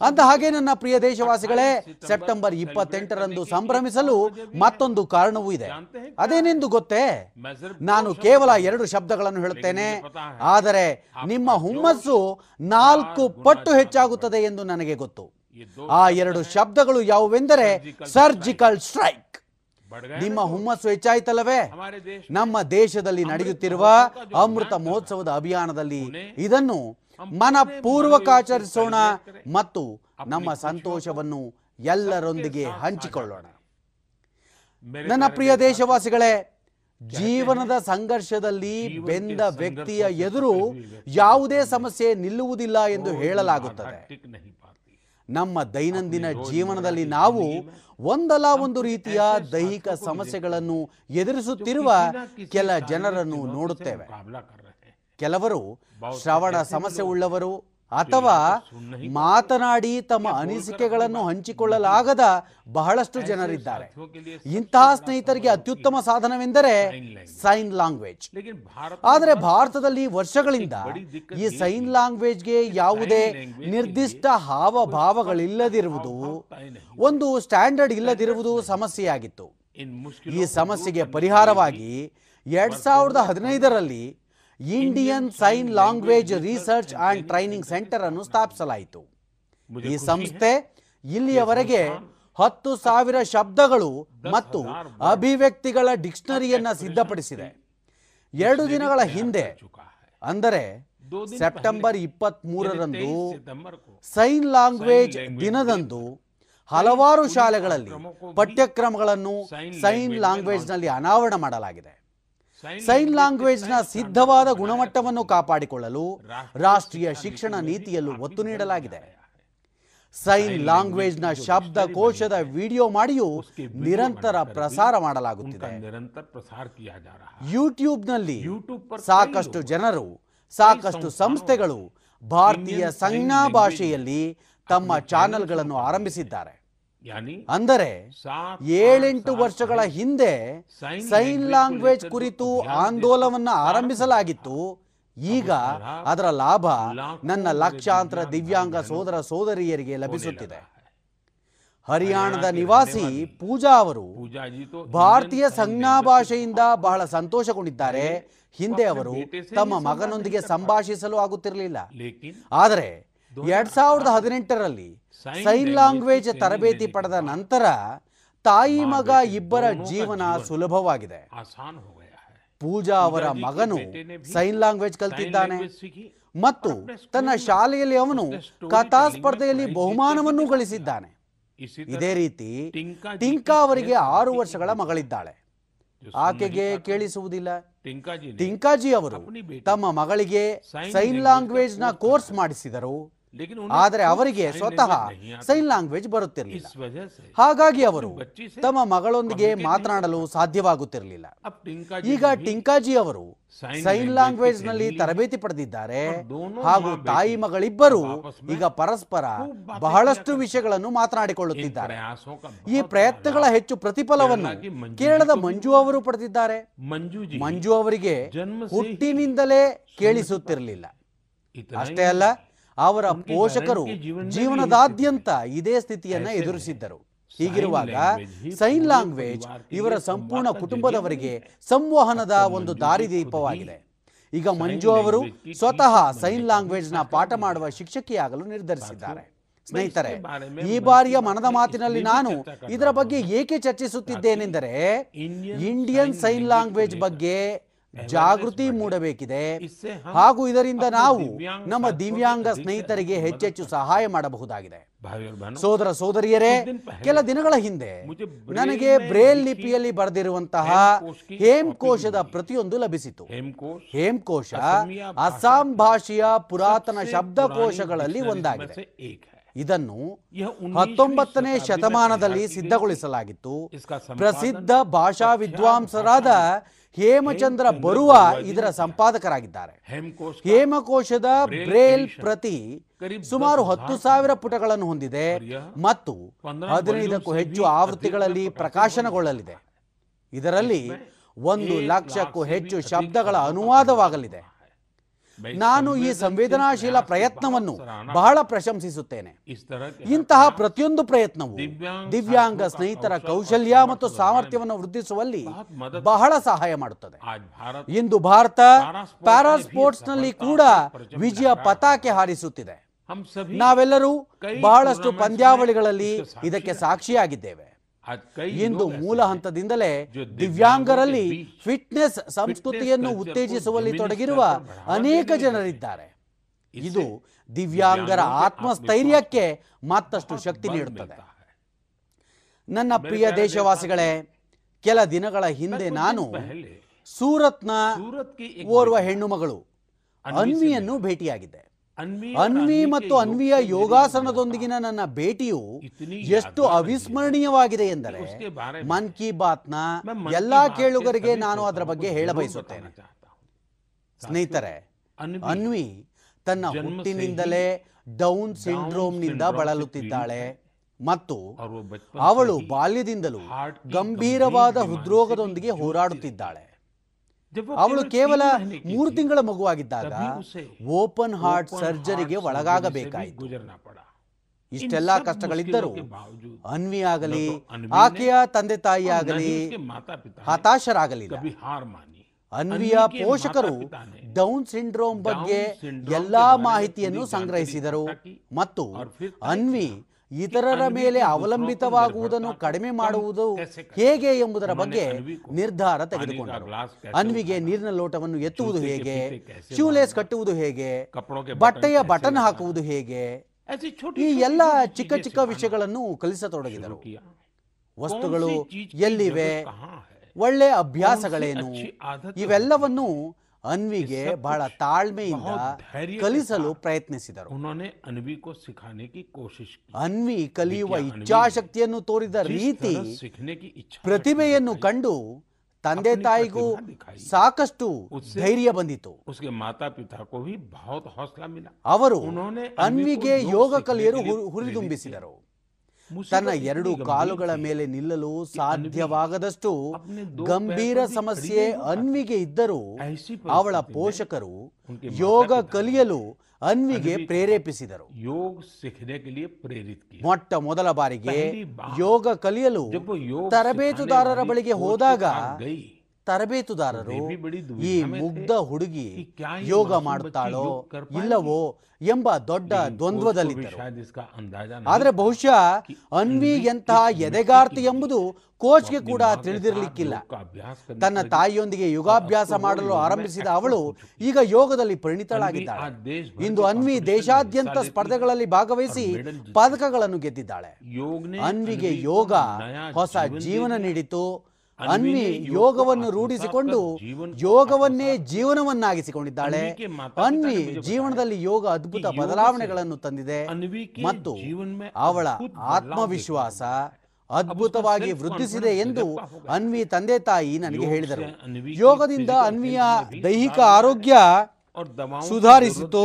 ಅಂದ ಹಾಗೆ ನನ್ನ ಪ್ರಿಯ ದೇಶವಾಸಿಗಳೇ ಸೆಪ್ಟೆಂಬರ್ ಇಪ್ಪತ್ತೆಂಟರಂದು ಸಂಭ್ರಮಿಸಲು ಮತ್ತೊಂದು ಕಾರಣವೂ ಇದೆ. ಅದೇನೆಂದು ಗೊತ್ತೇ? ನಾನು ಕೇವಲ ಎರಡು ಶಬ್ದಗಳನ್ನು ಹೇಳುತ್ತೇನೆ. ಆದರೆ ನಿಮ್ಮ ಹುಮ್ಮಸ್ಸು ನಾಲ್ಕು ಪಟ್ಟು ಹೆಚ್ಚಾಗುತ್ತದೆ ಎಂದು ನನಗೆ ಗೊತ್ತು. ಆ ಎರಡು ಶಬ್ದಗಳು ಯಾವುವೆಂದರೆ ಸರ್ಜಿಕಲ್ ಸ್ಟ್ರೈಕ್ ನಿಮ್ಮ ಹುಮ್ಮಸ್ಸು ಹೆಚ್ಚಾಯ್ತಲ್ಲವೇ? ನಮ್ಮ ದೇಶದಲ್ಲಿ ನಡೆಯುತ್ತಿರುವ ಅಮೃತ ಮಹೋತ್ಸವದ ಅಭಿಯಾನದಲ್ಲಿ ಇದನ್ನು ಮನಪೂರ್ವಕ ಆಚರಿಸೋಣ ಮತ್ತು ನಮ್ಮ ಸಂತೋಷವನ್ನು ಎಲ್ಲರೊಂದಿಗೆ ಹಂಚಿಕೊಳ್ಳೋಣ. ನನ್ನ ಪ್ರಿಯ ದೇಶವಾಸಿಗಳೇ ಜೀವನದ ಸಂಘರ್ಷದಲ್ಲಿ ಬೆಂದ ವ್ಯಕ್ತಿಯ ಎದುರು ಯಾವುದೇ ಸಮಸ್ಯೆ ನಿಲ್ಲುವುದಿಲ್ಲ ಎಂದು ಹೇಳಲಾಗುತ್ತದೆ. ನಮ್ಮ ದೈನಂದಿನ ಜೀವನದಲ್ಲಿ ನಾವು ಒಂದಲ್ಲ ಒಂದು ರೀತಿಯ ದೈಹಿಕ ಸಮಸ್ಯೆಗಳನ್ನು ಎದುರಿಸುತ್ತಿರುವ ಕೆಲ ಜನರನ್ನು ನೋಡುತ್ತೇವೆ. ಕೆಲವರು ಶ್ರವಣ ಸಮಸ್ಯೆ ಉಳ್ಳವರು ಅಥವಾ ಮಾತನಾಡಿ ತಮ್ಮ ಅನಿಸಿಕೆಗಳನ್ನು ಹಂಚಿಕೊಳ್ಳಲಾಗದ ಬಹಳಷ್ಟು ಜನರಿದ್ದಾರೆ. ಇಂತಹ ಸ್ನೇಹಿತರಿಗೆ ಅತ್ಯುತ್ತಮ ಸಾಧನವೆಂದರೆ ಸೈನ್ ಲ್ಯಾಂಗ್ವೇಜ್ ಆದರೆ ಭಾರತದಲ್ಲಿ ವರ್ಷಗಳಿಂದ ಈ ಸೈನ್ ಲ್ಯಾಂಗ್ವೇಜ್ಗೆ ಯಾವುದೇ ನಿರ್ದಿಷ್ಟ ಹಾವಭಾವಗಳಿಲ್ಲದಿರುವುದು ಒಂದು ಸ್ಟ್ಯಾಂಡರ್ಡ್ ಇಲ್ಲದಿರುವುದು ಸಮಸ್ಯೆಯಾಗಿತ್ತು. ಈ ಸಮಸ್ಯೆಗೆ ಪರಿಹಾರವಾಗಿ ಎರಡ್ ಸಾವಿರದ ಹದಿನೈದರಲ್ಲಿ Indian sign language research and training centre ಅನ್ನು ಸ್ಥಾಪಿಸಲಾಯಿತು. ಈ ಸಂಸ್ಥೆ ಇಲ್ಲಿಯವರೆಗೆ ಹತ್ತು ಸಾವಿರ ಶಬ್ದಗಳು ಮತ್ತು ಅಭಿವ್ಯಕ್ತಿಗಳ ಡಿಕ್ಷನರಿಯನ್ನು ಸಿದ್ಧಪಡಿಸಿದೆ. ಎರಡು ದಿನಗಳ ಹಿಂದೆ ಅಂದರೆ ಸೆಪ್ಟೆಂಬರ್ ಇಪ್ಪತ್ತ್ ಮೂರರಂದು ಸೈನ್ ಲ್ಯಾಂಗ್ವೇಜ್ ದಿನದಂದು ಹಲವಾರು ಶಾಲೆಗಳಲ್ಲಿ ಪಠ್ಯಕ್ರಮಗಳನ್ನು ಸೈನ್ ಲ್ಯಾಂಗ್ವೇಜ್ನಲ್ಲಿ ಅನಾವರಣ ಮಾಡಲಾಗಿದೆ. ಸೈನ್ ಲ್ಯಾಂಗ್ವೇಜ್ನ ಸಿದ್ಧವಾದ ಗುಣಮಟ್ಟವನ್ನು ಕಾಪಾಡಿಕೊಳ್ಳಲು ರಾಷ್ಟ್ರೀಯ ಶಿಕ್ಷಣ ನೀತಿಯಲ್ಲೂ ಒತ್ತು ನೀಡಲಾಗಿದೆ. ಸೈನ್ ಲ್ಯಾಂಗ್ವೇಜ್ನ ಶಬ್ದಕೋಶದ ವಿಡಿಯೋ ಮಾಡಿಯೂ ನಿರಂತರ ಪ್ರಸಾರ ಮಾಡಲಾಗುತ್ತಿದೆ. ಯೂಟ್ಯೂಬ್ನಲ್ಲಿ ಸಾಕಷ್ಟು ಜನರು ಸಾಕಷ್ಟು ಸಂಸ್ಥೆಗಳು ಭಾರತೀಯ ಸಂಜ್ಞಾ ಭಾಷೆಯಲ್ಲಿ ತಮ್ಮ ಚಾನೆಲ್ಗಳನ್ನು ಆರಂಭಿಸಿದ್ದಾರೆ. ಅಂದರೆ ಏಳೆಂಟು ವರ್ಷಗಳ ಹಿಂದೆ ಸೈನ್ ಲ್ಯಾಂಗ್ವೇಜ್ ಕುರಿತು ಆಂದೋಲನವನ್ನು ಆರಂಭಿಸಲಾಗಿತ್ತು. ಈಗ ಅದರ ಲಾಭ ನನ್ನ ಲಕ್ಷಾಂತರ ದಿವ್ಯಾಂಗ ಸೋದರ ಸೋದರಿಯರಿಗೆ ಲಭಿಸುತ್ತಿದೆ. ಹರಿಯಾಣದ ನಿವಾಸಿ ಪೂಜಾ ಅವರು ಭಾರತೀಯ ಸಂಜ್ಞಾ ಭಾಷೆಯಿಂದ ಬಹಳ ಸಂತೋಷಗೊಂಡಿದ್ದಾರೆ. ಹಿಂದೆ ಅವರು ತಮ್ಮ ಮಗನೊಂದಿಗೆ ಸಂಭಾಷಿಸಲು ಆಗುತ್ತಿರಲಿಲ್ಲ. ಆದರೆ ಎರಡ್ ಸಾವಿರದ ಹದಿನೆಂಟರಲ್ಲಿ ಸೈನ್ ಲ್ಯಾಂಗ್ವೇಜ್ ತರಬೇತಿ ಪಡೆದ ನಂತರ ತಾಯಿ ಮಗ ಇಬ್ಬರ ಜೀವನ ಸುಲಭವಾಗಿದೆ. ಪೂಜಾ ಅವರ ಮಗನು ಸೈನ್ ಲ್ಯಾಂಗ್ವೇಜ್ ಕಲ್ತಿದ್ದಾನೆ. ಮತ್ತು ತನ್ನ ಶಾಲೆಯಲ್ಲಿ ಅವನು ಕಥಾ ಸ್ಪರ್ಧೆಯಲ್ಲಿ ಬಹುಮಾನವನ್ನು ಗಳಿಸಿದ್ದಾನೆ. ಇದೇ ರೀತಿ ಟಿಂಕಾ ಅವರಿಗೆ ಆರು ವರ್ಷಗಳ ಮಗಳಿದ್ದಾಳೆ. ಆಕೆಗೆ ಕೇಳಿಸುವುದಿಲ್ಲ. ಟಿಂಕಾಜಿ ಅವರು ತಮ್ಮ ಮಗಳಿಗೆ ಸೈನ್ ಲ್ಯಾಂಗ್ವೇಜ್ನ ಕೋರ್ಸ್ ಮಾಡಿಸಿದರು. ಆದರೆ ಅವರಿಗೆ ಸ್ವತಃ ಸೈನ್ ಲ್ಯಾಂಗ್ವೇಜ್ ಬರುತ್ತಿರಲಿಲ್ಲ. ಹಾಗಾಗಿ ಅವರು ತಮ್ಮ ಮಗಳೊಂದಿಗೆ ಮಾತನಾಡಲು ಸಾಧ್ಯವಾಗುತ್ತಿರಲಿಲ್ಲ. ಈಗ ಟಿಂಕಾಜಿ ಅವರು ಸೈನ್ ಲ್ಯಾಂಗ್ವೇಜ್ನಲ್ಲಿ ತರಬೇತಿ ಪಡೆದಿದ್ದಾರೆ. ಹಾಗೂ ತಾಯಿ ಮಗಳಿಬ್ಬರು ಈಗ ಪರಸ್ಪರ ಬಹಳಷ್ಟು ವಿಷಯಗಳನ್ನು ಮಾತನಾಡಿಕೊಳ್ಳುತ್ತಿದ್ದಾರೆ. ಈ ಪ್ರಯತ್ನಗಳ ಹೆಚ್ಚು ಪ್ರತಿಫಲವನ್ನು ಕೇರಳದ ಮಂಜು ಅವರು ಪಡೆದಿದ್ದಾರೆ. ಮಂಜು ಅವರಿಗೆ ಹುಟ್ಟಿನಿಂದಲೇ ಕೇಳಿಸುತ್ತಿರಲಿಲ್ಲ. ಅಷ್ಟೇ ಅಲ್ಲ ಅವರ ಪೋಷಕರು ಜೀವನದಾದ್ಯಂತ ಇದೇ ಸ್ಥಿತಿಯನ್ನ ಎದುರಿಸಿದ್ದರು. ಹೀಗಿರುವಾಗ ಸೈನ್ ಲ್ಯಾಂಗ್ವೇಜ್ ಇವರ ಸಂಪೂರ್ಣ ಕುಟುಂಬದವರಿಗೆ ಸಂವಹನದ ಒಂದು ದಾರಿದೀಪವಾಗಿದೆ. ಈಗ ಮಂಜು ಅವರು ಸ್ವತಃ ಸೈನ್ ಲ್ಯಾಂಗ್ವೇಜ್ನ ಪಾಠ ಮಾಡುವ ಶಿಕ್ಷಕಿಯಾಗಲು ನಿರ್ಧರಿಸಿದ್ದಾರೆ. ಸ್ನೇಹಿತರೆ ಈ ಬಾರಿಯ ಮನದ ಮಾತಿನಲ್ಲಿ ನಾನು ಇದರ ಬಗ್ಗೆ ಏಕೆ ಚರ್ಚಿಸುತ್ತಿದ್ದೇನೆಂದರೆ ಇಂಡಿಯನ್ ಸೈನ್ ಲ್ಯಾಂಗ್ವೇಜ್ ಬಗ್ಗೆ ಜಾಗೃತಿ ಮೂಡಬೇಕಿದೆ. ಹಾಗೂ ಇದರಿಂದ ನಾವು ನಮ್ಮ ದಿವ್ಯಾಂಗ ಸ್ನೇಹಿತರಿಗೆ ಹೆಚ್ಚೆಚ್ಚು ಸಹಾಯ ಮಾಡಬಹುದಾಗಿದೆ. ಸೋದರ ಸೋದರಿಯರೇ ಕೆಲ ದಿನಗಳ ಹಿಂದೆ ನನಗೆ ಬ್ರೇಲ್ ಲಿಪಿಯಲ್ಲಿ ಬರೆದಿರುವಂತಹ ಹೇಮಕೋಶದ ಪ್ರತಿಯೊಂದು ಲಭಿಸಿತು. ಹೇಮಕೋಶ ಅಸ್ಸಾಂ ಭಾಷೆಯ ಪುರಾತನ ಶಬ್ದಕೋಶಗಳಲ್ಲಿ ಒಂದಾಗಿದೆ. ಇದನ್ನು ಹತ್ತೊಂಬತ್ತನೇ ಶತಮಾನದಲ್ಲಿ ಸಿದ್ಧಗೊಳಿಸಲಾಗಿತ್ತು. ಪ್ರಸಿದ್ಧ ಭಾಷಾ ವಿದ್ವಾಂಸರಾದ ಹೇಮಚಂದ್ರ ಬರುವ ಇದರ ಸಂಪಾದಕರಾಗಿದ್ದಾರೆ. ಹೇಮಕೋಶದ ಬ್ರೇಲ್ ಪ್ರತಿ ಸುಮಾರು ಹತ್ತು ಸಾವಿರ ಪುಟಗಳನ್ನು ಹೊಂದಿದೆ ಮತ್ತು ಹದಿನೈದಕ್ಕೂ ಹೆಚ್ಚು ಆವೃತ್ತಿಗಳಲ್ಲಿ ಪ್ರಕಾಶನಗೊಳ್ಳಲಿದೆ. ಇದರಲ್ಲಿ ಒಂದು ಲಕ್ಷಕ್ಕೂ ಹೆಚ್ಚು ಶಬ್ದಗಳ ಅನುವಾದವಾಗಲಿದೆ. ನಾನು ಈ ಸಂವೇದನಾಶೀಲ ಪ್ರಯತ್ನವನ್ನು ಬಹಳ ಪ್ರಶಂಸಿಸುತ್ತೇನೆ. ಇಂತಹ ಪ್ರತಿಯೊಂದು ಪ್ರಯತ್ನವು ದಿವ್ಯಾಂಗ ಸ್ನೇಹಿತರ ಕೌಶಲ್ಯ ಮತ್ತು ಸಾಮರ್ಥ್ಯವನ್ನು ವೃದ್ಧಿಸುವಲ್ಲಿ ಬಹಳ ಸಹಾಯ ಮಾಡುತ್ತದೆ. ಇಂದು ಭಾರತ ಪ್ಯಾರಾ ಸ್ಪೋರ್ಟ್ಸ್ನಲ್ಲಿ ಕೂಡ ವಿಜಯ ಪತಾಕೆ ಹಾರಿಸುತ್ತಿದೆ. ನಾವೆಲ್ಲರೂ ಬಹಳಷ್ಟು ಪಂದ್ಯಾವಳಿಗಳಲ್ಲಿ ಇದಕ್ಕೆ ಸಾಕ್ಷಿಯಾಗಿದ್ದೇವೆ. ಇಂದು ಮೂಲ ಹಂತದಿಂದಲೇ ದಿವ್ಯಾಂಗರಲ್ಲಿ ಫಿಟ್ನೆಸ್ ಸಂಸ್ಕೃತಿಯನ್ನು ಉತ್ತೇಜಿಸುವಲ್ಲಿ ತೊಡಗಿರುವ ಅನೇಕ ಜನರಿದ್ದಾರೆ. ಇದು ದಿವ್ಯಾಂಗರ ಆತ್ಮಸ್ಥೈರ್ಯಕ್ಕೆ ಮತ್ತಷ್ಟು ಶಕ್ತಿ ನೀಡುತ್ತದೆ. ನನ್ನ ಪ್ರಿಯ ದೇಶವಾಸಿಗಳೇ ಕೆಲ ದಿನಗಳ ಹಿಂದೆ ನಾನು ಸೂರತ್ನ ಓರ್ವ ಹೆಣ್ಣು ಮಗಳು ಅನ್ವಿಯನ್ನು ಭೇಟಿಯಾಗಿದ್ದೆ. ಅನ್ವಿ ಮತ್ತು ಅನ್ವಿಯ ಯೋಗಾಸನದೊಂದಿಗಿನ ನನ್ನ ಭೇಟಿಯು ಎಷ್ಟು ಅವಿಸ್ಮರಣೀಯವಾಗಿದೆ ಎಂದರೆ ಮನ್ ಕಿ ಬಾತ್ನ ಎಲ್ಲಾ ಕೇಳುಗರಿಗೆ ನಾನು ಅದರ ಬಗ್ಗೆ ಹೇಳಬಯಸುತ್ತೇನೆ. ಸ್ನೇಹಿತರೆ ಅನ್ವಿ. ತನ್ನ ಹುಟ್ಟಿನಿಂದಲೇ ಡೌನ್ ಸಿಂಡ್ರೋಮ್ನಿಂದ ಬಳಲುತ್ತಿದ್ದಾಳೆ. ಮತ್ತು ಅವಳು ಬಾಲ್ಯದಿಂದಲೂ ಗಂಭೀರವಾದ ಹೃದ್ರೋಗದೊಂದಿಗೆ ಹೋರಾಡುತ್ತಿದ್ದಾಳೆ. ಅವಳು ಕೇವಲ ಮೂರು ತಿಂಗಳ ಮಗುವಾಗಿದ್ದಾಗ ಓಪನ್ ಹಾರ್ಟ್ ಸರ್ಜರಿಗೆ ಒಳಗಾಗಬೇಕಾಯಿತು. ಇಷ್ಟೆಲ್ಲ ಕಷ್ಟಗಳಿದ್ದರೂ ಅನ್ವಿ ಆಗಲಿ ಆಕೆಯ ತಂದೆ ತಾಯಿ ಆಗಲಿ ಹತಾಶರಾಗಲಿಲ್ಲ. ಅನ್ವಿಯ ಪೋಷಕರು ಡೌನ್ ಸಿಂಡ್ರೋಮ್ ಬಗ್ಗೆ ಎಲ್ಲಾ ಮಾಹಿತಿಯನ್ನು ಸಂಗ್ರಹಿಸಿದರು. ಮತ್ತು ಅನ್ವಿ ಇತರರ ಮೇಲೆ ಅವಲಂಬಿತವಾಗುವುದನ್ನು ಕಡಿಮೆ ಮಾಡುವುದು ಹೇಗೆ ಎಂಬುದರ ಬಗ್ಗೆ ನಿರ್ಧಾರ ತೆಗೆದುಕೊಂಡರು. ಅನ್ವಿಗೆ ನೀರಿನ ಲೋಟವನ್ನು ಎತ್ತುವುದು ಹೇಗೆ? ಶೂಲೇಸ್ ಕಟ್ಟುವುದು ಹೇಗೆ? ಬಟ್ಟೆಯ ಬಟನ್ ಹಾಕುವುದು ಹೇಗೆ? ಈ ಎಲ್ಲ ಚಿಕ್ಕ ಚಿಕ್ಕ ವಿಷಯಗಳನ್ನು ಕಲಿಸತೊಡಗಿದರು ವಸ್ತುಗಳು ಎಲ್ಲಿವೆ? ಒಳ್ಳೆ ಅಭ್ಯಾಸಗಳೇನು? ಇವೆಲ್ಲವನ್ನು ಅನ್ವಿಗೆ ಬಹಳ ತಾಳ್ಮೆಯಿಂದ ಕಲಿಸಲು ಪ್ರಯತ್ನಿಸಿದರು. ಅನ್ವಿ ಕಲಿಯುವ ಇಚ್ಛಾಶಕ್ತಿಯನ್ನು ತೋರಿದ ರೀತಿ ಪ್ರತಿಭೆಯನ್ನು ಕಂಡು ತಂದೆ ತಾಯಿಗೂ ಸಾಕಷ್ಟು ಧೈರ್ಯ ಬಂದಿತು. ಅವರು ಅನ್ವಿಗೆ ಯೋಗ ಕಲಿಯರು ಹುರಿದುಂಬಿಸಿದರು. ತನ್ನ ಎರಡು ಕಾಲುಗಳ ಮೇಲೆ ನಿಲ್ಲಲು ಸಾಧ್ಯವಾಗದಷ್ಟು ಗಂಭೀರ ಸಮಸ್ಯೆ ಅನ್ವಿಗೆ ಇದ್ದರೂ ಅವಳ ಪೋಷಕರು ಯೋಗ ಕಲಿಯಲು ಅನ್ವಿಗೆ ಪ್ರೇರೇಪಿಸಿದರು. ಮೊಟ್ಟ ಮೊದಲ ಬಾರಿಗೆ ಯೋಗ ಕಲಿಯಲು ತರಬೇತುದಾರರ ಬಳಿಗೆ ಹೋದಾಗ ತರಬೇತುದಾರರು ಈ ಮುಗ್ಧ ಹುಡುಗಿ ಯೋಗ ಮಾಡುತ್ತಾಳೋ ಇಲ್ಲವೋ ಎಂಬ ದೊಡ್ಡ ದ್ವಂದ್ವದಲ್ಲಿದ್ದರು. ಆದರೆ ಬಹುಶಃ ಅನ್ವಿ ಎಂತಹ ಎದೆಗಾರ್ತಿ ಎಂಬುದು ಕೋಚ್ಗೆ ಕೂಡ ತಿಳಿದಿರಲಿಕ್ಕಿಲ್ಲ. ತನ್ನ ತಾಯಿಯೊಂದಿಗೆ ಯೋಗಾಭ್ಯಾಸ ಮಾಡಲು ಆರಂಭಿಸಿದ ಅವಳು ಈಗ ಯೋಗದಲ್ಲಿ ಪರಿಣಿತಳಾಗಿದ್ದಾಳೆ. ಇಂದು ಅನ್ವಿ ದೇಶಾದ್ಯಂತ ಸ್ಪರ್ಧೆಗಳಲ್ಲಿ ಭಾಗವಹಿಸಿ ಪದಕಗಳನ್ನು ಗೆದ್ದಿದ್ದಾಳೆ. ಅನ್ವಿಗೆ ಯೋಗ ಹೊಸ ಜೀವನ ನೀಡಿತು. ಅನ್ವಿ ಯೋಗವನ್ನು ರೂಢಿಸಿಕೊಂಡು ಯೋಗವನ್ನೇ ಜೀವನವನ್ನಾಗಿಸಿಕೊಂಡಿದ್ದಾಳೆ. ಅನ್ವಿ ಜೀವನದಲ್ಲಿ ಯೋಗ ಅದ್ಭುತ ಬದಲಾವಣೆಗಳನ್ನು ತಂದಿದೆ. ಮತ್ತು ಅವಳ ಆತ್ಮವಿಶ್ವಾಸ ಅದ್ಭುತವಾಗಿ ವೃದ್ಧಿಸಿದೆ ಎಂದು ಅನ್ವಿ ತಂದೆ ತಾಯಿ ನನಗೆ ಹೇಳಿದರು. ಯೋಗದಿಂದ ಅನ್ವಿಯ ದೈಹಿಕ ಆರೋಗ್ಯ ಸುಧಾರಿಸಿತು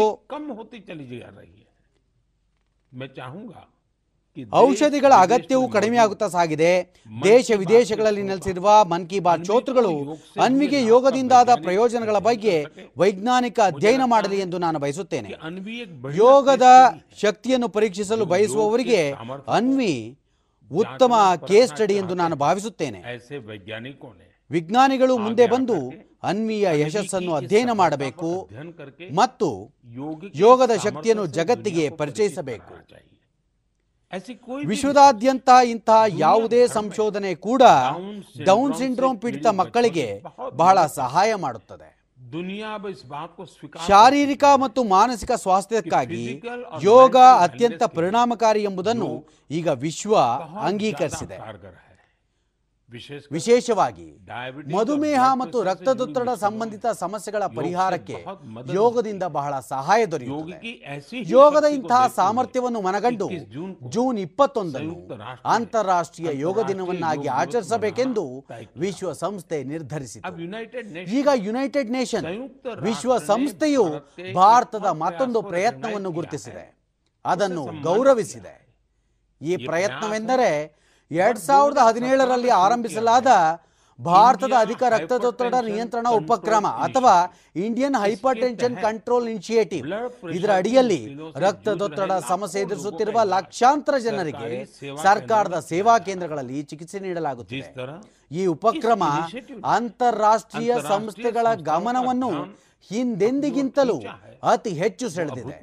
ಔಷಧಿಗಳ ಅಗತ್ಯವೂ ಕಡಿಮೆಯಾಗುತ್ತಾ ಸಾಗಿದೆ. ದೇಶ ವಿದೇಶಗಳಲ್ಲಿ ನೆಲೆಸಿರುವ ಮನ್ ಕಿ ಬಾತ್ ಶೋತೃಗಳು ಅನ್ವಿಗೆ ಯೋಗದಿಂದಾದ ಪ್ರಯೋಜನಗಳ ಬಗ್ಗೆ ವೈಜ್ಞಾನಿಕ ಅಧ್ಯಯನ ಮಾಡಲಿ ಎಂದು ನಾನು ಬಯಸುತ್ತೇನೆ. ಯೋಗದ ಶಕ್ತಿಯನ್ನು ಪರೀಕ್ಷಿಸಲು ಬಯಸುವವರಿಗೆ ಅನ್ವಿ ಉತ್ತಮ ಕೇಸ್ ಸ್ಟಡಿ ಎಂದು ನಾನು ಭಾವಿಸುತ್ತೇನೆ. ವಿಜ್ಞಾನಿಗಳು ಮುಂದೆ ಬಂದು ಅನ್ವಿಯ ಯಶಸ್ಸನ್ನು ಅಧ್ಯಯನ ಮಾಡಬೇಕು ಮತ್ತು ಯೋಗದ ಶಕ್ತಿಯನ್ನು ಜಗತ್ತಿಗೆ ಪರಿಚಯಿಸಬೇಕು. ವಿಶ್ವದಾದ್ಯಂತ ಇಂತಹ ಯಾವುದೇ ಸಂಶೋಧನೆ ಕೂಡ ಡೌನ್ ಸಿಂಡ್ರೋಮ್ ಪೀಡಿತ ಮಕ್ಕಳಿಗೆ ಬಹಳ ಸಹಾಯ ಮಾಡುತ್ತದೆ. ಶಾರೀರಿಕ ಮತ್ತು ಮಾನಸಿಕ ಸ್ವಾಸ್ಥ್ಯಕ್ಕಾಗಿ ಯೋಗ ಅತ್ಯಂತ ಪರಿಣಾಮಕಾರಿ ಎಂಬುದನ್ನು ಈಗ ವಿಶ್ವ ಅಂಗೀಕರಿಸಿದೆ. ವಿಶೇಷವಾಗಿ ಮಧುಮೇಹ ಮತ್ತು ರಕ್ತದೊತ್ತಡ ಸಂಬಂಧಿತ ಸಮಸ್ಯೆಗಳ ಪರಿಹಾರಕ್ಕೆ ಯೋಗದಿಂದ ಬಹಳ ಸಹಾಯ ದೊರೆಯುತ್ತದೆ. ಯೋಗದ ಇಂತಹ ಸಾಮರ್ಥ್ಯವನ್ನು ಮನಗಂಡು ಜೂನ್ ಇಪ್ಪತ್ತೊಂದನ್ನು ಅಂತಾರಾಷ್ಟ್ರೀಯ ಯೋಗ ದಿನವನ್ನಾಗಿ ಆಚರಿಸಬೇಕೆಂದು ವಿಶ್ವಸಂಸ್ಥೆ ನಿರ್ಧರಿಸಿತು. ಈಗ ಯುನೈಟೆಡ್ ನೇಷನ್ ವಿಶ್ವ ಸಂಸ್ಥೆಯು ಭಾರತದ ಮತ್ತೊಂದು ಪ್ರಯತ್ನವನ್ನು ಗುರುತಿಸಿದೆ. ಅದನ್ನು ಗೌರವಿಸಿದೆ. ಈ ಪ್ರಯತ್ನವೆಂದರೆ ಎರಡ್ ಸಾವಿರದ ಹದಿನೇಳರಲ್ಲಿ ಆರಂಭಿಸಲಾದ ಭಾರತದ ಅಧಿಕ ರಕ್ತದೊತ್ತಡ ನಿಯಂತ್ರಣ ಉಪಕ್ರಮ ಅಥವಾ Indian hypertension control initiative. ಇದರ ಅಡಿಯಲ್ಲಿ ರಕ್ತದೊತ್ತಡ ಸಮಸ್ಯೆ ಎದುರಿಸುತ್ತಿರುವ ಲಕ್ಷಾಂತರ ಜನರಿಗೆ ಸರ್ಕಾರದ ಸೇವಾ ಕೇಂದ್ರಗಳಲ್ಲಿ ಚಿಕಿತ್ಸೆ ನೀಡಲಾಗುತ್ತಿದೆ. ಈ ಉಪಕ್ರಮ ಅಂತಾರಾಷ್ಟ್ರೀಯ ಸಂಸ್ಥೆಗಳ ಗಮನವನ್ನು ಹಿಂದೆಂದಿಗಿಂತಲೂ ಅತಿ ಹೆಚ್ಚು ಸೆಳೆದಿದೆ.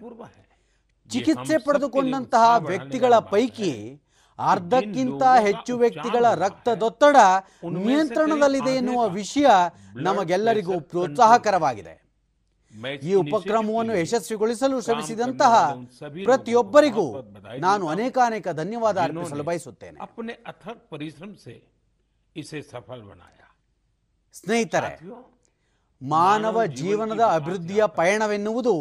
ಚಿಕಿತ್ಸೆ ಪಡೆದುಕೊಂಡಂತಹ ವ್ಯಕ್ತಿಗಳ ಪೈಕಿ ಅರ್ಧಕ್ಕಿಂತ ಹೆಚ್ಚು ವ್ಯಕ್ತಿಗಳ ರಕ್ತದೊತ್ತಡ ನಿಯಂತ್ರಣದಲ್ಲಿದೆ ಎನ್ನುವ ವಿಷಯ ನಮಗೆಲ್ಲರಿಗೂ ಪ್ರೋತ್ಸಾಹಕರವಾಗಿದೆ. ಈ ಉಪಕ್ರಮವನ್ನು ಯಶಸ್ವಿಗೊಳಿಸಲು ಶ್ರಮಿಸಿದಂತಹ ಪ್ರತಿಯೊಬ್ಬರಿಗೂ ನಾನು ಅನೇಕ ಅನೇಕ ಧನ್ಯವಾದ ಅರ್ಪಿಸಲು ಬಯಸುತ್ತೇನೆ. ಸ್ನೇಹಿತರೆ ಮಾನವ ಜೀವನದ ಅಭಿವೃದ್ಧಿಯ ಪಯಣವೆನ್ನುವುದು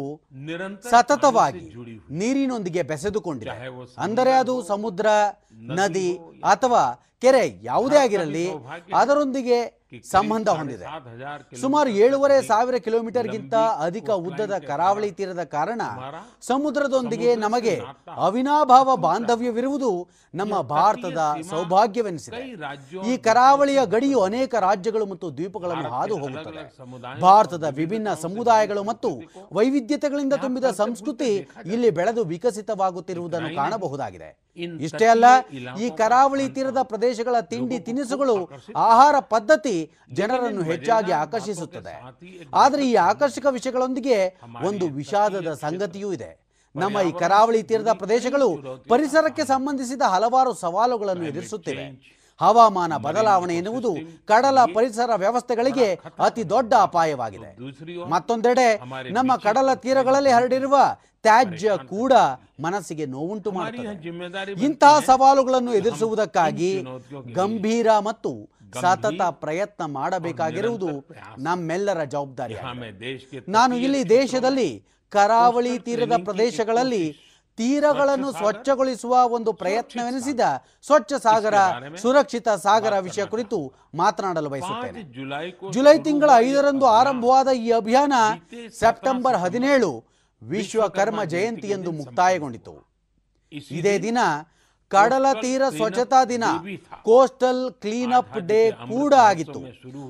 ಸತತವಾಗಿ ನೀರಿನೊಂದಿಗೆ ಬೆಸೆದುಕೊಂಡಿದೆ. ಅಂದರೆ ಅದು ಸಮುದ್ರ ನದಿ ಅಥವಾ ಕೆರೆ ಯಾವುದೇ ಆಗಿರಲಿ ಅದರೊಂದಿಗೆ ಸಂಬಂಧ ಹೊಂದಿದೆ. ಸುಮಾರು ಏಳುವರೆ ಸಾವಿರ ಕಿಲೋಮೀಟರ್ಗಿಂತ ಅಧಿಕ ಉದ್ದದ ಕರಾವಳಿ ತೀರದ ಕಾರಣ ಸಮುದ್ರದೊಂದಿಗೆ ನಮಗೆ ಅವಿನಾಭಾವ ಬಾಂಧವ್ಯವಿರುವುದು ನಮ್ಮ ಭಾರತದ ಸೌಭಾಗ್ಯವೆನಿಸಿದೆ. ಈ ಕರಾವಳಿಯ ಗಡಿಯು ಅನೇಕ ರಾಜ್ಯಗಳು ಮತ್ತು ದ್ವೀಪಗಳನ್ನು ಹಾದು ಹೋಗುತ್ತದೆ ಭಾರತದ ವಿಭಿನ್ನ ಸಮುದಾಯಗಳು ಮತ್ತು ವೈವಿಧ್ಯತೆಗಳಿಂದ ತುಂಬಿದ ಸಂಸ್ಕೃತಿ ಇಲ್ಲಿ ಬೆಳೆದು ವಿಕಸಿತವಾಗುತ್ತಿರುವುದನ್ನು ಕಾಣಬಹುದಾಗಿದೆ. ಇಷ್ಟೇ ಅಲ್ಲ ಈ ಕರಾವಳಿ ತೀರದ ಪ್ರದೇಶಗಳ ತಿಂಡಿ ತಿನಿಸುಗಳು ಆಹಾರ ಪದ್ಧತಿ ಜನರನ್ನು ಹೆಚ್ಚಾಗಿ ಆಕರ್ಷಿಸುತ್ತದೆ. ಆದರೆ ಈ ಆಕರ್ಷಕ ವಿಷಯಗಳೊಂದಿಗೆ ಒಂದು ವಿಷಾದದ ಸಂಗತಿಯೂ ಇದೆ. ನಮ್ಮ ಈ ಕರಾವಳಿ ತೀರದ ಪ್ರದೇಶಗಳು ಪರಿಸರಕ್ಕೆ ಸಂಬಂಧಿಸಿದ ಹಲವಾರು ಸವಾಲುಗಳನ್ನು ಎದುರಿಸುತ್ತಿವೆ. ಹವಾಮಾನ ಬದಲಾವಣೆ ಎನ್ನುವುದು ಕಡಲ ಪರಿಸರ ವ್ಯವಸ್ಥೆಗಳಿಗೆ ಅತಿ ದೊಡ್ಡ ಅಪಾಯವಾಗಿದೆ. ಮತ್ತೊಂದೆಡೆ ನಮ್ಮ ಕಡಲ ತೀರಗಳಲ್ಲಿ ಹರಡಿರುವ ತ್ಯಾಜ್ಯ ಕೂಡ ಮನಸ್ಸಿಗೆ ನೋವುಂಟು ಮಾಡುತ್ತದೆ. ಇಂತಹ ಸವಾಲುಗಳನ್ನು ಎದುರಿಸುವುದಕ್ಕಾಗಿ ಗಂಭೀರ ಮತ್ತು ಸತತ ಪ್ರಯತ್ನ ಮಾಡಬೇಕಾಗಿರುವುದು ನಮ್ಮೆಲ್ಲರ ಜವಾಬ್ದಾರಿ. ನಾನು ಇಲ್ಲಿ ದೇಶದಲ್ಲಿ ಕರಾವಳಿ ತೀರದ ಪ್ರದೇಶಗಳಲ್ಲಿ ತೀರಗಳನ್ನು ಸ್ವಚ್ಛಗೊಳಿಸುವ ಒಂದು ಪ್ರಯತ್ನವೆನಿಸಿದ ಸ್ವಚ್ಛ ಸಾಗರ ಸುರಕ್ಷಿತ ಸಾಗರ ವಿಷಯ ಕುರಿತು ಮಾತನಾಡಲು ಬಯಸುತ್ತೇನೆ. ಜುಲೈ ತಿಂಗಳ ಐದರಂದು ಆರಂಭವಾದ ಈ ಅಭಿಯಾನ ಸೆಪ್ಟೆಂಬರ್ ಹದಿನೇಳು ವಿಶ್ವಕರ್ಮ ಜಯಂತಿ ಎಂದು ಮುಕ್ತಾಯಗೊಂಡಿತು. ಇದೇ ದಿನ ಕಡಲ ತೀರ ಸ್ವಚ್ಛತಾ ದಿನ. ಕೋಸ್ಟಲ್ ಕ್ಲೀನ್ ಅಪ್ ಡೇ ಕೂಡ ಆಗಿತ್ತು.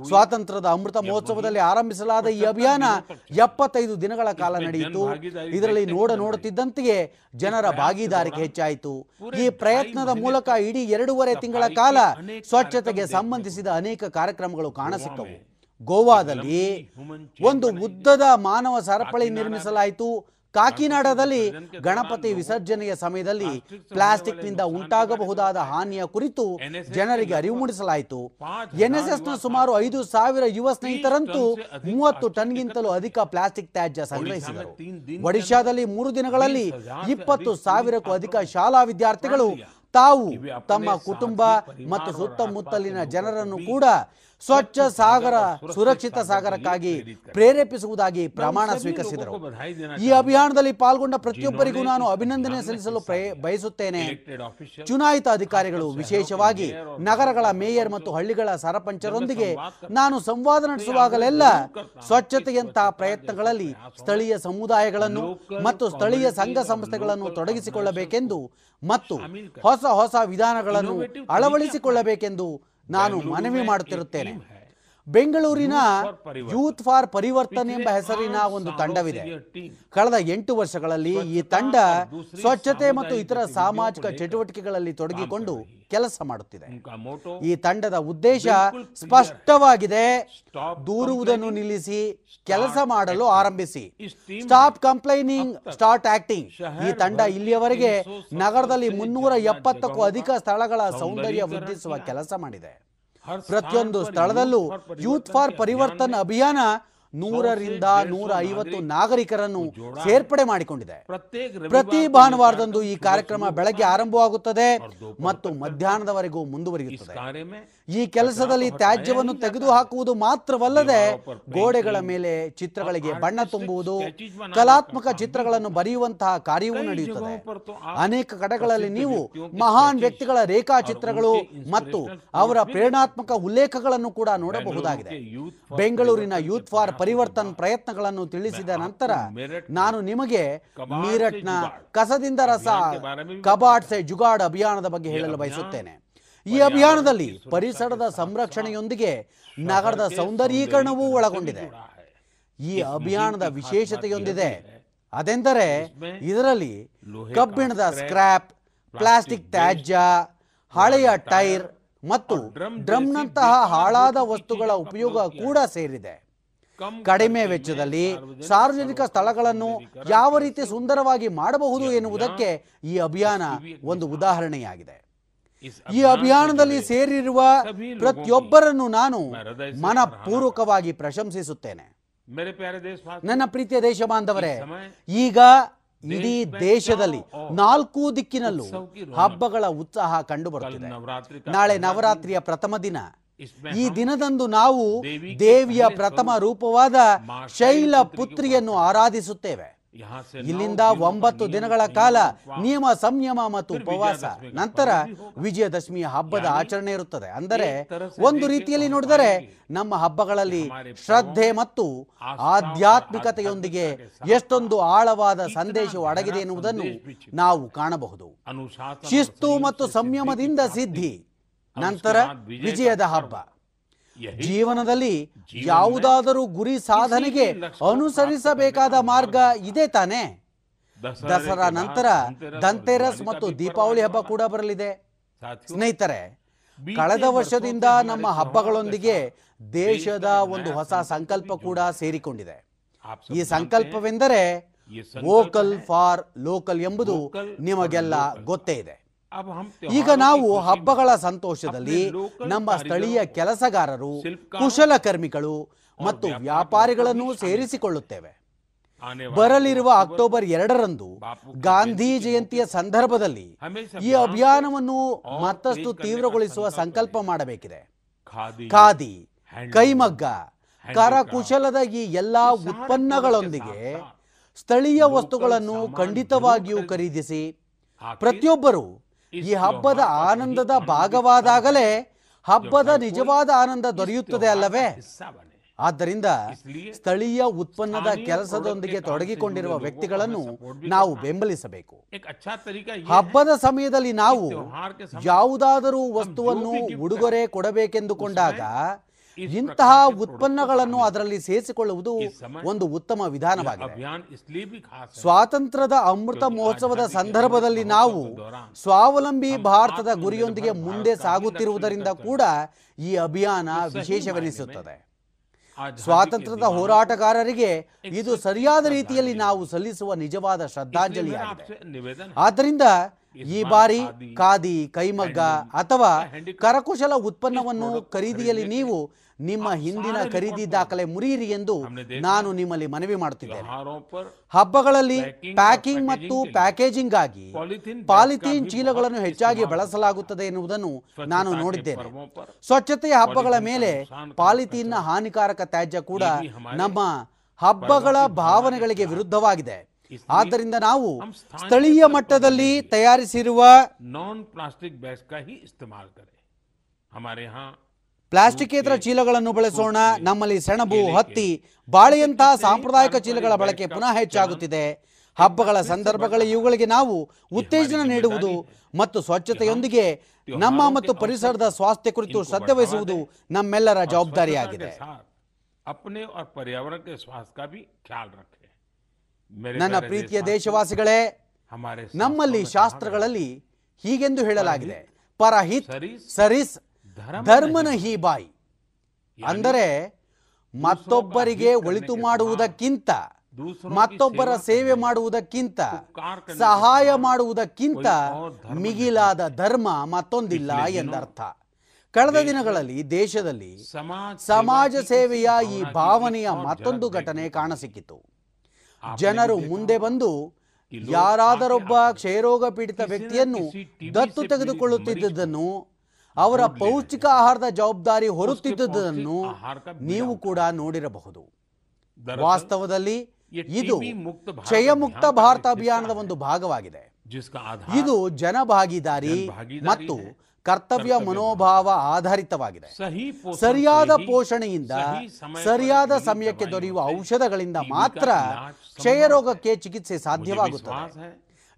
ಸ್ವಾತಂತ್ರ್ಯದ ಅಮೃತ ಮಹೋತ್ಸವದಲ್ಲಿ ಆರಂಭಿಸಲಾದ ಈ ಅಭಿಯಾನ ಎಪ್ಪತ್ತೈದು ದಿನಗಳ ಕಾಲ ನಡೆಯಿತು. ಇದರಲ್ಲಿ ನೋಡ ನೋಡುತ್ತಿದ್ದಂತೆಯೇ ಜನರ ಭಾಗಿದಾರಿಕೆ ಹೆಚ್ಚಾಯಿತು. ಈ ಪ್ರಯತ್ನದ ಮೂಲಕ ಇಡೀ ಎರಡೂವರೆ ತಿಂಗಳ ಕಾಲ ಸ್ವಚ್ಛತೆಗೆ ಸಂಬಂಧಿಸಿದ ಅನೇಕ ಕಾರ್ಯಕ್ರಮಗಳು ಕಾಣಸಿಕ್ಕವು. ಗೋವಾದಲ್ಲಿ ಒಂದು ಉದ್ದದ ಮಾನವ ಸರಪಳಿ ನಿರ್ಮಿಸಲಾಯಿತು. ಕಾಕಿನಾಡದಲ್ಲಿ ಗಣಪತಿ ವಿಸರ್ಜನೆಯ ಸಮಯದಲ್ಲಿ ಪ್ಲಾಸ್ಟಿಕ್ನಿಂದ ಉಂಟಾಗಬಹುದಾದ ಹಾನಿಯ ಕುರಿತು ಜನರಿಗೆ ಅರಿವು ಮೂಡಿಸಲಾಯಿತು. ಎನ್ಎಸ್ಎಸ್ನ ಸುಮಾರು ಐದು ಸಾವಿರ ಯುವ ಸ್ನೇಹಿತರಂತೂ ಮೂವತ್ತು ಟನ್ಗಿಂತಲೂ ಅಧಿಕ ಪ್ಲಾಸ್ಟಿಕ್ ತ್ಯಾಜ್ಯ ಸಂಗ್ರಹಿಸಿದರು. ಒಡಿಶಾದಲ್ಲಿ ಮೂರು ದಿನಗಳಲ್ಲಿ ಇಪ್ಪತ್ತು ಸಾವಿರಕ್ಕೂ ಅಧಿಕ ಶಾಲಾ ವಿದ್ಯಾರ್ಥಿಗಳು ತಾವು ತಮ್ಮ ಕುಟುಂಬ ಮತ್ತು ಸುತ್ತಮುತ್ತಲಿನ ಜನರನ್ನು ಕೂಡ ಸ್ವಚ್ಛ ಸಾಗರ ಸುರಕ್ಷಿತ ಸಾಗರಕ್ಕಾಗಿ ಪ್ರೇರೇಪಿಸುವುದಾಗಿ ಪ್ರಮಾಣ ಸ್ವೀಕರಿಸಿದರು. ಈ ಅಭಿಯಾನದಲ್ಲಿ ಪಾಲ್ಗೊಂಡ ಪ್ರತಿಯೊಬ್ಬರಿಗೂ ನಾನು ಅಭಿನಂದನೆ ಸಲ್ಲಿಸಲು ಬಯಸುತ್ತೇನೆ. ಚುನಾಯಿತ ಅಧಿಕಾರಿಗಳು ವಿಶೇಷವಾಗಿ ನಗರಗಳ ಮೇಯರ್ ಮತ್ತು ಹಳ್ಳಿಗಳ ಸರಪಂಚರೊಂದಿಗೆ ನಾನು ಸಂವಾದ ನಡೆಸುವಾಗಲೆಲ್ಲ ಸ್ವಚ್ಛತೆಯಂತಹ ಪ್ರಯತ್ನಗಳಲ್ಲಿ ಸ್ಥಳೀಯ ಸಮುದಾಯಗಳನ್ನು ಮತ್ತು ಸ್ಥಳೀಯ ಸಂಘ ಸಂಸ್ಥೆಗಳನ್ನು ತೊಡಗಿಸಿಕೊಳ್ಳಬೇಕೆಂದು ಮತ್ತು ಹೊಸ ಹೊಸ ವಿಧಾನಗಳನ್ನು ಅಳವಡಿಸಿಕೊಳ್ಳಬೇಕೆಂದು ನಾನು ಮನವಿ ಮಾಡುತ್ತಿರುತ್ತೇನೆ ಬೆಂಗಳೂರಿನ ಯೂತ್ ಫಾರ್ ಪರಿವರ್ತನೆ. ಎಂಬ ಹೆಸರಿನ ಒಂದು ತಂಡವಿದೆ. ಕಳೆದ ಎಂಟು ವರ್ಷಗಳಲ್ಲಿ ಈ ತಂಡ ಸ್ವಚ್ಛತೆ ಮತ್ತು ಇತರ ಸಾಮಾಜಿಕ ಚಟುವಟಿಕೆಗಳಲ್ಲಿ ತೊಡಗಿಕೊಂಡು ಕೆಲಸ ಮಾಡುತ್ತಿದೆ. ಈ ತಂಡದ ಉದ್ದೇಶ ಸ್ಪಷ್ಟವಾಗಿದೆ. ದೂರುವುದನ್ನು ನಿಲ್ಲಿಸಿ ಕೆಲಸ ಮಾಡಲು ಆರಂಭಿಸಿ. ಸ್ಟಾಪ್ ಕಂಪ್ಲೈನಿಂಗ್ ಸ್ಟಾರ್ಟ್ ಆಕ್ಟಿಂಗ್ ಈ ತಂಡ ಇಲ್ಲಿಯವರೆಗೆ ನಗರದಲ್ಲಿ ಮುನ್ನೂರ ಎಪ್ಪತ್ತಕ್ಕೂ ಅಧಿಕ ಸ್ಥಳಗಳ ಸೌಂದರ್ಯ ವೃದ್ಧಿಸುವ ಕೆಲಸ ಮಾಡಿದೆ. ಪ್ರತಿಯೊಂದು ಸ್ಥಳದಲ್ಲೂ ಯೂತ್ ಫಾರ್ ಪರಿವರ್ತನ್ ಅಭಿಯಾನ ನೂರರಿಂದ ನೂರ ಐವತ್ತು ನಾಗರಿಕರನ್ನು ಸೇರ್ಪಡೆ ಮಾಡಿಕೊಂಡಿದೆ. ಪ್ರತಿ ಭಾನುವಾರದಂದು ಈ ಕಾರ್ಯಕ್ರಮ ಬೆಳಗ್ಗೆ ಆರಂಭವಾಗುತ್ತದೆ ಮತ್ತು ಮಧ್ಯಾಹ್ನದವರೆಗೂ ಮುಂದುವರಿಯುತ್ತದೆ. ಈ ಕೆಲಸದಲ್ಲಿ ತ್ಯಾಜ್ಯವನ್ನು ತೆಗೆದುಹಾಕುವುದು ಮಾತ್ರವಲ್ಲದೆ ಗೋಡೆಗಳ ಮೇಲೆ ಚಿತ್ರಗಳಿಗೆ ಬಣ್ಣ ತುಂಬುವುದು ಕಲಾತ್ಮಕ ಚಿತ್ರಗಳನ್ನು ಬರೆಯುವಂತಹ ಕಾರ್ಯವೂ ನಡೆಯುತ್ತದೆ. ಅನೇಕ ಕಡೆಗಳಲ್ಲಿ ನೀವು ಮಹಾನ್ ವ್ಯಕ್ತಿಗಳ ರೇಖಾಚಿತ್ರಗಳು ಮತ್ತು ಅವರ ಪ್ರೇರಣಾತ್ಮಕ ಉಲ್ಲೇಖಗಳನ್ನು ಕೂಡ ನೋಡಬಹುದಾಗಿದೆ. ಬೆಂಗಳೂರಿನ ಯೂತ್ ಫಾರ್ ಪರಿವರ್ತನ್ ಪ್ರಯತ್ನಗಳನ್ನು ತಿಳಿಸಿದ ನಂತರ ನಾನು ನಿಮಗೆ ಮೀರಟ್ನ ಕಸದಿಂದ ರಸ ಕಬಾಟ್ ಸೆ ಜುಗಾಡ್ ಅಭಿಯಾನದ ಬಗ್ಗೆ ಹೇಳಲು ಬಯಸುತ್ತೇನೆ. ಈ ಅಭಿಯಾನದಲ್ಲಿ ಪರಿಸರದ ಸಂರಕ್ಷಣೆಯೊಂದಿಗೆ ನಗರದ ಸೌಂದರ್ಯೀಕರಣವೂ ಒಳಗೊಂಡಿದೆ. ಈ ಅಭಿಯಾನದ ವಿಶೇಷತೆಯೊಂದಿದೆ. ಅದೆಂದರೆ ಇದರಲ್ಲಿ ಕಬ್ಬಿಣದ ಸ್ಕ್ರ್ಯಾಪ್ ಪ್ಲಾಸ್ಟಿಕ್ ತ್ಯಾಜ್ಯ ಹಳೆಯ ಟೈರ್ ಮತ್ತು ಡ್ರಮ್ನಂತಹ ಹಾಳಾದ ವಸ್ತುಗಳ ಉಪಯೋಗ ಕೂಡ ಸೇರಿದೆ. ಕಡಿಮೆ ವೆಚ್ಚದಲ್ಲಿ ಸಾರ್ವಜನಿಕ ಸ್ಥಳಗಳನ್ನು ಯಾವ ರೀತಿ ಸುಂದರವಾಗಿ ಮಾಡಬಹುದು ಎನ್ನುವುದಕ್ಕೆ ಈ ಅಭಿಯಾನ ಒಂದು ಉದಾಹರಣೆಯಾಗಿದೆ. ಈ ಅಭಿಯಾನದಲ್ಲಿ ಸೇರಿರುವ ಪ್ರತಿಯೊಬ್ಬರನ್ನು ನಾನು ಮನಪೂರ್ವಕವಾಗಿ ಪ್ರಶಂಸಿಸುತ್ತೇನೆ. ನನ್ನ ಪ್ರೀತಿಯ ದೇಶ ಬಾಂಧವರೇ, ಈಗ ಇಡೀ ದೇಶದಲ್ಲಿ ನಾಲ್ಕು ದಿಕ್ಕಿನಲ್ಲೂ ಹಬ್ಬಗಳ ಉತ್ಸಾಹ ಕಂಡುಬರುತ್ತಿದೆ. ನಾಳೆ ನವರಾತ್ರಿಯ ಪ್ರಥಮ ದಿನ. ಈ ದಿನದಂದು ನಾವು ದೇವಿಯ ಪ್ರಥಮ ರೂಪವಾದ ಶೈಲ ಪುತ್ರಿಯನ್ನು ಆರಾಧಿಸುತ್ತೇವೆ. ಇಲ್ಲಿಂದ ಒಂಬತ್ತು ದಿನಗಳ ಕಾಲ ನಿಯಮ. ಸಂಯಮ ಮತ್ತು ಉಪವಾಸ. ನಂತರ ವಿಜಯದಶಮಿಯ ಹಬ್ಬದ ಆಚರಣೆ ಇರುತ್ತದೆ. ಅಂದರೆ ಒಂದು ರೀತಿಯಲ್ಲಿ ನೋಡಿದರೆ ನಮ್ಮ ಹಬ್ಬಗಳಲ್ಲಿ ಶ್ರದ್ಧೆ ಮತ್ತು ಆಧ್ಯಾತ್ಮಿಕತೆಯೊಂದಿಗೆ ಎಷ್ಟೊಂದು ಆಳವಾದ ಸಂದೇಶವು ಅಡಗಿದೆ ಎನ್ನುವುದನ್ನು ನಾವು ಕಾಣಬಹುದು. ಶಿಸ್ತು ಮತ್ತು ಸಂಯಮದಿಂದ ಸಿದ್ಧಿ. ನಂತರ ವಿಜಯದ ಹಬ್ಬ. ಜೀವನದಲ್ಲಿ ಯಾವುದಾದರೂ ಗುರಿ ಸಾಧನೆಗೆ ಅನುಸರಿಸಬೇಕಾದ ಮಾರ್ಗ ಇದೆ ತಾನೆ? ದಸರಾ ನಂತರ ದಂತೆರಸ್ ಮತ್ತು ದೀಪಾವಳಿ ಹಬ್ಬ ಕೂಡ ಬರಲಿದೆ. ಸ್ನೇಹಿತರೆ ಕಳೆದ ವರ್ಷದಿಂದ ನಮ್ಮ ಹಬ್ಬಗಳೊಂದಿಗೆ ದೇಶದ ಒಂದು ಹೊಸ ಸಂಕಲ್ಪ ಕೂಡ ಸೇರಿಕೊಂಡಿದೆ. ಈ ಸಂಕಲ್ಪವೆಂದರೆ ವೋಕಲ್ ಫಾರ್ ಲೋಕಲ್ ಎಂಬುದು ನಿಮಗೆಲ್ಲ ಗೊತ್ತೇ ಇದೆ. ಈಗ ನಾವು ಹಬ್ಬಗಳ ಸಂತೋಷದಲ್ಲಿ ನಮ್ಮ ಸ್ಥಳೀಯ ಕೆಲಸಗಾರರು ಕುಶಲಕರ್ಮಿಗಳು ಮತ್ತು ವ್ಯಾಪಾರಿಗಳನ್ನು ಸೇರಿಸಿಕೊಳ್ಳುತ್ತೇವೆ. ಬರಲಿರುವ ಅಕ್ಟೋಬರ್ ಎರಡರಂದು ಗಾಂಧಿ ಜಯಂತಿಯ ಸಂದರ್ಭದಲ್ಲಿ ಈ ಅಭಿಯಾನವನ್ನು ಮತ್ತಷ್ಟು ತೀವ್ರಗೊಳಿಸುವ ಸಂಕಲ್ಪ ಮಾಡಬೇಕಿದೆ. ಖಾದಿ ಕೈಮಗ್ಗ ಕರಕುಶಲದ ಈ ಎಲ್ಲಾ ಉತ್ಪನ್ನಗಳೊಂದಿಗೆ ಸ್ಥಳೀಯ ವಸ್ತುಗಳನ್ನು ಖಂಡಿತವಾಗಿಯೂ ಖರೀದಿಸಿ ಪ್ರತಿಯೊಬ್ಬರು ಈ ಹಬ್ಬದ ಆನಂದದ ಭಾಗವಾದಾಗಲೇ ಹಬ್ಬದ ನಿಜವಾದ ಆನಂದ ದೊರೆಯುತ್ತದೆ ಅಲ್ಲವೇ? ಆದ್ದರಿಂದ ಸ್ಥಳೀಯ ಉತ್ಪನ್ನದ ಕೆಲಸದೊಂದಿಗೆ ತೊಡಗಿಕೊಂಡಿರುವ ವ್ಯಕ್ತಿಗಳನ್ನು ನಾವು ಬೆಂಬಲಿಸಬೇಕು. ಹಬ್ಬದ ಸಮಯದಲ್ಲಿ ನಾವು ಯಾವುದಾದರೂ ವಸ್ತುವನ್ನು ಉಡುಗೊರೆ ಕೊಡಬೇಕೆಂದುಕೊಂಡಾಗ ಇಂತಹ ಉತ್ಪನ್ನಗಳನ್ನು ಅದರಲ್ಲಿ ಸೇರಿಸಿಕೊಳ್ಳುವುದು ಒಂದು ಉತ್ತಮ ವಿಧಾನವಾಗಿದೆ. ಸ್ವಾತಂತ್ರ್ಯದ ಅಮೃತ ಮಹೋತ್ಸವದ ಸಂದರ್ಭದಲ್ಲಿ ನಾವು ಸ್ವಾವಲಂಬಿ ಭಾರತದ ಗುರಿಯೊಂದಿಗೆ ಮುಂದೆ ಸಾಗುತ್ತಿರುವುದರಿಂದ ಕೂಡ ಈ ಅಭಿಯಾನ ವಿಶೇಷವೆನಿಸುತ್ತದೆ. ಸ್ವಾತಂತ್ರ್ಯದ ಹೋರಾಟಗಾರರಿಗೆ ಇದು ಸರಿಯಾದ ರೀತಿಯಲ್ಲಿ ನಾವು ಸಲ್ಲಿಸುವ ನಿಜವಾದ ಶ್ರದ್ಧಾಂಜಲಿಯಾಗಿದೆ. ಆದ್ದರಿಂದ ಈ ಬಾರಿ ಖಾದಿ ಕೈಮಗ್ಗ ಅಥವಾ ಕರಕುಶಲ ಉತ್ಪನ್ನವನ್ನು ಖರೀದಿಯಲ್ಲಿ ನೀವು ನಿಮ್ಮ ಹಿಂದಿನ ಖರೀದಿ ದಾಖಲೆ ಮುರಿಯಿರಿ ಎಂದು ನಾನು ನಿಮ್ಮಲ್ಲಿ ಮನವಿ ಮಾಡುತ್ತಿದ್ದೇನೆ ಹಬ್ಬಗಳಲ್ಲಿ ಪ್ಯಾಕಿಂಗ್ ಮತ್ತು ಪ್ಯಾಕೇಜಿಂಗ್ ಆಗಿ ಪಾಲಿಥೀನ್ ಚೀಲಗಳನ್ನು ಹೆಚ್ಚಾಗಿ ಬಳಸಲಾಗುತ್ತದೆ ಎನ್ನುವುದನ್ನು ನಾನು ನೋಡಿದ್ದೇನೆ. ಸ್ವಚ್ಛತೆಯ ಹಬ್ಬಗಳ ಮೇಲೆ ಪಾಲಿಥೀನ್ನ ಹಾನಿಕಾರಕ ತ್ಯಾಜ್ಯ ಕೂಡ ನಮ್ಮ ಹಬ್ಬಗಳ ಭಾವನೆಗಳಿಗೆ ವಿರುದ್ಧವಾಗಿದೆ. ಆದ್ದರಿಂದ ನಾವು ಸ್ಥಳೀಯ ಮಟ್ಟದಲ್ಲಿ ತಯಾರಿಸಿರುವ ನಾನ್ ಪ್ಲಾಸ್ಟಿಕ್ ಬ್ಯಾಗ್ಸ್ ಕಾ ಹಿ ಇಸ್ತೆಮಾಲ್ ಕರೆ. ಹಮಾರೆ ಪ್ಲಾಸ್ಟಿಕ್ ಇತರ ಚೀಲಗಳನ್ನು ಬಳಸೋಣ. ನಮ್ಮಲ್ಲಿ ಸೆಣಬು ಹತ್ತಿ ಬಾಳೆಯಂತಹ ಸಾಂಪ್ರದಾಯಿಕ ಚೀಲಗಳ ಬಳಕೆ ಪುನಃ ಹೆಚ್ಚಾಗುತ್ತಿದೆ. ಹಬ್ಬಗಳ ಸಂದರ್ಭಗಳ ಇವುಗಳಿಗೆ ನಾವು ಉತ್ತೇಜನ ನೀಡುವುದು ಮತ್ತು ಸ್ವಚ್ಛತೆಯೊಂದಿಗೆ ನಮ್ಮ ಮತ್ತು ಪರಿಸರದ ಸ್ವಾಸ್ಥ್ಯ ಕುರಿತು ಶ್ರದ್ಧೆ ವಹಿಸುವುದು ನಮ್ಮೆಲ್ಲರ ಜವಾಬ್ದಾರಿಯಾಗಿದೆ. ನನ್ನ ಪ್ರೀತಿಯ ದೇಶವಾಸಿಗಳೇ ನಮ್ಮಲ್ಲಿ ಶಾಸ್ತ್ರಗಳಲ್ಲಿ ಹೀಗೆಂದು ಹೇಳಲಾಗಿದೆ. ಪರಹಿತ್ ಸರಿಸ್ ಧರ್ಮನ ಹಿ ಬಾಯಿ ಅಂದರೆ ಮತ್ತೊಬ್ಬರಿಗೆ ಒಳಿತು ಮಾಡುವುದಕ್ಕಿಂತ ಮತ್ತೊಬ್ಬರ ಸೇವೆ ಮಾಡುವುದಕ್ಕಿಂತ ಸಹಾಯ ಮಾಡುವುದಕ್ಕಿಂತ ಮಿಗಿಲಾದ ಧರ್ಮ ಮತ್ತೊಂದಿಲ್ಲ ಎಂದರ್ಥ. ಕಳೆದ ದಿನಗಳಲ್ಲಿ ದೇಶದಲ್ಲಿ ಸಮಾಜ ಸೇವೆಯ ಈ ಭಾವನೆಯ ಮತ್ತೊಂದು ಘಟನೆ ಕಾಣಸಿಕ್ಕಿತು. ಜನರು ಮುಂದೆ ಬಂದು ಯಾರಾದರೊಬ್ಬ ಕ್ಷಯರೋಗ ಪೀಡಿತ ವ್ಯಕ್ತಿಯನ್ನು ದತ್ತು ತೆಗೆದುಕೊಳ್ಳುತ್ತಿದ್ದುದನ್ನು ಅವರ ಪೌಷ್ಟಿಕ ಆಹಾರದ ಜವಾಬ್ದಾರಿ ಹೊರುತ್ತಿದ್ದುದನ್ನು ನೀವು ಕೂಡ ನೋಡಿರಬಹುದು. ವಾಸ್ತವದಲ್ಲಿ ಇದು ಕ್ಷಯಮುಕ್ತ ಭಾರತ ಅಭಿಯಾನದ ಒಂದು ಭಾಗವಾಗಿದೆ. ಇದು ಜನಭಾಗಿದಾರಿ ಮತ್ತು ಕರ್ತವ್ಯ ಮನೋಭಾವ ಆಧಾರಿತವಾಗಿದೆ. ಸರಿಯಾದ ಪೋಷಣೆಯಿಂದ ಸರಿಯಾದ ಸಮಯಕ್ಕೆ ದೊರೆಯುವ ಔಷಧಗಳಿಂದ ಮಾತ್ರ ಕ್ಷಯ ರೋಗಕ್ಕೆ ಚಿಕಿತ್ಸೆ ಸಾಧ್ಯವಾಗುತ್ತದೆ.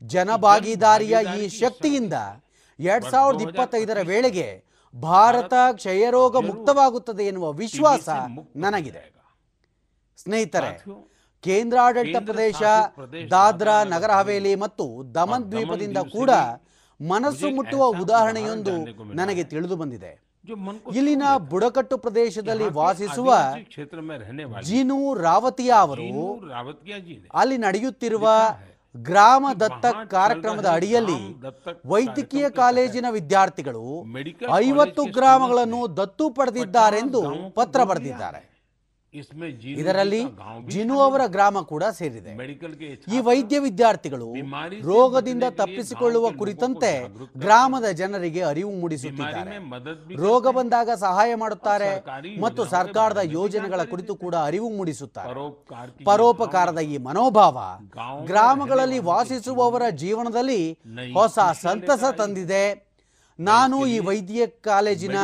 ಜನಭಾಗಿದಾರಿಯ ಈ ಶಕ್ತಿಯಿಂದ ಎರಡ್ ಸಾವಿರದ ಇಪ್ಪತ್ತೈದರ ವೇಳೆಗೆ ಭಾರತ ಕ್ಷಯರೋಗ ಮುಕ್ತವಾಗುತ್ತದೆ ಎನ್ನುವ ವಿಶ್ವಾಸ ನನಗಿದೆ. ಸ್ನೇಹಿತರೆ ಕೇಂದ್ರಾಡಳಿತ ಪ್ರದೇಶ ದಾದ್ರಾ ನಗರ ಹವೇಲಿ ಮತ್ತು ದಮನ್ ದ್ವೀಪದಿಂದ ಕೂಡ ಮನಸ್ಸು ಮುಟ್ಟುವ ಉದಾಹರಣೆಯೊಂದು ನನಗೆ ತಿಳಿದು ಬಂದಿದೆ. ಇಲ್ಲಿನ ಬುಡಕಟ್ಟು ಪ್ರದೇಶದಲ್ಲಿ ವಾಸಿಸುವ ಜೀನು ರಾವತಿಯ ಅವರು ಅಲ್ಲಿ ನಡೆಯುತ್ತಿರುವ ಗ್ರಾಮ ದತ್ತ ಕಾರ್ಯಕ್ರಮದ ಅಡಿಯಲ್ಲಿ ವೈದ್ಯಕೀಯ ಕಾಲೇಜಿನ ವಿದ್ಯಾರ್ಥಿಗಳು ಐವತ್ತು ಗ್ರಾಮಗಳನ್ನು ದತ್ತು ಪಡೆದಿದ್ದಾರೆಂದು ಪತ್ರ ಬರೆದಿದ್ದಾರೆ. ಇದರಲ್ಲಿ ಜಿನು ಅವರ ಗ್ರಾಮ ಕೂಡ ಸೇರಿದೆ. ಈ ವೈದ್ಯ ವಿದ್ಯಾರ್ಥಿಗಳು ರೋಗದಿಂದ ತಪ್ಪಿಸಿಕೊಳ್ಳುವ ಕುರಿತಂತೆ ಗ್ರಾಮದ ಜನರಿಗೆ ಅರಿವು ಮೂಡಿಸುತ್ತಿದ್ದಾರೆ. ರೋಗ ಬಂದಾಗ ಸಹಾಯ ಮಾಡುತ್ತಾರೆ ಮತ್ತು ಸರ್ಕಾರದ ಯೋಜನೆಗಳ ಕುರಿತು ಕೂಡ ಅರಿವು ಮೂಡಿಸುತ್ತಾರೆ. ಪರೋಪಕಾರದ ಈ ಮನೋಭಾವ ಗ್ರಾಮಗಳಲ್ಲಿ ವಾಸಿಸುವವರ ಜೀವನದಲ್ಲಿ ಹೊಸ ಸಂತಸ ತಂದಿದೆ. ನಾನು ಈ ವೈದ್ಯ ಕಾಲೇಜಿನ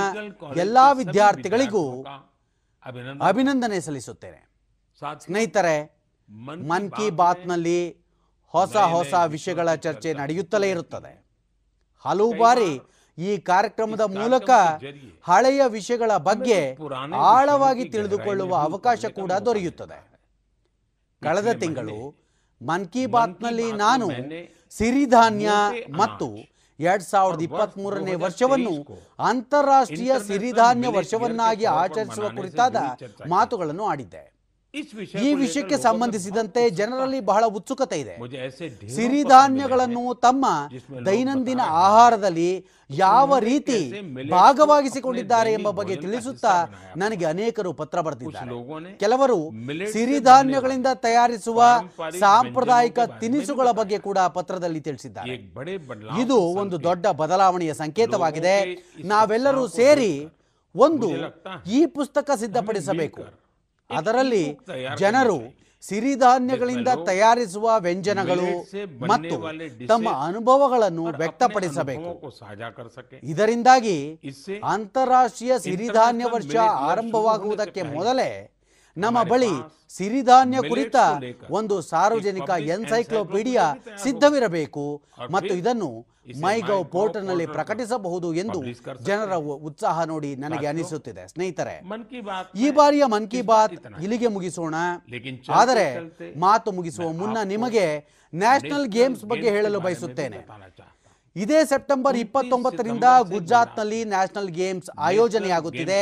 ಎಲ್ಲಾ ವಿದ್ಯಾರ್ಥಿಗಳಿಗೂ ಅಭಿನಂದನೆ. ಸಲ್ಲಿಸುತ್ತೇನೆ. ಸ್ನೇಹಿತರೆ ಮನ್ ಕಿ ಬಾತ್ನಲ್ಲಿ ಹೊಸ ಹೊಸ ವಿಷಯಗಳ ಚರ್ಚೆ ನಡೆಯುತ್ತಲೇ ಇರುತ್ತದೆ. ಹಲವು ಬಾರಿ ಈ ಕಾರ್ಯಕ್ರಮದ ಮೂಲಕ ಹಳೆಯ ವಿಷಯಗಳ ಬಗ್ಗೆ ಆಳವಾಗಿ ತಿಳಿದುಕೊಳ್ಳುವ ಅವಕಾಶ ಕೂಡ ದೊರೆಯುತ್ತದೆ. ಕಳೆದ ತಿಂಗಳು ಮನ್ ಕಿ ಬಾತ್ನಲ್ಲಿ ನಾನು ಸಿರಿಧಾನ್ಯ ಮತ್ತು ಎರಡ್ ಸಾವಿರದ ಇಪ್ಪತ್ತ್ ಮೂರನೇ ವರ್ಷವನ್ನು ಅಂತಾರಾಷ್ಟ್ರೀಯ ಸಿರಿಧಾನ್ಯ ವರ್ಷವನ್ನಾಗಿ ಆಚರಿಸುವ ಕುರಿತಾದ ಮಾತುಗಳನ್ನು ಆಡಿದ್ದೆ. ಈ ವಿಷಯಕ್ಕೆ ಸಂಬಂಧಿಸಿದಂತೆ ಜನರಲ್ಲಿ ಬಹಳ ಉತ್ಸುಕತೆ ಇದೆ. ಸಿರಿಧಾನ್ಯಗಳನ್ನು ತಮ್ಮ ದೈನಂದಿನ ಆಹಾರದಲ್ಲಿ ಯಾವ ರೀತಿ ಭಾಗವಾಗಿಸಿಕೊಂಡಿದ್ದಾರೆ ಎಂಬ ಬಗ್ಗೆ ತಿಳಿಸುತ್ತಾ ನನಗೆ ಅನೇಕರು ಪತ್ರ ಬರೆದಿದ್ದಾರೆ ಕೆಲವರು ಸಿರಿಧಾನ್ಯಗಳಿಂದ ತಯಾರಿಸುವ ಸಾಂಪ್ರದಾಯಿಕ ತಿನಿಸುಗಳ ಬಗ್ಗೆ ಕೂಡ ಪತ್ರದಲ್ಲಿ ತಿಳಿಸಿದ್ದಾರೆ. ಇದು ಒಂದು ದೊಡ್ಡ ಬದಲಾವಣೆಯ ಸಂಕೇತವಾಗಿದೆ. ನಾವೆಲ್ಲರೂ ಸೇರಿ ಒಂದು ಈ ಪುಸ್ತಕ ಸಿದ್ಧಪಡಿಸಬೇಕು. ಅದರಲ್ಲಿ ಜನರು ಸಿರಿಧಾನ್ಯಗಳಿಂದ ತಯಾರಿಸುವ ವ್ಯಂಜನಗಳು ಮತ್ತು ತಮ್ಮ ಅನುಭವಗಳನ್ನು ವ್ಯಕ್ತಪಡಿಸಬೇಕು. ಇದರಿಂದಾಗಿ ಅಂತಾರಾಷ್ಟ್ರೀಯ ಸಿರಿಧಾನ್ಯ ವರ್ಷ ಆರಂಭವಾಗುವುದಕ್ಕೆ ಮೊದಲೇ ನಮ್ಮ ಬಳಿ ಸಿರಿಧಾನ್ಯ ಕುರಿತ ಒಂದು ಸಾರ್ವಜನಿಕ ಎನ್ಸೈಕ್ಲೋಪೀಡಿಯಾ ಸಿದ್ಧವಿರಬೇಕು ಮತ್ತು ಇದನ್ನು ಮೈಗೌ ಪೋರ್ಟಲ್ನಲ್ಲಿ ಪ್ರಕಟಿಸಬಹುದು ಎಂದು ಜನರ ಉತ್ಸಾಹ ನೋಡಿ ನನಗೆ ಅನಿಸುತ್ತಿದೆ. ಸ್ನೇಹಿತರೆ ಈ ಬಾರಿಯ ಮನ್ ಕಿ ಬಾತ್ ಇಲ್ಲಿಗೆ ಮುಗಿಸೋಣ. ಆದರೆ ಮಾತು ಮುಗಿಸುವ ಮುನ್ನ ನಿಮಗೆ ನ್ಯಾಷನಲ್ ಗೇಮ್ಸ್ ಬಗ್ಗೆ ಹೇಳಲು ಬಯಸುತ್ತೇನೆ. ಇದೇ ಸೆಪ್ಟೆಂಬರ್ ಇಪ್ಪತ್ತೊಂಬತ್ತರಿಂದ ಗುಜರಾತ್ನಲ್ಲಿ ನ್ಯಾಷನಲ್ ಗೇಮ್ಸ್ ಆಯೋಜನೆಯಾಗುತ್ತಿದೆ.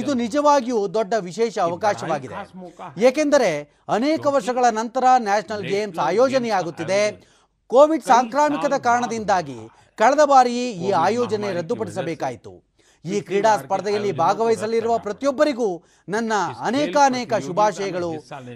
ಇದು ನಿಜವಾಗಿಯೂ ದೊಡ್ಡ ವಿಶೇಷ ಅವಕಾಶವಾಗಿದೆ. ಏಕೆಂದರೆ ಅನೇಕ ವರ್ಷಗಳ ನಂತರ ನ್ಯಾಷನಲ್ ಗೇಮ್ಸ್ ಆಯೋಜನೆಯಾಗುತ್ತಿದೆ. ಕೋವಿಡ್ ಸಾಂಕ್ರಾಮಿಕದ ಕಾರಣದಿಂದಾಗಿ ಕಳೆದ ಬಾರಿ ಈ ಆಯೋಜನೆ ರದ್ದುಪಡಿಸಬೇಕಾಯಿತು. ಈ ಕ್ರೀಡಾ ಸ್ಪರ್ಧೆಯಲ್ಲಿ ಭಾಗವಹಿಸಲಿರುವ ಪ್ರತಿಯೊಬ್ಬರಿಗೂ ನನ್ನ ಅನೇಕಾನೇಕ ಶುಭಾಶಯಗಳು.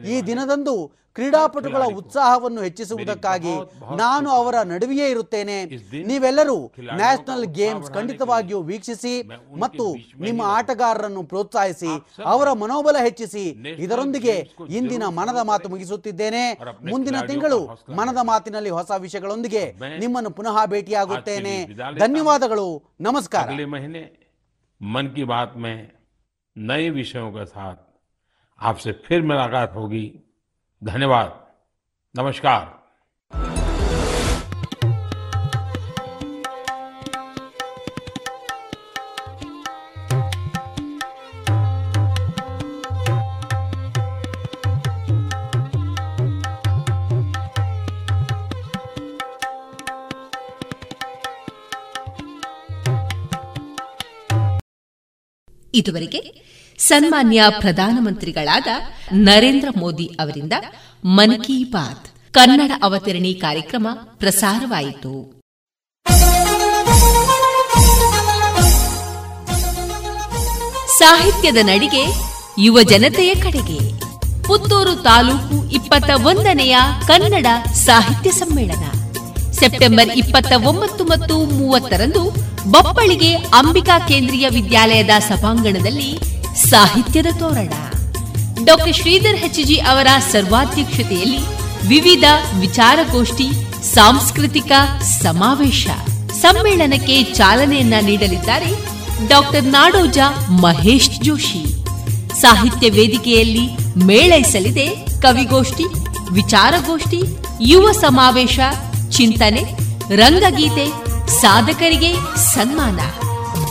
ಈ ದಿನದಂದು ಕ್ರೀಡಾಪಟುಗಳ ಉತ್ಸಾಹವನ್ನು ಹೆಚ್ಚಿಸುವುದಕ್ಕಾಗಿ ನಾನು ಅವರ ನಡುವೆಯೇ ಇರುತ್ತೇನೆ. ನೀವೆಲ್ಲರೂ ನ್ಯಾಷನಲ್ ಗೇಮ್ಸ್ ಖಂಡಿತವಾಗಿಯೂ ವೀಕ್ಷಿಸಿ ಮತ್ತು ನಿಮ್ಮ ಆಟಗಾರರನ್ನು ಪ್ರೋತ್ಸಾಹಿಸಿ, ಅವರ ಮನೋಬಲ ಹೆಚ್ಚಿಸಿ. ಇದರೊಂದಿಗೆ ಇಂದಿನ ಮನದ ಮಾತು ಮುಗಿಸುತ್ತಿದ್ದೇನೆ. ಮುಂದಿನ ತಿಂಗಳು ಮನದ ಮಾತಿನಲ್ಲಿ ಹೊಸ ವಿಷಯಗಳೊಂದಿಗೆ ನಿಮ್ಮನ್ನು ಪುನಃ ಭೇಟಿಯಾಗುತ್ತೇನೆ. ಧನ್ಯವಾದಗಳು. ನಮಸ್ಕಾರ. मन की बात में नए विषयों के साथ आपसे फिर मुलाकात होगी। धन्यवाद। नमस्कार। ಇದುವರೆಗೆ ಸನ್ಮಾನ್ಯ ಪ್ರಧಾನಮಂತ್ರಿಗಳಾದ ನರೇಂದ್ರ ಮೋದಿ ಅವರಿಂದ ಮನ್ ಕಿ ಬಾತ್ ಕನ್ನಡ ಅವತರಣಿ ಕಾರ್ಯಕ್ರಮ ಪ್ರಸಾರವಾಯಿತು. ಸಾಹಿತ್ಯದ ನಡಿಗೆ ಯುವ ಜನತೆಯ ಕಡೆಗೆ. ಪುತ್ತೂರು ತಾಲೂಕು ಇಪ್ಪತ್ತ ಒಂದನೆಯ ಕನ್ನಡ ಸಾಹಿತ್ಯ ಸಮ್ಮೇಳನ. ಸೆಪ್ಟೆಂಬರ್ ಇಪ್ಪತ್ತ ಒಂಬತ್ತು ಮತ್ತು ಮೂವತ್ತರಂದು ಬಪ್ಪಳಿಗೆ ಅಂಬಿಕಾ ಕೇಂದ್ರೀಯ ವಿದ್ಯಾಲಯದ ಸಭಾಂಗಣದಲ್ಲಿ ಸಾಹಿತ್ಯದ ತೋರಣ. ಡಾಕ್ಟರ್ ಶ್ರೀಧರ್ ಹೆಚ್ಜಿ ಅವರ ಸರ್ವಾಧ್ಯಕ್ಷತೆಯಲ್ಲಿ ವಿವಿಧ ವಿಚಾರಗೋಷ್ಠಿ, ಸಾಂಸ್ಕೃತಿಕ ಸಮಾವೇಶ, ಸಮ್ಮೇಳನಕ್ಕೆ ಚಾಲನೆಯನ್ನ ನೀಡಲಿದ್ದಾರೆ ಡಾಕ್ಟರ್ ನಾಡೋಜ ಮಹೇಶ್ ಜೋಶಿ. ಸಾಹಿತ್ಯ ವೇದಿಕೆಯಲ್ಲಿ ಮೇಳೈಸಲಿದೆ ಕವಿಗೋಷ್ಠಿ, ವಿಚಾರಗೋಷ್ಠಿ, ಯುವ ಸಮಾವೇಶ, ಚಿಂತನೆ, ರಂಗಗೀತೆ ಸಾಧಕರಿಗೆ ಸನ್ಮಾನ.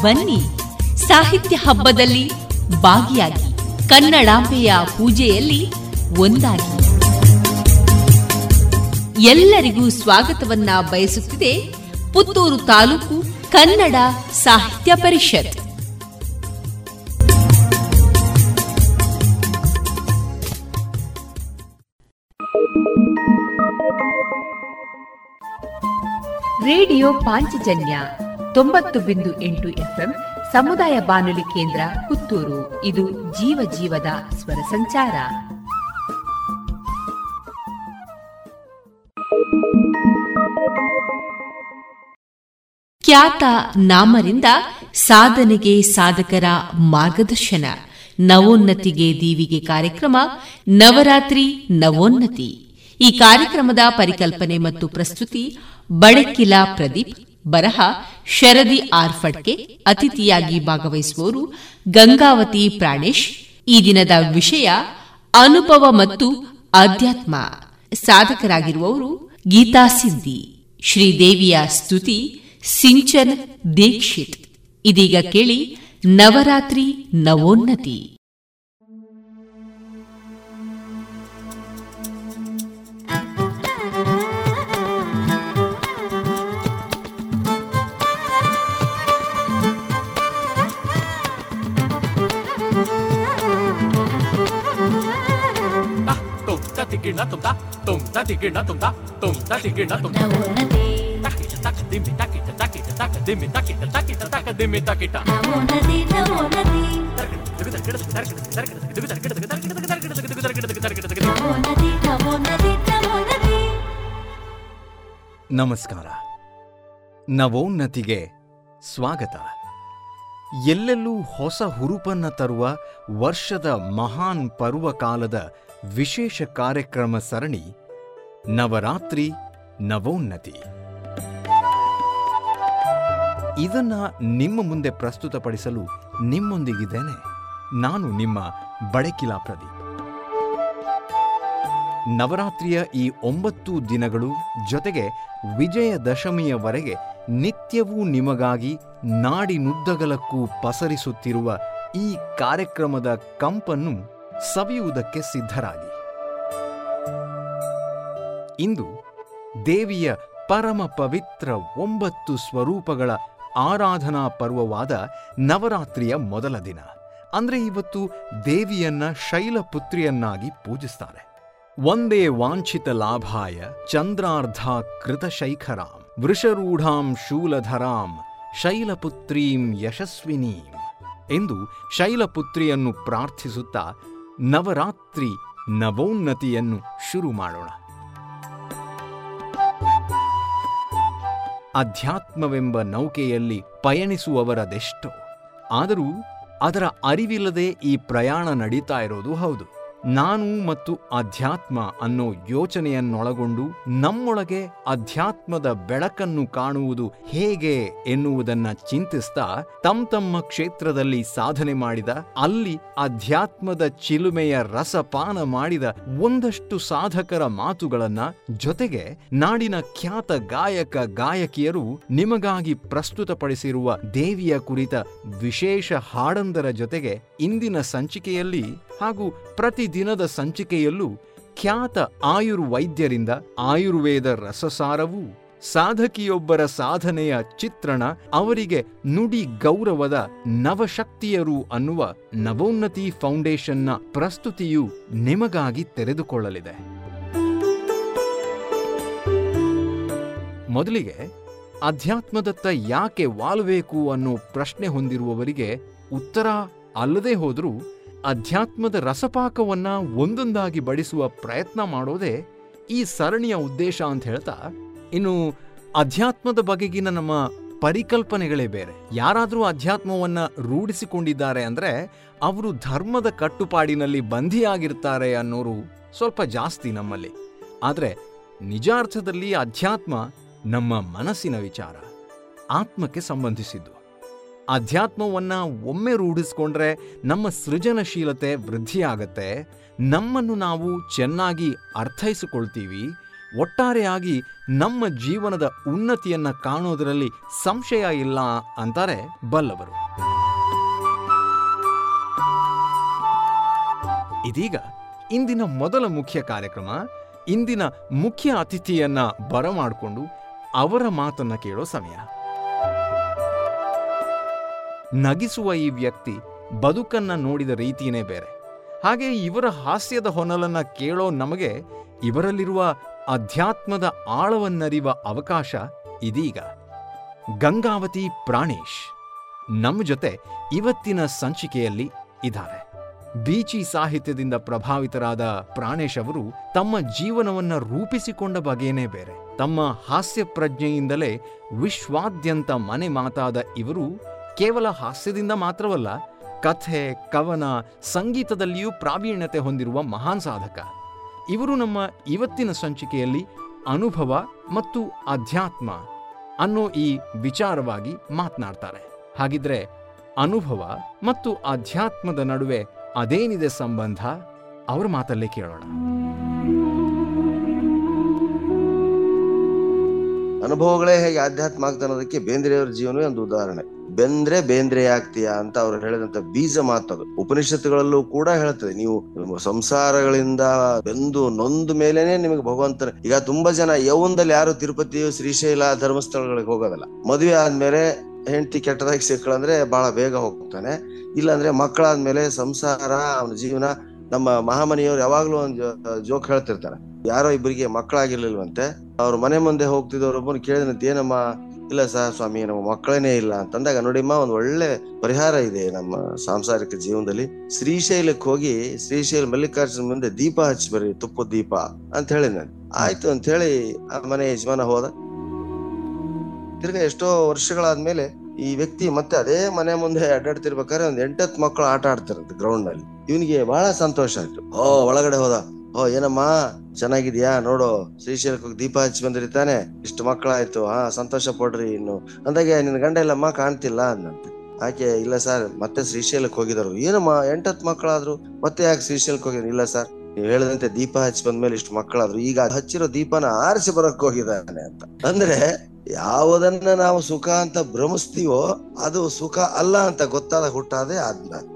ಬನ್ನಿ, ಸಾಹಿತ್ಯ ಹಬ್ಬದಲ್ಲಿ ಭಾಗಿಯಾಗಿ ಕನ್ನಡಾಂಬೆಯ ಪೂಜೆಯಲ್ಲಿ ಒಂದಾಗಿ. ಎಲ್ಲರಿಗೂ ಸ್ವಾಗತವನ್ನ ಬಯಸುತ್ತಿದೆ ಪುತ್ತೂರು ತಾಲೂಕು ಕನ್ನಡ ಸಾಹಿತ್ಯ ಪರಿಷತ್. ರೇಡಿಯೋ ಪಾಂಚಜನ್ಯ ತೊಂಬತ್ತು ಬಿಂದು ಎಂಟು ಎಫ್ಎಂ ಸಮುದಾಯ ಬಾನುಲಿ ಕೇಂದ್ರ ಪುತ್ತೂರು. ಇದು ಜೀವ ಜೀವದ ಸ್ವರ ಸಂಚಾರ. ಖ್ಯಾತ ನಾಮರಿಂದ ಸಾಧನೆಗೆ ಸಾಧಕರ ಮಾರ್ಗದರ್ಶನ. ನವೋನ್ನತಿಗೆ ದೀವಿಗೆ ಕಾರ್ಯಕ್ರಮ. ನವರಾತ್ರಿ ನವೋನ್ನತಿ. ಈ ಕಾರ್ಯಕ್ರಮದ ಪರಿಕಲ್ಪನೆ ಮತ್ತು ಪ್ರಸ್ತುತಿ ಬಡಕಿಲಾ ಪ್ರದೀಪ್, ಬರಹ, ಶರದಿ ಆರ್ ಫಡ್ಕೆ ಅತಿಥಿಯಾಗಿ ಭಾಗವಹಿಸುವವರು ಗಂಗಾವತಿ ಪ್ರಾಣೇಶ್. ಈ ದಿನದ ವಿಷಯ ಅನುಭವ ಮತ್ತು ಅಧ್ಯಾತ್ಮ ಸಾಧಕರಾಗಿರುವವರು ಗೀತಾ ಸಿದ್ದಿ ಶ್ರೀದೇವಿಯ ಸ್ತುತಿ ಸಿಂಚನ್ ದೀಕ್ಷಿತ್. ಇದೀಗ ಕೇಳಿ ನವರಾತ್ರಿ ನವೋನ್ನತಿ. ಗಿಣ ತುಂಬ್ತಾ ತುಂಬ್ತಾ ತಿಗಿಣ ತುಂಬ್ತಾ ತುಂಬ್ತಾ ತಿಗಿಣ ತುಂಬ್ತಾ ತಾಕಿಟ ತಾಕ ದಿಮ್ಮಿ ತಾಕಿಟ ತಾಕಿಟ ತಾಕ ದಿಮ್ಮಿ ತಾಕಿಟ ತಾಕಿಟ ತಾಕ ದಿಮ್ಮಿ ತಾಕಿಟ ನಮಸ್ಕಾರ. ನವೋನ್ನತಿಗೆ ಸ್ವಾಗತ. ಎಲ್ಲೆಲ್ಲೂ ಹೊಸ ಹುರುಪನ್ನ ತರುವ ವರ್ಷದ ಮಹಾನ್ ಪರ್ವಕಾಲದ ವಿಶೇಷ ಕಾರ್ಯಕ್ರಮ ಸರಣಿ ನವರಾತ್ರಿ ನವೋನ್ನತಿ. ಇದನ್ನ ನಿಮ್ಮ ಮುಂದೆ ಪ್ರಸ್ತುತಪಡಿಸಲು ನಿಮ್ಮೊಂದಿಗಿದ್ದೇನೆ. ನಾನು ನಿಮ್ಮ ಬಡಕಿಲಾ ಪ್ರದೀಪ್. ನವರಾತ್ರಿಯ ಈ ಒಂಬತ್ತು ದಿನಗಳು ಜೊತೆಗೆ ವಿಜಯದಶಮಿಯವರೆಗೆ ನಿತ್ಯವೂ ನಿಮಗಾಗಿ ನಾಡಿನುದ್ದಗಲಕ್ಕೂ ಪಸರಿಸುತ್ತಿರುವ ಈ ಕಾರ್ಯಕ್ರಮದ ಕಂಪನ್ನು ಸವಿಯುವುದಕ್ಕೆ ಸಿದ್ಧರಾಗಿ. ಇಂದು ದೇವಿಯ ಪರಮ ಪವಿತ್ರ ಒಂಬತ್ತು ಸ್ವರೂಪಗಳ ಆರಾಧನಾ ಪರ್ವವಾದ ನವರಾತ್ರಿಯ ಮೊದಲ ದಿನ. ಅಂದ್ರೆ ಇವತ್ತು ದೇವಿಯನ್ನ ಶೈಲಪುತ್ರಿಯನ್ನಾಗಿ ಪೂಜಿಸ್ತಾರೆ. ಒಂದೇ ವಾಂಛಿತ ಲಾಭಾಯ ಚಂದ್ರಾರ್ಧ ಕೃತಶೈಖರಾಂ ವೃಷರೂಢಾಂ ಶೂಲಧರಾಂ ಶೈಲಪುತ್ರೀಂ ಯಶಸ್ವಿನೀಂ ಎಂದು ಶೈಲಪುತ್ರಿಯನ್ನು ಪ್ರಾರ್ಥಿಸುತ್ತಾ ನವರಾತ್ರಿ ನವೋನ್ನತಿಯನ್ನು ಶುರು ಮಾಡೋಣ. ಅಧ್ಯಾತ್ಮವೆಂಬ ನೌಕೆಯಲ್ಲಿ ಪಯಣಿಸುವವರದೆಷ್ಟೋ ಆದರೂ ಅದರ ಅರಿವಿಲ್ಲದೆ ಈ ಪ್ರಯಾಣ ನಡೀತಾ ಇರೋದು ಹೌದು. ನಾನು ಮತ್ತು ಅಧ್ಯಾತ್ಮ ಅನ್ನೋ ಯೋಚನೆಯನ್ನೊಳಗೊಂಡು ನಮ್ಮೊಳಗೆ ಅಧ್ಯಾತ್ಮದ ಬೆಳಕನ್ನು ಕಾಣುವುದು ಹೇಗೆ ಎನ್ನುವುದನ್ನ ಚಿಂತಿಸ್ತಾ ತಮ್ಮ ತಮ್ಮ ಕ್ಷೇತ್ರದಲ್ಲಿ ಸಾಧನೆ ಮಾಡಿದ, ಅಲ್ಲಿ ಅಧ್ಯಾತ್ಮದ ಚಿಲುಮೆಯ ರಸಪಾನ ಮಾಡಿದ ಒಂದಷ್ಟು ಸಾಧಕರ ಮಾತುಗಳನ್ನ ಜೊತೆಗೆ ನಾಡಿನ ಖ್ಯಾತ ಗಾಯಕ ಗಾಯಕಿಯರು ನಿಮಗಾಗಿ ಪ್ರಸ್ತುತಪಡಿಸಿರುವ ದೇವಿಯ ಕುರಿತ ವಿಶೇಷ ಹಾಡೊಂದರ ಜೊತೆಗೆ ಇಂದಿನ ಸಂಚಿಕೆಯಲ್ಲಿ ಹಾಗೂ ಪ್ರತಿದಿನದ ಸಂಚಿಕೆಯಲ್ಲೂ ಖ್ಯಾತ ಆಯುರ್ವೈದ್ಯರಿಂದ ಆಯುರ್ವೇದ ರಸಸಾರವೂ ಸಾಧಕಿಯೊಬ್ಬರ ಸಾಧನೆಯ ಚಿತ್ರಣ ಅವರಿಗೆ ನುಡಿ ಗೌರವದ ನವಶಕ್ತಿಯರು ಅನ್ನುವ ನವೋನ್ನತಿ ಫೌಂಡೇಶನ್ನ ಪ್ರಸ್ತುತಿಯು ನಿಮಗಾಗಿ ತೆರೆದುಕೊಳ್ಳಲಿದೆ. ಮೊದಲಿಗೆ ಅಧ್ಯಾತ್ಮದತ್ತ ಯಾಕೆ ವಾಲಬೇಕು ಅನ್ನೋ ಪ್ರಶ್ನೆ ಹೊಂದಿರುವವರಿಗೆ ಉತ್ತರ ಅಲ್ಲದೆ ಹೋದರೂ ಅಧ್ಯಾತ್ಮದ ರಸಪಾಕವನ್ನ ಒಂದೊಂದಾಗಿ ಬಡಿಸುವ ಪ್ರಯತ್ನ ಮಾಡೋದೇ ಈ ಸರಣಿಯ ಉದ್ದೇಶ ಅಂತ ಹೇಳ್ತಾ, ಇನ್ನು ಅಧ್ಯಾತ್ಮದ ಬಗೆಗಿನ ನಮ್ಮ ಪರಿಕಲ್ಪನೆಗಳೇ ಬೇರೆ. ಯಾರಾದರೂ ಅಧ್ಯಾತ್ಮವನ್ನ ರೂಢಿಸಿಕೊಂಡಿದ್ದಾರೆ ಅಂದ್ರೆ ಅವರು ಧರ್ಮದ ಕಟ್ಟುಪಾಡಿನಲ್ಲಿ ಬಂಧಿಯಾಗಿರ್ತಾರೆ ಅನ್ನೋರು ಸ್ವಲ್ಪ ಜಾಸ್ತಿ ನಮ್ಮಲ್ಲಿ. ಆದರೆ ನಿಜಾರ್ಥದಲ್ಲಿ ಅಧ್ಯಾತ್ಮ ನಮ್ಮ ಮನಸ್ಸಿನ ವಿಚಾರ, ಆತ್ಮಕ್ಕೆ ಸಂಬಂಧಿಸಿದ್ದು. ಅಧ್ಯಾತ್ಮವನ್ನ ಒಮ್ಮೆ ರೂಢಿಸ್ಕೊಂಡ್ರೆ ನಮ್ಮ ಸೃಜನಶೀಲತೆ ವೃದ್ಧಿಯಾಗತ್ತೆ. ನಮ್ಮನ್ನು ನಾವು ಚೆನ್ನಾಗಿ ಅರ್ಥೈಸಿಕೊಳ್ತೀವಿ. ಒಟ್ಟಾರೆಯಾಗಿ ನಮ್ಮ ಜೀವನದ ಉನ್ನತಿಯನ್ನ ಕಾಣೋದರಲ್ಲಿ ಸಂಶಯ ಇಲ್ಲ ಅಂತಾರೆ ಬಲ್ಲವರು. ಇದೀಗ ಇಂದಿನ ಮೊದಲ ಮುಖ್ಯ ಕಾರ್ಯಕ್ರಮ, ಇಂದಿನ ಮುಖ್ಯ ಅತಿಥಿಯನ್ನ ಬರಮಾಡಿಕೊಂಡು ಅವರ ಮಾತನ್ನ ಕೇಳೋ ಸಮಯ. ನಗಿಸುವ ಈ ವ್ಯಕ್ತಿ ಬದುಕನ್ನ ನೋಡಿದ ರೀತಿಯೇ ಬೇರೆ. ಹಾಗೆ ಇವರ ಹಾಸ್ಯದ ಹೊನಲನ್ನ ಕೇಳೋ ನಮಗೆ ಇವರಲ್ಲಿರುವ ಅಧ್ಯಾತ್ಮದ ಆಳವನ್ನರಿವ ಅವಕಾಶ ಇದೀಗ. ಗಂಗಾವತಿ ಪ್ರಾಣೇಶ್ ನಮ್ಮ ಜೊತೆ ಇವತ್ತಿನ ಸಂಚಿಕೆಯಲ್ಲಿ ಇದ್ದಾರೆ. ಬೀಚಿ ಸಾಹಿತ್ಯದಿಂದ ಪ್ರಭಾವಿತರಾದ ಪ್ರಾಣೇಶ್ ಅವರು ತಮ್ಮ ಜೀವನವನ್ನ ರೂಪಿಸಿಕೊಂಡ ಬಗೆಯೇ ಬೇರೆ. ತಮ್ಮ ಹಾಸ್ಯ ಪ್ರಜ್ಞೆಯಿಂದಲೇ ವಿಶ್ವಾದ್ಯಂತ ಮನೆ ಮಾತಾದ ಇವರು ಕೇವಲ ಹಾಸ್ಯದಿಂದ ಮಾತ್ರವಲ್ಲ, ಕಥೆ, ಕವನ, ಸಂಗೀತದಲ್ಲಿಯೂ ಪ್ರಾವೀಣ್ಯತೆ ಹೊಂದಿರುವ ಮಹಾನ್ ಸಾಧಕ. ಇವರು ನಮ್ಮ ಇವತ್ತಿನ ಸಂಚಿಕೆಯಲ್ಲಿ ಅನುಭವ ಮತ್ತು ಅಧ್ಯಾತ್ಮ ಅನ್ನೋ ಈ ವಿಚಾರವಾಗಿ ಮಾತನಾಡ್ತಾರೆ. ಹಾಗಿದ್ರೆ ಅನುಭವ ಮತ್ತು ಅಧ್ಯಾತ್ಮದ ನಡುವೆ ಅದೇನಿದೆ ಸಂಬಂಧ? ಅವರ ಮಾತಲ್ಲೇ ಕೇಳೋಣ. ಅನುಭವಗಳೇ ಹೇಗೆ ಆಧ್ಯಾತ್ಮ ಆಗ್ತಾನೋದಕ್ಕೆ ಬೇಂದ್ರೆಯವರ ಜೀವನವೇ ಒಂದು ಉದಾಹರಣೆ. ಬೆಂದ್ರೆ ಬೇಂದ್ರೆ ಆಗ್ತೀಯಾ ಅಂತ ಅವ್ರು ಹೇಳಿದಂತ ಬೀಜ ಮಾತದು ಉಪನಿಷತ್ತುಗಳಲ್ಲೂ ಕೂಡ ಹೇಳ್ತದೆ, ನೀವು ಸಂಸಾರಗಳಿಂದ ಬೆಂದು ನೊಂದ ಮೇಲೆನೆ ನಿಮಗೆ ಭಗವಂತನ, ಈಗ ತುಂಬಾ ಜನ ಯೌವನದಲ್ಲಿ ಯಾರು ತಿರುಪತಿ ಶ್ರೀಶೈಲ ಧರ್ಮಸ್ಥಳಗಳಿಗೆ ಹೋಗೋದಲ್ಲ. ಮದುವೆ ಆದ್ಮೇಲೆ ಹೆಂಡತಿ ಕೆಟ್ಟದಾಗಿ ಸಿಕ್ಕಳಂದ್ರೆ ಬಹಳ ಬೇಗ ಹೋಗ್ತಾನೆ. ಇಲ್ಲಾಂದ್ರೆ ಮಕ್ಕಳಾದ್ಮೇಲೆ ಸಂಸಾರ, ಅವನ ಜೀವನ, ನಮ್ಮ ಮಹಾಮನಿಯವರು ಯಾವಾಗ್ಲೂ ಒಂದು ಜೋಕ್ ಹೇಳ್ತಿರ್ತಾರೆ. ಯಾರೋ ಇಬ್ಬರಿಗೆ ಮಕ್ಕಳಾಗಿರ್ಲಿಲ್ವಂತೆ. ಅವ್ರ ಮನೆ ಮುಂದೆ ಹೋಗ್ತಿದ್ದವ್ರೊಬ್ಬನು ಕೇಳಿದಂತೆ, ಏನಮ್ಮ ಇಲ್ಲ ಸಹ ಸ್ವಾಮಿ, ನಮ್ಮ ಮಕ್ಕಳೇನೇ ಇಲ್ಲ ಅಂತಂದಾಗ ನೋಡಿಮ್ಮ ಒಂದ್ ಒಳ್ಳೆ ಪರಿಹಾರ ಇದೆ ನಮ್ಮ ಸಾಂಸಾರಿಕ ಜೀವನದಲ್ಲಿ. ಶ್ರೀಶೈಲಕ್ಕೆ ಹೋಗಿ ಶ್ರೀಶೈಲ ಮಲ್ಲಿಕಾರ್ಜುನ ಮುಂದೆ ದೀಪ ಹಚ್ಚಿ ಬರ್ರಿ ತುಪ್ಪದ ದೀಪ ಅಂತ ಹೇಳಿ ನಾನು. ಆಯ್ತು ಅಂತ ಹೇಳಿ ಆ ಮನೆ ಯಜಮಾನ ಹೋದ. ತಿರ್ಗಾ ಎಷ್ಟೋ ವರ್ಷಗಳಾದ್ಮೇಲೆ ಈ ವ್ಯಕ್ತಿ ಮತ್ತೆ ಅದೇ ಮನೆ ಮುಂದೆ ಅಡ್ಡಾಡ್ತಿರ್ಬೇಕಾದ್ರೆ ಒಂದ್ ಎಂಟತ್ ಮಕ್ಕಳು ಆಟ ಆಡ್ತಾರಂತೆ ಗ್ರೌಂಡ್ನಲ್ಲಿ ಇವನಿಗೆ ಬಹಳ ಸಂತೋಷ ಆಯ್ತು. ಓ, ಒಳಗಡೆ ಹೋದ. ಓ, ಏನಮ್ಮ? ಚೆನ್ನಾಗಿದ್ಯಾ? ನೋಡು, ಶ್ರೀಶೈಲಕ್ಕೆ ದೀಪ ಹಚ್ಚಿ ಬಂದ್ರಿ ತಾನೆ ಇಷ್ಟು ಮಕ್ಕಳಾಯ್ತು. ಹಾ, ಸಂತೋಷ ಪಡ್ರಿ ಇನ್ನು. ಅಂದಾಗೆ ನಿನ್ ಗಂಡ ಇಲ್ಲಮ್ಮ, ಕಾಣ್ತಿಲ್ಲ ಅಂದಂತೆ. ಆಕೆ, ಇಲ್ಲ ಸರ್, ಮತ್ತೆ ಶ್ರೀಶೈಲಕ್ಕೆ ಹೋಗಿದರು ಏನಮ್ಮ ಎಂಟತ್ ಮಕ್ಕಳಾದ್ರು? ಮತ್ತೆ ಯಾಕೆ ಶ್ರೀಶೈಲಕ್ಕೆ ಹೋಗಿದ್ರು ಇಲ್ಲ ಸರ್, ನೀವು ಹೇಳಿದಂತೆ ದೀಪ ಹಚ್ಚಿ ಬಂದ್ಮೇಲೆ ಇಷ್ಟು ಮಕ್ಕಳಾದ್ರು. ಈಗ ಹಚ್ಚಿರೋ ದೀಪನ ಆರಿಸಿ ಬರಕ್ ಹೋಗಿದ್ದಾನೆ ಅಂತ. ಅಂದ್ರೆ, ಯಾವುದನ್ನ ನಾವು ಸುಖ ಅಂತ ಭ್ರಮಿಸ್ತೀವೋ, ಅದು ಸುಖ ಅಲ್ಲ ಅಂತ ಗೊತ್ತಾದ ಹುಟ್ಟಾದೆ ಆಧ್ಯಾತ್ಮ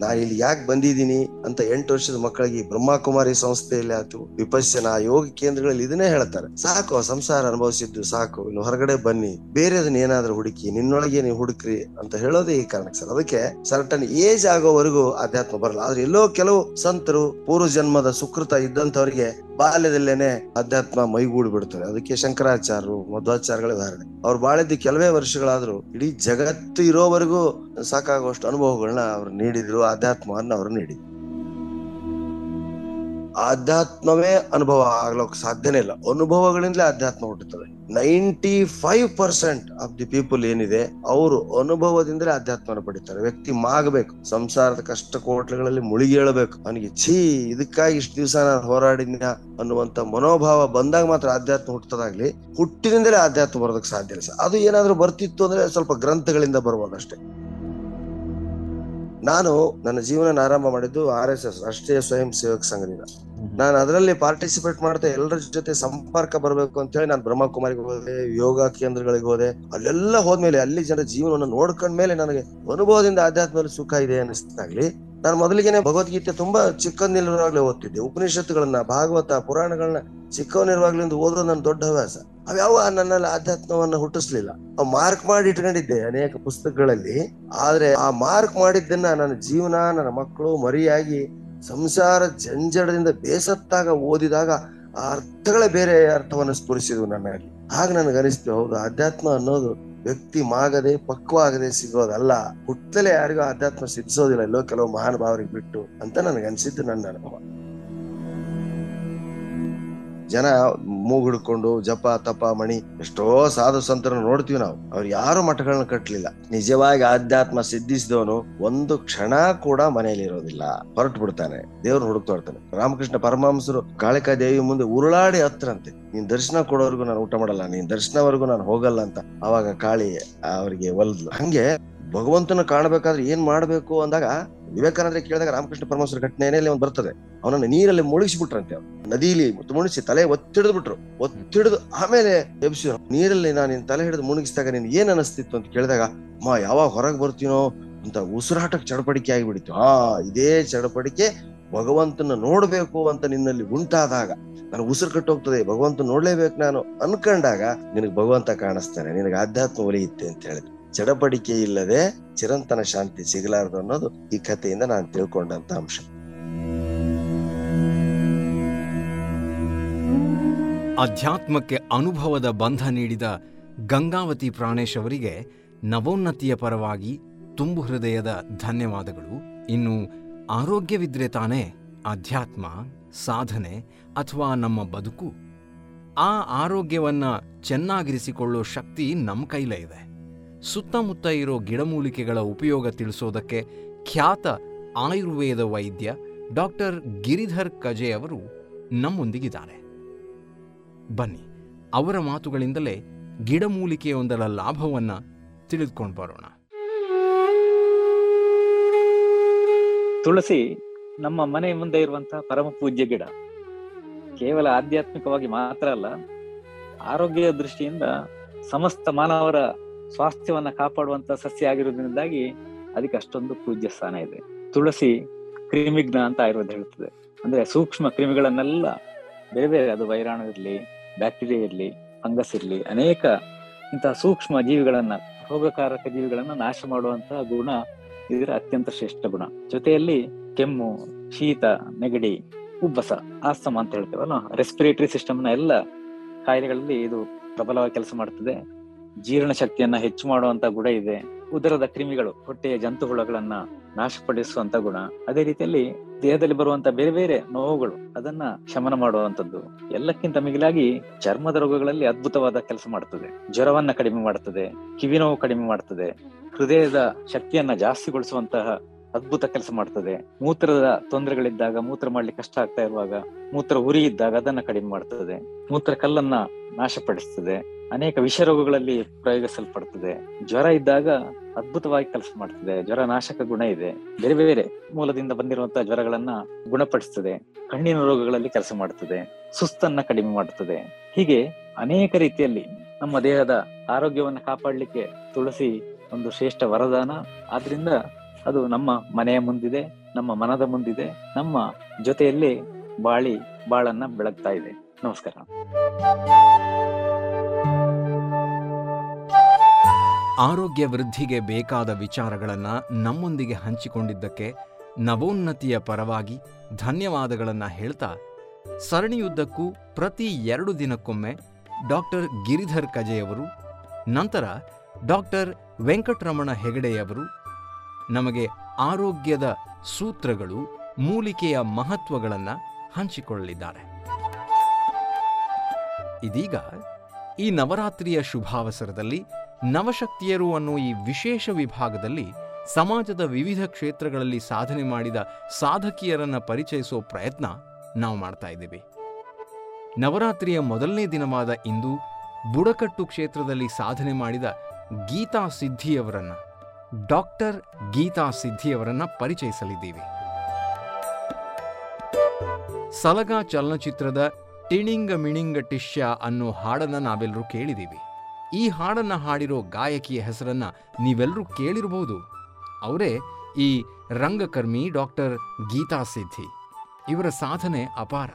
ನಾನು ಇಲ್ಲಿ ಯಾಕೆ ಬಂದಿದ್ದೀನಿ ಅಂತ ಎಂಟು ವರ್ಷದ ಮಕ್ಕಳಿಗೆ ಬ್ರಹ್ಮಕುಮಾರಿ ಸಂಸ್ಥೆಯಲ್ಲಿ ಆಯ್ತು. ವಿಪಶ್ಯನ ಯೋಗ ಕೇಂದ್ರಗಳಲ್ಲಿ ಇದನ್ನೇ ಹೇಳ್ತಾರೆ. ಸಾಕು ಸಂಸಾರ ಅನುಭವಿಸಿದ್ದು ಸಾಕು. ಇನ್ನು ಹೊರಗಡೆ ಬನ್ನಿ. ಬೇರೆದನ್ನ ಏನಾದ್ರೂ ಹುಡುಕಿ, ನಿನ್ನೊಳಗೆ ನೀವು ಹುಡುಕ್ರಿ ಅಂತ ಹೇಳೋದೇ ಈ ಕಾರಣಕ್ಕೆ ಸರ್. ಅದಕ್ಕೆ ಸರ್ಟನ್ ಏಜ್ ಆಗೋವರೆಗೂ ಅಧ್ಯಾತ್ಮ ಬರಲ್ಲ. ಆದ್ರೆ ಎಲ್ಲೋ ಕೆಲವು ಸಂತರು ಪೂರ್ವ ಜನ್ಮದ ಸುಕೃತ ಇದ್ದಂತವರಿಗೆ ಬಾಲ್ಯದಲ್ಲೇನೆ ಅಧ್ಯಾತ್ಮ ಮೈಗೂಡಿ ಬಿಡ್ತಾರೆ ಅದಕ್ಕೆ ಶಂಕರಾಚಾರ್ಯರು, ಮಧ್ವಾಚಾರ್ಯಗಳ ಉದಾಹರಣೆ. ಅವ್ರು ಬಾಳಿದ್ದು ಕೆಲವೇ ವರ್ಷಗಳಾದ್ರೂ ಇಡೀ ಜಗತ್ತು ಇರೋವರೆಗೂ ಸಾಕಾಗುವಷ್ಟು ಅನುಭವಗಳನ್ನ ಅವ್ರು ನೀಡಿದ್ರು. ಅಧ್ಯಾತ್ಮವನ್ನ ಅವರು ನೀಡಿದ್ರು. ಆಧ್ಯಾತ್ಮವೇ ಅನುಭವ ಆಗ್ಲೋಕ್ ಸಾಧ್ಯನೇ ಇಲ್ಲ. ಅನುಭವಗಳಿಂದಲೇ ಆಧ್ಯಾತ್ಮ ಹುಟ್ಟುತ್ತದೆ. Ninety five percent of the people ಏನಿದೆ, ಅವರು ಅನುಭವದಿಂದಲೇ ಆಧ್ಯಾತ್ಮನ ಪಡಿತಾರೆ. ವ್ಯಕ್ತಿ ಮಾಗಬೇಕು, ಸಂಸಾರದ ಕಷ್ಟ ಕೋಟ್ಲಗಳಲ್ಲಿ ಮುಳುಗಿ ಹೇಳಬೇಕು ಅವನಿಗೆ, ಛೀ, ಇದಕ್ಕಾಗಿ ಇಷ್ಟು ದಿವಸ ನಾನು ಹೋರಾಡಿದ್ನ ಅನ್ನುವಂತ ಮನೋಭಾವ ಬಂದಾಗ ಮಾತ್ರ ಆಧ್ಯಾತ್ಮ ಹುಟ್ಟದಾಗ್ಲಿ ಹುಟ್ಟಿನಿಂದಲೇ ಆಧ್ಯಾತ್ಮ ಬರೋದಕ್ಕೆ ಸಾಧ್ಯ ಇಲ್ಲ ಅದು ಏನಾದ್ರೂ ಬರ್ತಿತ್ತು ಅಂದ್ರೆ ಸ್ವಲ್ಪ ಗ್ರಂಥಗಳಿಂದ ಬರ್ಬೋದಷ್ಟೇ ನಾನು ನನ್ನ ಜೀವನ ಆರಂಭ ಮಾಡಿದ್ದು ಆರ್ ಎಸ್ ಎಸ್ ರಾಷ್ಟ್ರೀಯ ಸ್ವಯಂ ಸೇವಕ ಸಂಘದಿಂದ. ನಾನು ಅದರಲ್ಲಿ ಪಾರ್ಟಿಸಿಪೇಟ್ ಮಾಡ್ತಾ ಎಲ್ಲರ ಜೊತೆ ಸಂಪರ್ಕ ಬರಬೇಕು ಅಂತ ಹೇಳಿ ನಾನು ಬ್ರಹ್ಮಕುಮಾರಿಗೆ ಹೋದೆ ಯೋಗ ಕೇಂದ್ರಗಳಿಗೆ ಹೋದೆ. ಅಲ್ಲೆಲ್ಲ ಹೋದ್ಮೇಲೆ ಅಲ್ಲಿ ಜನರ ಜೀವನವನ್ನು ನೋಡ್ಕೊಂಡ್ಮೇಲೆ ನನಗೆ ಅನುಭವದಿಂದ ಆಧ್ಯಾತ್ಮದಲ್ಲಿ ಸುಖ ಇದೆ ಅನಿಸ್ತಾಗ್ಲಿ ನಾನು ಮೊದಲಿಗೆನೆ ಭಗವದ್ಗೀತೆ ತುಂಬಾ ಚಿಕ್ಕಂದಿರುವಾಗ್ಲೇ ಓದ್ತಿದ್ದೆ. ಉಪನಿಷತ್ತುಗಳನ್ನ ಭಾಗವತ ಪುರಾಣಗಳನ್ನ ಚಿಕ್ಕವನಿರುವಾಗ್ಲಿಂದ ಓದೋದು ನನ್ನ ದೊಡ್ಡ ಹವ್ಯಾಸ. ಅವ್ಯಾವ ನನ್ನಲ್ಲಿ ಆಧ್ಯಾತ್ಮವನ್ನು ಹುಟ್ಟಿಸ್ಲಿಲ್ಲ. ಮಾರ್ಕ್ ಮಾಡಿ ಇಟ್ಕೊಂಡಿದ್ದೆ ಅನೇಕ ಪುಸ್ತಕಗಳಲ್ಲಿ. ಆದ್ರೆ ಆ ಮಾರ್ಕ್ ಮಾಡಿದ್ದನ್ನ ನನ್ನ ಜೀವನ, ನನ್ನ ಮಕ್ಕಳು ಮರಿಯಾಗಿ ಸಂಸಾರ ಜಂಜಡದಿಂದ ಬೇಸತ್ತಾಗ ಓದಿದಾಗ ಆ ಅರ್ಥಗಳೇ ಬೇರೆ ಅರ್ಥವನ್ನು ಸ್ಫುರಿಸಿದ್ವು ನನ್ನಲ್ಲಿ. ಆಗ ನನಗೆ ಅನಿಸ್ತು, ಹೌದು, ಆಧ್ಯಾತ್ಮ ಅನ್ನೋದು ವ್ಯಕ್ತಿ ಮಾಗದೆ, ಪಕ್ವಾಗದೆ ಸಿಗೋದಲ್ಲ. ಹುಟ್ಟಲೇ ಯಾರಿಗೂ ಆಧ್ಯಾತ್ಮ ಸಿದ್ಧಿಸೋದಿಲ್ಲ, ಎಲ್ಲೋ ಕೆಲವು ಮಹಾನುಭಾವರಿಗೆ ಬಿಟ್ಟು ಅಂತ ನನಗನ್ಸಿದ್ದು ನನ್ನ ಅನುಭವ. ಜನ ಮೂಗ್ ಹಿಡ್ಕೊಂಡು ಜಪ, ತಪ, ಮಣಿ, ಎಷ್ಟೋ ಸಾಧು ಸಂತರನ್ನು ನೋಡ್ತೀವಿ ನಾವು. ಅವ್ರು ಯಾರು ಮಠಗಳನ್ನ ಕಟ್ಟಲಿಲ್ಲ ನಿಜವಾಗಿ ಆಧ್ಯಾತ್ಮ ಸಿದ್ಧಿಸಿದವನು ಒಂದು ಕ್ಷಣ ಕೂಡ ಮನೆಯಲ್ಲಿ ಇರೋದಿಲ್ಲ. ಹೊರಟು ಬಿಡ್ತಾನೆ. ದೇವ್ರು ಹುಡುಕ್ತಾ ಇರ್ತಾನೆ ರಾಮಕೃಷ್ಣ ಪರಮಹಂಸರು ಕಾಳಿಕಾ ದೇವಿ ಮುಂದೆ ಉರುಳಾಡಿ ಹತ್ರಂತೆ. ನೀನ್ ದರ್ಶನ ಕೊಡೋವರೆಗೂ ನಾನು ಊಟ ಮಾಡಲ್ಲ, ನೀನ್ ದರ್ಶನವರೆಗೂ ನಾನು ಹೋಗಲ್ಲ ಅಂತ ಅವಾಗ ಕಾಳಿ ಅವರಿಗೆ ಒಲ್ದು ಹಂಗೆ ಭಗವಂತನ ಕಾಣಬೇಕಾದ್ರೆ ಏನ್ ಮಾಡಬೇಕು ಅಂದಾಗ, ವಿವೇಕಾನಂದ್ರೆ ಕೇಳಿದಾಗ ರಾಮಕೃಷ್ಣ ಪರಮಹಂಸರ ಘಟನೆಯಲ್ಲಿ ಒಂದು ಬರ್ತದೆ. ಅವನನ್ನ ನೀರಲ್ಲಿ ಮುಳುಗಿಸ್ಬಿಟ್ರಂತೆ ಅವ್ರು. ನದಿಲಿ ಮುಳುಗಿಸಿ ತಲೆ ಒತ್ತಿಡಿದ್ ಬಿಟ್ರು ಒತ್ತಿಡಿದು ಆಮೇಲೆ ಎಬ್ಸಿದ್ರು ನೀರಲ್ಲಿ ನಾನು ನಿನ್ ತಲೆ ಹಿಡಿದು ಮುಳುಗಿಸಿದಾಗ ನೀನ್ ಏನ್ ಅನಿಸ್ತಿತ್ತು ಅಂತ ಕೇಳಿದಾಗ ಮಾ ಯಾವಾಗ ಹೊರಗೆ ಬರ್ತೀನೋ? ಅಂತ ಉಸಿರಾಟಕ್ಕೆ ಚಡಪಡಿಕೆ ಆಗಿಬಿಡಿತು. ಆ, ಇದೇ ಚಡಪಡಿಕೆ ಭಗವಂತನ ನೋಡ್ಬೇಕು ಅಂತ ನಿನ್ನಲ್ಲಿ ಉಂಟಾದಾಗ ನಾನು ಉಸಿರು ಕಟ್ಟೋಗ್ತದೆ ಭಗವಂತ ನೋಡ್ಲೇಬೇಕು ನಾನು ಅನ್ಕೊಂಡಾಗ ನಿನಗೆ ಭಗವಂತ ಕಾಣಿಸ್ತಾನೆ, ನಿನಗೆ ಆಧ್ಯಾತ್ಮ ಒಲಿಯುತ್ತೆ ಅಂತ ಹೇಳಿದ್ರು. ಚಡಪಡಿಕೆ ಇಲ್ಲದೆ ಚಿರಂತನ ಶಾಂತಿ ಸಿಗಲಾರದು ಅನ್ನೋದು ಈ ಕಥೆಯಿಂದ ನಾನು ತಿಳ್ಕೊಂಡಂತ ಅಂಶ. ಅಧ್ಯಾತ್ಮಕ್ಕೆ ಅನುಭವದ ಬಂಧ ನೀಡಿದ ಗಂಗಾವತಿ ಪ್ರಾಣೇಶ್ ಅವರಿಗೆ ನವೋನ್ನತಿಯ ಪರವಾಗಿ ತುಂಬು ಹೃದಯದ ಧನ್ಯವಾದಗಳು. ಇನ್ನು ಆರೋಗ್ಯವಿದ್ರೆ ತಾನೇ ಅಧ್ಯಾತ್ಮ, ಸಾಧನೆ ಅಥವಾ ನಮ್ಮ ಬದುಕು. ಆ ಆರೋಗ್ಯವನ್ನ ಚೆನ್ನಾಗಿರಿಸಿಕೊಳ್ಳೋ ಶಕ್ತಿ ನಮ್ಮ ಕೈಲೇ ಇದೆ. ಸುತ್ತಮುತ್ತ ಇರೋ ಗಿಡಮೂಲಿಕೆಗಳ ಉಪಯೋಗ ತಿಳಿಸೋದಕ್ಕೆ ಖ್ಯಾತ ಆಯುರ್ವೇದ ವೈದ್ಯ ಡಾಕ್ಟರ್ ಗಿರಿಧರ್ ಕಜೆ ಅವರು ನಮ್ಮೊಂದಿಗಿದ್ದಾರೆ. ಬನ್ನಿ, ಅವರ ಮಾತುಗಳಿಂದಲೇ ಗಿಡಮೂಲಿಕೆಯೊಂದರ ಲಾಭವನ್ನು ತಿಳಿದುಕೊಂಡು ಬರೋಣ. ತುಳಸಿ, ನಮ್ಮ ಮನೆ ಮುಂದೆ ಇರುವಂತಹ ಪರಮ ಪೂಜ್ಯ ಗಿಡ. ಕೇವಲ ಆಧ್ಯಾತ್ಮಿಕವಾಗಿ ಮಾತ್ರ ಅಲ್ಲ ಆರೋಗ್ಯ ದೃಷ್ಟಿಯಿಂದ ಸಮಸ್ತ ಮಾನವರ ಸ್ವಾಸ್ಥ್ಯವನ್ನ ಕಾಪಾಡುವಂತ ಸಸ್ಯ ಆಗಿರೋದ್ರಿಂದಾಗಿ ಅದಕ್ಕೆ ಅಷ್ಟೊಂದು ಪೂಜ್ಯ ಸ್ಥಾನ ಇದೆ. ತುಳಸಿ ಕ್ರಿಮಿಗ್ನ ಅಂತ ಆಯುರ್ವೇದ ಹೇಳ್ತದೆ. ಅಂದ್ರೆ ಸೂಕ್ಷ್ಮ ಕ್ರಿಮಿಗಳನ್ನೆಲ್ಲ ಬೇರೆ ಬೇರೆ, ಅದು ವೈರಾಣು ಇರಲಿ, ಬ್ಯಾಕ್ಟೀರಿಯಾ ಇರಲಿ, ಫಂಗಸ್ ಇರಲಿ, ಅನೇಕ ಇಂತಹ ಸೂಕ್ಷ್ಮ ಜೀವಿಗಳನ್ನ, ರೋಗಕಾರಕ ಜೀವಿಗಳನ್ನ ನಾಶ ಮಾಡುವಂತಹ ಗುಣ ಇದರ ಅತ್ಯಂತ ಶ್ರೇಷ್ಠ ಗುಣ. ಜೊತೆಯಲ್ಲಿ ಕೆಮ್ಮು, ಶೀತ, ನೆಗಡಿ, ಉಬ್ಬಸ, ಆಸ್ತಮ ಅಂತ ಹೇಳ್ತೇವಲ್ಲ ರೆಸ್ಪಿರೇಟರಿ ಸಿಸ್ಟಮ್ನ ಎಲ್ಲ ಕಾಯಿಲೆಗಳಲ್ಲಿ ಇದು ಪ್ರಬಲವಾಗಿ ಕೆಲಸ ಮಾಡ್ತದೆ. ಜೀರ್ಣ ಶಕ್ತಿಯನ್ನ ಹೆಚ್ಚು ಮಾಡುವಂತ ಗುಣ ಇದೆ. ಉದರದ ಕ್ರಿಮಿಗಳು, ಹೊಟ್ಟೆಯ ಜಂತು ಹುಳಗಳನ್ನ ನಾಶಪಡಿಸುವಂತ ಗುಣ. ಅದೇ ರೀತಿಯಲ್ಲಿ ದೇಹದಲ್ಲಿ ಬರುವಂತ ಬೇರೆ ಬೇರೆ ನೋವುಗಳು, ಅದನ್ನ ಶಮನ ಮಾಡುವಂತದ್ದು ಎಲ್ಲಕ್ಕಿಂತ ಮಿಗಿಲಾಗಿ ಚರ್ಮದ ರೋಗಗಳಲ್ಲಿ ಅದ್ಭುತವಾದ ಕೆಲಸ ಮಾಡುತ್ತದೆ ಜ್ವರವನ್ನ ಕಡಿಮೆ ಮಾಡುತ್ತದೆ ಕಿವಿ ನೋವು ಕಡಿಮೆ ಮಾಡುತ್ತದೆ ಹೃದಯದ ಶಕ್ತಿಯನ್ನ ಜಾಸ್ತಿಗೊಳಿಸುವಂತಹ ಅದ್ಭುತ ಕೆಲಸ ಮಾಡ್ತದೆ. ಮೂತ್ರದ ತೊಂದರೆಗಳಿದ್ದಾಗ ಮೂತ್ರ ಮಾಡ್ಲಿಕ್ಕೆ ಕಷ್ಟ ಆಗ್ತಾ ಇರುವಾಗ ಮೂತ್ರ ಉರಿ ಇದ್ದಾಗ ಅದನ್ನ ಕಡಿಮೆ ಮಾಡ್ತದೆ. ಮೂತ್ರ ಕಲ್ಲನ್ನ ನಾಶಪಡಿಸ್ತದೆ. ಅನೇಕ ವಿಷ ರೋಗಗಳಲ್ಲಿ ಪ್ರಯೋಗಿಸಲ್ಪಡ್ತದೆ. ಜ್ವರ ಇದ್ದಾಗ ಅದ್ಭುತವಾಗಿ ಕೆಲಸ ಮಾಡ್ತದೆ. ಜ್ವರ ನಾಶಕ ಗುಣ ಇದೆ. ಬೇರೆ ಬೇರೆ ಮೂಲದಿಂದ ಬಂದಿರುವಂತಹ ಜ್ವರಗಳನ್ನ ಗುಣಪಡಿಸ್ತದೆ. ಕಣ್ಣಿನ ರೋಗಗಳಲ್ಲಿ ಕೆಲಸ ಮಾಡ್ತದೆ. ಸುಸ್ತನ್ನ ಕಡಿಮೆ ಮಾಡ್ತದೆ. ಹೀಗೆ ಅನೇಕ ರೀತಿಯಲ್ಲಿ ನಮ್ಮ ದೇಹದ ಆರೋಗ್ಯವನ್ನು ಕಾಪಾಡಲಿಕ್ಕೆ ತುಳಸಿ ಒಂದು ಶ್ರೇಷ್ಠ ವರದಾನ. ಆದ್ರಿಂದ ಅದು ನಮ್ಮ ಮನೆಯ ಮುಂದಿದೆ, ನಮ್ಮ ಮನದ ಮುಂದಿದೆ, ನಮ್ಮ ಜೊತೆಯಲ್ಲಿ ಬಾಳಿ ಬಾಳನ್ನ ಬೆಳಗ್ತಾ ಇದೆ. ನಮಸ್ಕಾರ. ಆರೋಗ್ಯ ವೃದ್ಧಿಗೆ ಬೇಕಾದ ವಿಚಾರಗಳನ್ನು ನಮ್ಮೊಂದಿಗೆ ಹಂಚಿಕೊಂಡಿದ್ದಕ್ಕೆ ನವೋನ್ನತಿಯ ಪರವಾಗಿ ಧನ್ಯವಾದಗಳನ್ನು ಹೇಳ್ತಾ ಸರಣಿಯುದ್ದಕ್ಕೂ ಪ್ರತಿ ಎರಡು ದಿನಕ್ಕೊಮ್ಮೆ ಡಾಕ್ಟರ್ ಗಿರಿಧರ್ ಕಜೆಯವರು ನಂತರ ಡಾಕ್ಟರ್ ವೆಂಕಟರಮಣ ಹೆಗಡೆಯವರು ನಮಗೆ ಆರೋಗ್ಯದ ಸೂತ್ರಗಳು ಮೂಲಿಕೆಯ ಮಹತ್ವಗಳನ್ನು ಹಂಚಿಕೊಳ್ಳಲಿದ್ದಾರೆ. ಇದೀಗ ಈ ನವರಾತ್ರಿಯ ಶುಭಾವಸರದಲ್ಲಿ ನವಶಕ್ತಿಯರು ಅನ್ನೋ ಈ ವಿಶೇಷ ವಿಭಾಗದಲ್ಲಿ ಸಮಾಜದ ವಿವಿಧ ಕ್ಷೇತ್ರಗಳಲ್ಲಿ ಸಾಧನೆ ಮಾಡಿದ ಸಾಧಕಿಯರನ್ನ ಪರಿಚಯಿಸೋ ಪ್ರಯತ್ನ ನಾವು ಮಾಡ್ತಾ ಇದ್ದೀವಿ. ನವರಾತ್ರಿಯ ಮೊದಲನೇ ದಿನವಾದ ಇಂದು ಬುಡಕಟ್ಟು ಕ್ಷೇತ್ರದಲ್ಲಿ ಸಾಧನೆ ಮಾಡಿದ ಗೀತಾ ಸಿದ್ಧಿಯವರನ್ನ ಡಾಕ್ಟರ್ ಗೀತಾ ಸಿದ್ಧಿಯವರನ್ನ ಪರಿಚಯಿಸಲಿದ್ದೀವಿ. ಸಲಗ ಚಲನಚಿತ್ರದ ಟಿಣಿಂಗ ಮಿಣಿಂಗ ಟಿಶ್ಯ ಅನ್ನೋ ಹಾಡನ್ನ ನಾವೆಲ್ಲರೂ ಕೇಳಿದೀವಿ ಈ ಹಾಡನ್ನ ಹಾಡಿರೋ ಗಾಯಕಿಯ ಹೆಸರನ್ನ ನೀವೆಲ್ಲರೂ ಕೇಳಿರಬಹುದು ಅವರೇ ಈ ರಂಗಕರ್ಮಿ ಡಾಕ್ಟರ್ ಗೀತಾ ಸಿದ್ಧಿ. ಇವರ ಸಾಧನೆ ಅಪಾರ.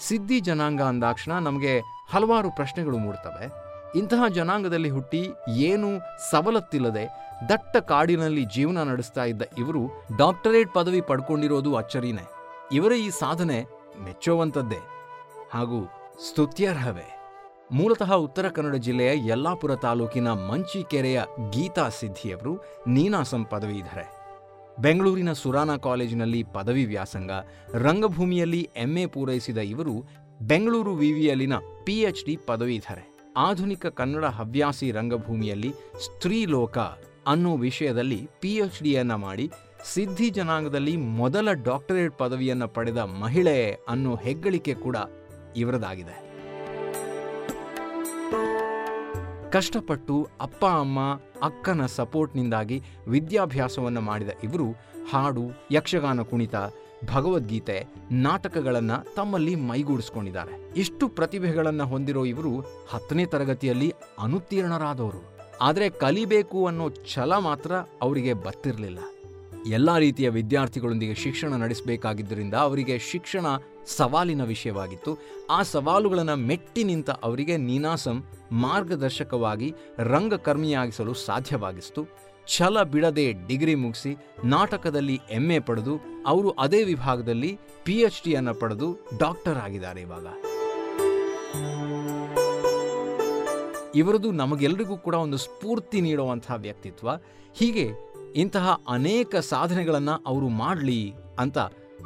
ಸಿದ್ಧಿ ಜನಾಂಗ ಅಂದಾಕ್ಷಣ ನಮಗೆ ಹಲವಾರು ಪ್ರಶ್ನೆಗಳು ಮೂಡ್ತವೆ. ಇಂತಹ ಜನಾಂಗದಲ್ಲಿ ಹುಟ್ಟಿ ಏನು ಸವಲತ್ತಿಲ್ಲದೆ ದಟ್ಟ ಕಾಡಿನಲ್ಲಿ ಜೀವನ ನಡೆಸ್ತಾ ಇದ್ದ ಇವರು ಡಾಕ್ಟರೇಟ್ ಪದವಿ ಪಡ್ಕೊಂಡಿರೋದು ಅಚ್ಚರಿನೇ. ಇವರ ಈ ಸಾಧನೆ ಮೆಚ್ಚುವಂಥದ್ದೇ ಹಾಗೂ ಸ್ತುತ್ಯರ್ಹವೇ. ಮೂಲತಃ ಉತ್ತರ ಕನ್ನಡ ಜಿಲ್ಲೆಯ ಯಲ್ಲಾಪುರ ತಾಲೂಕಿನ ಮಂಚಿಕೆರೆಯ ಗೀತಾ ಸಿದ್ಧಿಯವರು ನೀನಾಸಂ ಪದವೀಧರೆ ಬೆಂಗಳೂರಿನ ಸುರಾನಾ ಕಾಲೇಜಿನಲ್ಲಿ ಪದವಿ ವ್ಯಾಸಂಗ, ರಂಗಭೂಮಿಯಲ್ಲಿ ಎಂಎ ಪೂರೈಸಿದ ಇವರು ಬೆಂಗಳೂರು ವಿವಿಯಲ್ಲಿನ ಪಿಎಚ್ಡಿ ಪದವೀಧರೆ ಆಧುನಿಕ ಕನ್ನಡ ಹವ್ಯಾಸಿ ರಂಗಭೂಮಿಯಲ್ಲಿ ಸ್ತ್ರೀಲೋಕ ಅನ್ನೋ ವಿಷಯದಲ್ಲಿ ಪಿ ಎಚ್ ಡಿಯನ್ನು ಮಾಡಿ ಸಿದ್ಧಿ ಜನಾಂಗದಲ್ಲಿ ಮೊದಲ ಡಾಕ್ಟರೇಟ್ ಪದವಿಯನ್ನ ಪಡೆದ ಮಹಿಳೆ ಅನ್ನೋ ಹೆಗ್ಗಳಿಕೆ ಕೂಡ ಇವರದಾಗಿದೆ. ಕಷ್ಟಪಟ್ಟು ಅಪ್ಪ, ಅಮ್ಮ, ಅಕ್ಕನ ಸಪೋರ್ಟ್ನಿಂದಾಗಿ ವಿದ್ಯಾಭ್ಯಾಸವನ್ನು ಮಾಡಿದ ಇವರು ಹಾಡು, ಯಕ್ಷಗಾನ ಕುಣಿತ ಭಗವದ್ಗೀತೆ ನಾಟಕಗಳನ್ನು ತಮ್ಮಲ್ಲಿ ಮೈಗೂಡಿಸ್ಕೊಂಡಿದ್ದಾರೆ. ಇಷ್ಟು ಪ್ರತಿಭೆಗಳನ್ನು ಹೊಂದಿರೋ ಇವರು ಹತ್ತನೇ ತರಗತಿಯಲ್ಲಿ ಅನುತ್ತೀರ್ಣರಾದವರು. ಆದರೆ ಕಲಿಬೇಕು ಅನ್ನೋ ಛಲ ಮಾತ್ರ ಅವರಿಗೆ ಬರ್ತಿರಲಿಲ್ಲ. ಎಲ್ಲ ರೀತಿಯ ವಿದ್ಯಾರ್ಥಿಗಳೊಂದಿಗೆ ಶಿಕ್ಷಣ ನಡೆಸಬೇಕಾಗಿದ್ದರಿಂದ ಅವರಿಗೆ ಶಿಕ್ಷಣ ಸವಾಲಿನ ವಿಷಯವಾಗಿತ್ತು. ಆ ಸವಾಲುಗಳನ್ನು ಮೆಟ್ಟಿ ನಿಂತ ಅವರಿಗೆ ನೀನಾಸಂ ಮಾರ್ಗದರ್ಶಕವಾಗಿ ರಂಗಕರ್ಮಿಯಾಗಿಸಲು ಸಾಧ್ಯವಾಗಿಸ್ತು. ಛಲ ಬಿಡದೆ ಡಿಗ್ರಿ ಮುಗಿಸಿ ನಾಟಕದಲ್ಲಿ ಎಂಎ ಪಡೆದು ಅವರು ಅದೇ ವಿಭಾಗದಲ್ಲಿ ಪಿ ಎಚ್ ಡಿಯನ್ನು ಪಡೆದು ಡಾಕ್ಟರ್ ಆಗಿದ್ದಾರೆ ಇವಾಗ. ಇವರದು ನಮಗೆಲ್ಲರಿಗೂ ಕೂಡ ಒಂದು ಸ್ಫೂರ್ತಿ ನೀಡುವಂತಹ ವ್ಯಕ್ತಿತ್ವ. ಹೀಗೆ ಇಂತಹ ಅನೇಕ ಸಾಧನೆಗಳನ್ನು ಅವರು ಮಾಡಲಿ ಅಂತ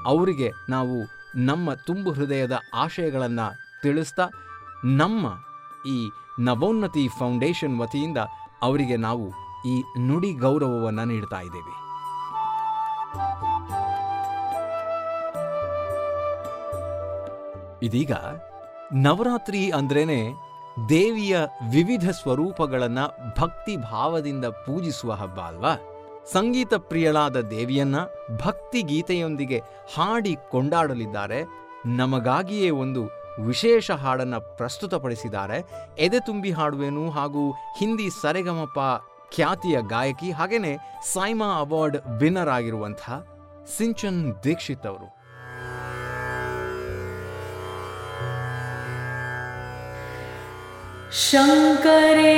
ಅವರಿಗೆ ನಾವು ನಮ್ಮ ತುಂಬು ಹೃದಯದ ಆಶಯಗಳನ್ನು ತಿಳಿಸ್ತಾ ನಮ್ಮ ಈ ನವೋನ್ನತಿ ಫೌಂಡೇಶನ್ ವತಿಯಿಂದ ಅವರಿಗೆ ನಾವು ಈ ನುಡಿ ಗೌರವವನ್ನು ನೀಡ್ತಾ ಇದ್ದೇವೆ. ಇದೀಗ ನವರಾತ್ರಿ ಅಂದ್ರೇನೆ ದೇವಿಯ ವಿವಿಧ ಸ್ವರೂಪಗಳನ್ನು ಭಕ್ತಿ ಭಾವದಿಂದ ಪೂಜಿಸುವ ಹಬ್ಬ ಅಲ್ವಾ? ಸಂಗೀತ ಪ್ರಿಯಳಾದ ದೇವಿಯನ್ನ ಭಕ್ತಿ ಗೀತೆಯೊಂದಿಗೆ ಹಾಡಿ ಕೊಂಡಾಡಲಿದ್ದಾರೆ. ನಮಗಾಗಿಯೇ ಒಂದು ವಿಶೇಷ ಹಾಡನ್ನು ಪ್ರಸ್ತುತಪಡಿಸಿದ್ದಾರೆ. ಎದೆ ತುಂಬಿ ಹಾಡುವೆನು ಹಾಗೂ ಹಿಂದಿ ಸರೆಗಮಪ ಖ್ಯಾತಿಯ ಗಾಯಕಿ ಹಾಗೆಯೇ ಸೈಮಾ ಅವಾರ್ಡ್ ವಿನ್ನರ್ ಆಗಿರುವಂತಹ ಸಿಂಚನ್ ದೀಕ್ಷಿತ್ ಅವರು. ಶಂಕರೇ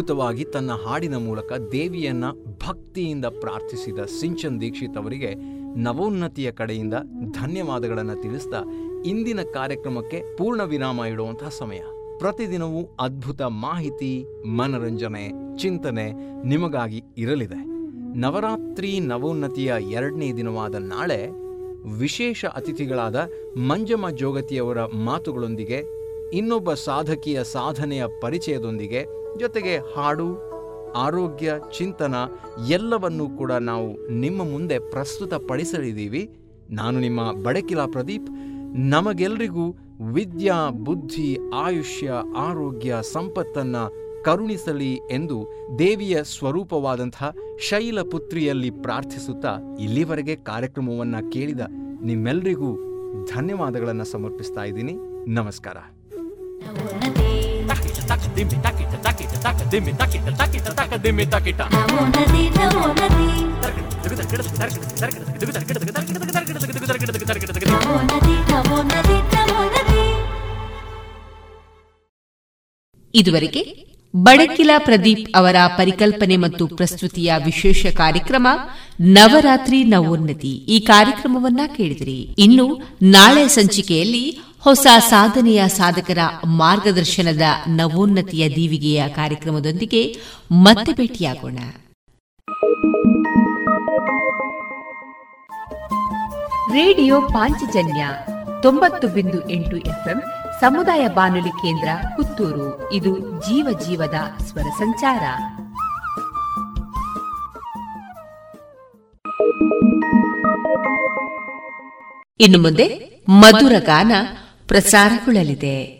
ಅದ್ಭುತವಾಗಿ ತನ್ನ ಹಾಡಿನ ಮೂಲಕ ದೇವಿಯನ್ನ ಭಕ್ತಿಯಿಂದ ಪ್ರಾರ್ಥಿಸಿದ ಸಿಂಚನ್ ದೀಕ್ಷಿತ್ ಅವರಿಗೆ ನವೋನ್ನತಿಯ ಕಡೆಯಿಂದ ಧನ್ಯವಾದಗಳನ್ನು ತಿಳಿಸ್ತಾ ಇಂದಿನ ಕಾರ್ಯಕ್ರಮಕ್ಕೆ ಪೂರ್ಣ ವಿರಾಮ ಇಡುವಂತಹ ಸಮಯ. ಪ್ರತಿದಿನವೂ ಅದ್ಭುತ ಮಾಹಿತಿ, ಮನರಂಜನೆ, ಚಿಂತನೆ ನಿಮಗಾಗಿ ಇರಲಿದೆ. ನವರಾತ್ರಿ ನವೋನ್ನತಿಯ ಎರಡನೇ ದಿನವಾದ ನಾಳೆ ವಿಶೇಷ ಅತಿಥಿಗಳಾದ ಮಂಜಮ್ಮ ಜೋಗತಿಯವರ ಮಾತುಗಳೊಂದಿಗೆ ಇನ್ನೊಬ್ಬ ಸಾಧಕಿಯ ಸಾಧನೆಯ ಪರಿಚಯದೊಂದಿಗೆ ಜೊತೆಗೆ ಹಾಡು, ಆರೋಗ್ಯ, ಚಿಂತನ ಎಲ್ಲವನ್ನೂ ಕೂಡ ನಾವು ನಿಮ್ಮ ಮುಂದೆ ಪ್ರಸ್ತುತಪಡಿಸಲಿದ್ದೀವಿ. ನಾನು ನಿಮ್ಮ ಬಡಕಿಲಾ ಪ್ರದೀಪ್. ನಮಗೆಲ್ಲರಿಗೂ ವಿದ್ಯಾ, ಬುದ್ಧಿ, ಆಯುಷ್ಯ, ಆರೋಗ್ಯ, ಸಂಪತ್ತನ್ನ ಕರುಣಿಸಲಿ ಎಂದು ದೇವಿಯ ಸ್ವರೂಪವಾದಂತಹ ಶೈಲಪುತ್ರಿಯಲ್ಲಿ ಪ್ರಾರ್ಥಿಸುತ್ತಾ ಇಲ್ಲಿವರೆಗೆ ಕಾರ್ಯಕ್ರಮವನ್ನ ಕೇಳಿದ ನಿಮ್ಮೆಲ್ಲರಿಗೂ ಧನ್ಯವಾದಗಳನ್ನು ಸಮರ್ಪಿಸ್ತಾ ಇದ್ದೀನಿ. ನಮಸ್ಕಾರ. ಇದುವರೆಗೆ ಬಡಕಿಲ ಪ್ರದೀಪ್ ಅವರ ಪರಿಕಲ್ಪನೆ ಮತ್ತು ಪ್ರಸ್ತುತಿಯ ವಿಶೇಷ ಕಾರ್ಯಕ್ರಮ ನವರಾತ್ರಿ ನವೋನ್ನತಿ ಈ ಕಾರ್ಯಕ್ರಮವನ್ನ ಕೇಳಿದಿರಿ ಇನ್ನು ನಾಳೆ ಸಂಚಿಕೆಯಲ್ಲಿ ಹೊಸ ಸಾಧನೆಯ ಸಾಧಕರ ಮಾರ್ಗದರ್ಶನದ ನವೋನ್ನತಿಯ ದೀವಿಗೆಯ ಕಾರ್ಯಕ್ರಮದೊಂದಿಗೆ ಮತ್ತೆ ಭೇಟಿಯಾಗೋಣ. ರೇಡಿಯೋ ಪಾಂಚಜನ್ಯ ತೊಂಬತ್ತು ಬಿಂದು ಎಂಟು ಸಮುದಾಯ ಬಾನುಲಿ ಕೇಂದ್ರ ಪುತ್ತೂರು. ಇದು ಜೀವ ಜೀವದ ಸ್ವರ ಸಂಚಾರ. ಇನ್ನು ಮುಂದೆ ಮಧುರ ಗಾನ ಪ್ರಸಾರಗೊಳ್ಳಲಿದೆ.